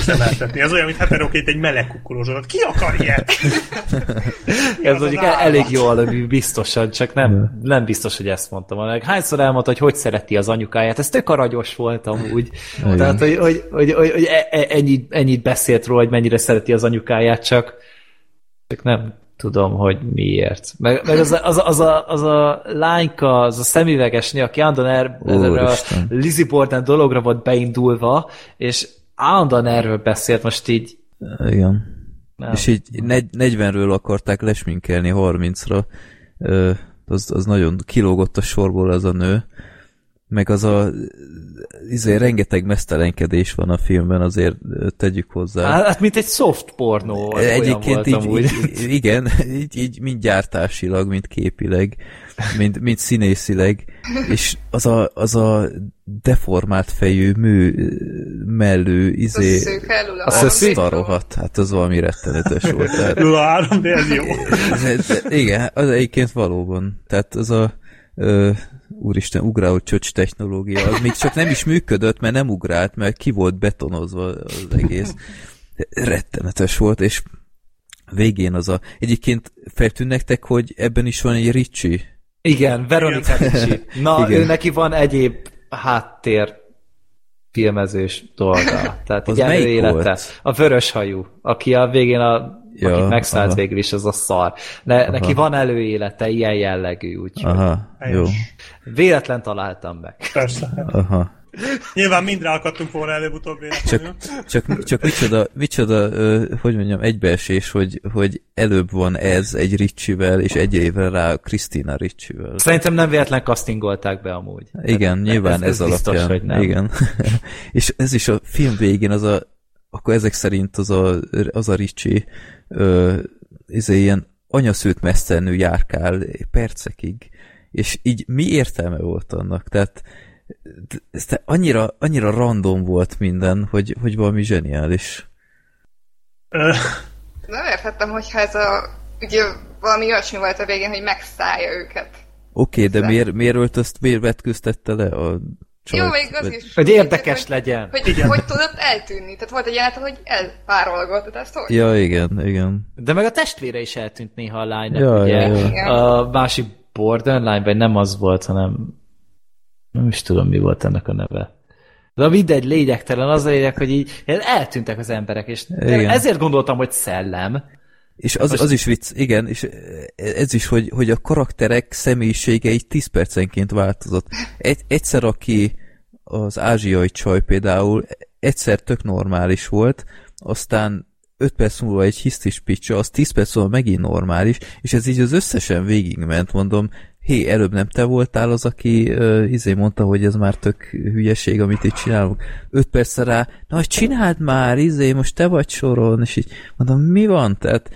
szemeltetni. Ez olyan, mint heteroként egy meleg kukolós oldalt. Ki akar ilyet? <laughs> Ez mondjuk az el, elég jó alapú, biztosan, csak nem, nem biztos, hogy ezt mondtam. Meg hányszor elmondta, hogy hogy szereti az anyukáját, ez tök aranyos volt amúgy. Igen. Tehát, hogy, hogy, hogy, hogy, hogy e- e- ennyit, ennyit beszélt róla, hogy mennyire szereti az anyukáját, csak, csak nem tudom, hogy miért. Meg, meg az, a, az, a, az, a, az a lányka, az a szemüveges nő, aki állandóan er, erre a. Lizzie Borden dologra volt beindulva, és állandóan erről beszélt, most így Igen. nem. És így negy- 40-ről akarták lesminkelni 30-ra. Ö, Az, az nagyon kilógott a sorból az a nő. Meg az a izé, rengeteg mesztelenkedés van a filmben, azért tegyük hozzá. Hát, hát mint egy soft pornó. az Egyébként így, amúgy. így, igen, <laughs> így, így mind gyártásilag, mind képileg, mind, mind színészileg, és az a, az a deformált fejű mű mellő izé, Szők elől a Azt a rohadt, hát az valami rettenetes volt. Tehát, Lula 3D, ez jó. <laughs> de, de, igen, az egyébként valóban. Tehát az a ö, úristen, ugráló csöcs technológia, az még csak nem is működött, mert nem ugrált, mert ki volt betonozva az egész. Rettenetes volt, és végén az a... Egyébként feltűn nektek, hogy ebben is van egy Ricsi. Igen, Veronika Ricci. Na, Igen. ő neki van egyéb háttér filmezés dolga. Tehát Az egy melyik előélete. volt? A vörös hajú, aki a végén a Ja, akit megszállt aha. végül is, az a szar. Ne, neki van előélete, ilyen jellegű, úgyhogy Aha, jó. Véletlen találtam meg. Persze. Aha. Nyilván mindre akadtunk volna előbb-utóbb véletlenül. Csak, csak micsoda, micsoda ö, hogy mondjam, egybeesés, hogy, hogy előbb van ez egy Ricsivel, és egy évre rá Krisztina Ricsivel. Szerintem nem véletlen castingolták be amúgy. Igen, nyilván ez, ez, biztos, alapján. hogy nem. Igen. <laughs> és ez is a film végén az a, akkor ezek szerint az a, az a Ricsi ö, izé ilyen anyaszült mesztelenül járkál percekig, és így mi értelme volt annak? Tehát ez te annyira, annyira random volt minden, hogy, hogy valami zseniális. Nem értettem, hogyha ez a... Ugye valami olyasmi volt a végén, hogy megszállja őket. Oké, okay, de miért, miért öltözt, miért vetköztette le a csajt? Jó, még az is. Hogy érdekes hogy, legyen. Hogy, hogy, hogy tudott eltűnni. Tehát volt egy jelenet, hogy elpárolgott, ezt hogy? Ja, igen, igen. De meg a testvére is eltűnt néha a lánynak, Ja, ugye? ja, ja. Igen. A másik borderline, vagy nem az volt, hanem nem is tudom, mi volt ennek a neve. De mindegy, lényegtelen, az a lényeg, hogy így eltűntek az emberek, és Igen. ezért gondoltam, hogy szellem. És az, az is vicc, igen, és ez is, hogy, hogy a karakterek személyisége így 10 percenként változott. Egy, egyszer, aki az ázsiai csaj például, egyszer tök normális volt, aztán 5 perc múlva egy hisztis picsa, az 10 perc múlva megint normális, és ez így az összesen végigment, mondom, hé, előbb nem te voltál az, aki uh, izé mondta, hogy ez már tök hülyeség, amit itt csinálunk. Öt percre rá, na csináld már, izé, most te vagy soron, és így mondom, mi van? Tehát,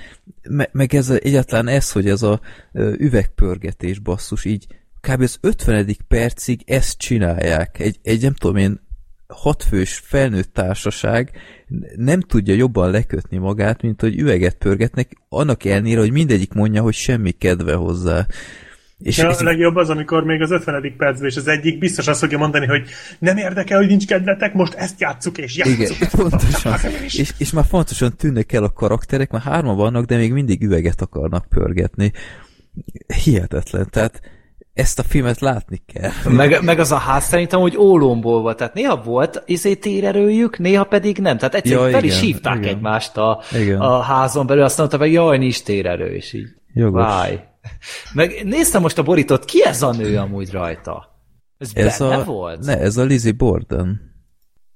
me, meg ez egyáltalán ez, hogy ez a ö, üvegpörgetés basszus, így kb. az 50. percig ezt csinálják. Egy, egy nem tudom én, hatfős felnőtt társaság nem tudja jobban lekötni magát, mint hogy üveget pörgetnek, annak ellenére, hogy mindegyik mondja, hogy semmi kedve hozzá. És Ja, ez, a legjobb az, amikor még az 50. percben, és az egyik biztos azt fogja mondani, hogy nem érdekel, hogy nincs kedvetek, most ezt játsszuk, és játsszuk. igen, <laughs> pontosan. <laughs> És, és már fontosan tűnnek el a karakterek, már hárman vannak, de még mindig üveget akarnak pörgetni. Hihetetlen. Tehát ezt a filmet látni kell. Meg, meg az a ház szerintem, hogy ólomból volt. Tehát néha volt izé térerőjük, néha pedig nem. Tehát egyszerűen Ja, fel is hívták igen. egymást a, Igen. a házon belül, azt mondta meg, jaj, nincs térerő, és így. Jogos. Váj. <laughs> Meg néztem most a borítót, ki ez a nő amúgy rajta? Ez, Ez benne a, volt? ne, ez a Lizzie Borden.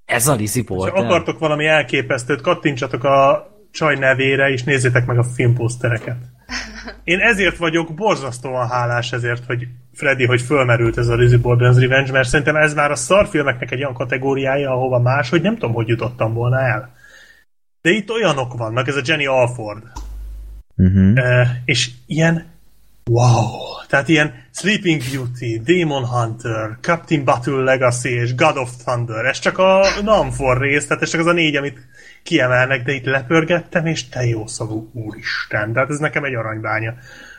Ez a Lizzie Ha Borden. akartok valami elképesztőt, kattintsatok a csaj nevére, és nézzétek meg a filmpósztereket. <laughs> Én ezért vagyok borzasztóan hálás ezért, hogy Freddy, hogy fölmerült ez a Lizzie Borden's Revenge, mert szerintem ez már a szarfilmeknek egy olyan kategóriája, ahova más, hogy nem tudom, hogy jutottam volna el. De itt olyanok vannak, ez a Jenny Alford. Uh-huh. Uh, és ilyen wow, tehát ilyen Sleeping Beauty, Demon Hunter, Captain Battle Legacy és God of Thunder, ez csak a Namfor rész, tehát ez csak az a négy, amit kiemelnek, de itt lepörgettem, és te jó szavú úristen, tehát ez nekem egy aranybánya.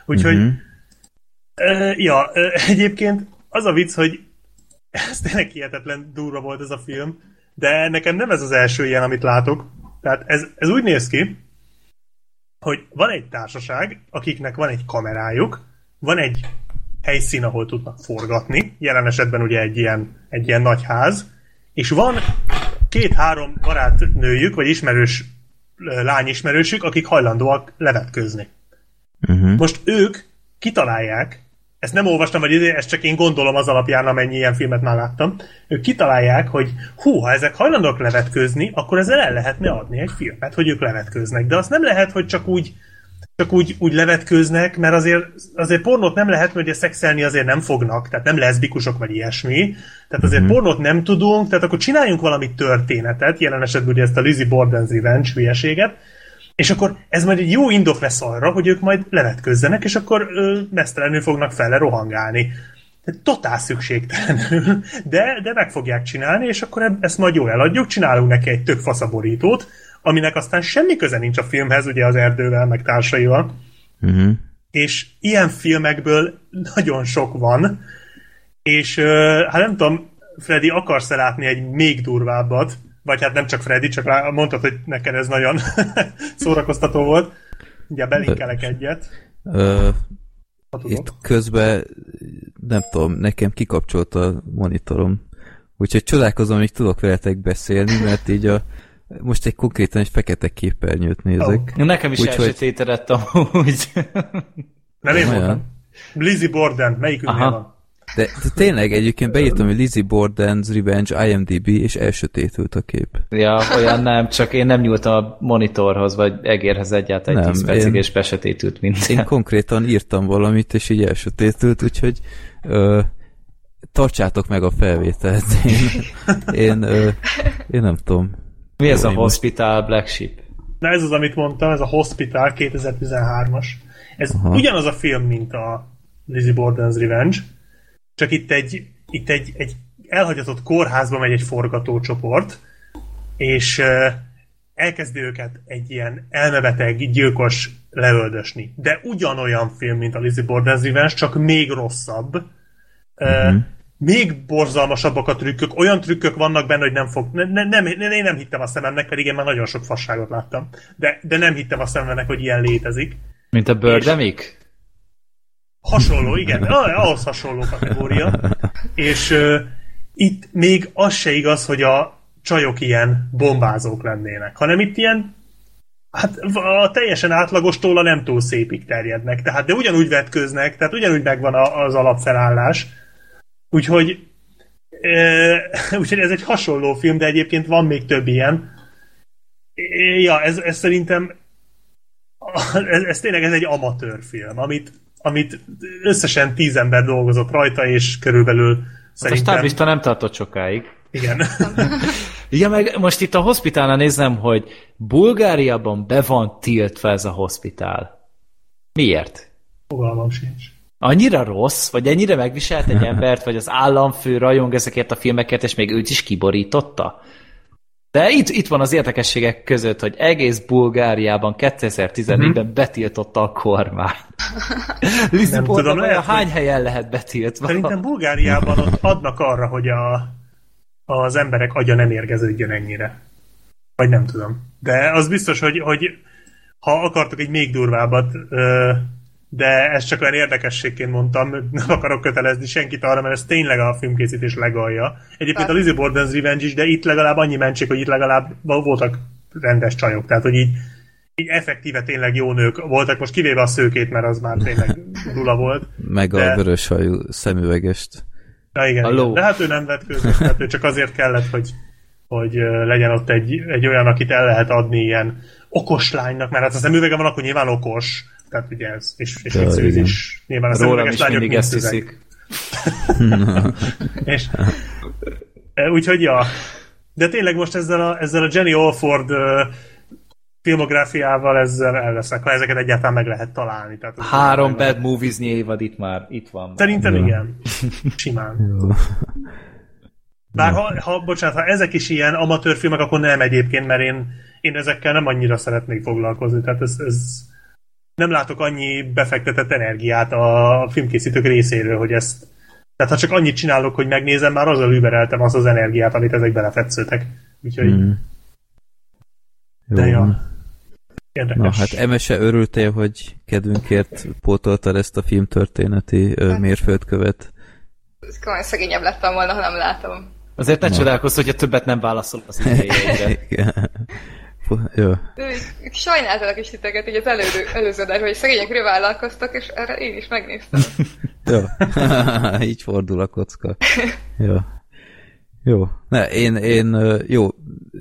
Úgyhogy, Mhm. uh, ja, uh, egyébként az a vicc, hogy ez tényleg hihetetlen durva volt ez a film, de nekem nem ez az első ilyen, amit látok. Tehát ez, ez úgy néz ki, hogy van egy társaság, akiknek van egy kamerájuk, van egy helyszín, ahol tudnak forgatni, jelen esetben ugye egy ilyen, egy ilyen nagy ház, és van két-három barátnőjük, vagy ismerős lányismerősük, akik hajlandóak levetközni. Uh-huh. Most ők kitalálják, ezt nem olvastam, vagy ezt csak én gondolom az alapján, amennyi ilyen filmet már láttam, ők kitalálják, hogy hú, ha ezek hajlandók levetkőzni, akkor ezzel el lehetne adni egy filmet, hogy ők levetkőznek. De azt nem lehet, hogy csak úgy csak úgy, úgy levetkőznek, mert azért, azért pornót nem lehet, mert ugye szexelni azért nem fognak, tehát nem leszbikusok vagy ilyesmi, tehát azért mm-hmm. pornót nem tudunk, tehát akkor csináljunk valami történetet, jelen esetben ugye ezt a Lizzie Borden's Revenge hülyeséget, és akkor ez majd egy jó indok lesz arra, hogy ők majd levetközzenek, és akkor ö, mesztelenül fognak fele rohangálni. Tehát totál szükségtelenül, de, de meg fogják csinálni, és akkor ezt majd jól eladjuk, csinálunk neki egy tök faszaborítót, aminek aztán semmi köze nincs a filmhez, ugye az erdővel, meg társaival. Uh-huh. És ilyen filmekből nagyon sok van, és hát nem tudom, Freddy, akarsz-e látni egy még durvábbat? Vagy hát nem csak Freddy, csak mondtad, hogy neked ez nagyon <laughs> szórakoztató volt. Ugye belinkelek egyet. Ö, itt közben nem tudom, nekem kikapcsolt a monitorom. Úgyhogy csodálkozom, hogy tudok veletek beszélni, mert így a most egy konkrétan egy fekete képernyőt nézek. Oh. Nekem is elsötétedett amúgy. Nem én voltam. Lizzie Borden, melyikünknél van? De, de tényleg egyébként beírtam, hogy Lizzie Borden's Revenge IMDb, és elsötétült a kép. Ja, olyan nem, csak én nem nyúltam a monitorhoz, vagy egérhez egyáltalán egy 10 percig, és besötétült minden. Én konkrétan írtam valamit, és így elsötétült, úgyhogy ö, tartsátok meg a felvételt. Én, én, ö, én nem tudom. Mi ez a Hospital Black Sheep? Na ez az, amit mondtam, ez a Hospital 2013-as. Ez Aha. ugyanaz a film, mint a Lizzie Borden's Revenge, csak itt egy, itt egy, egy elhagyatott kórházba megy egy forgatócsoport, és elkezdi őket egy ilyen elmebeteg, gyilkos leöldösni. De ugyanolyan film, mint a Lizzie Borden's Revenge, csak még rosszabb. Uh-huh még borzalmasabbak a trükkök, olyan trükkök vannak benne, hogy nem fog, ne, ne, nem, ne, én nem hittem a szememnek, pedig én már nagyon sok fasságot láttam, de, de nem hittem a szememnek, hogy ilyen létezik. Mint a Birdemic? Hasonló, igen, ahhoz hasonló kategória. És uh, itt még az se igaz, hogy a csajok ilyen bombázók lennének, hanem itt ilyen Hát a teljesen átlagostól a nem túl szépig terjednek, tehát de ugyanúgy vetköznek, tehát ugyanúgy megvan a, az alapfelállás, Úgyhogy, e, <laughs> úgyhogy ez egy hasonló film, de egyébként van még több ilyen. Ja, ez, ez szerintem <laughs> ez, ez tényleg ez egy amatőr film, amit, amit összesen tíz ember dolgozott rajta, és körülbelül szerintem... A stáblista nem tartott sokáig. Igen. <laughs> ja, meg most itt a hospitálnál nézem, hogy Bulgáriában be van tiltva ez a hospitál. Miért? Fogalmam sincs annyira rossz, vagy ennyire megviselt egy <laughs> embert, vagy az államfő rajong ezekért a filmeket, és még őt is kiborította? De itt, itt van az érdekességek között, hogy egész Bulgáriában 2014-ben uh-huh. betiltotta a kormány. <laughs> Tudom, lehet, hány helyen lehet betiltva? Szerintem Bulgáriában ott adnak arra, hogy a, az emberek agya nem érgeződjön ennyire. Vagy nem tudom. De az biztos, hogy, hogy ha akartok egy még durvábbat, de ezt csak olyan érdekességként mondtam, <laughs> nem akarok kötelezni senkit arra, mert ez tényleg a filmkészítés legalja. Egyébként a Lizzie Borden's Revenge is, de itt legalább annyi mentség, hogy itt legalább voltak rendes csajok, tehát hogy így, így effektíve tényleg jó nők voltak, most kivéve a szőkét, mert az már tényleg <laughs> nula volt. Meg de... a vörös hajú szemüvegest. Na igen, igen, de hát ő nem vett között, tehát ő csak azért kellett, hogy, hogy legyen ott egy, egy olyan, akit el lehet adni ilyen okos lánynak, mert hát az szemüvege van, akkor nyilván okos, tehát ugye ez, és, és viccelőz is. Nyilván a Rólam is mindig ezt hiszik. <laughs> és e, úgyhogy ja. De tényleg most ezzel a, ezzel a Jenny Alford uh, filmográfiával ezzel el leszek, ha ezeket egyáltalán meg lehet találni. Tehát Három bad movies évad itt már, itt van. Szerintem ja. igen. Simán. Bár ha, ha, bocsánat, ha ezek is ilyen amatőr filmek, akkor nem egyébként, mert én, én ezekkel nem annyira szeretnék foglalkozni. Tehát ez, ez nem látok annyi befektetett energiát a filmkészítők részéről, hogy ezt tehát ha csak annyit csinálok, hogy megnézem, már azzal übereltem azt az energiát, amit ezek belefetszöltek. Úgyhogy... Mm. De Jó. ja. Érdekes. Na hát Emese örültél, hogy kedvünkért pótoltad ezt a filmtörténeti hát. mérföldkövet? Komolyan szegényebb lettem volna, ha nem látom. Azért ne csodálkozz, hogyha többet nem válaszol az idejére. <laughs> Jó. Sajnáltalak is titeket, így az elődő, előző adás, hogy szegények vállalkoztak, és erre én is megnéztem. <laughs> Jó. <laughs> így fordul a kocka. Jó. Jó. Ne, én, én jó,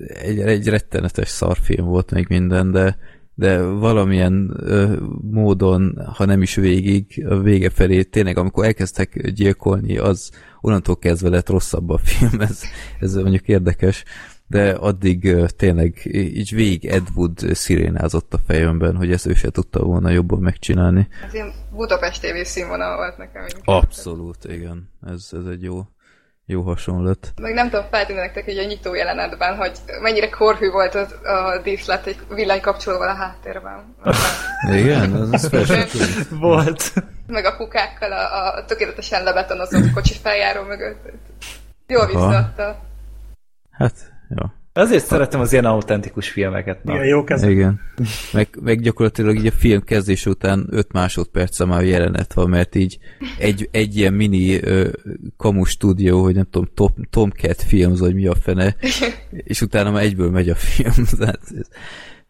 egy, egy rettenetes szarfilm volt még minden, de de valamilyen ö, módon, ha nem is végig, a vége felé tényleg, amikor elkezdtek gyilkolni, az onnantól kezdve lett rosszabb a film, <laughs> ez, ez mondjuk érdekes, de addig tényleg így végig Ed Wood szirénázott a fejemben, hogy ezt ő se tudta volna jobban megcsinálni. Ez ilyen Budapest TV színvonal volt nekem. Abszolút, igen. Ez, ez egy jó, jó hasonlat. Meg nem tudom feltűnni nektek, hogy a nyitó jelenetben, hogy mennyire korhű volt az, a díszlet egy villanykapcsolóval a háttérben. Igen, az, tűnt. Volt. Meg a kukákkal a, a tökéletesen lebetonozott kocsi feljáró mögött. Jól visszaadta. Hát, jó. Azért szeretem az ilyen autentikus filmeket. Na. Igen, jó kezdet. Igen. Meg, meg gyakorlatilag így a film kezdés után 5 másodperc már jelenet van, mert így egy, egy ilyen mini ö, kamu stúdió, hogy nem tudom, Tom, Tomcat Films, vagy mi a fene, <laughs> és utána már egyből megy a film. <laughs> Tehát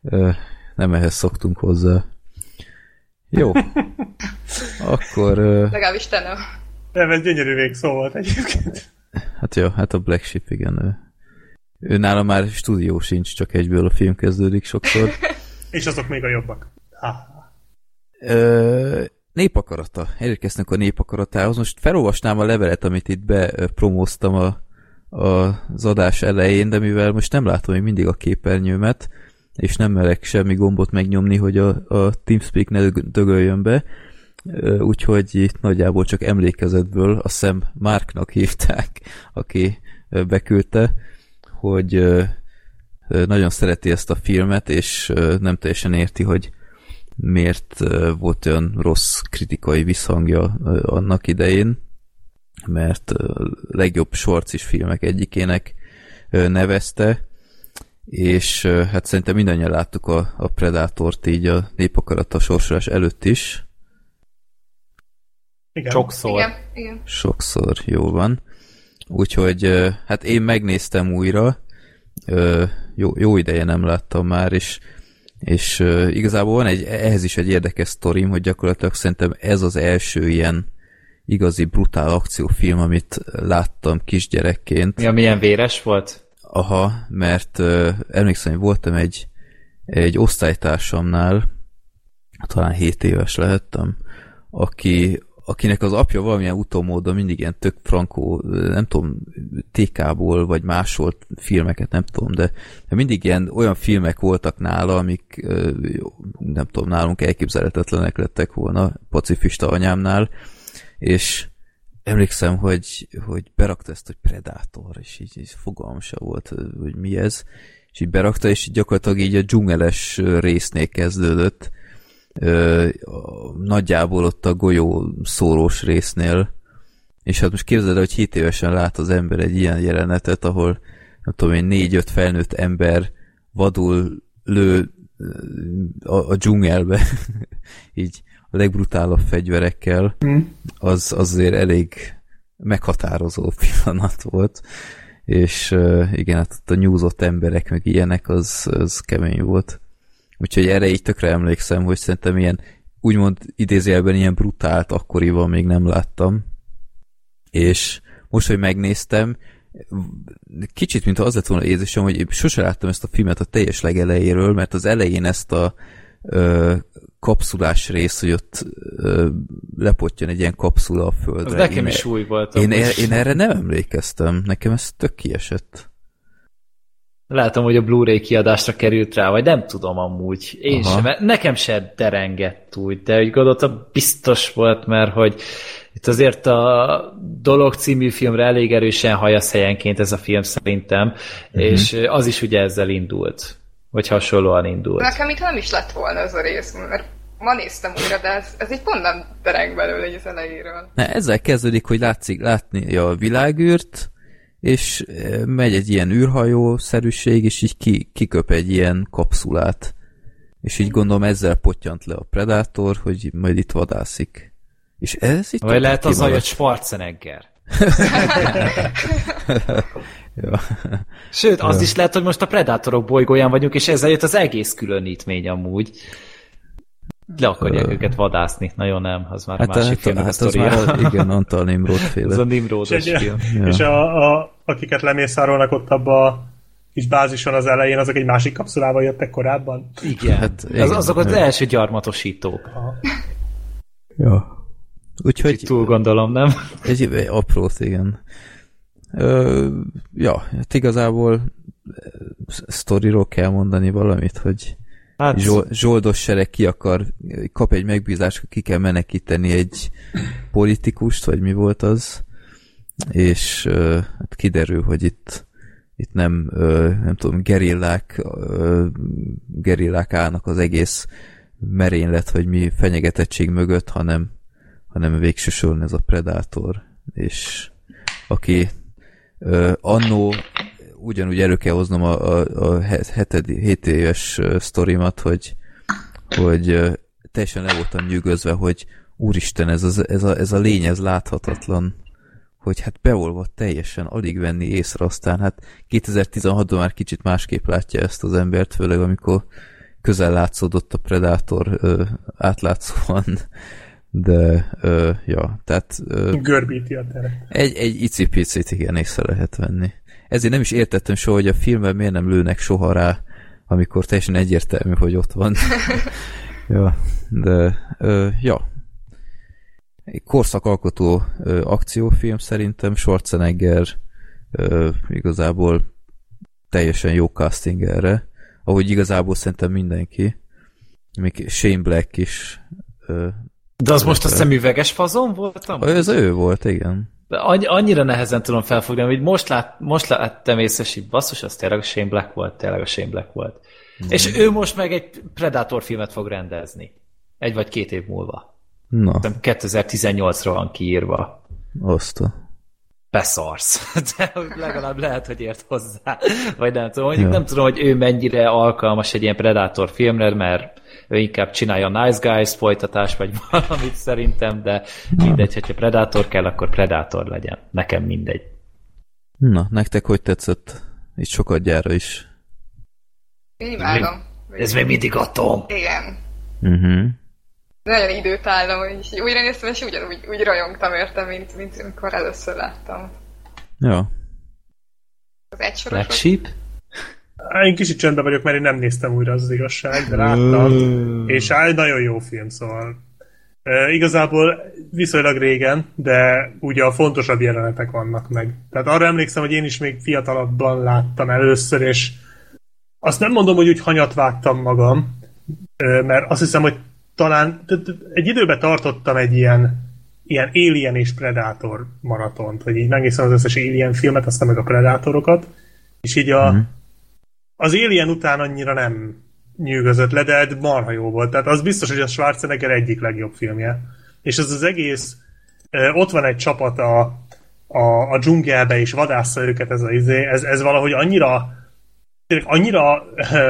ö, nem ehhez szoktunk hozzá. Jó. Akkor, ö, Legalábbis te nem. Nem, ez gyönyörű végszó volt egyébként. hát jó, hát a Black Sheep, igen. Ő, ő nála már stúdió sincs, csak egyből a film kezdődik sokszor. <laughs> És azok még a jobbak. Ah. Ö, népakarata. Elérkeztünk a népakaratához. Most felolvasnám a levelet, amit itt bepromóztam a, a, az adás elején, de mivel most nem látom még mindig a képernyőmet, és nem merek semmi gombot megnyomni, hogy a, a TeamSpeak ne dögöljön be, úgyhogy itt nagyjából csak emlékezetből a szem Marknak hívták, aki beküldte, hogy nagyon szereti ezt a filmet, és nem teljesen érti, hogy miért volt olyan rossz kritikai visszhangja annak idején, mert legjobb sorcis filmek egyikének nevezte, és hát szerintem mindannyian láttuk a, a Predátort így a népakarata sorsolás előtt is. Igen. Sokszor. Igen, igen. Sokszor, jó van. Úgyhogy hát én megnéztem újra, jó, jó ideje nem láttam már, és, és igazából van egy, ehhez is egy érdekes sztorim, hogy gyakorlatilag szerintem ez az első ilyen igazi brutál akciófilm, amit láttam kisgyerekként. Mi a milyen véres volt? Aha, mert ö, emlékszem, hogy voltam egy, egy osztálytársamnál, talán 7 éves lehettem, aki, akinek az apja valamilyen utómódon mindig ilyen tök frankó, nem tudom, TK-ból, vagy máshol filmeket, nem tudom, de, de mindig ilyen olyan filmek voltak nála, amik nem tudom, nálunk elképzelhetetlenek lettek volna pacifista anyámnál, és emlékszem, hogy, hogy berakta ezt, hogy Predator, és így, így fogalmam volt, hogy mi ez, és így berakta, és így gyakorlatilag így a dzsungeles résznél kezdődött, ö, nagyjából ott a golyó szórós résznél, és hát most képzeld el, hogy 7 évesen lát az ember egy ilyen jelenetet, ahol nem tudom én, négy-öt felnőtt ember vadul lő a, a dzsungelbe, <laughs> így a legbrutálabb fegyverekkel, az az azért elég meghatározó <laughs> pillanat volt, és igen, hát ott a nyúzott emberek, meg ilyenek, az, az kemény volt. Úgyhogy erre így tökre emlékszem, hogy szerintem ilyen, úgymond idézőjelben ilyen brutált akkoriban még nem láttam. És most, hogy megnéztem, kicsit, mint az lett volna érzésem, hogy én sose láttam ezt a filmet a teljes legelejéről, mert az elején ezt a ö, kapszulás rész, hogy ott ö, lepottyan egy ilyen kapszula a földre. Az nekem én, is új volt. én, én, én erre nem emlékeztem. Nekem ez tök kiesett. Látom, hogy a Blu-ray kiadásra került rá, vagy nem tudom amúgy. Én Aha. sem, mert nekem se derengett úgy, de úgy gondoltam, biztos volt, mert hogy itt azért a Dolog című filmre elég erősen hajasz helyenként ez a film szerintem, uh-huh. és az is ugye ezzel indult. Vagy hasonlóan indult. Nekem itt nem is lett volna ez a rész, mert ma néztem újra, de ez, ez így pont nem dereng belőle egy az elejéről. Ne, ezzel kezdődik, hogy látszik látni a világűrt, és eh, megy egy ilyen űrhajó-szerűség, és így ki, kiköp egy ilyen kapszulát. És így gondolom ezzel pottyant le a Predator, hogy majd itt vadászik. És ez itt Vagy lehet az, hogy kimaradt. Schwarzenegger. <laughs> Ja. Sőt, az is lehet, hogy most a Predatorok bolygóján vagyunk, és ezzel jött az egész különítmény amúgy. Le akarják Ö. őket vadászni. Nagyon nem, az már Hát, másik hát, hát az már, <laughs> igen, Antal Nimrod Ez a féle. És, egy, film. Ja. és a, a, akiket lemészárolnak ott abba a kis bázison az elején, azok egy másik kapszulával jöttek korábban. Igen. Hát, Az, igen. azok az első gyarmatosítók. Aha. Ja. Úgyhogy Hogy túl gondolom, nem? <laughs> egy, egy aprót, igen. Ö, ja, hát igazából sztoriról kell mondani valamit, hogy Hát, Zsold, zsoldos sereg ki akar, kap egy megbízást, ki kell menekíteni egy politikust, vagy mi volt az, és hát kiderül, hogy itt itt nem, nem tudom, gerillák, gerillák állnak az egész merénylet, hogy mi fenyegetettség mögött, hanem, hanem végső soron ez a Predátor, és aki annó ugyanúgy elő kell hoznom a, a, a heted, 7 éves sztorimat, hogy, hogy teljesen le voltam nyűgözve, hogy úristen, ez, az, ez, a, ez a lény, ez láthatatlan, hogy hát beolvadt teljesen, alig venni észre, aztán hát 2016-ban már kicsit másképp látja ezt az embert, főleg amikor közel látszódott a Predator ö, átlátszóan, de ö, ja, tehát ö, Görbíti a teret. egy, egy icipicit igen észre lehet venni. Ezért nem is értettem soha, hogy a filmben miért nem lőnek soha rá, amikor teljesen egyértelmű, hogy ott van. <laughs> ja, de ö, ja. Egy korszakalkotó ö, akciófilm szerintem, Schwarzenegger ö, igazából teljesen jó casting erre, ahogy igazából szerintem mindenki. Még Shane Black is. Ö, de az most a szemüveges fazon voltam? ez ő volt, igen. Annyira nehezen tudom felfogni, hogy most, lát, most láttam észre, hogy basszus, az tényleg a Shane Black volt, tényleg a Shane Black volt. Mm. És ő most meg egy Predator filmet fog rendezni. Egy vagy két év múlva. Na, 2018-ra van kiírva. oszta. Beszarsz. <laughs> De legalább lehet, hogy ért hozzá. Vagy nem tudom, mondjuk Ja. nem tudom, hogy ő mennyire alkalmas egy ilyen Predator filmre, mert ő inkább csinálja a Nice Guys folytatás, vagy <laughs> valamit szerintem, de mindegy, hogyha Predator kell, akkor Predator legyen. Nekem mindegy. Na, nektek hogy tetszett? Itt sokat gyára is. Én imádom. Ez még mindig atom. Igen. Uh-huh. Nagyon időt állom, hogy újra néztem, és ugyanúgy úgy rajongtam érte, mint, mint amikor először láttam. Ja. Az egysoros. Black Sheep? Én kicsit csöndben vagyok, mert én nem néztem újra az, az igazság, de láttam. És á, egy nagyon jó film, szóval. E, igazából viszonylag régen, de ugye a fontosabb jelenetek vannak meg. Tehát arra emlékszem, hogy én is még fiatalabban láttam először, és azt nem mondom, hogy úgy hanyat vágtam magam, mert azt hiszem, hogy talán egy időben tartottam egy ilyen ilyen Alien és Predator maratont, hogy így megnéztem az összes Alien filmet, aztán meg a Predátorokat, és így a, Mhm. Az Alien után annyira nem nyűgözött le, de marha jó volt. Tehát az biztos, hogy a Schwarzenegger egyik legjobb filmje. És ez az egész, ott van egy csapat a, a, a dzsungelbe, és vadásza őket ez a izé, ez, ez valahogy annyira annyira,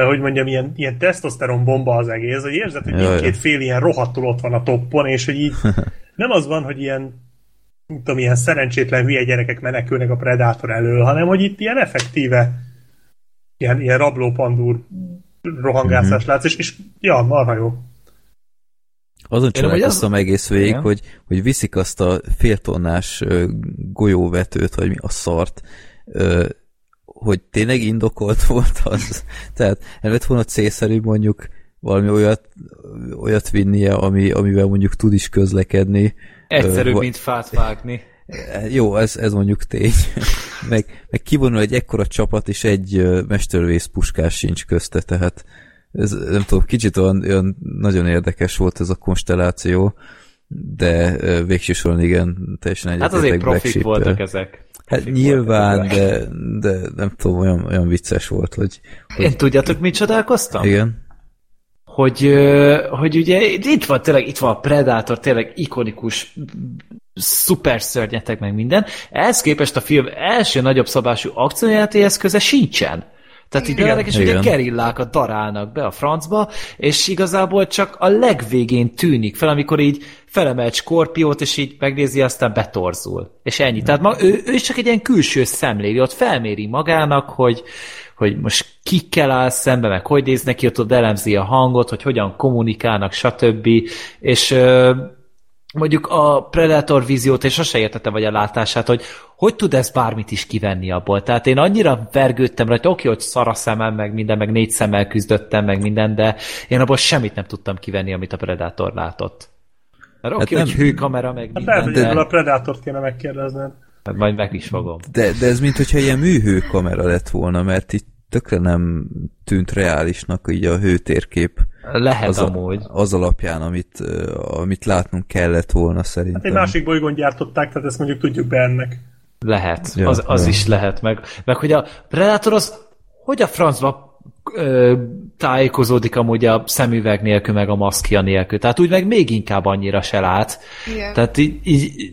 hogy mondjam, ilyen, ilyen tesztoszteron bomba az egész, hogy érzed, hogy mindkét fél ilyen rohadtul ott van a toppon, és hogy így <laughs> nem az van, hogy ilyen nem tudom, ilyen szerencsétlen hülye gyerekek menekülnek a Predator elől, hanem hogy itt ilyen effektíve ilyen, ilyen rablópandúr rohangászás Mhm. látsz, és, és ja, marha jó. Azon csodálkoztam egész végig, Igen. hogy, hogy viszik azt a féltonnás golyóvetőt, vagy mi a szart, ö, hogy tényleg indokolt <laughs> volt az. Tehát nem lett volna célszerű mondjuk valami olyat, olyat vinnie, ami, amivel mondjuk tud is közlekedni. Egyszerűbb, Ö, mint fát vágni. Jó, ez, ez mondjuk tény. <laughs> meg, meg kivonul egy ekkora csapat, és egy mestervész puskás sincs közte, tehát ez, nem tudom, kicsit olyan, olyan nagyon érdekes volt ez a konstelláció, de végső soron igen, teljesen Hát egyetértek azért Black profik voltak ezek. Hát Profik nyilván, de, de nem tudom, olyan, olyan vicces volt, hogy, Én tudjátok, mit csodálkoztam? igen. Hogy, hogy ugye itt van tényleg, itt van a Predator, tényleg ikonikus szuper szörnyetek meg minden. Ehhez képest a film első nagyobb szabású akciójáté eszköze sincsen. Tehát így Igen. és ugye gerillákat darálnak be a francba, és igazából csak a legvégén tűnik fel, amikor így felemelt Skorpiót, és így megnézi, aztán betorzul. És ennyi. Tehát ma, ő, ő csak egy ilyen külső szemléli, ott felméri magának, hogy, hogy most kikkel áll szembe, meg hogy néz neki, ott, ott elemzi a hangot, hogy hogyan kommunikálnak, stb. És mondjuk a Predator víziót, és sose értette vagy a látását, hogy hogy tud ez bármit is kivenni abból? Tehát én annyira vergődtem rajta, oké, hogy szar a szemem, meg minden, meg négy szemmel küzdöttem, meg minden, de én abból semmit nem tudtam kivenni, amit a Predator látott. Mert oké, Hát hogy nem- hőkamera, meg Hát minden, lehet, hogy de... ebből a Predátort kéne megkérdezned. Hát majd meg is fogom. De, de ez mint hogyha ilyen műhő kamera lett volna, mert itt tökre nem tűnt reálisnak így a hőtérkép Lehet az, amúgy. a, az alapján, amit, amit látnunk kellett volna Hát szerintem. egy másik bolygón gyártották, tehát ezt mondjuk tudjuk be ennek. Lehet, Ja, az, az ja. is lehet, meg, meg hogy a Predator az hogy a francba ö, tájékozódik amúgy a szemüveg nélkül, meg a maszkja nélkül. Tehát úgy meg még inkább annyira se lát. Igen. Tehát így, így,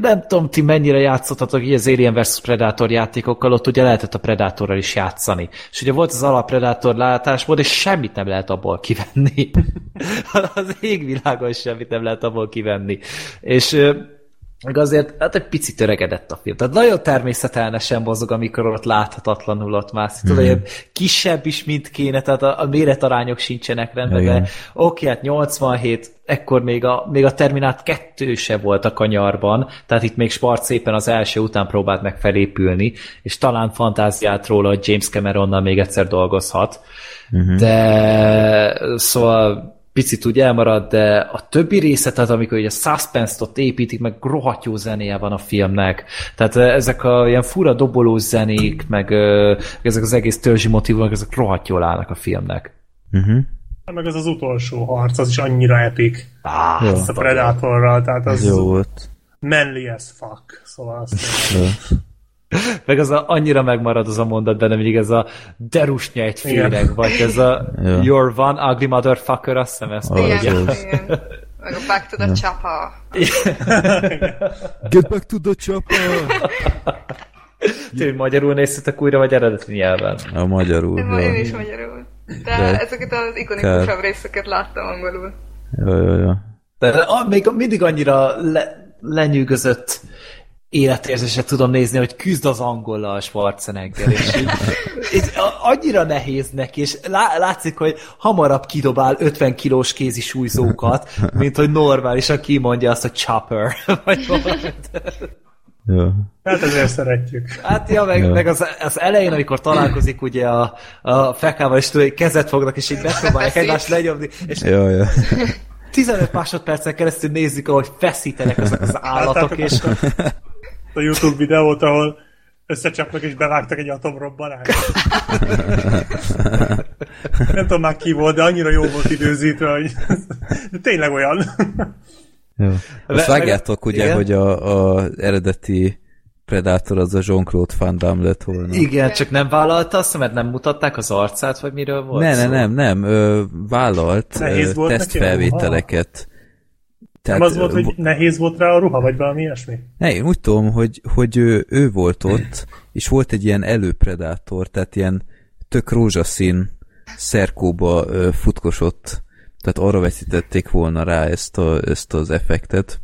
nem tudom, ti mennyire játszottatok így az Alien vs. Predator játékokkal, ott ugye lehetett a Predatorral is játszani. És ugye volt az alap Predator látásmód, és semmit nem lehet abból kivenni. <laughs> az égvilágon semmit nem lehet abból kivenni. És meg azért hát egy picit öregedett a film. Tehát nagyon természetelnesen mozog, amikor ott láthatatlanul ott mászik. Tudod, Mhm. mm. kisebb is, mint kéne, tehát a, a méretarányok sincsenek rendben, Igen. de oké, hát 87, ekkor még a, még a Terminát 2 se volt a kanyarban, tehát itt még Spart szépen az első után próbált meg felépülni, és talán fantáziát róla, hogy James Cameronnal még egyszer dolgozhat. Mhm. De szóval picit úgy elmarad, de a többi része, tehát amikor ugye a suspense-t ott építik, meg rohadt jó zenéje van a filmnek. Tehát eh, ezek a ilyen fura dobolós zenék, meg ö, ezek az egész törzsi motivumok, ezek rohadt jól állnak a filmnek. Uh-huh. Meg az az utolsó harc, az is annyira epik. Ah, Jó. A Predatorral, tehát az Jó volt. manly as fuck. Szóval azt. Meg az a, annyira megmarad az a mondat benne, mindig ez a derusnya egy féreg, vagy ez a Ja. you're one ugly motherfucker, azt hiszem ezt Ah, Igen, igen. Meg a Back to the Chopper. Get back to the chopper! Ti magyarul néztetek újra, vagy eredeti nyelven? A magyarul. De ma én is magyarul. De, De- ezeket az ikonikusabb részeket láttam angolul. Jó, jó, jó. De a, még mindig annyira le, lenyűgözött életérzéset tudom nézni, hogy küzd az angollal a Schwarzenegger, és <laughs> így, a- annyira nehéz neki, és lá, látszik, hogy hamarabb kidobál 50 kilós kézi súlyzókat, mint hogy normálisan kimondja azt, hogy chopper, <laughs> vagy valamit. jó. Hát ezért szeretjük. Hát ja, meg, Ja. meg az, az, elején, amikor találkozik ugye a, a fekával, és tudod, kezet fognak, és így megpróbálják egymást lenyomni, és Jó, jó. 15 másodpercen keresztül nézzük, ahogy feszítenek ezek az állatok, és A YouTube videót, ahol összecsapnak és bevágtak egy atomrobbanást. Nem tudom már ki volt, de annyira jó volt időzítve, hogy de tényleg olyan. jó. Azt vágjátok ugye, igen? hogy a, a eredeti Predator az a Jean-Claude Van Damme lett volna. Igen, csak nem vállalta azt, mert nem mutatták az arcát, vagy miről volt Ne, ne, szó? nem, nem. Ö, vállalt Nehéz ö, volt neki tesztfelvételeket. Nem az volt, hogy nehéz volt rá a ruha, vagy valami ilyesmi? Ne, én úgy tudom, hogy, hogy ő, ő volt ott, és volt egy ilyen előpredátor, tehát ilyen tök rózsaszín szerkóba ö, futkosott, tehát arra veszítették volna rá ezt, a, ezt az effektet,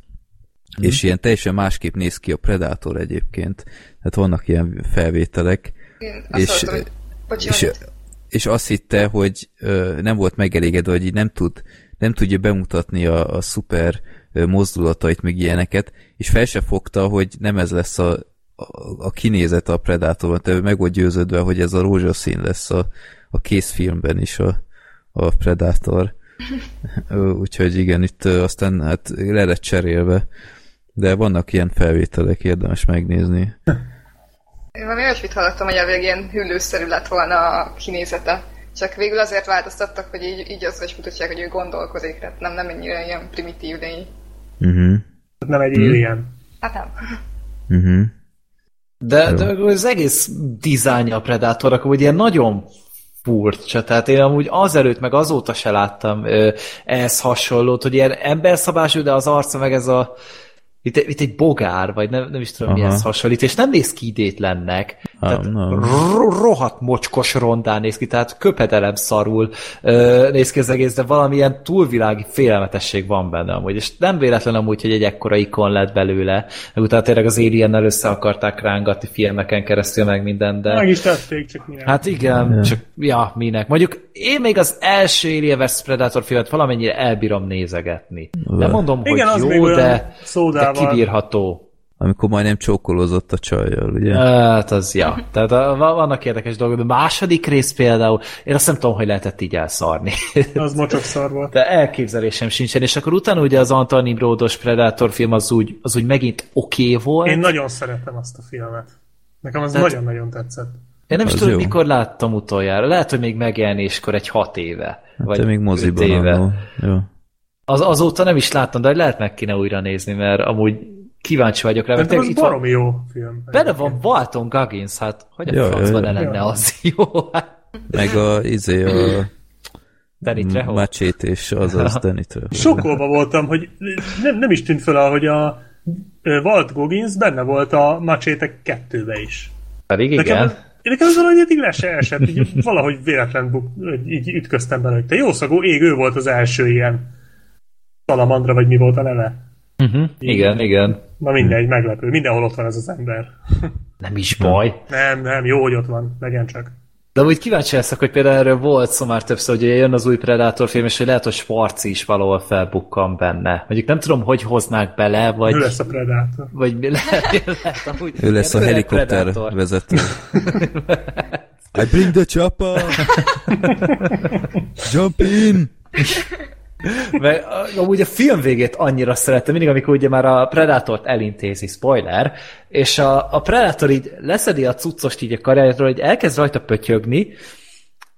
Mhm. és ilyen teljesen másképp néz ki a Predator egyébként, tehát vannak ilyen felvételek, Én azt és, hallottam, és, annyit. és azt hitte, hogy ö, nem volt megelégedve, hogy így nem tud, nem tudja bemutatni a, a szuper mozdulatait, meg ilyeneket, és fel se fogta, hogy nem ez lesz a, a, a kinézet a Predatorban, tehát meg volt győződve, hogy ez a rózsaszín lesz a, a készfilmben is a, a Predator. Úgyhogy igen, itt aztán hát le lett cserélve, de vannak ilyen felvételek, érdemes megnézni. Én valami olyasmit hallottam, hogy elvég ilyen hüllőszerű lett volna a kinézete. Csak végül azért változtattak, hogy így, így azt is mutatják, hogy ő gondolkodik, tehát nem, nem ennyire ilyen primitív, de. Uh-huh. Nem egy alien. Hát nem. Uh-huh. De, de az egész dizájnja a Predatornak, hogy ilyen nagyon furcsa, tehát én amúgy azelőtt, meg azóta se láttam ö, ehhez hasonlót, hogy ilyen emberszabású, de az arca meg ez a itt, itt egy bogár, vagy nem, nem is tudom, Aha. mihez hasonlít, és nem néz ki idétlennek. Tehát ro- rohadt mocskos rondán néz ki, tehát köpedelem szarul ö, néz ki az egész, de valamilyen túlvilági félelmetesség van benne amúgy, és nem véletlen amúgy, hogy egy ekkora ikon lett belőle, meg utána tényleg az alien össze akarták rángatni filmeken keresztül, meg minden, de... Meg is tették, csak minek. Hát igen, ja. csak ja, minek. Mondjuk én még az első Alien vs. Predator filmet valamennyire elbírom nézegetni. Nem mondom, hogy Igen, az még jó, de, de kibírható. Amikor majdnem csókolózott a csajjal, ugye? Hát az, ja. Tehát vannak érdekes dolgok, de a második rész például, én azt nem tudom, hogy lehetett így elszarni. Az mocsok szar volt. De elképzelésem sincsen, és akkor utána ugye az Anthony Brodos Predator film az úgy, az úgy megint oké okay volt. Én nagyon szeretem azt a filmet. Nekem az Tehát- nagyon-nagyon tetszett. Én nem is Az tudom, jó. mikor láttam utoljára. Lehet, hogy még megjelenéskor egy hat éve. Vagy Te még moziban éve. Jó. Az, azóta nem is láttam, de lehet meg kéne újra nézni, mert amúgy kíváncsi vagyok rá. Mert az itt van, baromi jó film. benne van Walton Goggins, hát hogy a Ja, francban ja, ne ja. lenne az <laughs> jó? Hát, Meg a, izé, a Danny Trejo. macsét és azaz <laughs> Danny Trejo. Sokkolva voltam, hogy nem, nem is tűnt fel, hogy a Walt Goggins benne volt a Macsétek kettőbe is. Pedig Nekem, igen. én nekem az valahogy eddig le se esett, így valahogy véletlen buk, így ütköztem bele, hogy te jószagú ég, ő volt az első ilyen salamandra, vagy mi volt a neve. Uh-huh. Igen, igen. Na mindegy, meglepő. Mindenhol ott van ez az ember. <laughs> Nem is baj. Nem, nem, jó, hogy ott van. Legyen csak. De úgy kíváncsi leszek, hogy például erről volt szó már többször, hogy jön az új Predator film, és hogy lehet, hogy Schwarzi is valahol felbukkan benne. Mondjuk nem tudom, hogy hoznák bele, vagy... Ő lesz a Predator. Vagy mi lehet, <laughs> lehet amúgy Ő lesz a helikopter vezető. <laughs> I bring the chopper! Jump in! Mert amúgy a film végét annyira szerettem, mindig, amikor ugye már a Predatort elintézi, spoiler, és a, a Predator így leszedi a cuccost így a karjáról, hogy elkezd rajta pötyögni,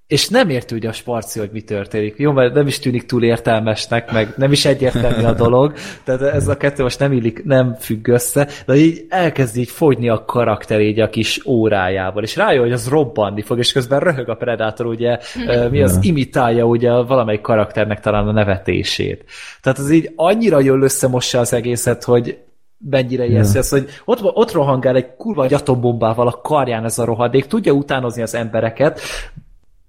és nem érti ugye a sparci, hogy mi történik. Jó, mert nem is tűnik túl értelmesnek, meg nem is egyértelmű a dolog, tehát ez a kettő most nem illik, nem függ össze, de így elkezd így fogyni a karakter így a kis órájával, és rájön, hogy az robbanni fog, és közben röhög a Predator, ugye, ö, mi az, imitálja ugye valamelyik karakternek talán a nevetését. Tehát az így annyira jól összemossa az egészet, hogy mennyire ijesztő ez, hogy ott, ott rohangál egy kurva egy atombombával a karján ez a rohadék, tudja utánozni az embereket,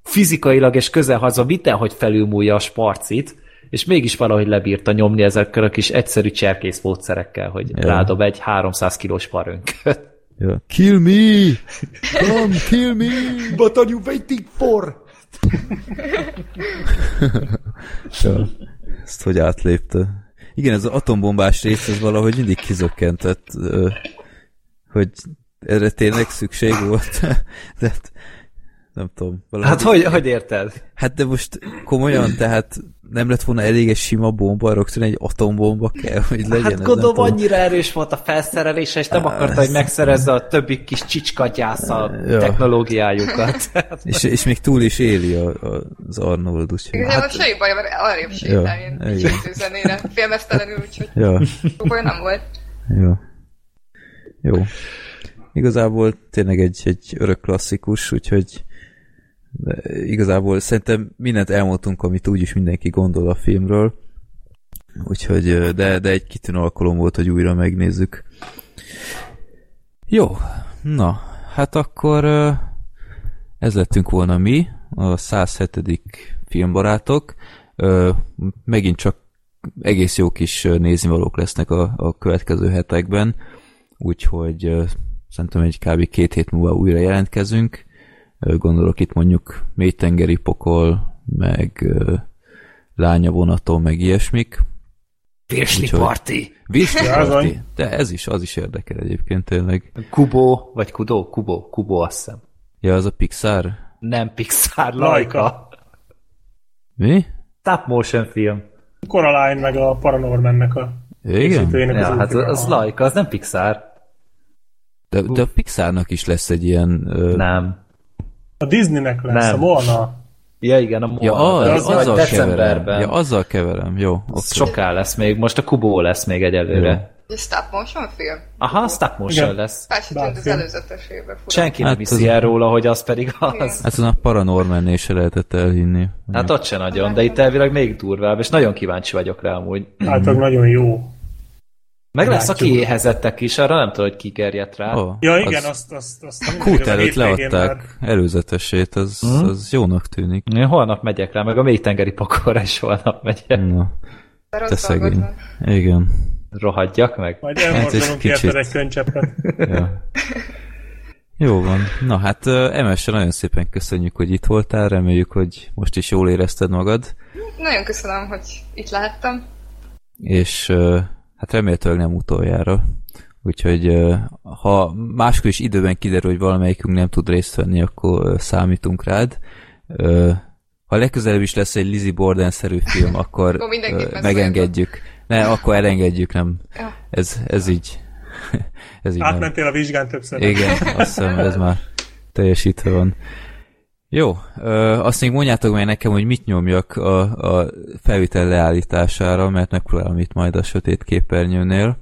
fizikailag és közelhaza mindenhogy felülmúlja a sparcit, és mégis valahogy lebírta nyomni ezekkel a kis egyszerű cserkész módszerekkel, hogy Ja. rádob egy 300 kilós parönköt. Ja. Kill me! Come, kill me! What are you waiting for? Ja. Ezt hogy átlépte. Igen, ez az atombombás rész, ez valahogy mindig kizökkentett, hogy erre tényleg szükség volt. <laughs> De hát, nem tudom. Valahogy Hát hogy, hogy érted? Hát de most komolyan, tehát nem lett volna elég egy sima bomba, rögtön egy atombomba kell, hogy legyen. Hát gondolom annyira erős volt a felszerelése, és nem akarta, hogy megszerezze a többi kis csicskagyász a Ja. technológiájukat. <laughs> És, és még túl is éli a, a, az Arnold, úgyhogy... Igazából hát, semmi baj, mert arrébb sétál én igen. egy zenére. Filmesztelenül, úgyhogy Ja, baj nem volt. jó. Jó. Igazából tényleg egy, egy örök klasszikus, úgyhogy de igazából szerintem mindent elmondtunk, amit úgyis mindenki gondol a filmről. Úgyhogy, de, de egy kitűnő alkalom volt, hogy újra megnézzük. Jó, na, hát akkor ez lettünk volna mi, a 107. filmbarátok. Megint csak egész jó kis ö, néznivalók lesznek a, a következő hetekben, úgyhogy szerintem egy kb. két hét múlva újra jelentkezünk. Gondolok itt mondjuk mélytengeri pokol, meg lánya vonaton, meg ilyesmik. Virsli parti. Az Party. van. De ez is, az is érdekel egyébként tényleg. Kubo, vagy Kudo? Kubo, Kubo azt hiszem. Ja, az a Pixar? Nem Pixar, Laika. Laika. Mi? Stop motion film. Coraline meg a Paranormannek a Igen? Ja, új hát filmje. az Laika, az nem Pixar. De, de a Pixarnak is lesz egy ilyen... Ö, Nem. A Disneynek lesz, Nem. a Moana. Ja, igen, a Ja, Moana, az, de az azzal keverem. Ja, azzal keverem, jó. Az Okay. soká lesz még, most a Kubo lesz még egyelőre. Egy stop motion film? Aha, stop motion Igen. lesz. Fel se tűnt az előzetesében. Senki nem Hát hiszi az- el róla, hogy az pedig az. Hát az a Paranorman se lehetett elhinni. Hát ott se nagyon, de itt elvileg még durvább, és nagyon kíváncsi vagyok rá amúgy. Általában nagyon jó. Meg lesz, aki Látjuk. éhezettek is, arra nem tudom, hogy ki gerjedt rá. Oh, Ja, igen, az azt, azt, azt a Kút a előtt leadták előzetesét, az, Mhm. az jónak tűnik. Én holnap megyek rá, meg a mélytengeri pakolra is holnap megyek. Na, te szegény. Igen. Rohadjak meg. Majd Hát elmorzsolunk egy kicsit. érted egy könycseppet. <laughs> Ja. Jó van. Na hát Emese, nagyon szépen köszönjük, hogy itt voltál, reméljük, hogy most is jól érezted magad, Nagyon köszönöm, hogy itt láttam. és hát remélhetőleg nem utoljára. Úgyhogy ha máskor is időben kiderül, hogy valamelyikünk nem tud részt venni, akkor számítunk rád. Ha legközelebb is lesz egy Lizzie Borden-szerű film, <laughs> akkor akkor megengedjük. Ne, akkor elengedjük, nem. Ja. Ez, ez így. <laughs> ez így Átmentél nem. a vizsgán többször. Igen, azt hiszem, ez már teljesítve van. Jó, ö, azt még mondjátok meg nekem, hogy mit nyomjak a, a felvitel leállítására, mert megpróbálom itt majd a sötét képernyőnél.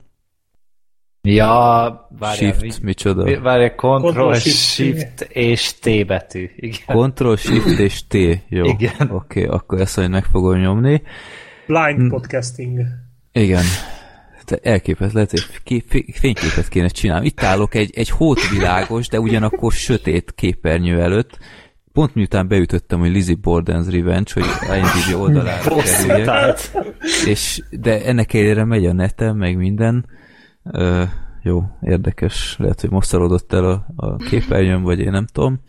Ja, várjál, Shift, mi, micsoda? Várjál, Control Shift, Shift és T betű. Igen. Control Shift és T, jó. Igen. Oké, okay, akkor ezt majd meg fogom nyomni. Blind hm. podcasting. Igen. Te hogy fényképet kéne csinálni. Itt állok egy, egy hótvilágos, de ugyanakkor sötét képernyő előtt, pont miután beütöttem, hogy Lizzie Borden's Revenge, hogy IMDb oldalára <laughs> kerüljek. És, de ennek ellenére megy a neten, meg minden. Ö, jó, érdekes. Lehet, hogy most szarodott el a, a képernyőm, vagy én nem tudom.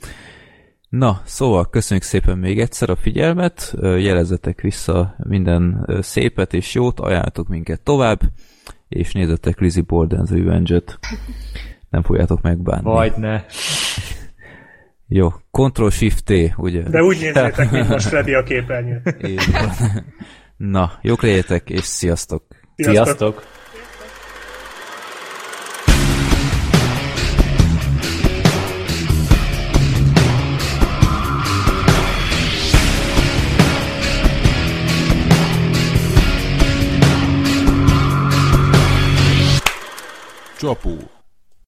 Na, szóval köszönjük szépen még egyszer a figyelmet, jelezetek vissza minden szépet és jót, ajánlatok minket tovább, és nézzetek Lizzie Borden's Revenge-et. Nem fogjátok megbánni. Vagy ne. Jó, Ctrl-Shift-T, ugye? De úgy nézzétek, mint most Freddy a képernyőt. Na, jók legyetek, és sziasztok! Sziasztok! sziasztok. Csapó.